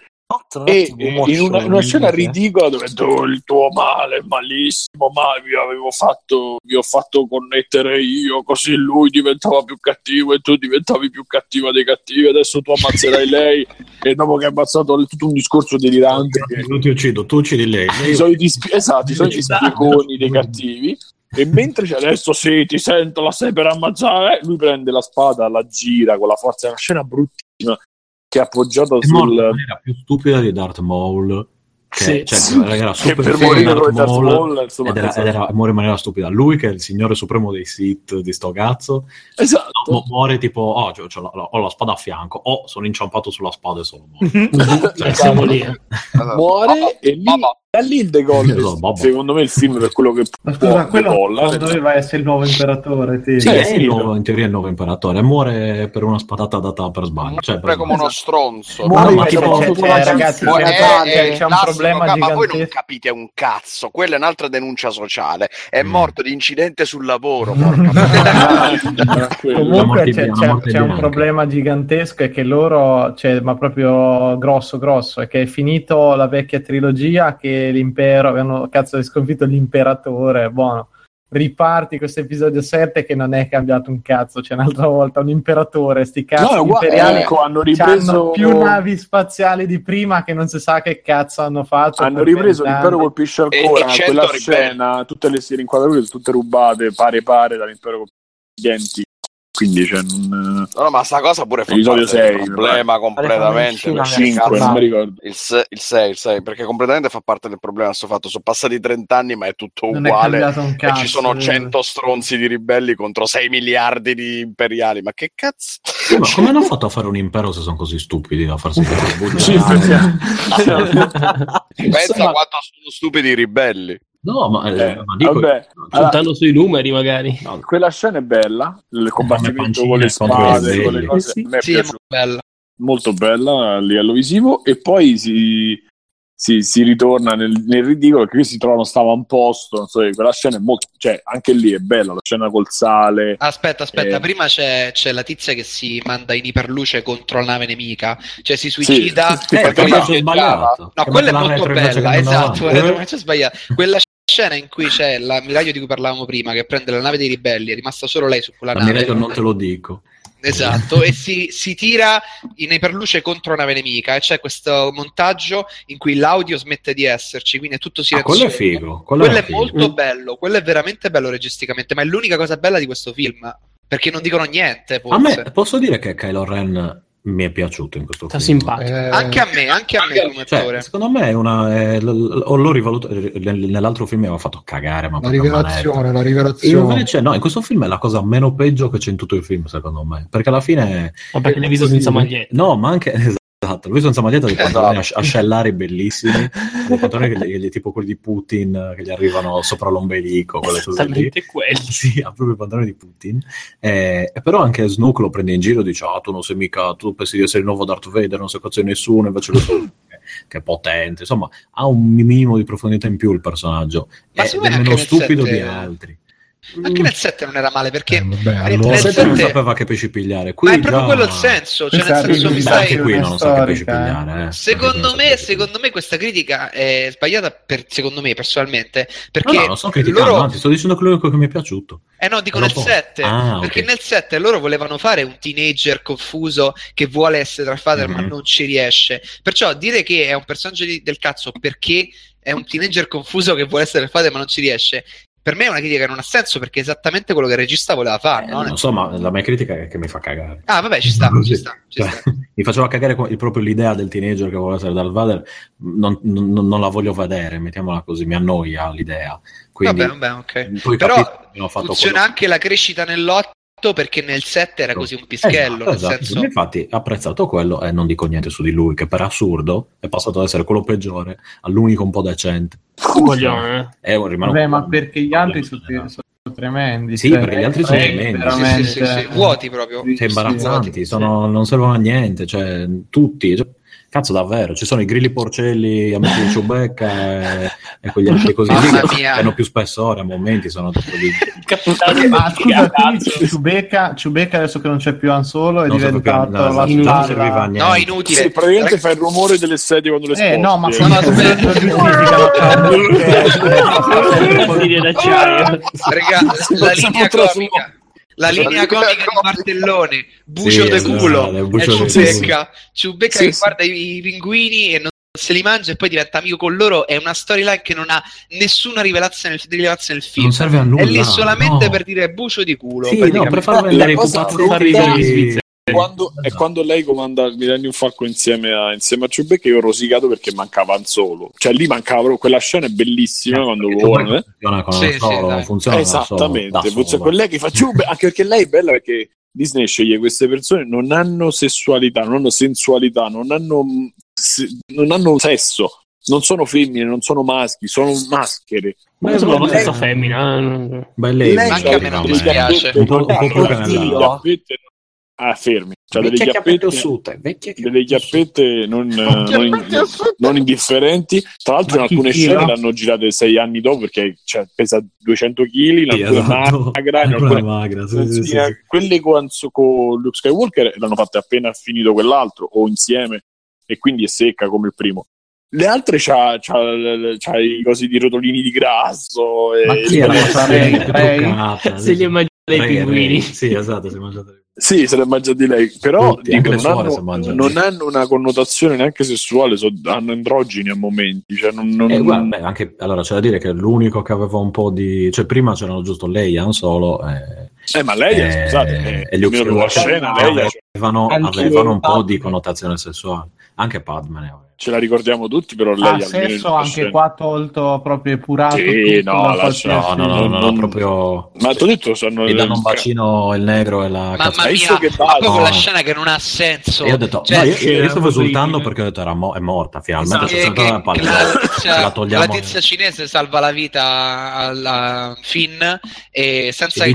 è e tipo e in una, una scena ridicola dove tu il tuo male è malissimo ma vi avevo fatto vi ho fatto connettere io così lui diventava più cattivo e tu diventavi più cattiva dei cattivi adesso tu ammazzerai lei e dopo che hai ammazzato tutto un discorso delirante che Non ti uccido, tu uccidi lei. i soliti spi- esatto i soliti spiegoni dei cattivi. E mentre c'è adesso sì ti sento la sei per ammazzare lui prende la spada la gira con la forza è una scena bruttissima che è morto in sul maniera più stupida di Darth Maul. Che, Sì. cioè, Sì. era che super per figo morire Darth Maul, Maul insomma ed era, esatto. ed era- muore in maniera stupida. Lui, che è il signore supremo dei Sith di sto cazzo, Esatto. mu- muore tipo: Oh, c'ho- c'ho la- ho la spada a fianco, o sono inciampato sulla spada e sono morto. Cioè, siamo lì. eh. muore e lì, da lì il Esatto, babbo. secondo me il film per quello che Ma può scusa, quello decolla non doveva essere il nuovo imperatore. Sì. Sì, Eh, è sì, il nuovo- in teoria è il nuovo imperatore. Muore per una spadata data per sbaglio. Cioè, Sempre per- come uno stronzo. Muore No, ma c'è- c'è- la ragazzi, c'è, è- c'è- è c'è un problema ma voi non capite un cazzo. Quella è un'altra denuncia sociale. È Mm. morto di incidente sul lavoro. Comunque c'è, c'è- c'è un problema gigantesco è che loro, cioè, ma proprio grosso grosso, è che è finito la vecchia trilogia che l'impero, avevano cazzo sconfitto l'imperatore, buono. Riparti questo episodio 7 che non è cambiato un cazzo, c'è un'altra volta un imperatore, sti cazzi No, imperiali ecco, hanno hanno ripreso più navi spaziali di prima che non si sa che cazzo hanno fatto. hanno ripreso l'impero colpisce ancora e quella ribelli. scena tutte le serie inquadrature sono tutte rubate pare pare dall'impero colpisce quindi cioè non No, ma sta cosa pure fa Episodio parte del sei, problema completamente. Mi 5 cazzo, non mi ricordo il 6, il 6, il 6, perché completamente fa parte del problema questo fatto. Sono passati 30 anni, ma è tutto Non è uguale. cambiato un E cazzo. ci sono eh. 100 stronzi di ribelli contro 6 miliardi di imperiali. Ma che cazzo? Sì, ma come hanno fatto a fare un impero se sono così stupidi da farsi Sì, perché- Pensa quanto sono stupidi i ribelli. No, ma, eh, Eh, ma dico, vabbè, Puntando allora, sui numeri, magari. quella scena è bella, il combattimento con le spade, con le cose, Eh sì. Sì, è bella. molto bella a livello visivo e poi si, si, si ritorna nel, nel ridicolo che qui si trovano stava a un posto non so, quella scena è molto cioè anche lì è bella la scena col sale Aspetta, aspetta, Eh. prima c'è, c'è la tizia che si manda in iperluce contro la nave nemica, cioè si suicida. Sì, sì, Eh, perché che no. No, quella è molto bella, esatto, sbagliato. Quella scena in cui c'è l'ammiraglio di cui parlavamo prima, che prende la nave dei ribelli, è rimasta solo lei su quella nave. L'ammiraglio non te lo dico. Esatto, e si, si tira in iperluce contro nave nemica e c'è questo montaggio in cui l'audio smette di esserci, quindi è tutto Ah, silenzioso. quello è figo. Quello, Quello è è figo. molto bello, quello è veramente bello registicamente, ma è l'unica cosa bella di questo film, perché non dicono niente, A forse. me posso dire che Kylo Ren mi è piaciuto in questo Sta film. simpatico. Eh, Anche a me, anche a me come Cioè, attore. secondo me è una. È, l- l- l'ho rivaluto. nel- Nell'altro film mi aveva fatto cagare. Ma la rivelazione, la rivelazione. invece, no, in questo film è la cosa meno peggio che c'è in tutto il film, secondo me. Perché alla fine. Ma perché l'hai visto senza maglietta? No, ma anche. Esatto, lui senza maglietta pantaloni Esatto. asce- ascellari bellissimi, dei pantaloni che gli, tipo quelli di Putin che gli arrivano sopra l'ombelico, quelle cose lì. Esattamente quelli. Sì, ha proprio i pantaloni di Putin. Eh, però anche Snook lo prende in giro e dice: Ah, tu non sei mica, tu pensi di essere il nuovo Darth Vader, non sei cazzo di nessuno, invece lui che, che è potente. Insomma, ha un minimo di profondità in più il personaggio. Ma È- è meno stupido sette- di altri. Anche nel 7 non era male perché Eh, vabbè, nel- allora- nel Sette non sette- sapeva che pesci pigliare. Qui ma è proprio già- quello il senso, cioè nel senso mi stai- Anche qui non sa che pesci eh. pigliare. eh. Secondo Anche qui non sa me, secondo me questa critica è sbagliata per, secondo me personalmente perché No, no, non sto criticando, loro anzi, sto dicendo l'unico che mi è piaciuto. Eh no, dico nel poi- 7, Ah, perché ok. nel 7 loro volevano fare un teenager confuso che vuole essere Darth Vader ma Mhm. non ci riesce. Perciò dire che è un personaggio di- del cazzo perché è un teenager confuso che vuole essere Darth Vader ma non ci riesce, per me è una critica che non ha senso perché è esattamente quello che il regista voleva fare. Eh, no? non so, ma la mia critica è che mi fa cagare. Ah, vabbè, ci sta, ci sta, ci Cioè, sta. mi faceva cagare co- proprio l'idea del teenager che vuole essere Darth Vader, non, non- non la voglio vedere, mettiamola così, mi annoia l'idea. Quindi, Vabbè, vabbè, ok. Però funziona quello- anche la crescita nell'8 perché nel 7 era così un pischello, Esatto, nel esatto. senso... Infatti, apprezzato quello e non dico niente su di lui, che per assurdo è passato ad essere quello peggiore all'unico un po' decente. Coglione. È un rimane Vabbè, ma perché gli altri sono, sono tremendi. Sì, cioè, perché gli altri sono eh, tremendi. veramente- Sì, sì, sì, sì, vuoti proprio. Sì, Cioè, sì, imbarazzanti, sono- non servono a niente, cioè, tutti. cioè, cazzo, davvero, ci sono i grilli porcelli, amici di Ciubecca e, e quegli altri così lì Mamma che mia. hanno più spessore a momenti, sono troppo di... Capitano Ma scusa, quindi cazzo. Chewbacca, Chewbacca adesso che non c'è più Han Solo è Non più diventato no, la inutile. non serviva a niente. No, inutile. Sì, praticamente fa il rumore delle sedie quando le sposti. Eh no, ma eh. No, no, come aspetta. lo giustificano? Cioè, Bambini d'acciaio. Raga, la linea comica. La linea comica di comica. Bartellone, bucio Sì, de culo, è bucio de Ciubecca, Ciubecca Sì, che sì. guarda i, pinguini e non se li mangia e poi diventa amico con loro, è una storyline che non ha nessuna rivelazione rilevanza nel film. Non serve a nulla. è lì solamente no. per dire bucio di culo. Sì, no, per far vendere i pupazzi far ridere svizzeri. Quando, è Esatto. quando lei comanda il Millennium Falcon insieme a, insieme a Chewbacca io ho rosicato perché mancava Han Solo cioè lì mancava proprio quella scena è bellissima quando Perché volano eh. funziona con Sì, sì, Solo, dai. funziona solo, esattamente funziona solo. con lei che fa Chewbacca anche perché lei è bella perché Disney sceglie queste persone non hanno sessualità non hanno sensualità non hanno, se- non hanno sesso non sono femmine, non sono maschi, sono maschere. Ma sono la stessa femmina. eh. Lei Anche a me non dispiace. Un po', un Ah, fermi. C'ha delle chiappette ossute, delle chiappette non, non, in- non indifferenti. Tra l'altro, in alcune tira? scene l'hanno girate sei anni dopo perché cioè, pesa 200 kg, in Sì, alcune esatto. magra, in alcune magra, sì, sì, sì, sì. quelle con, con Luke Skywalker l'hanno fatte appena finito quell'altro o insieme e quindi è secca come il primo. Le altre c'ha, c'ha, c'ha i cosi di rotolini di grasso. E Ma chi era? Se li immagina dei Ray, pinguini. Sì, esatto, si è mangiato. Sì, se l'è mangiati lei, però Tutti, dico, non, hanno, non hanno una connotazione neanche sessuale, so- hanno androgeni a momenti. Cioè non, non- Eh, guarda, beh, anche, allora c'è da dire che l'unico che aveva un po' di... cioè prima c'erano giusto lei e Han Solo e, Eh, ma lei, Eh, scusate, eh, e Luke almeno dalla Skywalker scena, lei avevano, avevano un po' di connotazione sessuale. Anche Padme ne aveva. ce la ricordiamo tutti, però lei Ah, sesso una anche qua tolto proprio epurato. Sì, tutto no, No, no, no, no, no, proprio... Ma ti ho detto, sono Mi danno un bacino il negro e la Mamma cazzo- Hai visto mia, che ma quella No. scena che non ha senso. E io ho detto, Cioè, no, io, stavo esultando perché ho detto era mo- è morta finalmente. Esatto. la la, tizia, la togliamo. la tizia cinese salva la vita alla Finn e senza che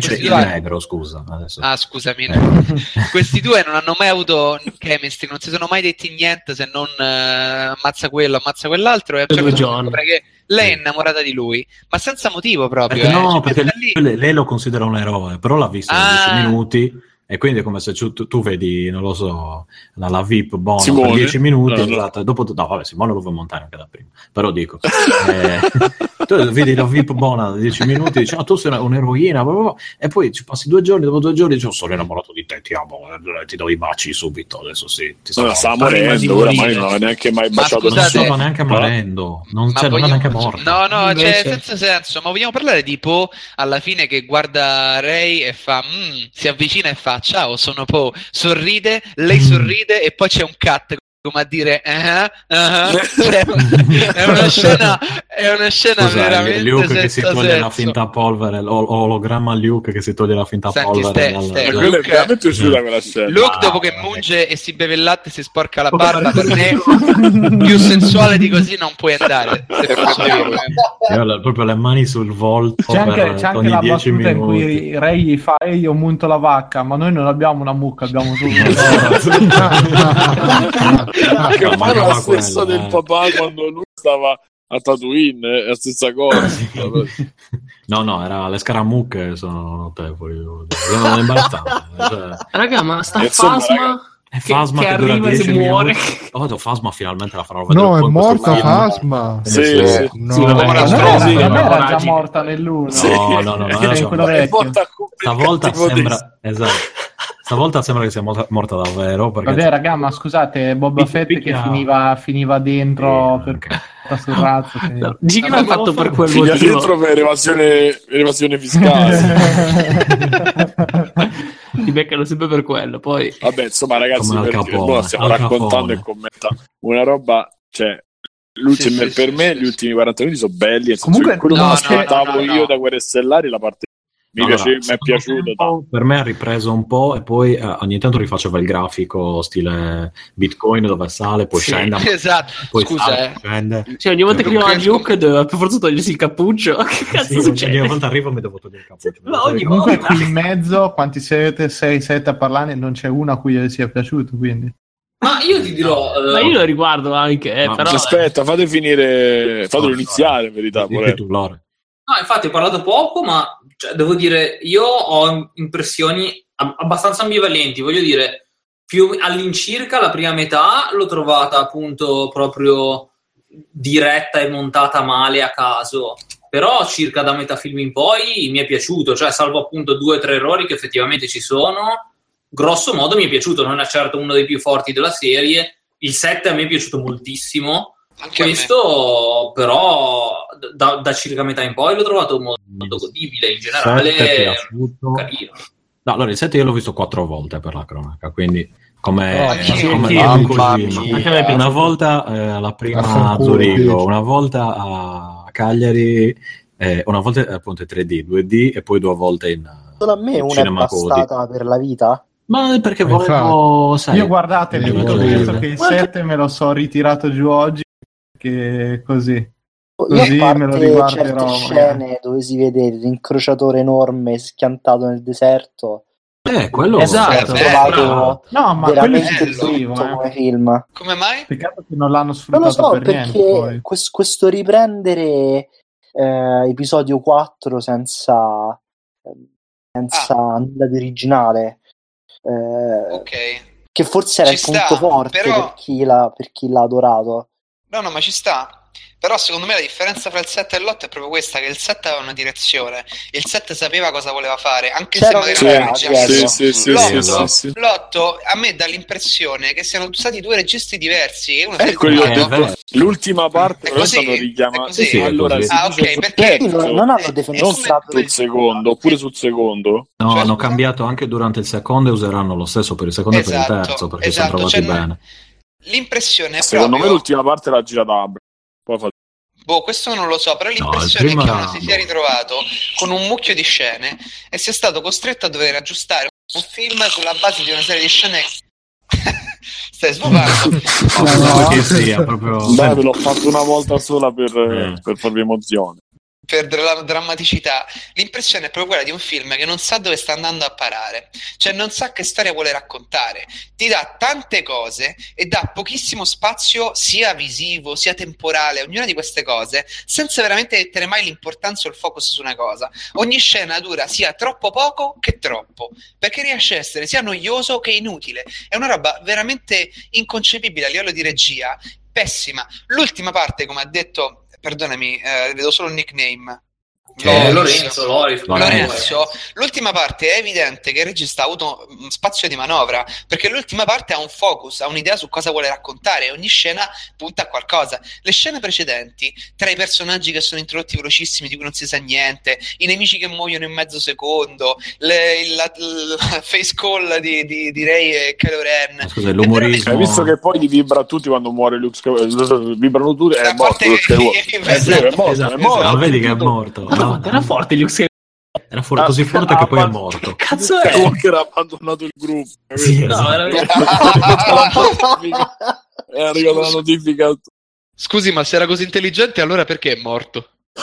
questi il due negro, scusa. Adesso. Ah, scusami. Questi due non hanno mai avuto chemistry, non si sono mai detti niente se non eh, ammazza quello, ammazza quell'altro. E a un certo che lei è innamorata di lui, ma senza motivo proprio. Perché eh. no, Cioè, perché lei, lei lo considera un eroe, però l'ha visto in Ah. 10 minuti e quindi è come se tu, tu- vedi, non lo so, la, la VIP buona Simone? per 10 minuti, No, esatto, dopo, no, vabbè, Simone lo vuoi montare anche da prima, però dico, eh, tu vedi la VIP buona da 10 minuti, dici, ah, tu sei una- un'eroina, bla, bla, bla, e poi ci passi due giorni, dopo due giorni dici, oh, sono innamorato di te, ti amo, eh, ti do i baci subito, adesso sì, ti No, salvo. stava Prima di morendo, oramai non aveva neanche mai Ma baciato non scusate, stava nessuno. neanche morendo, non, Ma cioè, non è vogliamo- neanche morto. No, no, Invece- cioè, senza senso. Ma vogliamo parlare di Poe alla fine che guarda Ray e fa, "Mm", si avvicina e fa, ciao, sono Poe. Sorride, lei Mm. sorride e poi c'è un cut come a dire, "Ah, ah". Cioè, è una scena, è una scena Scusa, veramente Luke che si toglie la senso. finta polvere, l'ol- ologramma Luke che si toglie la finta Senti, polvere. ste- E quella è Luke- veramente uscita quella scena. Luke Ah, dopo che vabbè. munge e si beve il latte e si sporca la barba per me più sensuale di così non puoi andare ho proprio le mani sul volto C'è anche, per c'è anche ogni la 10 battuta in minuti. cui Ray gli fa "Ehi, io munto la vacca, ma noi non abbiamo una mucca, abbiamo solo che No, fa ma la no, stessa quello, del eh. papà quando lui stava a Tatooine, è la stessa cosa. No, no, era, le scaramucche sono notevoli. Sono imbarazzanti. Cioè, Raga, ma sta insomma, Fasma è che, Fasma che che, dura arriva e 10 si muore. minuti. Oh, do Fasma finalmente la faranno vedere No, è morta. Fasma. Sì, Sì, sì. No, Sì, non Sì, era, non era già morta nell'uno. Sì. No, no, no, no, adesso- quello È morta Stavolta sembra, esatto. Stavolta sembra che sia morta, morta davvero. Perché Vabbè, raga, ma scusate, Boba Picchia- Fett che finiva, finiva dentro Sì, per sul razzo. No, che volevo fatto per quel motivo. dentro per evasione, evasione fiscale. Ti beccano sempre per quello. Poi Vabbè, insomma, ragazzi, per- Capone, boh, stiamo Al raccontando Capone. e commentando una roba, cioè, Sì, sì, per sì, me sì, gli sì. ultimi 40 minuti sono belli, senso Comunque, quello no, che mi no, aspettavo no, no, io no. da Guerre Stellari, la parte mi, Allora, piace- mi è piaciuto tempo, tanto. Per me ha ripreso un po' e poi eh, ogni tanto rifaceva il grafico stile Bitcoin dove sale, poi Sì, scende, Esatto, poi scusa, sale, eh. scende. cioè, ogni volta che arrivava è Luke doveva per forza togliersi il cappuccio. Che cazzo Sì, ogni volta arrivo mi devo togliere il cappuccio. Ma ogni Comunque volta. qui in mezzo, quanti siete? 6, 7 a parlare, non c'è una a cui gli sia piaciuto, quindi. Ma io ti dirò, eh, Ma io lo riguardo anche, eh, però... Aspetta, fate finire, fatelo iniziare in verità. Tu, Lore. No, infatti ho parlato poco, ma cioè, devo dire, io ho impressioni ab- abbastanza ambivalenti. Voglio dire, più all'incirca la prima metà l'ho trovata appunto proprio diretta e montata male a caso. Però circa da metà film in poi mi è piaciuto, cioè salvo appunto due o tre errori che effettivamente ci sono, grosso modo mi è piaciuto, non è certo uno dei più forti della serie. Il 7 a me è piaciuto moltissimo. Anche. Questo però da, da circa metà in poi l'ho trovato molto, molto godibile in generale carino. No, allora il 7 io l'ho visto quattro volte per la cronaca, quindi come, Oh, come come è una volta eh, alla prima a Zurigo, una volta a Cagliari, eh, una volta eh, appunto in 3D, 2D e poi due volte in eh, Solo a me una è Cody. bastata per la vita. Ma perché Ma volevo, sai, Io guardate, voglio penso che il Guarda- 7 me lo so ritirato giù oggi, che così. Io Così a me lo parte riguarderò, certe scene dove si vede l'incrociatore enorme schiantato nel deserto, eh, quello Esatto. Eh, trovato. No, ma quello è veramente brutto eh. come film. Come mai? Peccato che non l'hanno Non sfruttato lo so per niente. perché Poi. quest- questo riprendere eh, episodio 4 senza, senza nulla di originale, eh, Ok. che forse era Ci il punto sta, forte però- per, chi l'ha, per chi l'ha adorato. No, no, ma ci sta. Però secondo me la differenza tra il 7 e l'8 è proprio questa, che il 7 aveva una direzione, il 7 sapeva cosa voleva fare, anche C'era se magari non sì, giusto. sì, sì, L'otto- sì, sì, sì. l'otto a me dà l'impressione che siano stati due registi diversi e uno si è Eh, Eh, ho detto, l'ultima parte È però è così? stato È richiamato. così? Sì, allora Ah, ok, perché- non, non hanno Eh, defenestrato sul secondo, oppure sul secondo. No, Cioè, hanno cambiato anche durante il secondo e useranno lo stesso per il secondo e per il Esatto, terzo perché esatto, sono trovati cioè, bene. L'impressione è Secondo me proprio... l'ultima parte l'ha girata Fa- Boh, questo non lo so, però l'impressione primo è che uno si sia ritrovato con un mucchio di scene e sia stato costretto a dover aggiustare un film sulla base di una serie di scene. Stai sfogando. Penso che sia proprio Dai, ve l'ho fatto una volta sola per, Eh. per farvi emozione. Per la drammaticità. L'impressione è proprio quella di un film che non sa dove sta andando a parare, cioè non sa che storia vuole raccontare. Ti dà tante cose e dà pochissimo spazio sia visivo sia temporale ognuna di queste cose, senza veramente mettere mai l'importanza o il focus su una cosa. Ogni scena dura sia troppo poco che troppo, perché riesce a essere sia noioso che inutile. È una roba veramente inconcepibile a livello di regia, pessima. L'ultima parte, come ha detto, perdonami, eh, vedo solo il nickname. Eh, Lorenzo, Loris, Lorenzo, l'ultima parte è evidente che il regista ha avuto spazio di manovra perché l'ultima parte ha un focus, ha un'idea su cosa vuole raccontare e ogni scena punta a qualcosa. Le scene precedenti, tra i personaggi che sono introdotti velocissimi di cui non si sa niente, i nemici che muoiono in mezzo secondo, le- il- la, la face call di, di, di Rey e Kylo Ren. Scusa, l'umorismo. Hai visto che poi gli vibra tutti quando muore Luke Skywalker? Vibrano tutti, è Da morto che- Eh sì, è morto, esatto, è morto. Vedi che è morto. No, era forte Luke Skywalker. era for- così forte che poi è morto. Cazzo è? Skywalker ha abbandonato il gruppo. Sì, capito? No, esatto. veramente. È arrivata la notifica. Scusi, ma se era così intelligente, allora perché è morto?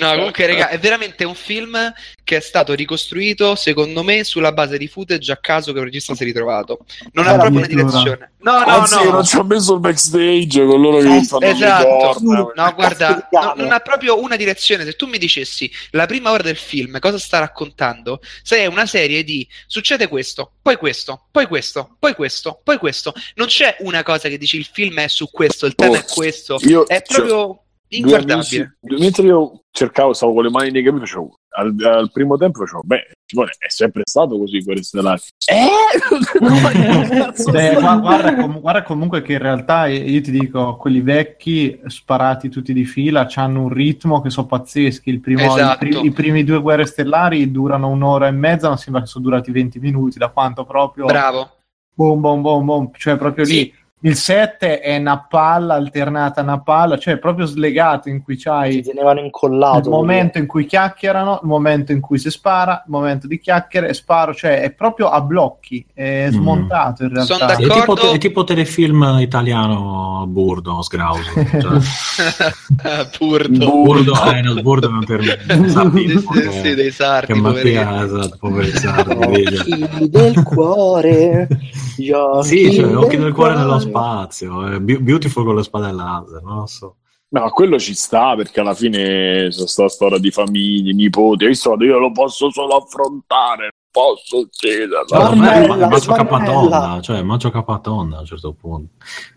no, comunque, raga, è veramente un film che è stato ricostruito, secondo me, sulla base di footage a caso che un regista si è ritrovato. Non ha Era proprio una direzione. No, no, Anzi, no. non ci ha messo il backstage con loro che Eh, fanno Esatto, le corna. no, guarda, no- non ha proprio una direzione. Se tu mi dicessi la prima ora del film cosa sta raccontando, se è una serie di succede questo, poi questo, poi questo, poi questo, poi questo. Non c'è una cosa che dici il film è su questo, il tema Oh, è questo. Io, È proprio due inguardabile. amici- due- mentre io cercavo, stavo con le mani nei capelli, facevo al, al primo tempo facevo, beh, Simone, è sempre stato così Guerre Stellari. Eh! Beh, gua- guarda, com- guarda comunque che in realtà eh, io ti dico, quelli vecchi sparati tutti di fila hanno un ritmo che sono pazzeschi. Il primo- Esatto. i, pri- I primi due guerre stellari durano un'ora e mezza, ma sembra che sono durati 20 minuti, da quanto proprio Bravo. boom, boom, boom, boom, cioè proprio lì. Il 7 è una palla alternata a una palla, cioè proprio slegato in cui c'hai tenevano incollato. il momento in cui chiacchierano, il momento in cui si spara, il momento di chiacchiere e sparo, cioè è proprio a blocchi, è smontato in realtà. Sono È tipo, d'accordo. è tipo telefilm italiano burdo, sgrauso. Cioè, Burdo. burdo, eh, no, burdo non per me. Sardi, Sì, sì, dei sardi, Che. Mattia, esatto, poveri sardi. Occhi del cuore, gli occhi Sì, cioè, occhi del cuore nello. Spazio. eh, Be- Beautiful con le spade laser, non lo so. No, quello ci sta perché alla fine c'è sta storia di famiglie, nipoti. Hai visto? Io lo posso solo affrontare, non posso. Cioè, ormai Marmella, ma- Macio capatonda, cioè Macio capatonda a un certo punto.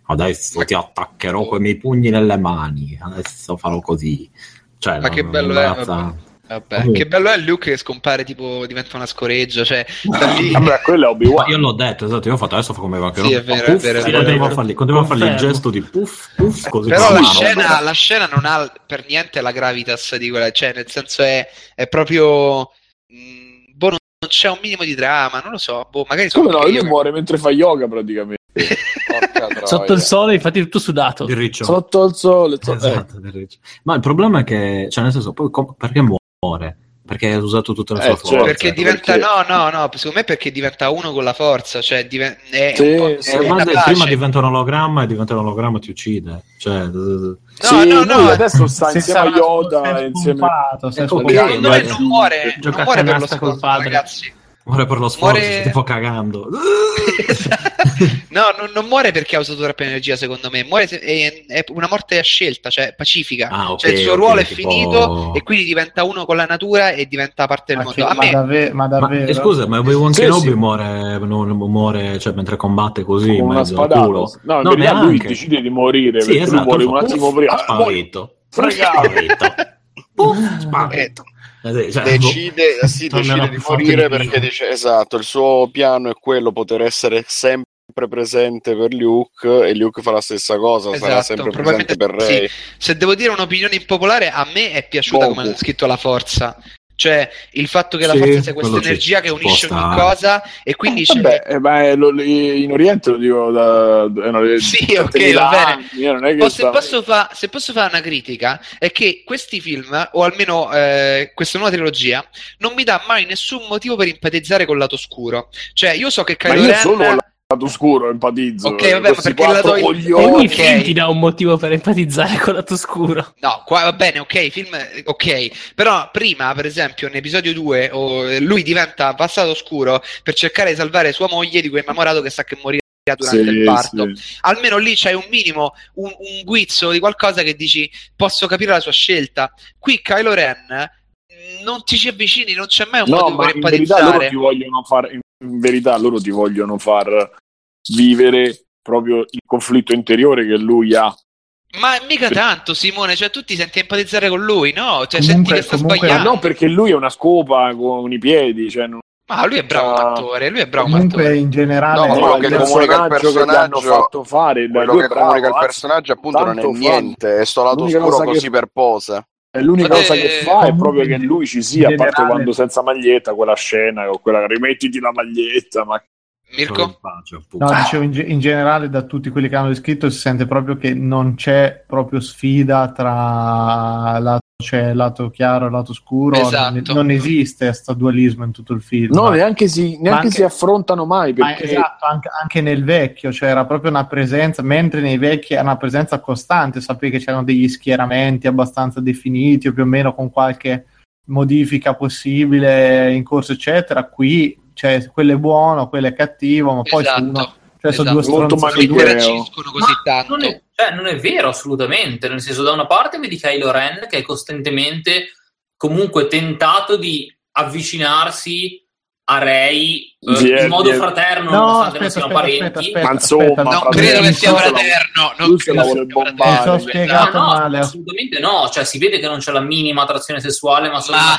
Adesso ti attaccherò con i miei pugni nelle mani, adesso farò così. Cioè, Ma non- che bello è, vabbè. Vabbè, che bello è Luke che scompare, tipo diventa una scoreggia, cioè sta lì. Vabbè, quello è Obi-Wan. io l'ho detto, esatto, io ho fatto adesso fa come va che Sì, è vero, Puff, è vero, vero, continuavo a vero. fargli, continuavo a fargli il gesto di puff, puff, così Però la scena, la scena non ha per niente la gravitas di quella, cioè nel senso è, è proprio... mh, boh, non c'è un minimo di dramma, non lo so, boh, magari Come no? Lui io. muore mentre fa yoga praticamente. Sotto il sole, infatti, tutto sudato. Sotto il sole. so- Esatto. Ma il problema è che, cioè nel senso, poi com- perché muore? Perché ha usato tutta la Eh, sua certo. forza. Perché diventa, perché- no, no, no, secondo me perché diventa uno con la forza, cioè diven- è Sì, un po' sì. è Eh, prima diventa un ologramma e diventa un ologramma e ti uccide. Cioè, eh, No, Sì, no, no, adesso sta Se insieme a Yoda insieme spompato, si è Ecco, spompato. ok, secondo me non muore, non a muore per lo scopo, padre. ragazzi. Muore per lo sforzo, Muore- tipo cagando. no, non, non muore perché ha usato troppa energia, secondo me. Muore se- è, è una morte a scelta, cioè pacifica. Ah, ok, cioè il suo ok, ruolo è tipo- finito e quindi diventa uno con la natura e diventa parte del Ma, mondo. che- A ma me, dave- ma Ma, davvero? eh, scusa, ma Obi-Wan Sì, Kenobi sì. muore, non, muore cioè, mentre combatte così, in con una mezzo al spadata. culo. No, in No, verità lui neanche. decide di morire Sì, perché esatto, lui muore un attimo prima. Ah, muore. Sparito. Fregato. Sparito. Puff, sparito. Eh, cioè, decide, eh sì, decide di morire di perché dice esatto, il suo piano è quello poter essere sempre presente per Luke e Luke fa la stessa cosa, sarà Esatto, sempre probabilmente presente per sì. Rey. se devo dire un'opinione impopolare, a me è piaciuta Poco. come hanno scritto la forza. Cioè, il fatto che la Sì, forza sia questa energia che unisce ogni stare. cosa e quindi c'è- Vabbè, eh, ma è lo- in Oriente lo dico da, da è una- Sì, 7000 ok, va bene. anni, eh, non è che Oh, se, posso fa- se posso fare una critica, è che questi film, o almeno eh, questa nuova trilogia, non mi dà mai nessun motivo per empatizzare col lato scuro. Cioè, io so che Kylo Ren... lato scuro empatizzo. Ok, vabbè, perché la in- coglioni. Ogni ok. film ti dà un motivo per empatizzare con lato scuro. No, qua va bene, ok, il film, ok, però prima, per esempio, in episodio 2, oh, lui diventa passato oscuro per cercare di salvare sua moglie di quel innamorato che sa che morirà durante Sì, il parto. sì. Almeno lì c'hai un minimo, un, un guizzo di qualcosa che dici, posso capire la sua scelta. Qui Kylo Ren non ti ci avvicini, non c'è mai un No, motivo ma per in verità loro empatizzare. ti vogliono far in verità loro ti vogliono far vivere proprio il conflitto interiore che lui ha. Ma mica tanto, Simone, cioè tu ti senti empatizzare con lui, no? Cioè senti Comunque- che sta comunque- Ma sbagliando. no, perché lui è una scopa con i piedi, cioè non- Ma lui è bravo attore, lui è bravo Comunque attore. in generale... No, quello che comunica il personaggio che fatto fare il- Quello che è bravo, comunica il personaggio appunto non è niente, è sto lato L'unica scuro cosa che- così per pose. È l'unica Vabbè, cosa che fa è proprio che lui ci sia, a parte quando senza maglietta, quella scena con quella rimettiti la maglietta, ma Mirko? appunto. No, dicevo in, ge- in generale da tutti quelli che hanno descritto si sente proprio che non c'è proprio sfida tra lato, cioè, lato chiaro e lato scuro, Esatto. non, non esiste questo dualismo in tutto il film. no, Ma- neanche si, neanche anche- si affrontano mai ma perché esatto, anche, anche nel vecchio c'era proprio una presenza, mentre nei vecchi era una presenza costante, sapevi che c'erano degli schieramenti abbastanza definiti o più o meno con qualche modifica possibile in corso, eccetera. Qui cioè, quello è buono, quello è cattivo, ma poi Esatto, uno, cioè, sono esatto. due Molto stronzi Non su due. così Ma tanto. Non è, cioè, non è vero assolutamente, nel senso da una parte vedi Kylo Ren che è costantemente comunque tentato di avvicinarsi a Rey eh, in eh, modo eh. fraterno, No, nonostante non aspetta, siano aspetta, parenti. aspetta, aspetta, Ma insomma, aspetta, Non Vabbè, credo che sia fraterno. Non credo vuole sia fraterno. Sono spiegato No, no, male. assolutamente no, cioè si vede che non c'è la minima attrazione sessuale, ma solo Ma-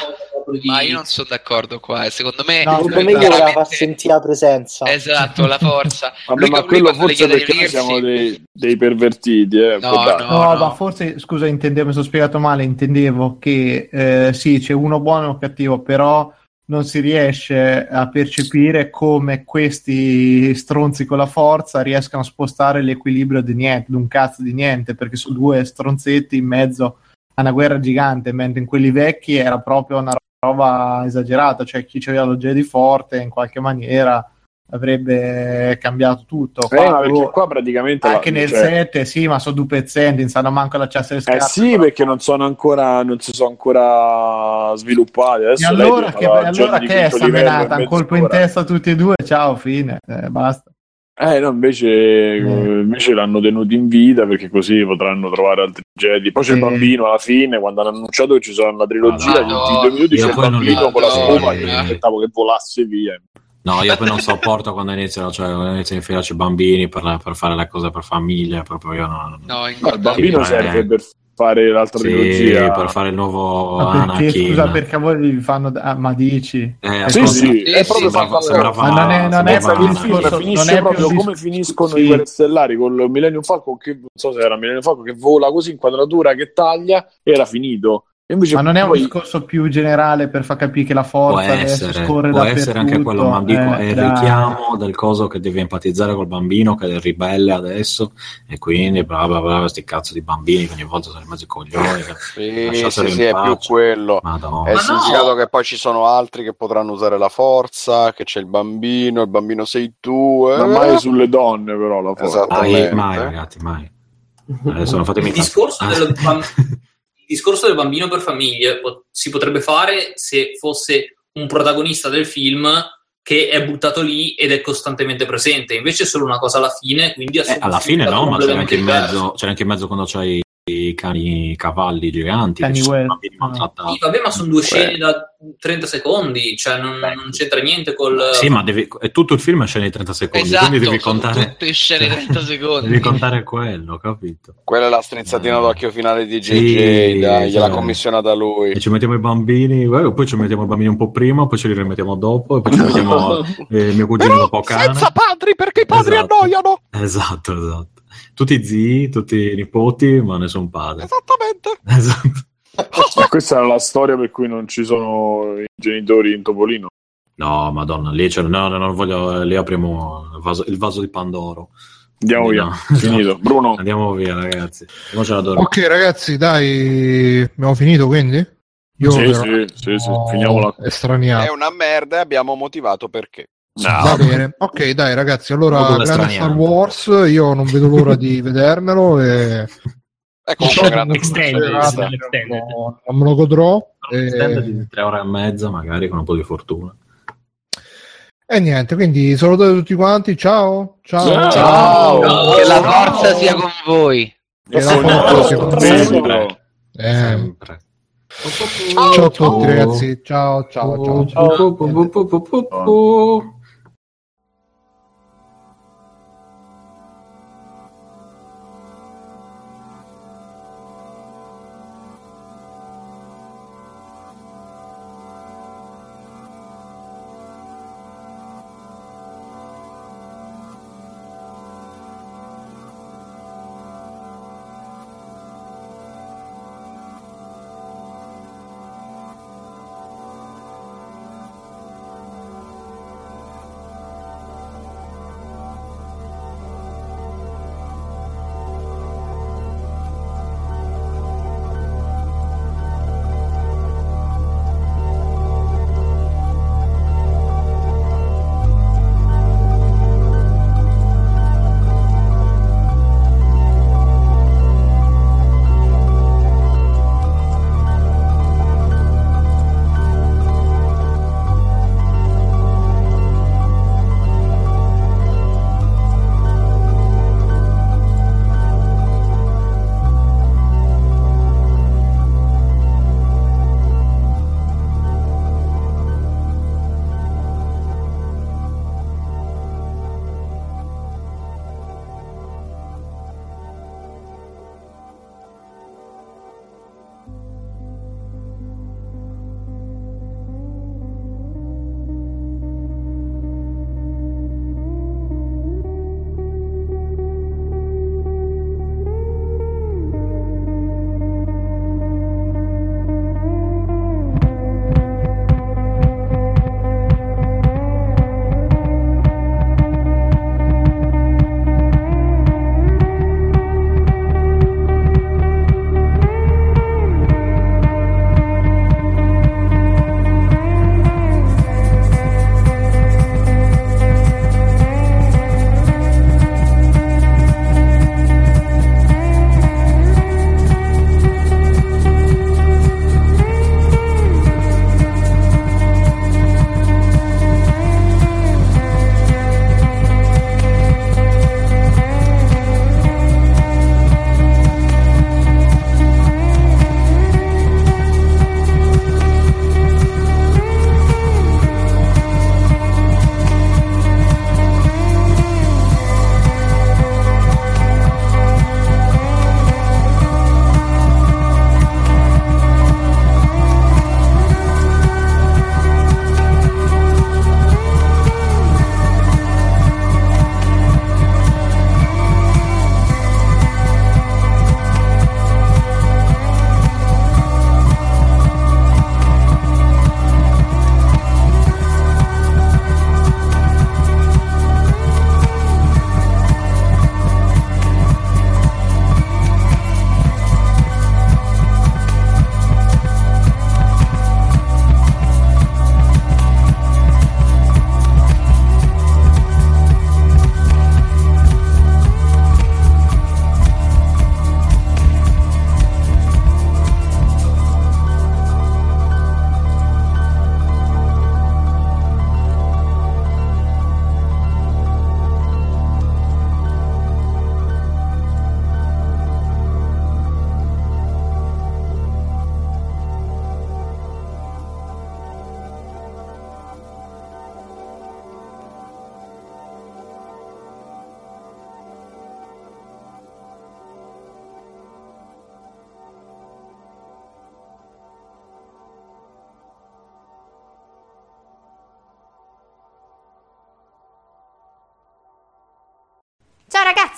proprio di... Ma io non sono d'accordo qua. eh. Secondo me, No, Secondo me gli voleva veramente- far sentire la presenza. Esatto, la forza. Vabbè, Lui- ma quello forse perché noi siamo dei, dei pervertiti, eh, No, darsi. No, no. ma forse, scusa, intendevo, mi sono spiegato male, intendevo che eh, sì, c'è uno buono e uno cattivo, però non si riesce a percepire come questi stronzi con la forza riescano a spostare l'equilibrio di niente, di un cazzo di niente, perché sono due stronzetti in mezzo a una guerra gigante, mentre in quelli vecchi era proprio una roba esagerata, cioè chi c'aveva lo Jedi forte in qualche maniera avrebbe cambiato tutto. Eh, Qua, perché boh, qua praticamente anche la- nel cioè- 7, sì, ma sono due pezzenti, non sanno manco allacciarsi le Eh scarpe. sì, perché non sono ancora non si sono ancora sviluppati. E Adesso lei allora che, allora che è quinto sta livello menata? in Un colpo in testa a tutti e due, ciao, fine, eh, basta. Eh no, invece, eh, invece l'hanno tenuti in vita perché così potranno trovare altri Jedi. Poi c'è il Eh. bambino alla fine, quando hanno annunciato che ci sarà una trilogia, gli Madonna. ultimi due minuti Io c'è il poi non li- bambino con la scopa che mi aspettavo che volasse via. No, io poi non sopporto quando iniziano, cioè, quando iniziano a infilarci i bambini per, la- per fare le cose per famiglia, proprio io no. No, No, il bambino serve eh. per fare l'altra Sì, trilogia. per fare il nuovo Ma perché, Anakin. scusa, perché voi vi fanno... ah, ma dici? Eh, Sì, ascolta, sì, è sì, proprio sì, fatto sembrava- Ma non è- non è discorso- finisce non è proprio come finiscono sì. i guerre stellari con il Millennium Falcon che non so se era Millennium Falcon che vola così inquadratura che taglia era finito Ma non è un discorso più generale per far capire che la Può forza adesso essere, scorre può essere anche quello, ma dico, dappertutto, è il eh, richiamo del coso che devi empatizzare col bambino che è ribelle adesso e quindi bla bla bla, questi cazzo di bambini che ogni volta sono in mezzo ai coglioni. Sì, sì, sì, è più quello. Madonna. È il Ma no! significato che poi ci sono altri che potranno usare la forza, che c'è il bambino, il bambino sei tu. eh. ma mai sulle donne però la forza. Mai, mai ragazzi, mai. Adesso non fatemi Il discorso, Ah, del bam- il discorso del bambino per famiglie si potrebbe fare se fosse un protagonista del film che è buttato lì ed è costantemente presente, invece è solo una cosa alla fine, quindi Eh, alla fine no, ma c'era anche in mezzo, c'era anche in mezzo quando c'hai i cani cavalli giganti. Kanye che bambini maltrattati. Sì, vabbè, ma sono due scene da 30 secondi, cioè non, non c'entra niente col... Sì, ma devi, è tutto il film è scene di 30 secondi, Esatto, quindi devi contare, tutte scene di 30 secondi. devi contare quello, capito? Quella è la strizzatina d'occhio finale di JJ, Sì, dai, gliela cioè. commissionata lui. E ci mettiamo i bambini, eh, poi ci mettiamo i bambini un po' prima, poi ce li rimettiamo dopo, e poi ci mettiamo eh, mio cugino un po' cane. padri perché i padri Esatto. annoiano. Esatto, esatto. Tutti zii, tutti nipoti, ma nessun padre. Esattamente. Esatto. Ma questa è la storia per cui non ci sono i genitori in Topolino. No, madonna, lì c'è, no, no, non voglio, lì apriamo il vaso, il vaso di Pandoro. Andiamo via. No. Finito. Bruno. Andiamo via, ragazzi. Ok, ragazzi, dai, abbiamo finito quindi? Io Sì, però sì, sì, sì, finiamola. estraniato. È una merda e abbiamo motivato perché. Va bene, ok, dai, ragazzi. Allora, grande. Star Wars. Io non vedo l'ora di vedermelo. E Ecco, se grande non Extended, no, non me lo godrò. E, di tre ore e mezza, magari con un po' di fortuna. e niente, quindi salutate tutti quanti. Ciao, ciao, Ciao. Ciao. Che la forza sia con voi. E la forza sia con sempre. voi. Eh, Sempre. ciao a tutti, ragazzi. Ciao, ciao, ciao. ciao.